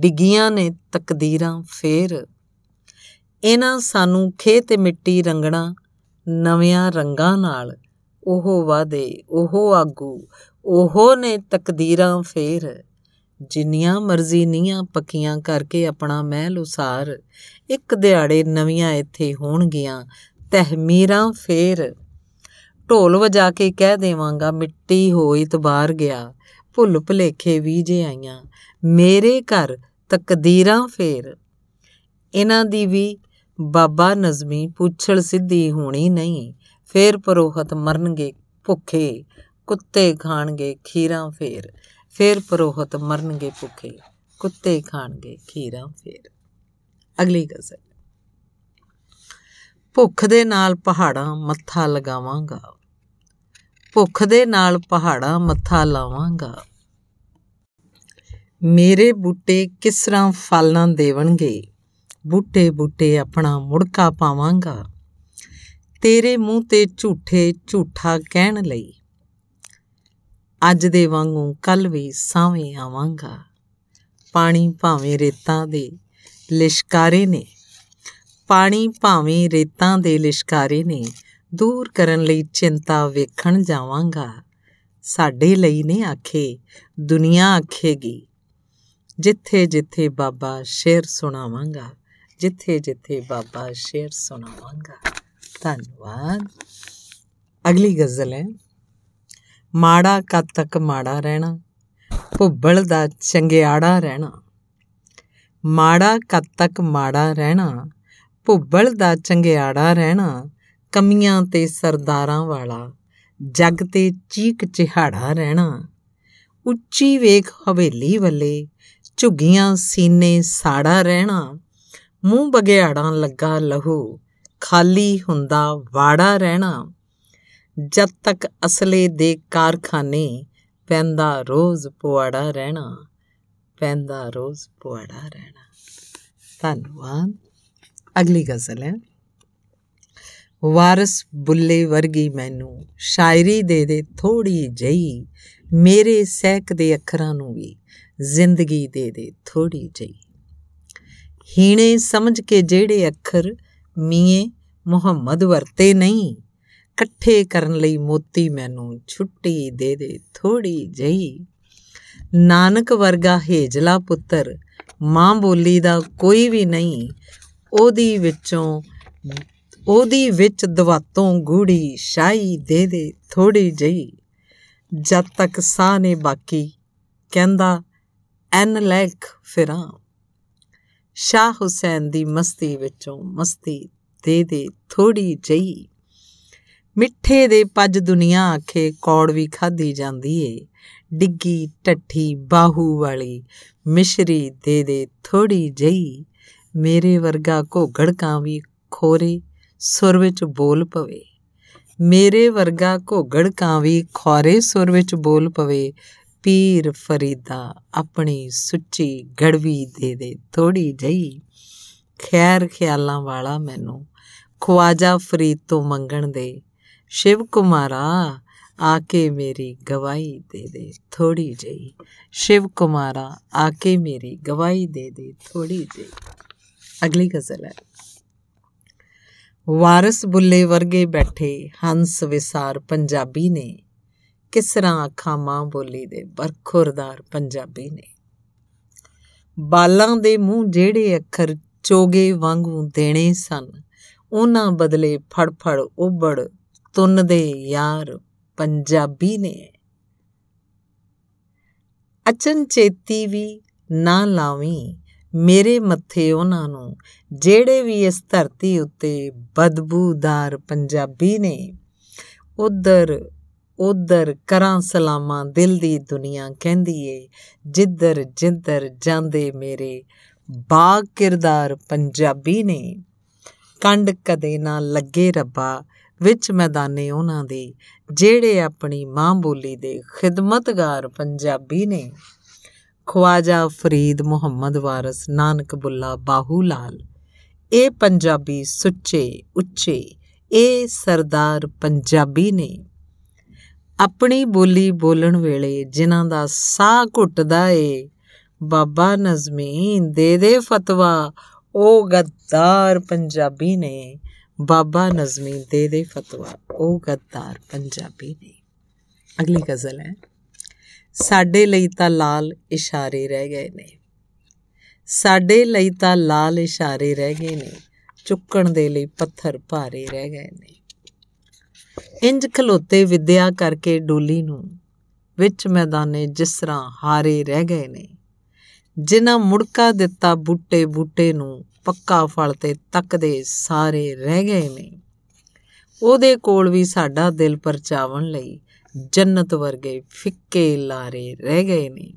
ਡਿੱਗੀਆਂ ਨੇ ਤਕਦੀਰਾਂ ਫੇਰ। ਇਹਨਾਂ ਸਾਨੂੰ ਖੇਤ ਤੇ ਮਿੱਟੀ ਰੰਗਣਾ, ਨਵਿਆਂ ਰੰਗਾਂ ਨਾਲ। ਉਹ ਵਾਦੇ ਉਹ ਆਗੂ, ਉਹ ਨੇ ਤਕਦੀਰਾਂ ਫੇਰ। ਜਿੰਨੀਆਂ ਮਰਜ਼ੀ ਨੀਆਂ ਪੱਕੀਆਂ ਕਰਕੇ ਆਪਣਾ ਮਹਿਲ ਉਸਾਰ, ਇੱਕ ਦਿਹਾੜੇ ਨਵੀਆਂ ਇੱਥੇ ਹੋਣਗੀਆਂ, ਤਹਿਮੀਰਾਂ ਫੇਰ। ਢੋਲ ਵਜਾ ਕੇ ਕਹਿ ਦੇਵਾਂਗਾ, ਮਿੱਟੀ ਹੋਈ ਤਬਾਰ ਗਿਆ। ਭੁੱਲ ਭਲੇਖੇ ਵੀ ਜੇ ਆਈਆਂ। ਮੇਰੇ ਘਰ ਤਕਦੀਰਾਂ ਫੇਰ। ਇਹਨਾਂ ਦੀ ਵੀ ਬਾਬਾ ਨਜ਼ਮੀ ਪੁੱਛਲ ਸਿੱਧੀ ਹੋਣੀ ਨਹੀਂ। ਫੇਰ ਪਰੋਹਤ ਮਰਨਗੇ ਭੁੱਖੇ, ਕੁੱਤੇ ਖਾਣਗੇ ਖੀਰਾਂ ਫੇਰ। ਫੇਰ ਪਰੋਹਤ ਮਰਨਗੇ ਭੁੱਖੇ, ਕੁੱਤੇ ਖਾਣਗੇ ਖੀਰਾਂ ਫੇਰ। ਅਗਲੀ ਗਜ਼ਲ ਭੁੱਖ ਦੇ ਨਾਲ ਪਹਾੜਾਂ ਮੱਥਾ ਲਗਾਵਾਂਗਾ। ਭੁੱਖ ਦੇ ਨਾਲ ਪਹਾੜਾਂ ਮੱਥਾ ਲਾਵਾਂਗਾ। ਮੇਰੇ ਬੂਟੇ ਕਿਸ ਤਰ੍ਹਾਂ ਫਲ ਨਾ ਦੇਵਣਗੇ? ਬੂਟੇ ਬੂਟੇ ਆਪਣਾ ਮੁੜਕਾ ਪਾਵਾਂਗਾ। ਤੇਰੇ ਮੂੰਹ ਤੇ ਝੂਠੇ ਝੂਠਾ ਕਹਿਣ ਲਈ। ਅੱਜ ਦੇ ਵਾਂਗੂ ਕੱਲ ਵੀ ਸਾਵੇਂ ਆਵਾਂਗਾ। ਪਾਣੀ ਭਾਵੇਂ ਰੇਤਾਂ ਦੇ ਲਿਸ਼ਕਾਰੇ ਨੇ। ਪਾਣੀ ਭਾਵੇਂ ਰੇਤਾਂ ਦੇ ਲਿਸ਼ਕਾਰੇ ਨੇ। ਦੂਰ ਕਰਨ ਲਈ ਚਿੰਤਾ ਵੇਖਣ ਜਾਵਾਂਗਾ। ਸਾਡੇ ਲਈ ਨੇ ਆਖੇ, ਦੁਨੀਆ ਆਖੇਗੀ, ਜਿੱਥੇ ਜਿੱਥੇ ਬਾਬਾ ਸ਼ੇਰ ਸੁਣਾਵਾਂਗਾ, ਜਿੱਥੇ ਜਿੱਥੇ ਬਾਬਾ ਸ਼ੇਰ ਸੁਣਾਵਾਂਗਾ। ਧੰਨਵਾਦ। ਅਗਲੀ ਗਜ਼ਲ ਹੈ, ਮਾੜਾ ਕਦ ਤੱਕ ਮਾੜਾ ਰਹਿਣਾ, ਭੁੱਬਲ ਦਾ ਚੰਗਿਆੜਾ ਰਹਿਣਾ। ਮਾੜਾ ਕਦ ਤੱਕ ਮਾੜਾ ਰਹਿਣਾ, ਭੁੱਬਲ ਦਾ ਚੰਗਿਆੜਾ ਰਹਿਣਾ ਕਮੀਆਂ ਤੇ ਸਰਦਾਰਾਂ ਵਾਲਾ, ਜੱਗ ਤੇ ਚੀਕ ਚਿਹਾੜਾ ਰਹਿਣਾ। ਉੱਚੀ ਵੇਖ ਹਵੇਲੀ ਵੱਲੇ, ਝੁੱਗੀਆਂ ਸੀਨੇ ਸਾੜਾ ਰਹਿਣਾ। ਮੂੰਹ ਬਗਿਆੜਾਂ ਲੱਗਾ ਲਹੂ, ਖਾਲੀ ਹੁੰਦਾ ਵਾੜਾ ਰਹਿਣਾ। ਜਦ ਤੱਕ ਅਸਲੇ ਦੇ ਕਾਰਖਾਨੇ, ਪੈਂਦਾ ਰੋਜ਼ ਪੁਆੜਾ ਰਹਿਣਾ। ਪੈਂਦਾ ਰੋਜ਼ ਪੁਆੜਾ ਰਹਿਣਾ। ਧੰਨਵਾਦ। ਅਗਲੀ ਗਜ਼ਲ ਹੈ। ਵਾਰਸ ਬੁੱਲੇ ਵਰਗੀ ਮੈਨੂੰ ਸ਼ਾਇਰੀ ਦੇ ਦੇ ਥੋੜੀ ਜਈ, ਮੇਰੇ ਸਹਿਕ ਦੇ ਅੱਖਰਾਂ ਨੂੰ ਵੀ ਜ਼ਿੰਦਗੀ ਦੇ ਦੇ ਥੋੜੀ ਜਈ। ਹੀਣੇ ਸਮਝ ਕੇ ਜਿਹੜੇ ਅੱਖਰ ਮੀਏ ਮੁਹੰਮਦ ਵਰਤੇ ਨਹੀਂ, ਇਕੱਠੇ ਕਰਨ ਲਈ ਮੋਤੀ ਮੈਨੂੰ ਛੁੱਟੀ ਦੇ ਦੇ ਥੋੜੀ ਜਈ। ਨਾਨਕ ਵਰਗਾ ਹੇਜਲਾ ਪੁੱਤਰ ਮਾਂ ਬੋਲੀ ਦਾ ਕੋਈ ਵੀ ਨਹੀਂ, ਉਹਦੀ ਵਿੱਚੋਂ ਉਹਦੀ ਵਿੱਚ ਦਵਾਤੋਂ ਗੂੜੀ ਸ਼ਾਈ ਦੇ ਦੇ ਥੋੜੀ ਜਈ ਜਦ ਤੱਕ ਸਾਹ ਨੇ ਬਾਕੀ, ਕਹਿੰਦਾ, ਐਨ ਲੈਕ ਫਿਰਾਂ। ਸ਼ਾਹ ਹੁਸੈਨ ਦੀ ਮਸਤੀ ਵਿੱਚੋਂ ਮਸਤੀ ਦੇ ਦੇ ਥੋੜੀ ਜਈ ਮਿੱਠੇ ਦੇ ਪੱਜ ਦੁਨੀਆ ਆਖੇ ਕੌੜ ਵੀ ਖਾਦੀ ਜਾਂਦੀ ਏ। ਡਿੱਗੀ ਟੱਠੀ ਬਾਹੂ ਵਾਲੀ ਮਿਸ਼ਰੀ ਦੇ ਦੇ ਥੋੜੀ ਜਈ ਮੇਰੇ ਵਰਗਾ ਘੋਗੜ ਕਾਂ ਵੀ ਖੋਰੇ ਸੁਰ ਵਿੱਚ ਬੋਲ ਪਵੇ। ਮੇਰੇ ਵਰਗਾ ਘੋਗੜ ਕਾਂ ਵੀ ਖੋਰੇ ਸੁਰ ਵਿੱਚ ਬੋਲ ਪਵੇ। ਪੀਰ ਫਰੀਦਾ ਆਪਣੀ ਸੁੱਚੀ ਗੜਵੀ ਦੇ ਦੇ ਥੋੜੀ ਜਈ ਖੈਰ ਖਿਆਲਾਂ ਵਾਲਾ ਮੈਨੂੰ ਖਵਾਜਾ ਫਰੀਦ ਤੋਂ ਮੰਗਣ ਦੇ। ਸ਼ਿਵ ਕੁਮਾਰਾ ਆ ਕੇ ਮੇਰੀ ਗਵਾਹੀ ਦੇ ਦੇ ਥੋੜੀ ਜਈ ਸ਼ਿਵ ਕੁਮਾਰਾ ਆ ਕੇ ਮੇਰੀ ਗਵਾਹੀ ਦੇ ਦੇ ਥੋੜੀ ਜਈ ਅਗਲੀ ਗਜ਼ਲ ਹੈ। ਵਾਰਸ ਬੁੱਲੇ ਵਰਗੇ ਬੈਠੇ ਹੰਸ ਵਿਸਾਰ ਪੰਜਾਬੀ ਨੇ। ਕਿਸ ਤਰ੍ਹਾਂ ਅੱਖਾਂ ਮਾਂ ਬੋਲੀ ਦੇ ਬਰਖੁਰਦਾਰ ਪੰਜਾਬੀ ਨੇ। ਬਾਲਾਂ ਦੇ ਮੂੰਹ ਜਿਹੜੇ ਅੱਖਰ ਚੋਗੇ ਵਾਂਗੂ ਦੇਣੇ ਸਨ, ਉਹਨਾਂ ਬਦਲੇ ਫੜ ਫੜ ਉਬੜ ਤੁੰਨ ਦੇ ਯਾਰ ਪੰਜਾਬੀ ਨੇ। ਅਚਨ ਚੇਤੀ ਵੀ ਨਾ ਲਾਵੀਂ ਮੇਰੇ ਮੱਥੇ ਉਹਨਾਂ ਨੂੰ, ਜਿਹੜੇ ਵੀ ਇਸ ਧਰਤੀ ਉੱਤੇ ਬਦਬੂਦਾਰ ਪੰਜਾਬੀ ਨੇ, ਉਧਰ ਉਧਰ ਕਰਾਂ ਸਲਾਮਾਂ ਦਿਲ ਦੀ ਦੁਨੀਆ ਕਹਿੰਦੀ ਏ, ਜਿੱਧਰ ਜਿੱਧਰ ਜਾਂਦੇ ਮੇਰੇ ਬਾਗ ਕਿਰਦਾਰ ਪੰਜਾਬੀ ਨੇ। ਕੰਡ ਕਦੇ ਨਾ ਲੱਗੇ ਰੱਬਾ, ਵਿੱਚ ਮੈਦਾਨੇ ਉਹਨਾਂ ਦੇ, ਜਿਹੜੇ ਆਪਣੀ ਮਾਂ ਬੋਲੀ ਦੇ ਖਿਦਮਤਗਾਰ ਪੰਜਾਬੀ ਨੇ। ਖਵਾਜਾ ਫਰੀਦ ਮੁਹੰਮਦ ਵਾਰਸ ਨਾਨਕ ਬੁੱਲਾ ਬਾਹੂ ਲਾਲ। ਇਹ ਪੰਜਾਬੀ ਸੁੱਚੇ, ਉੱਚੇ, ਇਹ ਸਰਦਾਰ ਪੰਜਾਬੀ ਨੇ। ਆਪਣੀ ਬੋਲੀ ਬੋਲਣ ਵੇਲੇ ਜਿਨ੍ਹਾਂ ਦਾ ਸਾਹ ਘੁੱਟਦਾ ਏ, ਬਾਬਾ ਨਜ਼ਮੀ ਦੇ ਦੇ ਫਤਵਾ, ਉਹ ਗੱਦਾਰ ਪੰਜਾਬੀ ਨੇ। ਬਾਬਾ ਨਜ਼ਮੀ ਦੇ ਦੇ ਫਤਵਾ, ਉਹ ਗੱਦਾਰ ਪੰਜਾਬੀ ਨੇ। ਅਗਲੀ ਗਜ਼ਲ ਹੈ। ਸਾਡੇ ਲਈ ਤਾਂ ਲਾਲ ਇਸ਼ਾਰੇ ਰਹਿ ਗਏ ਨੇ। ਸਾਡੇ ਲਈ ਤਾਂ ਲਾਲ ਇਸ਼ਾਰੇ ਰਹਿ ਗਏ ਨੇ, ਚੁੱਕਣ ਦੇ ਲਈ ਪੱਥਰ ਭਾਰੇ ਰਹਿ ਗਏ ਨੇ। ਇੰਜ ਖਲੋਤੇ ਵਿਦਿਆ ਕਰਕੇ ਡੋਲੀ ਨੂੰ ਵਿੱਚ ਮੈਦਾਨੇ ਜਿਸ ਤਰ੍ਹਾਂ ਹਾਰੇ ਰਹਿ ਗਏ ਨੇ, ਜਿਨ੍ਹਾਂ ਮੁੜਕਾ ਦਿੱਤਾ ਬੂਟੇ ਬੂਟੇ ਨੂੰ ਪੱਕਾ ਫਲ ਤੇ ਤੱਕਦੇ ਸਾਰੇ ਰਹਿ ਗਏ ਨੇ। ਉਹਦੇ ਕੋਲ ਵੀ ਸਾਡਾ ਦਿਲ ਪਰਚਾਵਣ ਲਈ ਜੰਨਤ ਵਰਗੇ ਫਿੱਕੇ ਲਾਰੇ ਰਹਿ ਗਏ ਨੇ।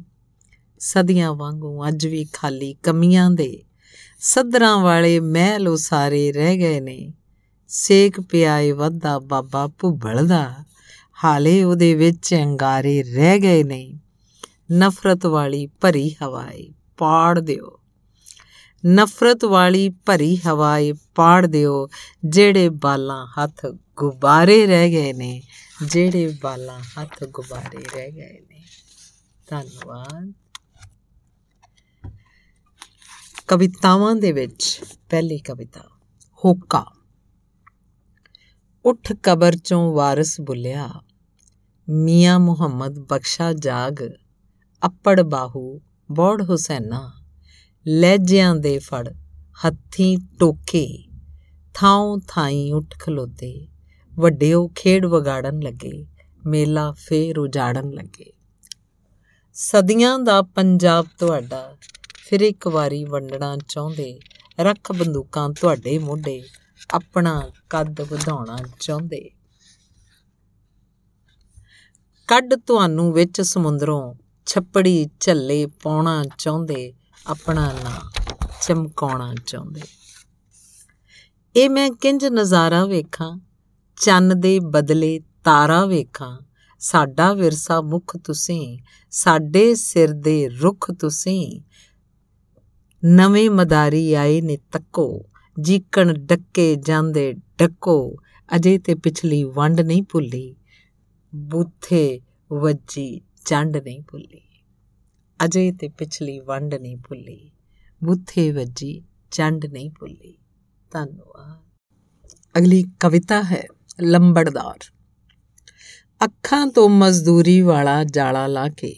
ਸਦੀਆਂ ਵਾਂਗੂ ਅੱਜ ਵੀ ਖਾਲੀ ਕਮੀਆਂ ਦੇ ਸਦਰਾਂ ਵਾਲੇ ਮਹਿਲ ਉਸਾਰੇ ਰਹਿ ਗਏ ਨੇ। ਸੇਕ ਪਿਆਏ ਵੱਧਾ ਬਾਬਾ ਭੁੱਬਲ ਦਾ, ਹਾਲੇ ਉਹਦੇ ਵਿੱਚ ਅੰਗਾਰੇ ਰਹਿ ਗਏ ਨੇ। ਨਫ਼ਰਤ ਵਾਲੀ ਭਰੀ ਹਵਾਏ ਪਾੜ ਦਿਓ। ਨਫ਼ਰਤ ਵਾਲੀ ਭਰੀ ਹਵਾਏ ਪਾੜ ਦਿਓ, ਜਿਹੜੇ ਬਾਲਾਂ ਹੱਥ ਗੁਬਾਰੇ ਰਹਿ ਗਏ ਨੇ। ਜਿਹੜੇ ਬਾਲਾਂ ਹੱਥ ਗੁਬਾਰੇ ਰਹਿ ਗਏ ਨੇ। ਧੰਨਵਾਦ। ਕਵਿਤਾਵਾਂ ਦੇ ਵਿੱਚ ਪਹਿਲੀ ਕਵਿਤਾ, ਹੋਕਾ। ਉੱਠ ਕਬਰ ਚੋਂ ਵਾਰਿਸ ਬੁੱਲਿਆ, ਮੀਆਂ ਮੁਹੰਮਦ ਬਖਸ਼ਾ ਜਾਗ, ਅੱਪੜ ਬਾਹੂ ਬੋੜ ਹੁਸੈਨਾ ਲਹਿਜਿਆਂ ਦੇ ਫੜ ਹੱਥੀ ਟੋਕੇ, ਥਾਉ ਥਾਈ ਉੱਠ ਖਲੋਤੇ। ਵੱਡਿਓ ਖੇਡ ਵਗਾੜਨ ਲੱਗੇ, ਮੇਲਾ ਫੇਰ ਉਜਾੜਨ ਲੱਗੇ। ਸਦੀਆਂ ਦਾ ਪੰਜਾਬ ਤੁਹਾਡਾ, ਫਿਰ ਇੱਕ ਵਾਰੀ ਵੰਡਣਾ ਚਾਹੁੰਦੇ, ਰੱਖ ਬੰਦੂਕਾਂ ਤੁਹਾਡੇ ਮੋਢੇ, ਆਪਣਾ ਕੱਦ ਵਧਾਉਣਾ ਚਾਹੁੰਦੇ। ਕੱਢ ਤੁਹਾਨੂੰ ਵਿੱਚ ਸਮੁੰਦਰੋਂ, ਛੱਪੜੀ ਝੱਲੇ ਪਾਉਣਾ ਚਾਹੁੰਦੇ, ਆਪਣਾ ਨਾਂ ਚਮਕਾਉਣਾ ਚਾਹੁੰਦੇ। ਇਹ ਮੈਂ ਕਿੰਜ ਨਜ਼ਾਰਾ ਵੇਖਾਂ ਚੰਨ ਦੇ ਬਦਲੇ ਤਾਰਾ ਵੇਖਾਂ। ਸਾਡਾ ਵਿਰਸਾ ਮੁਖ ਤੁਸੀਂ, ਸਾਡੇ ਸਿਰ ਦੇ ਰੁੱਖ ਤੁਸੀਂ। ਨਵੇਂ ਮਦਾਰੀ ਆਏ ਨੇ ਤੱਕੋ, ਜੀਕਣ ਡੱਕੇ ਜਾਂਦੇ ਡੱਕੋ। ਅਜੇ ਤੇ ਪਿਛਲੀ ਵੰਡ ਨਹੀਂ ਭੁੱਲੀ, ਬੂਥੇ ਵੱਜੀ ਚੰਡ ਨਹੀਂ ਭੁੱਲੀ। ਅਜੇ ਤੇ ਪਿਛਲੀ ਵੰਡ ਨਹੀਂ ਭੁੱਲੀ, ਬੂਥੇ ਵੱਜੀ ਚੰਡ ਨਹੀਂ ਭੁੱਲੀ। ਧੰਨਵਾਦ। ਅਗਲੀ ਕਵਿਤਾ ਹੈ। ਲੰਬੜਦਾਰ। ਅੱਖਾਂ ਤੋਂ ਮਜ਼ਦੂਰੀ ਵਾਲਾ ਜਾਲਾ ਲਾ ਕੇ,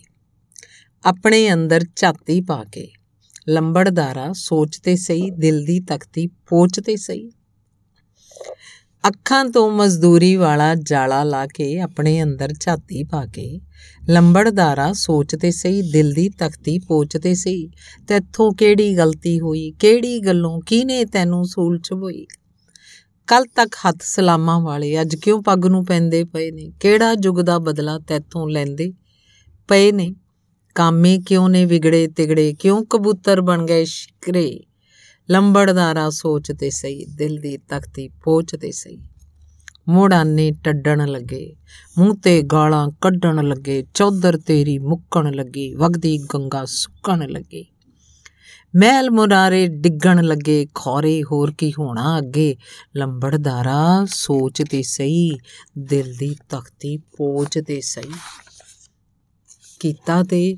ਆਪਣੇ ਅੰਦਰ ਝਾਤੀ ਪਾ ਕੇ, ਲੰਬੜਦਾਰਾ ਸੋਚਤੇ ਸਹੀ, ਦਿਲ ਦੀ ਤਖਤੀ ਪੋਚਤੇ ਸਹੀ। ਅੱਖਾਂ ਤੋਂ ਮਜ਼ਦੂਰੀ ਵਾਲਾ ਜਾਲਾ ਲਾ ਕੇ, ਆਪਣੇ ਅੰਦਰ ਝਾਤੀ ਪਾ ਕੇ, ਲੰਬੜਦਾਰਾ ਸੋਚਤੇ ਸਹੀ, ਦਿਲ ਦੀ ਤਖਤੀ ਪੋਚਤੇ ਸਹੀ, ਤੇਥੋਂ ਕਿਹੜੀ ਗਲਤੀ ਹੋਈ, ਕਿਹੜੀ ਗੱਲੋਂ ਕਿਨੇ ਤੈਨੂੰ ਸੂਲ ਚਬੋਈ ਕੱਲ ਤੱਕ ਹੱਥ ਸਲਾਮਾਂ ਵਾਲੇ, ਅੱਜ ਕਿਉਂ ਪੱਗ ਨੂੰ ਪੈਂਦੇ ਪਏ ਨੇ? ਕਿਹੜਾ ਯੁੱਗ ਦਾ ਬਦਲਾ ਤੇਥੋਂ ਲੈਂਦੇ ਪਏ ਨੇ? ਕਾਮੇ ਕਿਉਂ ਨੇ ਵਿਗੜੇ ਤਿਗੜੇ? ਕਿਉਂ ਕਬੂਤਰ ਬਣ ਗਏ ਸ਼ਿਕਰੇ? ਲੰਬੜਦਾਰਾ ਸੋਚਦੇ ਸਹੀ, ਦਿਲ ਦੀ ਤਖਤੀ ਪੋਚਦੇ ਸਹੀ। ਮੋੜਾਨੇ ਟੱਡਣ ਲੱਗੇ, ਮੂੰਹ ਤੇ ਗਾਲਾਂ ਕੱਢਣ ਲੱਗੇ, ਚੌਧਰ ਤੇਰੀ ਮੁੱਕਣ ਲੱਗੀ, ਵਗਦੀ ਗੰਗਾ ਸੁੱਕਣ ਲੱਗੇ। ਮਹਿਲ ਮੁਰਾਰੇ ਡਿੱਗਣ ਲੱਗੇ, ਖੌਰੇ ਹੋਰ ਕੀ ਹੋਣਾ ਅੱਗੇ? ਲੰਬੜਦਾਰਾ ਸੋਚਦੇ ਸਹੀ, ਦਿਲ ਦੀ ਤਖਤੀ ਪੋਚਦੇ ਸਹੀ। ਕੀਤਾ ਤੇ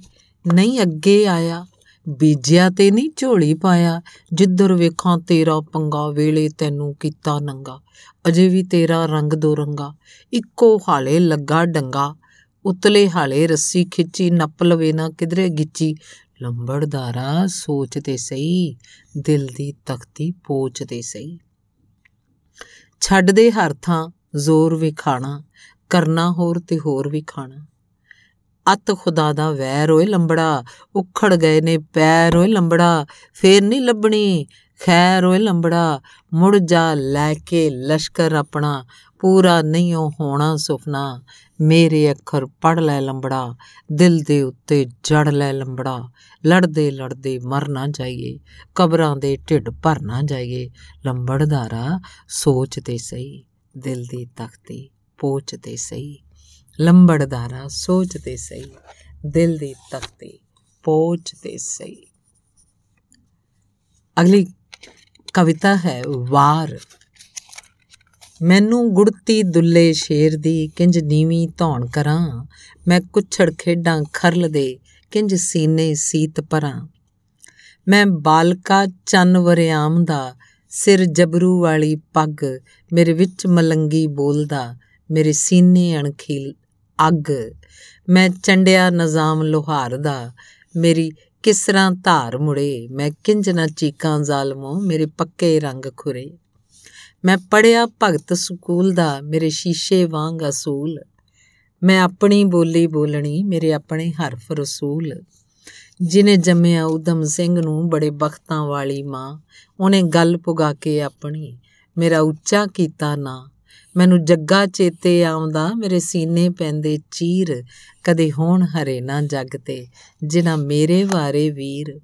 ਨਹੀਂ ਅੱਗੇ ਆਇਆ, ਬੀਜਿਆ ਤੇ ਨਹੀਂ ਝੋਲੀ ਪਾਇਆ। ਜਿੱਧਰ ਵੇਖਾਂ ਤੇਰਾ ਪੰਗਾ, ਵੇਲੇ ਤੈਨੂੰ ਕੀਤਾ ਨੰਗਾ। ਅਜੇ ਵੀ ਤੇਰਾ ਰੰਗ ਦੋ ਰੰਗਾ ਇੱਕੋ ਹਾਲੇ ਲੱਗਾ ਡੰਗਾ। ਉਤਲੇ ਹਾਲੇ ਰੱਸੀ ਖਿੱਚੀ, ਨੱਪ ਲਵੇ ਨਾ ਕਿਧਰੇ ਗਿੱਚੀ। ਲੰਬੜਦਾਰਾ ਸੋਚਦੇ ਸਹੀ, ਦਿਲ ਦੀ ਤਖਤੀ ਪੋਚਦੇ ਸਹੀ। ਛੱਡ ਦੇ ਹਰ ਥਾਂ ਜ਼ੋਰ ਵਿਖਾਣਾ ਕਰਨਾ ਹੋਰ ਤੇ ਹੋਰ ਵੀ ਖਾਣਾ। ਅਤ ਖੁਦਾ ਦਾ ਵੈਰ ਓਏ ਲੰਬੜਾ, ਉਖੜ ਗਏ ਨੇ ਪੈਰ ਓਏ ਲੰਬੜਾ, ਫੇਰ ਨਹੀਂ ਲੱਭਣੀ ਖੈਰ ਓਏ ਲੰਬੜਾ। ਮੁੜ ਜਾ ਲੈ ਕੇ ਲਸ਼ਕਰ ਆਪਣਾ ਪੂਰਾ ਨਹੀਂ ਹੋਣਾ ਸੁਪਨਾ। ਮੇਰੇ ਅੱਖਰ ਪੜ ਲੈ ਲੰਬੜਾ, ਦਿਲ ਦੇ ਉੱਤੇ ਜੜ ਲੈ ਲੰਬੜਾ। ਲੜਦੇ ਲੜਦੇ ਮਰ ਨਾ ਜਾਈਏ, ਕਬਰਾਂ ਦੇ ਢਿੱਡ ਭਰ ਨਾ ਜਾਈਏ। ਲੰਬੜਦਾਰਾ ਸੋਚਦੇ ਸਹੀ, ਦਿਲ ਦੀ ਤਖਤੀ ਪੋਚਦੇ ਸਹੀ। ਲੰਬੜਦਾਰਾ ਸੋਚਦੇ ਸਹੀ, ਦਿਲ ਦੀ ਤਖਤੀ ਪੋਚ ਤੇ ਸਹੀ। ਅਗਲੀ ਕਵਿਤਾ ਹੈ ਵਾਰ। ਮੈਨੂੰ ਗੁੜਤੀ ਦੁੱਲੇ ਸ਼ੇਰ ਦੀ ਕਿੰਜ ਨੀਵੀਂ ਧੌਣ ਕਰਾਂ। ਮੈਂ ਕੁਛੜ ਖੇਡਾਂ ਖਰਲ ਦੇ ਕਿੰਜ ਸੀਨੇ ਸੀਤ ਪਰਾਂ। ਮੈਂ ਬਾਲਕਾ ਚੰਨ ਵਰਿਆਮ ਦਾ, ਸਿਰ ਜਬਰੂ ਵਾਲੀ ਪੱਗ ਮੇਰੇ ਵਿੱਚ ਮਲੰਗੀ ਬੋਲਦਾ, ਮੇਰੇ ਸੀਨੇ ਅਣਖੀ ਅੱਗ। ਮੈਂ ਚੰਡਿਆ ਨਜ਼ਾਮ ਲੋਹਾਰ ਦਾ, ਮੇਰੀ ਕਿਸਰਾਂ ਧਾਰ ਮੁੜੇ। ਮੈਂ ਕਿੰਜ ਨਾ ਚੀਕਾਂ ਜ਼ਾਲਮੋ ਮੇਰੇ ਪੱਕੇ ਰੰਗ ਖੁਰੇ। ਮੈਂ ਪੜਿਆ ਭਗਤ ਸਕੂਲ ਦਾ ਮੇਰੇ ਸ਼ੀਸ਼ੇ ਵਾਂਗ ਅਸੂਲ। ਮੈਂ ਆਪਣੀ ਬੋਲੀ ਬੋਲਣੀ ਮੇਰੇ ਆਪਣੇ ਹਰਫ ਰਸੂਲ। ਜਿਨੇ ਜੰਮਿਆ ਉਦਮ ਸਿੰਘ ਨੂੰ ਬੜੇ ਬਖਤਾਂ ਵਾਲੀ ਮਾਂ। ਉਹਨੇ ਗੱਲ ਪੁਗਾ ਕੇ ਆਪਣੀ, ਮੇਰਾ ਉੱਚਾ ਕੀਤਾ ਨਾ। ਮੈਨੂੰ ਜੱਗਾ ਚੇਤੇ ਆਉਂਦਾ ਮੇਰੇ ਸੀਨੇ ਪੈਂਦੇ ਚੀਰ। ਕਦੇ ਹੋਣ ਹਰੇ ਨਾ ਜਗ ਤੇ, ਜਿਨ੍ਹਾਂ ਮੇਰੇ ਵਾਰੇ ਵੀਰ।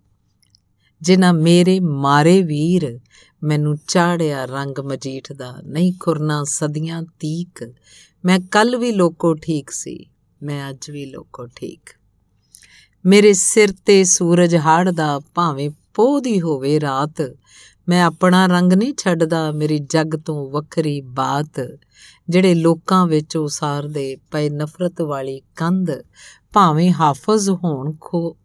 ਜਿਨ੍ਹਾਂ ਮੇਰੇ ਮਾਰੇ ਵੀਰ। ਮੈਨੂੰ ਚਾੜਿਆ ਰੰਗ ਮਜੀਠ ਦਾ, ਨਹੀਂ ਖੁਰਨਾ ਸਦੀਆਂ ਤੀਕ। ਮੈਂ ਕੱਲ ਵੀ ਲੋਕੋ ਠੀਕ ਸੀ, ਮੈਂ ਅੱਜ ਵੀ ਲੋਕੋ ਠੀਕ। ਮੇਰੇ ਸਿਰ ਤੇ ਸੂਰਜ ਹਾੜਦਾ, ਭਾਵੇਂ ਪੋਦੀ ਹੋਵੇ ਰਾਤ। ਮੈਂ ਆਪਣਾ ਰੰਗ ਨਹੀਂ ਛੱਡਦਾ, ਮੇਰੀ ਜੱਗ ਤੋਂ ਵੱਖਰੀ ਬਾਤ। ਜਿਹੜੇ ਲੋਕਾਂ ਵਿੱਚ ਉਸਾਰਦੇ ਪਏ ਨਫ਼ਰਤ ਵਾਲੀ ਕੰਧ, ਭਾਵੇਂ ਹਾਫਜ਼ ਹੋਣ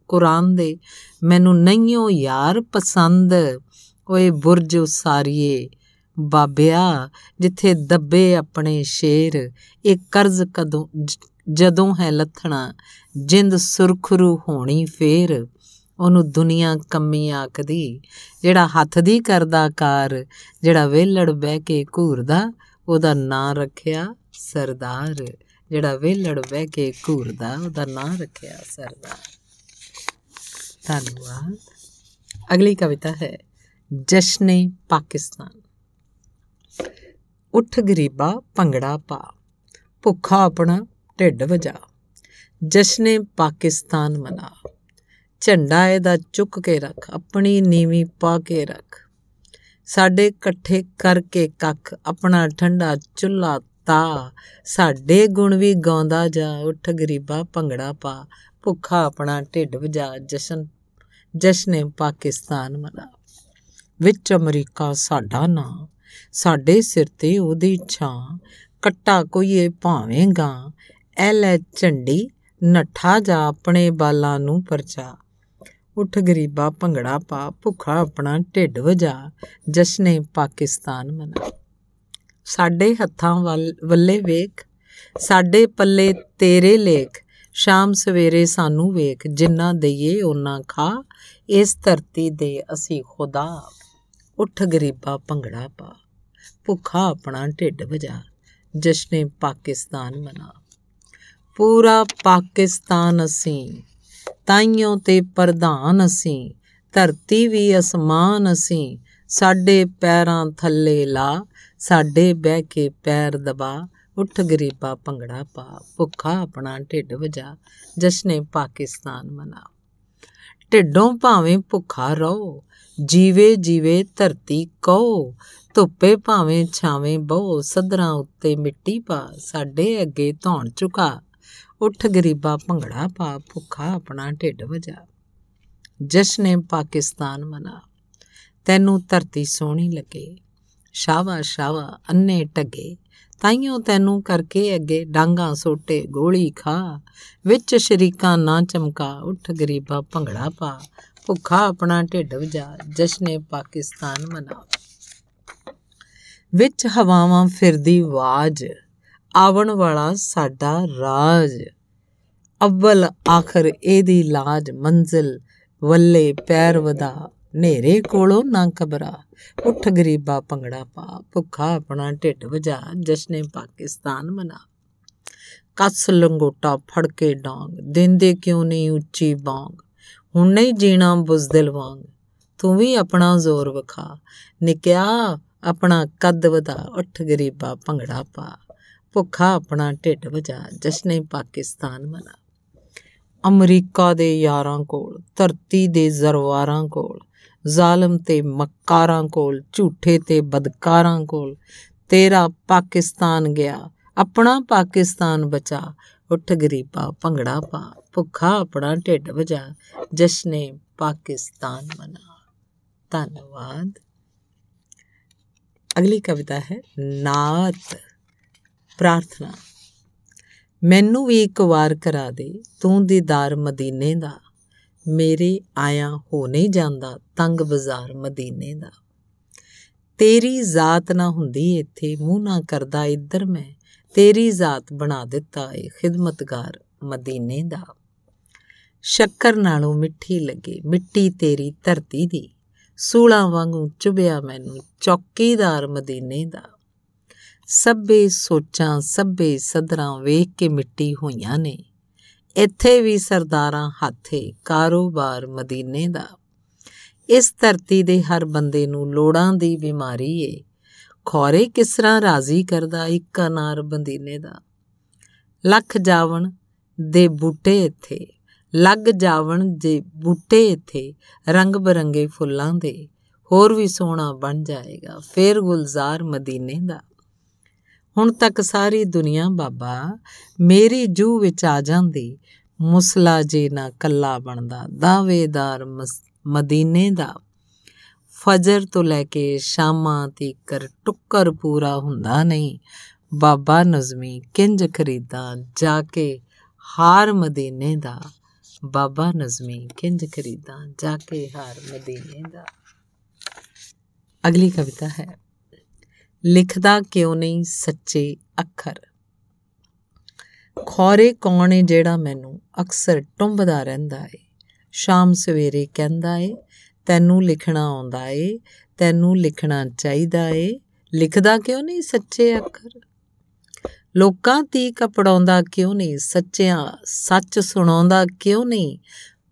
ਕੁਰਾਨ ਦੇ, ਮੈਨੂੰ ਨਹੀਂਓ ਯਾਰ ਪਸੰਦ। ਓਏ ਬੁਰਜ ਉਸਾਰੀਏ। ਬਾਬਿਆ, ਜਿੱਥੇ ਦੱਬੇ ਆਪਣੇ ਸ਼ੇਰ, ਇਹ ਕਰਜ਼ ਕਦੋਂ, ਜਦੋਂ ਹੈ ਲੱਥਣਾ, ਜਿੰਦ ਸੁਰਖਰੂ ਹੋਣੀ ਫੇਰ। ਉਹਨੂੰ ਦੁਨੀਆ ਕੰਮੀ ਆਖਦੀ, ਜਿਹੜਾ ਹੱਥ ਦੀ ਕਰਦਾ ਕਾਰ, ਜਿਹੜਾ ਵੇਲੜ ਬਹਿ ਕੇ ਘੂਰਦਾ, ਉਹਦਾ ਨਾਂ ਰੱਖਿਆ ਸਰਦਾਰ। ਜਿਹੜਾ ਵੇਲੜ ਬਹਿ ਕੇ ਘੂਰਦਾ, ਉਹਦਾ ਨਾਂ ਰੱਖਿਆ ਸਰਦਾਰ। ਧੰਨਵਾਦ। ਅਗਲੀ ਕਵਿਤਾ ਹੈ। ਜਸ਼ਨੇ ਪਾਕਿਸਤਾਨ। ਉੱਠ ਗਰੀਬਾ ਭੰਗੜਾ ਪਾ, ਭੁੱਖਾ ਆਪਣਾ ਢਿੱਡ ਵਜਾ। ਜਸ਼ਨੇ ਪਾਕਿਸਤਾਨ ਮਨਾ, ਝੰਡਾ ਇਹਦਾ ਚੁੱਕ ਕੇ ਰੱਖ, ਆਪਣੀ ਨੀਵੀਂ ਪਾ ਕੇ ਰੱਖ। ਸਾਡੇ ਇਕੱਠੇ ਕਰਕੇ ਕੱਖ, ਆਪਣਾ ਠੰਡਾ ਚੁੱਲਾ ਤਾ। ਸਾਡੇ ਗੁਣ ਵੀ ਗਾਉਂਦਾ ਜਾ, ਉੱਠ ਗਰੀਬਾ ਭੰਗੜਾ ਪਾ, ਭੁੱਖਾ ਆਪਣਾ ਢਿੱਡ ਵਜਾ। ਜਸ਼ਨ, ਜਸ਼ਨੇ ਪਾਕਿਸਤਾਨ ਮਨਾ। ਵਿੱਚ ਅਮਰੀਕਾ ਸਾਡਾ ਨਾਂ, ਸਾਡੇ ਸਿਰ ਤੇ ਉਹਦੀ ਛਾਂ, ਕੱਟਾ ਕੋਈਏ ਭਾਵੇਂਗਾ ਐ ਲੈ ਝੰਡੀ ਨੱਠਾ ਜਾ ਆਪਣੇ ਬਾਲਾਂ ਨੂੰ ਪਰਚਾ। ਉੱਠ ਗਰੀਬਾ ਭੰਗੜਾ ਪਾ, ਭੁੱਖਾ ਆਪਣਾ ਢਿੱਡ ਵਜਾ, ਜਸ਼ਨੇ ਪਾਕਿਸਤਾਨ ਮਨਾ। ਸਾਡੇ ਹੱਥਾਂ ਵੱਲੇ ਵੇਖ, ਸਾਡੇ ਪੱਲੇ ਤੇਰੇ ਲੇਖ, ਸ਼ਾਮ ਸਵੇਰੇ ਸਾਨੂੰ ਵੇਖ, ਜਿੰਨਾ ਦਈਏ ਉਹਨਾਂ ਖਾ, ਇਸ ਧਰਤੀ ਦੇ ਅਸੀਂ ਖੁਦਾ। ਉੱਠ ਗਰੀਬਾ ਭੰਗੜਾ ਪਾ। ਭੁੱਖਾ ਆਪਣਾ ਢਿੱਡ ਵਜਾ, ਜਸ਼ਨੇ ਪਾਕਿਸਤਾਨ ਮਨਾ। ਪੂਰਾ ਪਾਕਿਸਤਾਨ ਅਸੀਂ, ਤਾਈਓ ਤੇ ਪ੍ਰਧਾਨ ਅਸੀਂ, ਧਰਤੀ ਵੀ ਅਸਮਾਨ ਅਸੀਂ, ਸਾਡੇ ਪੈਰਾਂ ਥੱਲੇ ਲਾ, ਸਾਡੇ ਬਹਿ ਕੇ ਪੈਰ ਦਬਾ। ਉੱਠ ਗਰੀਬਾ ਭੰਗੜਾ ਪਾ, ਭੁੱਖਾ ਆਪਣਾ ਢਿੱਡ ਵਜਾ, ਜਸ਼ਨੇ ਪਾਕਿਸਤਾਨ ਮਨਾ। ਢਿੱਡੋਂ ਭਾਵੇਂ ਭੁੱਖਾ ਰਹੋ ਜੀਵੇ ਜੀਵੇ ਧਰਤੀ ਕੋ, ਧੁੱਪੇ ਭਾਵੇਂ ਛਾਵੇਂ ਬਹੁ ਸਦਰਾਂ ਉੱਤੇ ਮਿੱਟੀ ਪਾ, ਸਾਡੇ ਅੱਗੇ ਧੌਣ ਚੁਕਾ ਉੱਠ ਗਰੀਬਾ ਭੰਗੜਾ ਪਾ, ਭੁੱਖਾ ਆਪਣਾ ਢਿੱਡ ਵਜਾ। ਜਸ਼ਨੇ ਪਾਕਿਸਤਾਨ ਮਨਾ, ਤੈਨੂੰ ਧਰਤੀ ਸੋਹਣੀ ਲੱਗੇ। ਸ਼ਾਵਾ ਸ਼ਾਵਾ ਅੰਨੇ ਟੱਗੇ, ਤਾਈਓ ਤੈਨੂੰ ਕਰਕੇ ਅੱਗੇ ਡਾਂਗਾ ਸੋਟੇ ਗੋਲੀ ਖਾ। ਵਿੱਚ ਸ਼ਰੀਕਾਂ ਨਾ ਚਮਕਾ, ਉੱਠ ਗਰੀਬਾ ਭੰਗੜਾ ਪਾ ਭੁੱਖਾ ਆਪਣਾ ਢਿੱਡ ਵਜਾ, ਜਸ਼ਨੇ ਪਾਕਿਸਤਾਨ ਮਨਾ। ਵਿੱਚ ਹਵਾਵਾਂ ਫਿਰਦੀ ਆਵਾਜ਼ ਆਵਣ ਵਾਲਾ ਸਾਡਾ ਰਾਜ। ਅਵਲ ਆਖਰ ਇਹਦੀ ਲਾਜ, ਮੰਜ਼ਿਲ ਵੱਲੇ ਪੈਰ ਵਦਾ ਨੇਰੇ ਕੋਲੋਂ ਨਾ ਕਬਰਾ ਉੱਠ ਗਰੀਬਾ ਭੰਗੜਾ ਪਾ। ਭੁੱਖਾ ਆਪਣਾ ਢਿੱਡ ਵਜਾ, ਜਸ਼ਨੇ ਪਾਕਿਸਤਾਨ ਮਨਾ। ਕੱਸ ਲੰਗੋਟਾ ਫੜ ਕੇ ਡਾਂਗ, ਦਿੰਦੇ ਕਿਉਂ ਨਹੀਂ ਉੱਚੀ ਬਾਂਗ? ਹੁਣ ਨਹੀਂ ਜੀਣਾ ਬੁਜ਼ਦਿਲ ਵਾਂਗ। ਤੂੰ ਵੀ ਆਪਣਾ ਜ਼ੋਰ ਵਿਖਾ। ਨਿਕਿਆ, ਆਪਣਾ ਕੱਦ ਵਦਾ ਉੱਠ ਗਰੀਬਾ, ਭੰਗੜਾ ਪਾ। ਭੁੱਖਾ, ਆਪਣਾ ਢਿੱਡ ਵਜਾ। ਜਸ਼ਨੇ ਪਾਕਿਸਤਾਨ ਮਨਾ। ਅਮਰੀਕਾ ਦੇ ਯਾਰਾਂ ਕੋਲ, ਧਰਤੀ ਦੇ ਜ਼ਰਵਾਰਾਂ ਕੋਲ, ਜ਼ਾਲਮ ਤੇ ਮੱਕਾਰਾਂ ਕੋਲ, ਝੂਠੇ ਤੇ ਬਦਕਾਰਾਂ ਕੋਲ। ਤੇਰਾ ਪਾਕਿਸਤਾਨ ਗਿਆ, ਆਪਣਾ ਪਾਕਿਸਤਾਨ ਬਚਾ। ਉੱਠ ਗਰੀਬਾ, ਭੰਗੜਾ ਪਾ। ਭੁੱਖਾ ਆਪਣਾ ਢਿੱਡ ਵਜਾ, ਜਸ਼ਨੇ ਪਾਕਿਸਤਾਨ ਮਨਾ। ਧੰਨਵਾਦ। ਅਗਲੀ ਕਵਿਤਾ ਹੈ, ਨਾਤ, ਪ੍ਰਾਰਥਨਾ। ਮੈਨੂੰ ਵੀ ਇੱਕ ਵਾਰ ਕਰਾ ਦੇ, ਤੂੰ ਦੀਦਾਰ ਮਦੀਨੇ ਦਾ। ਮੇਰੇ ਆਇਆ ਹੋ ਨਹੀਂ ਜਾਂਦਾ, ਤੰਗ ਬਾਜ਼ਾਰ ਮਦੀਨੇ ਦਾ। ਤੇਰੀ ਜ਼ਾਤ ਨਾ ਹੁੰਦੀ ਇੱਥੇ, ਮੂੰਹ ਨਾ ਕਰਦਾ ਇੱਧਰ ਮੈਂ। ਤੇਰੀ ਜ਼ਾਤ ਬਣਾ ਦਿੱਤਾ ਏ ਖਿਦਮਤਗਾਰ ਮਦੀਨੇ ਦਾ। ਸ਼ੱਕਰ ਨਾਲੋਂ ਮਿੱਠੀ ਲੱਗੇ, ਮਿੱਟੀ ਤੇਰੀ ਧਰਤੀ ਦੀ। ਸੂਲਾਂ ਵਾਂਗੂ ਚੁਬਿਆ ਮੈਨੂੰ ਚੌਕੀਦਾਰ ਮਦੀਨੇ ਦਾ। ਸਭੇ ਸੋਚਾਂ, ਸਭੇ ਸਦਰਾਂ ਵੇਖ ਕੇ ਮਿੱਟੀ ਹੋਈਆਂ ਨੇ। ਇੱਥੇ ਵੀ ਸਰਦਾਰਾਂ ਹੱਥੇ ਕਾਰੋਬਾਰ ਮਦੀਨੇ ਦਾ। ਇਸ ਧਰਤੀ ਦੇ ਹਰ ਬੰਦੇ ਨੂੰ ਲੋੜਾਂ ਦੀ ਬਿਮਾਰੀ ਏ। ਖੋਰੇ ਕਿਸ ਤਰ੍ਹਾਂ ਰਾਜ਼ੀ ਕਰਦਾ ਇੱਕ ਅਨਾਰ ਬੰਦੀਨੇ ਦਾ। ਲੱਖ ਜਾਵਣ ਦੇ ਬੂਟੇ ਇੱਥੇ। ਲੱਗ ਜਾਵਣ ਜੇ ਬੂਟੇ ਇੱਥੇ ਰੰਗ ਬਰੰਗੇ ਫੁੱਲਾਂ ਦੇ। ਹੋਰ ਵੀ ਸੋਹਣਾ ਬਣ ਜਾਏਗਾ, ਫੇਰ ਗੁਲਜ਼ਾਰ ਮਦੀਨੇ ਦਾ। ਹੁਣ ਤੱਕ ਸਾਰੀ ਦੁਨੀਆ ਬਾਬਾ, ਮੇਰੀ ਜੂ ਵਿੱਚ ਆ ਜਾਂਦੀ, ਮੁਸਲਾ ਜੇ ਨਾ ਕੱਲਾ ਬਣਦਾ ਦਾਵੇਦਾਰ ਮਦੀਨੇ ਦਾ। ਫਜਰ ਤੋਂ ਲੈ ਕੇ ਸ਼ਾਮਾਂ ਤੀਕ ਟੁੱਕਰ ਪੂਰਾ ਹੁੰਦਾ ਨਹੀਂ। ਬਾਬਾ ਨਜ਼ਮੀ ਕਿੰਜ ਖਰੀਦਾ, ਜਾ ਕੇ ਹਾਰ ਮਦੀਨੇ ਦਾ। ਬਾਬਾ ਨਜ਼ਮੀ ਕਿੰਜ ਖਰੀਦਾ, ਜਾ ਕੇ ਹਾਰ ਮਦੀਨੇ ਦਾ। ਅਗਲੀ ਕਵਿਤਾ ਹੈ, ਲਿਖਦਾ ਕਿਉਂ ਨਹੀਂ ਸੱਚੇ ਅੱਖਰ? ਖੋਰੇ ਕੌਣ ਹੈ ਜਿਹੜਾ ਮੈਨੂੰ ਅਕਸਰ ਟੁੰਬਦਾ ਰਹਿੰਦਾ ਏ? ਸ਼ਾਮ ਸਵੇਰੇ ਕਹਿੰਦਾ ਏ, ਤੈਨੂੰ ਲਿਖਣਾ ਆਉਂਦਾ ਏ, ਤੈਨੂੰ ਲਿਖਣਾ ਚਾਹੀਦਾ ਏ। ਲਿਖਦਾ ਕਿਉਂ ਨਹੀਂ ਸੱਚੇ ਅੱਖਰ? ਲੋਕਾਂ ਤੀ ਕਪੜਾਉਂਦਾ ਕਿਉਂ ਨਹੀਂ? ਸੱਚਿਆਂ ਸੱਚ ਸੁਣਾਉਂਦਾ ਕਿਉਂ ਨਹੀਂ?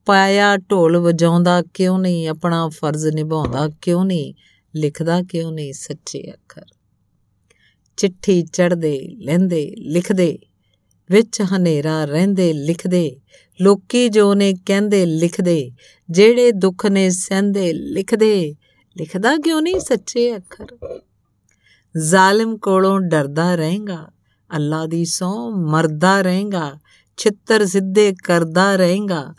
ਪਾਇਆ ਢੋਲ ਵਜਾਉਂਦਾ ਕਿਉਂ ਨਹੀਂ? ਆਪਣਾ ਫਰਜ਼ ਨਿਭਾਉਂਦਾ ਕਿਉਂ ਨਹੀਂ? ਲਿਖਦਾ ਕਿਉਂ ਨਹੀਂ? ਸੱਚੇ ਅੱਖਰ। ਚਿੱਠੀ ਚੜਦੇ ਲੈਂਦੇ, ਲਿਖਦੇ, ਵਿੱਚ ਹਨੇਰਾ ਰਹਿੰਦੇ, ਲਿਖਦੇ। ਲੋਕੀ ਜੋ ਨੇ ਕਹਿੰਦੇ, ਲਿਖਦੇ। ਜਿਹੜੇ ਦੁੱਖ ਨੇ ਸਹਿੰਦੇ, ਲਿਖਦੇ। ਲਿਖਦਾ ਕਿਉਂ ਨਹੀਂ? ਸੱਚੇ ਅੱਖਰ। ਜ਼ਾਲਿਮ ਕੋਲੋਂ ਡਰਦਾ ਰਹੇਗਾ। ਅੱਲਾ ਦੀ ਸੌ ਮਰਦਾ ਰਹੇਗਾ, ਛਿੱਤਰ ਸਿੱਧੇ ਕਰਦਾ ਰਹੇਗਾ,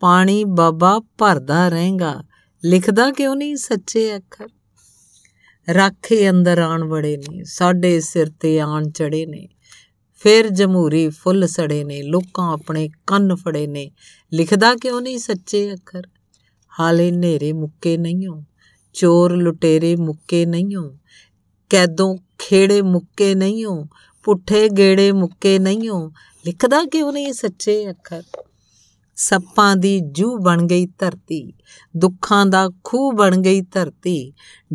ਪਾਣੀ ਬਾਬਾ ਭਰਦਾ ਰਹੇਗਾ। ਲਿਖਦਾ ਕਿਉਂ ਨਹੀਂ ਸੱਚੇ ਅੱਖਰ? ਰਾਖੇ ਅੰਦਰ ਆਣ ਵੜੇ ਨੇ, ਸਾਡੇ ਸਿਰ ਤੇ ਆਣ ਚੜੇ ਨੇ। ਫਿਰ ਜਮਹੂਰੀ ਫੁੱਲ ਸੜੇ ਨੇ, ਲੋਕਾਂ ਆਪਣੇ ਕੰਨ ਫੜੇ ਨੇ। ਲਿਖਦਾ ਕਿਉਂ ਨਹੀਂ ਸੱਚੇ ਅੱਖਰ? ਹਾਲੇ ਨੇਰੇ ਮੁੱਕੇ ਨਹੀਂਓ, ਚੋਰ ਲੁਟੇਰੇ ਮੁੱਕੇ ਨਹੀਂਓ, ਕੈਦੋਂ ਖੇੜੇ ਮੁੱਕੇ ਨਹੀਂਓ ਪੁੱਠੇ ਗੇੜੇ ਮੁੱਕੇ ਨਹੀਂਓ। ਲਿਖਦਾ ਕਿਉਂ ਨਹੀਂ ਸੱਚੇ ਅੱਖਰ? ਸੱਪਾਂ ਦੀ ਜੂ ਬਣ ਗਈ ਧਰਤੀ, ਦੁੱਖਾਂ ਦਾ ਖੂਹ ਬਣ ਗਈ ਧਰਤੀ,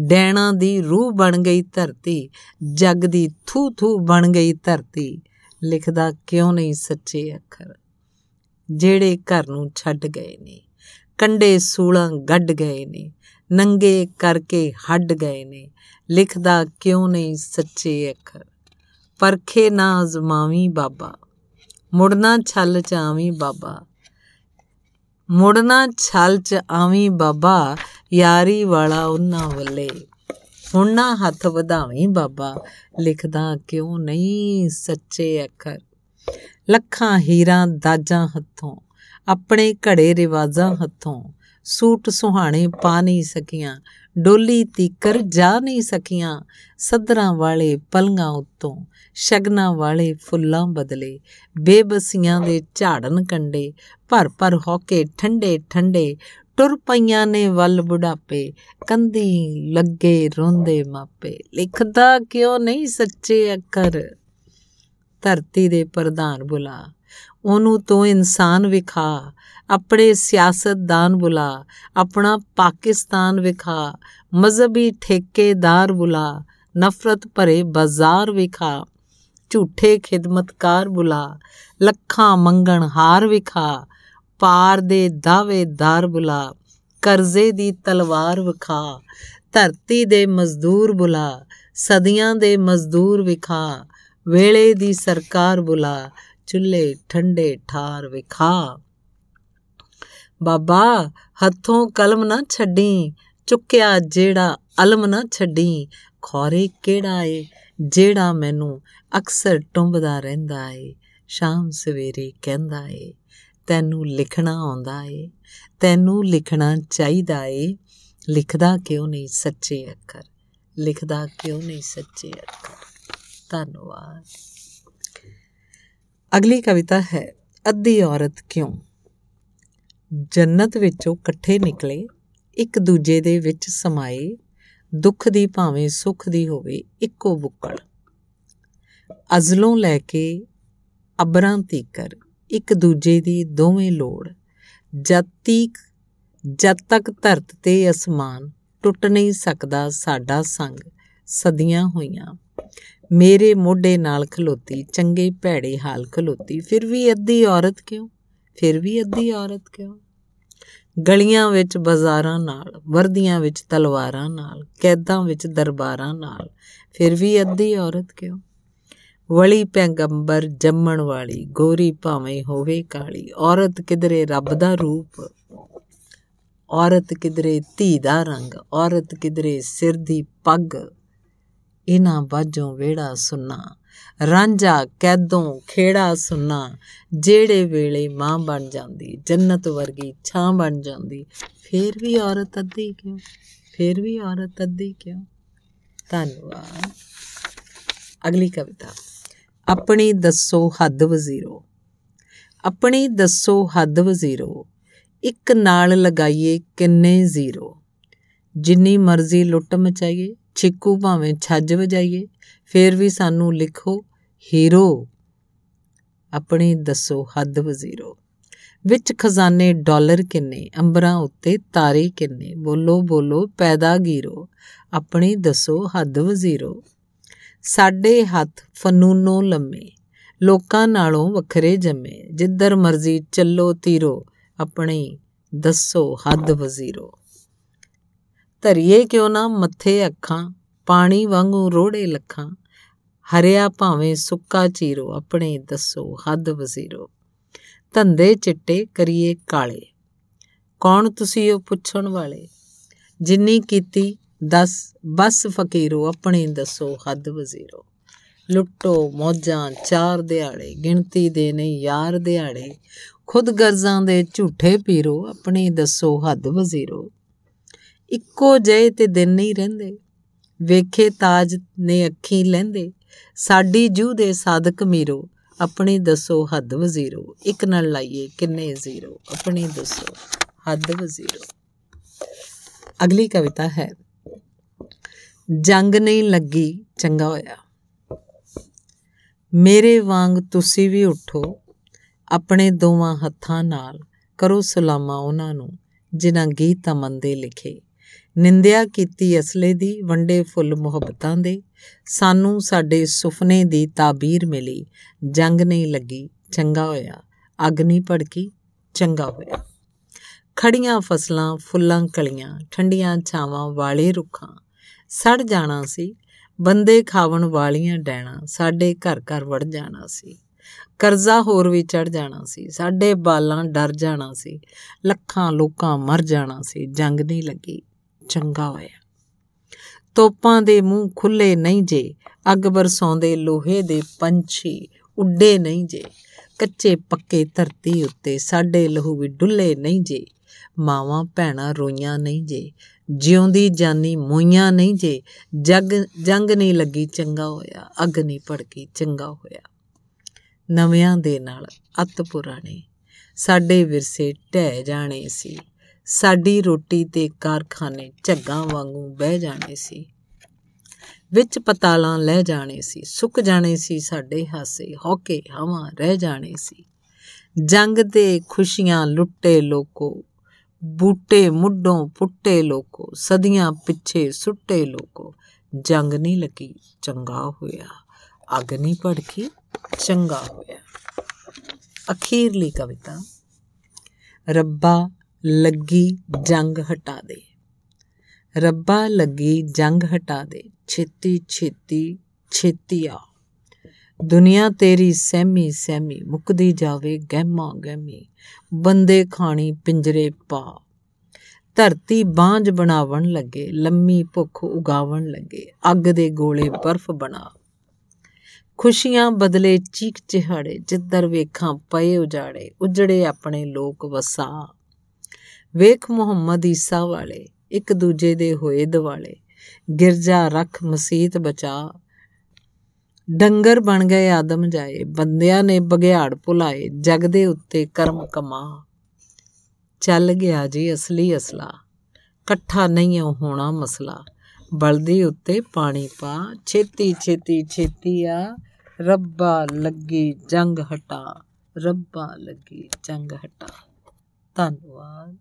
ਡੈਣਾ ਦੀ ਰੂਹ ਬਣ ਗਈ ਧਰਤੀ, ਜਗ ਦੀ ਥੂ ਥੂ ਬਣ ਗਈ ਧਰਤੀ। ਲਿਖਦਾ ਕਿਉਂ ਨਹੀਂ ਸੱਚੇ ਅੱਖਰ? ਜਿਹੜੇ ਘਰ ਨੂੰ ਛੱਡ ਗਏ ਨੇ ਕੰਡੇ ਸੂਲਾਂ ਗੱਡ ਗਏ ਨੇ, ਨੰਗੇ ਕਰਕੇ ਹੱਡ ਗਏ ਨੇ। ਲਿਖਦਾ ਕਿਉਂ ਨਹੀਂ ਸੱਚੇ ਅੱਖਰ? ਪਰਖੇ ਨਾ ਅਜ਼ਮਾਵੀ ਬਾਬਾ। ਮੁੜਨਾ ਛਲ ਚ ਆਵੀਂ ਬਾਬਾ। ਮੁੜਨਾ ਛਲ ਚ ਆਵੀਂ ਬਾਬਾ, ਯਾਰੀ ਵਾਲਾ ਉਹਨਾਂ ਵੱਲੇ। ਹੁਣ ਨਾ ਹੱਥ ਵਧਾਵੀਂ ਬਾਬਾ, ਲਿਖਦਾ ਕਿਉਂ ਨਹੀਂ ਸੱਚੇ ਅੱਖਰ। ਲੱਖਾਂ ਹੀਰਾਂ ਦਾਜਾਂ ਹੱਥੋਂ, ਆਪਣੇ ਘੜੇ ਰਿਵਾਜ਼ਾਂ ਹੱਥੋਂ, ਸੂਟ ਸੁਹਾਣੇ ਪਾ ਨਹੀਂ ਸਕੀਆਂ ਡੋਲੀ ਤੀਕਰ ਜਾ ਨਹੀਂ ਸਕੀਆਂ। ਸਦਰਾਂ ਵਾਲੇ ਪਲੰਗਾਂ ਉੱਤੋਂ, ਸ਼ਗਨਾ ਵਾਲੇ ਫੁੱਲਾਂ ਬਦਲੇ। ਬੇਬਸੀਆਂ ਦੇ ਝਾੜਨ ਕੰਡੇ ਭਰ ਭਰ ਹੋ ਕੇ ਠੰਡੇ ਠੰਡੇ। ਟੁਰ ਪਈਆਂ ਨੇ ਵੱਲ ਬੁਢਾਪੇ, ਕੰਦੀ ਲੱਗੇ ਰੋਂਦੇ ਮਾਪੇ। ਲਿਖਦਾ ਕਿਉਂ ਨਹੀਂ ਸੱਚੇ ਅੱਖਰ? ਧਰਤੀ ਦੇ ਪ੍ਰਧਾਨ ਬੁਲਾ ਉਹਨੂੰ ਤੂੰ ਇਨਸਾਨ ਵਿਖਾ, ਆਪਣੇ ਸਿਆਸਤਦਾਨ ਬੁਲਾ, ਆਪਣਾ ਪਾਕਿਸਤਾਨ ਵਿਖਾ, ਮਜ਼ਹਬੀ ਠੇਕੇਦਾਰ ਬੁਲਾ, ਨਫ਼ਰਤ ਭਰੇ ਬਾਜ਼ਾਰ ਵਿਖਾ, ਝੂਠੇ ਖਿਦਮਤਕਾਰ ਬੁਲਾ, ਲੱਖਾਂ ਮੰਗਣ ਹਾਰ ਵਿਖਾ, ਪਾਰ ਦੇ ਦਾਵੇਦਾਰ ਬੁਲਾ, ਕਰਜ਼ੇ ਦੀ ਤਲਵਾਰ ਵਿਖਾ, ਧਰਤੀ ਦੇ ਮਜ਼ਦੂਰ ਬੁਲਾ, ਸਦੀਆਂ ਦੇ ਮਜ਼ਦੂਰ ਵਿਖਾ, ਵੇਲੇ ਦੀ ਸਰਕਾਰ ਬੁਲਾ ਚੁੱਲੇ ਠੰਡੇ ਠਾਰ ਵਿਖਾ। ਬਾਬਾ, ਹੱਥੋਂ ਕਲਮ ਨਾ ਛੱਡੀ, ਚੁੱਕਿਆ ਜਿਹੜਾ ਅਲਮ ਨਾ ਛੱਡੀ। ਖੋਰੇ ਕਿਹੜਾ ਏ, ਜਿਹੜਾ ਮੈਨੂੰ ਅਕਸਰ ਟੁੰਬਦਾ ਰਹਿੰਦਾ ਏ, ਸ਼ਾਮ ਸਵੇਰੇ ਕਹਿੰਦਾ ਏ, ਤੈਨੂੰ ਲਿਖਣਾ ਆਉਂਦਾ ਏ, ਤੈਨੂੰ ਲਿਖਣਾ ਚਾਹੀਦਾ ਏ। ਲਿਖਦਾ ਕਿਉਂ ਨਹੀਂ ਸੱਚੇ ਅੱਖਰ? ਲਿਖਦਾ ਕਿਉਂ ਨਹੀਂ ਸੱਚੇ ਅੱਖਰ? ਧੰਨਵਾਦ। ਅਗਲੀ ਕਵਿਤਾ ਹੈ, ਅੱਧੀ ਔਰਤ ਕਿਉਂ? ਜੰਨਤ ਵਿੱਚੋਂ ਇਕੱਠੇ ਨਿਕਲੇ, ਇੱਕ ਦੂਜੇ ਦੇ ਵਿੱਚ ਸਮਾਏ, ਦੁੱਖ ਦੀ ਭਾਵੇਂ ਸੁੱਖ ਦੀ ਹੋਵੇ ਇੱਕੋ ਬੁੱਕਲ। ਅਜ਼ਲੋਂ ਲੈ ਕੇ ਅਬਰਾਂ ਤੀਕਰ, ਇੱਕ ਦੂਜੇ ਦੀ ਦੋਵੇਂ ਲੋੜ। ਜਦ ਤੀਕ, ਜਦ ਤੱਕ ਧਰਤ ਤੇ ਅਸਮਾਨ, ਟੁੱਟ ਨਹੀਂ ਸਕਦਾ ਸਾਡਾ ਸੰਗ, ਸਦੀਆਂ ਹੋਈਆਂ। ਮੇਰੇ ਮੋਢੇ ਨਾਲ ਖਲੋਤੀ, ਚੰਗੇ ਭੈੜੇ ਹਾਲ ਖਲੋਤੀ। ਫਿਰ ਵੀ ਅੱਧੀ ਔਰਤ ਕਿਉਂ? ਫਿਰ ਵੀ ਅੱਧੀ ਔਰਤ ਕਿਉਂ? ਗਲੀਆਂ ਵਿੱਚ ਬਾਜ਼ਾਰਾਂ ਨਾਲ, ਵਰਦੀਆਂ ਵਿੱਚ ਤਲਵਾਰਾਂ ਨਾਲ, ਕੈਦਾਂ ਵਿੱਚ ਦਰਬਾਰਾਂ ਨਾਲ, ਫਿਰ ਵੀ ਅੱਧੀ ਔਰਤ ਕਿਉਂ? ਵਲੀ ਪੈਗੰਬਰ ਜੰਮਣ ਵਾਲੀ, ਗੋਰੀ ਭਾਵੇਂ ਹੋਵੇ ਕਾਲੀ। ਔਰਤ ਕਿਧਰੇ ਰੱਬ ਦਾ ਰੂਪ, ਔਰਤ ਕਿਧਰੇ ਧੀ ਦਾ ਰੰਗ, ਔਰਤ ਕਿਧਰੇ ਸਿਰ ਦੀ ਪੱਗ। ਇਨਾ ਬਾਝੋਂ ਵੇੜਾ ਸੁਨਾ। ਰਾਂਝਾ ਕੈਦੋਂ ਖੇੜਾ ਸੁਨਾ। ਜਿਹੜੇ ਵੇਲੇ ਮਾਂ ਬਣ ਜਾਂਦੀ, ਜੰਨਤ ਵਰਗੀ ਛਾਂ ਬਣ ਜਾਂਦੀ। ਫੇਰ ਵੀ ਔਰਤ ਅੱਧੀ ਕਿਉਂ? ਫੇਰ ਵੀ ਔਰਤ ਅੱਧੀ ਕਿਉਂ? ਧੰਨਵਾਦ। ਅਗਲੀ ਕਵਿਤਾ। ਆਪਣੀ ਦੱਸੋ ਹੱਦ ਵਜ਼ੀਰੋ। ਆਪਣੀ ਦੱਸੋ ਹੱਦ ਵਜ਼ੀਰੋ। ਇੱਕ ਨਾਲ ਲਗਾਈਏ ਕਿੰਨੇ ਜ਼ੀਰੋ। ਜਿੰਨੀ ਮਰਜ਼ੀ ਲੁੱਟ ਮਚਾਈਏ ਛਿੱਕੂ ਭਾਵੇਂ ਛੱਜ ਵਜਾਈਏ, ਫੇਰ ਵੀ ਸਾਨੂੰ ਲਿਖੋ, ਹੀਰੋ। ਆਪਣੀ ਦੱਸੋ ਹੱਦ ਵਜ਼ੀਰੋ। ਵਿੱਚ ਖਜ਼ਾਨੇ ਡਾਲਰ ਕਿੰਨੇ, ਅੰਬਰਾਂ ਉੱਤੇ ਤਾਰੇ ਕਿੰਨੇ, ਬੋਲੋ ਬੋਲੋ, ਪੈਦਾ ਗੀਰੋ। ਆਪਣੀ ਦੱਸੋ ਹੱਦ ਵਜ਼ੀਰੋ। ਸਾਡੇ ਹੱਥ ਫਨੂਨੋਂ ਲੰਮੇ, ਲੋਕਾਂ ਨਾਲੋਂ ਵੱਖਰੇ ਜੰਮੇ। ਜਿੱਧਰ ਮਰਜ਼ੀ ਚੱਲੋ ਤੀਰੋ, ਆਪਣੀ ਦੱਸੋ ਹੱਦ ਵਜ਼ੀਰੋ। ਧਰੀਏ ਕਿਉਂ ਨਾ ਮੱਥੇ ਅੱਖਾਂ, ਪਾਣੀ ਵਾਂਗੂ ਰੋੜੇ ਲੱਖਾਂ। ਹਰਿਆ ਭਾਵੇਂ ਸੁੱਕਾ ਚੀਰੋ, ਆਪਣੇ ਦੱਸੋ ਹੱਦ ਵਜ਼ੀਰੋ। ਧੰਦੇ ਚਿੱਟੇ ਕਰੀਏ ਕਾਲੇ। ਕੌਣ ਤੁਸੀਂ ਉਹ ਪੁੱਛਣ ਵਾਲੇ? ਜਿੰਨੀ ਕੀਤੀ, ਦਸ, ਬਸ ਫਕੀਰੋ, ਆਪਣੇ ਦੱਸੋ ਹੱਦ ਵਜ਼ੀਰੋ। ਲੁੱਟੋ ਮੌਜਾਂ, ਚਾਰ ਦਿਹਾੜੇ, ਗਿਣਤੀ ਦੇ ਨਹੀਂ ਯਾਰ ਦਿਹਾੜੇ। ਖੁਦ ਗਰਜ਼ਾਂ ਦੇ ਝੂਠੇ ਪੀਰੋ, ਆਪਣੀ ਦੱਸੋ ਹੱਦ ਵਜ਼ੀਰੋ। ਇੱਕੋ ਜਿਹੇ ਤੇ ਦਿਨ ਨਹੀਂ ਰਹਿੰਦੇ। ਵੇਖੇ ਤਾਜ ਨੇ ਅੱਖੀ ਲੈਂਦੇ। ਸਾਡੀ ਜੂ ਦੇ ਸਾਧਕ ਮੀਰੋ, ਆਪਣੀ ਦੱਸੋ ਹੱਦ ਵਜ਼ੀਰੋ। ਇੱਕ ਨਾਲ ਲਾਈਏ ਕਿੰਨੇ ਜ਼ੀਰੋ। ਆਪਣੀ ਦੱਸੋ ਹੱਦ ਵਜ਼ੀਰੋ। ਅਗਲੀ ਕਵਿਤਾ ਹੈ, ਜੰਗ ਨਹੀਂ ਲੱਗੀ, ਚੰਗਾ ਹੋਇਆ। ਮੇਰੇ ਵਾਂਗ ਤੁਸੀਂ ਵੀ ਉਠੋ, ਆਪਣੇ ਦੋਵਾਂ ਹੱਥਾਂ ਨਾਲ ਕਰੋ ਸਲਾਮਾ ਉਹਨਾਂ ਨੂੰ, ਜਿਨ੍ਹਾਂ ਗੀਤ ਅਮਨ ਦੇ ਲਿਖੇ। ਨਿੰਦਿਆ ਕੀਤੀ ਅਸਲੇ ਦੀ, ਵੰਡੇ ਫੁੱਲ ਮੁਹੱਬਤਾਂ ਦੇ। ਸਾਨੂੰ ਸਾਡੇ ਸੁਪਨੇ ਦੀ ਤਾਬੀਰ ਮਿਲੀ। ਜੰਗ ਨਹੀਂ ਲੱਗੀ, ਚੰਗਾ ਹੋਇਆ। ਅੱਗ ਨਹੀਂ ਭੜਕੀ, ਚੰਗਾ ਹੋਇਆ। ਖੜੀਆਂ ਫਸਲਾਂ, ਫੁੱਲਾਂ ਕਲੀਆਂ, ਠੰਡੀਆਂ ਛਾਵਾਂ ਵਾਲੇ ਰੁੱਖਾਂ। ਸੜ ਜਾਣਾ ਸੀ। ਬੰਦੇ ਖਾਵਣ ਵਾਲੀਆਂ ਡੈਣਾ। ਸਾਡੇ ਘਰ ਘਰ ਵੜ ਜਾਣਾ ਸੀ। ਕਰਜ਼ਾ ਹੋਰ ਵੀ ਚੜ ਜਾਣਾ ਸੀ। ਸਾਡੇ ਬਾਲਾਂ ਡਰ ਜਾਣਾ ਸੀ। ਲੱਖਾਂ ਲੋਕਾਂ ਮਰ ਜਾਣਾ ਸੀ। ਜੰਗ ਨਹੀਂ ਲੱਗੀ। ਚੰਗਾ ਹੋਇਆ। ਤੋਪਾਂ ਦੇ ਮੂੰਹ ਖੁੱਲੇ ਨਹੀਂ ਜੇ, ਅੱਗ ਬਰਸਾਉਂਦੇ ਲੋਹੇ ਦੇ ਪੰਛੀ ਉੱਡੇ ਨਹੀਂ ਜੇ, ਕੱਚੇ ਪੱਕੇ ਧਰਤੀ ਉੱਤੇ ਸਾਡੇ ਲਹੂ ਵੀ ਡੁੱਲੇ ਨਹੀਂ ਜੇ, ਮਾਵਾਂ ਭੈਣਾਂ ਰੋਈਆਂ ਨਹੀਂ ਜੇ, ਜਿਉਂਦੀ ਜਾਨੀ ਮੋਈਆਂ ਨਹੀਂ ਜੇ, ਜਗ, ਜੰਗ ਨਹੀਂ ਲੱਗੀ ਚੰਗਾ ਹੋਇਆ, ਅੱਗ ਨਹੀਂ ਭੜਕੀ ਚੰਗਾ ਹੋਇਆ। ਨਵਿਆਂ ਦੇ ਨਾਲ ਅਤ ਪੁਰਾਣੇ ਸਾਡੇ ਵਿਰਸੇ ਢਹਿ ਜਾਣੇ ਸੀ। ਸਾਡੀ ਰੋਟੀ ਤੇ ਕਾਰਖਾਨੇ ਝੱਗਾਂ ਵਾਂਗੂ ਬਹਿ ਜਾਣੇ ਸੀ। ਵਿੱਚ ਪਤਾਲਾਂ ਲੈ ਜਾਣੇ ਸੀ, ਸੁੱਕ ਜਾਣੇ ਸੀ ਸਾਡੇ ਹਾਸੇ, ਹੌਕੇ ਹਵਾ ਰਹਿ ਜਾਣੇ ਸੀ। ਜੰਗ ਤੇ ਖੁਸ਼ੀਆਂ ਲੁੱਟੇ ਲੋਕੋ, ਬੂਟੇ ਮੁੱਢੋਂ ਪੁੱਟੇ ਲੋਕੋ, ਸਦੀਆਂ ਪਿੱਛੇ ਸੁੱਟੇ ਲੋਕੋ। ਜੰਗ ਨਹੀਂ ਲੱਗੀ, ਚੰਗਾ ਹੋਇਆ। ਅੱਗ ਨਹੀਂ ਭੜਕੀ, ਚੰਗਾ ਹੋਇਆ। ਅਖੀਰਲੀ ਕਵਿਤਾ। ਰੱਬਾ ਲੱਗੀ ਜੰਗ ਹਟਾ ਦੇ। ਰੱਬਾ ਲੱਗੀ ਜੰਗ ਹਟਾ ਦੇ। ਛੇਤੀ ਛੇਤੀ ਛੇਤੀ ਆ। ਦੁਨੀਆ ਤੇਰੀ ਸਹਿਮੀ ਸਹਿਮੀ, ਮੁਕਦੀ ਜਾਵੇ ਗਹਿਮਾ, ਗਹਿਮੀ। ਬੰਦੇ ਖਾਣੀ ਪਿੰਜਰੇ ਪਾ। ਧਰਤੀ ਬਾਂਝ ਬਣਾਵਣ ਲੱਗੇ, ਲੰਮੀ ਭੁੱਖ ਉਗਾਵਣ ਲੱਗੇ, ਅੱਗ ਦੇ ਗੋਲੇ ਬਰਫ਼ ਬਣਾ। ਖੁਸ਼ੀਆਂ ਬਦਲੇ ਚੀਕ ਚਿਹਾੜੇ ਜਿੱਧਰ ਵੇਖਾਂ ਪਏ ਉਜਾੜੇ, ਉਜੜੇ ਆਪਣੇ ਲੋਕ ਵਸਾ। ਵੇਖ ਮੁਹੰਮਦ ਈਸਾ ਵਾਲੇ, ਇੱਕ ਦੂਜੇ ਦੇ ਹੋਏ ਦਿਵਾਲੇ। ਗਿਰਜਾ ਰੱਖ ਮਸੀਤ ਬਚਾ। ਡੰਗਰ ਬਣ ਗਏ ਆਦਮ ਜਾਏ, ਬੰਦਿਆਂ ਨੇ ਬਗਿਆੜ ਭੁਲਾਏ, ਜਗ ਦੇ ਉੱਤੇ ਕਰਮ ਕਮਾ। ਚੱਲ ਗਿਆ ਜੀ ਅਸਲੀ ਅਸਲਾ, ਇਕੱਠਾ ਨਹੀਂ ਹੋਣਾ ਮਸਲਾ। ਬਲਦੀ ਉੱਤੇ ਪਾਣੀ ਪਾ, ਛੇਤੀ ਛੇਤੀ ਛੇਤੀ ਆ, ਰੱਬਾ ਲੱਗੀ ਜੰਗ ਹਟਾ, ਰੱਬਾ ਲੱਗੀ ਜੰਗ ਹਟਾ। ਧੰਨਵਾਦ।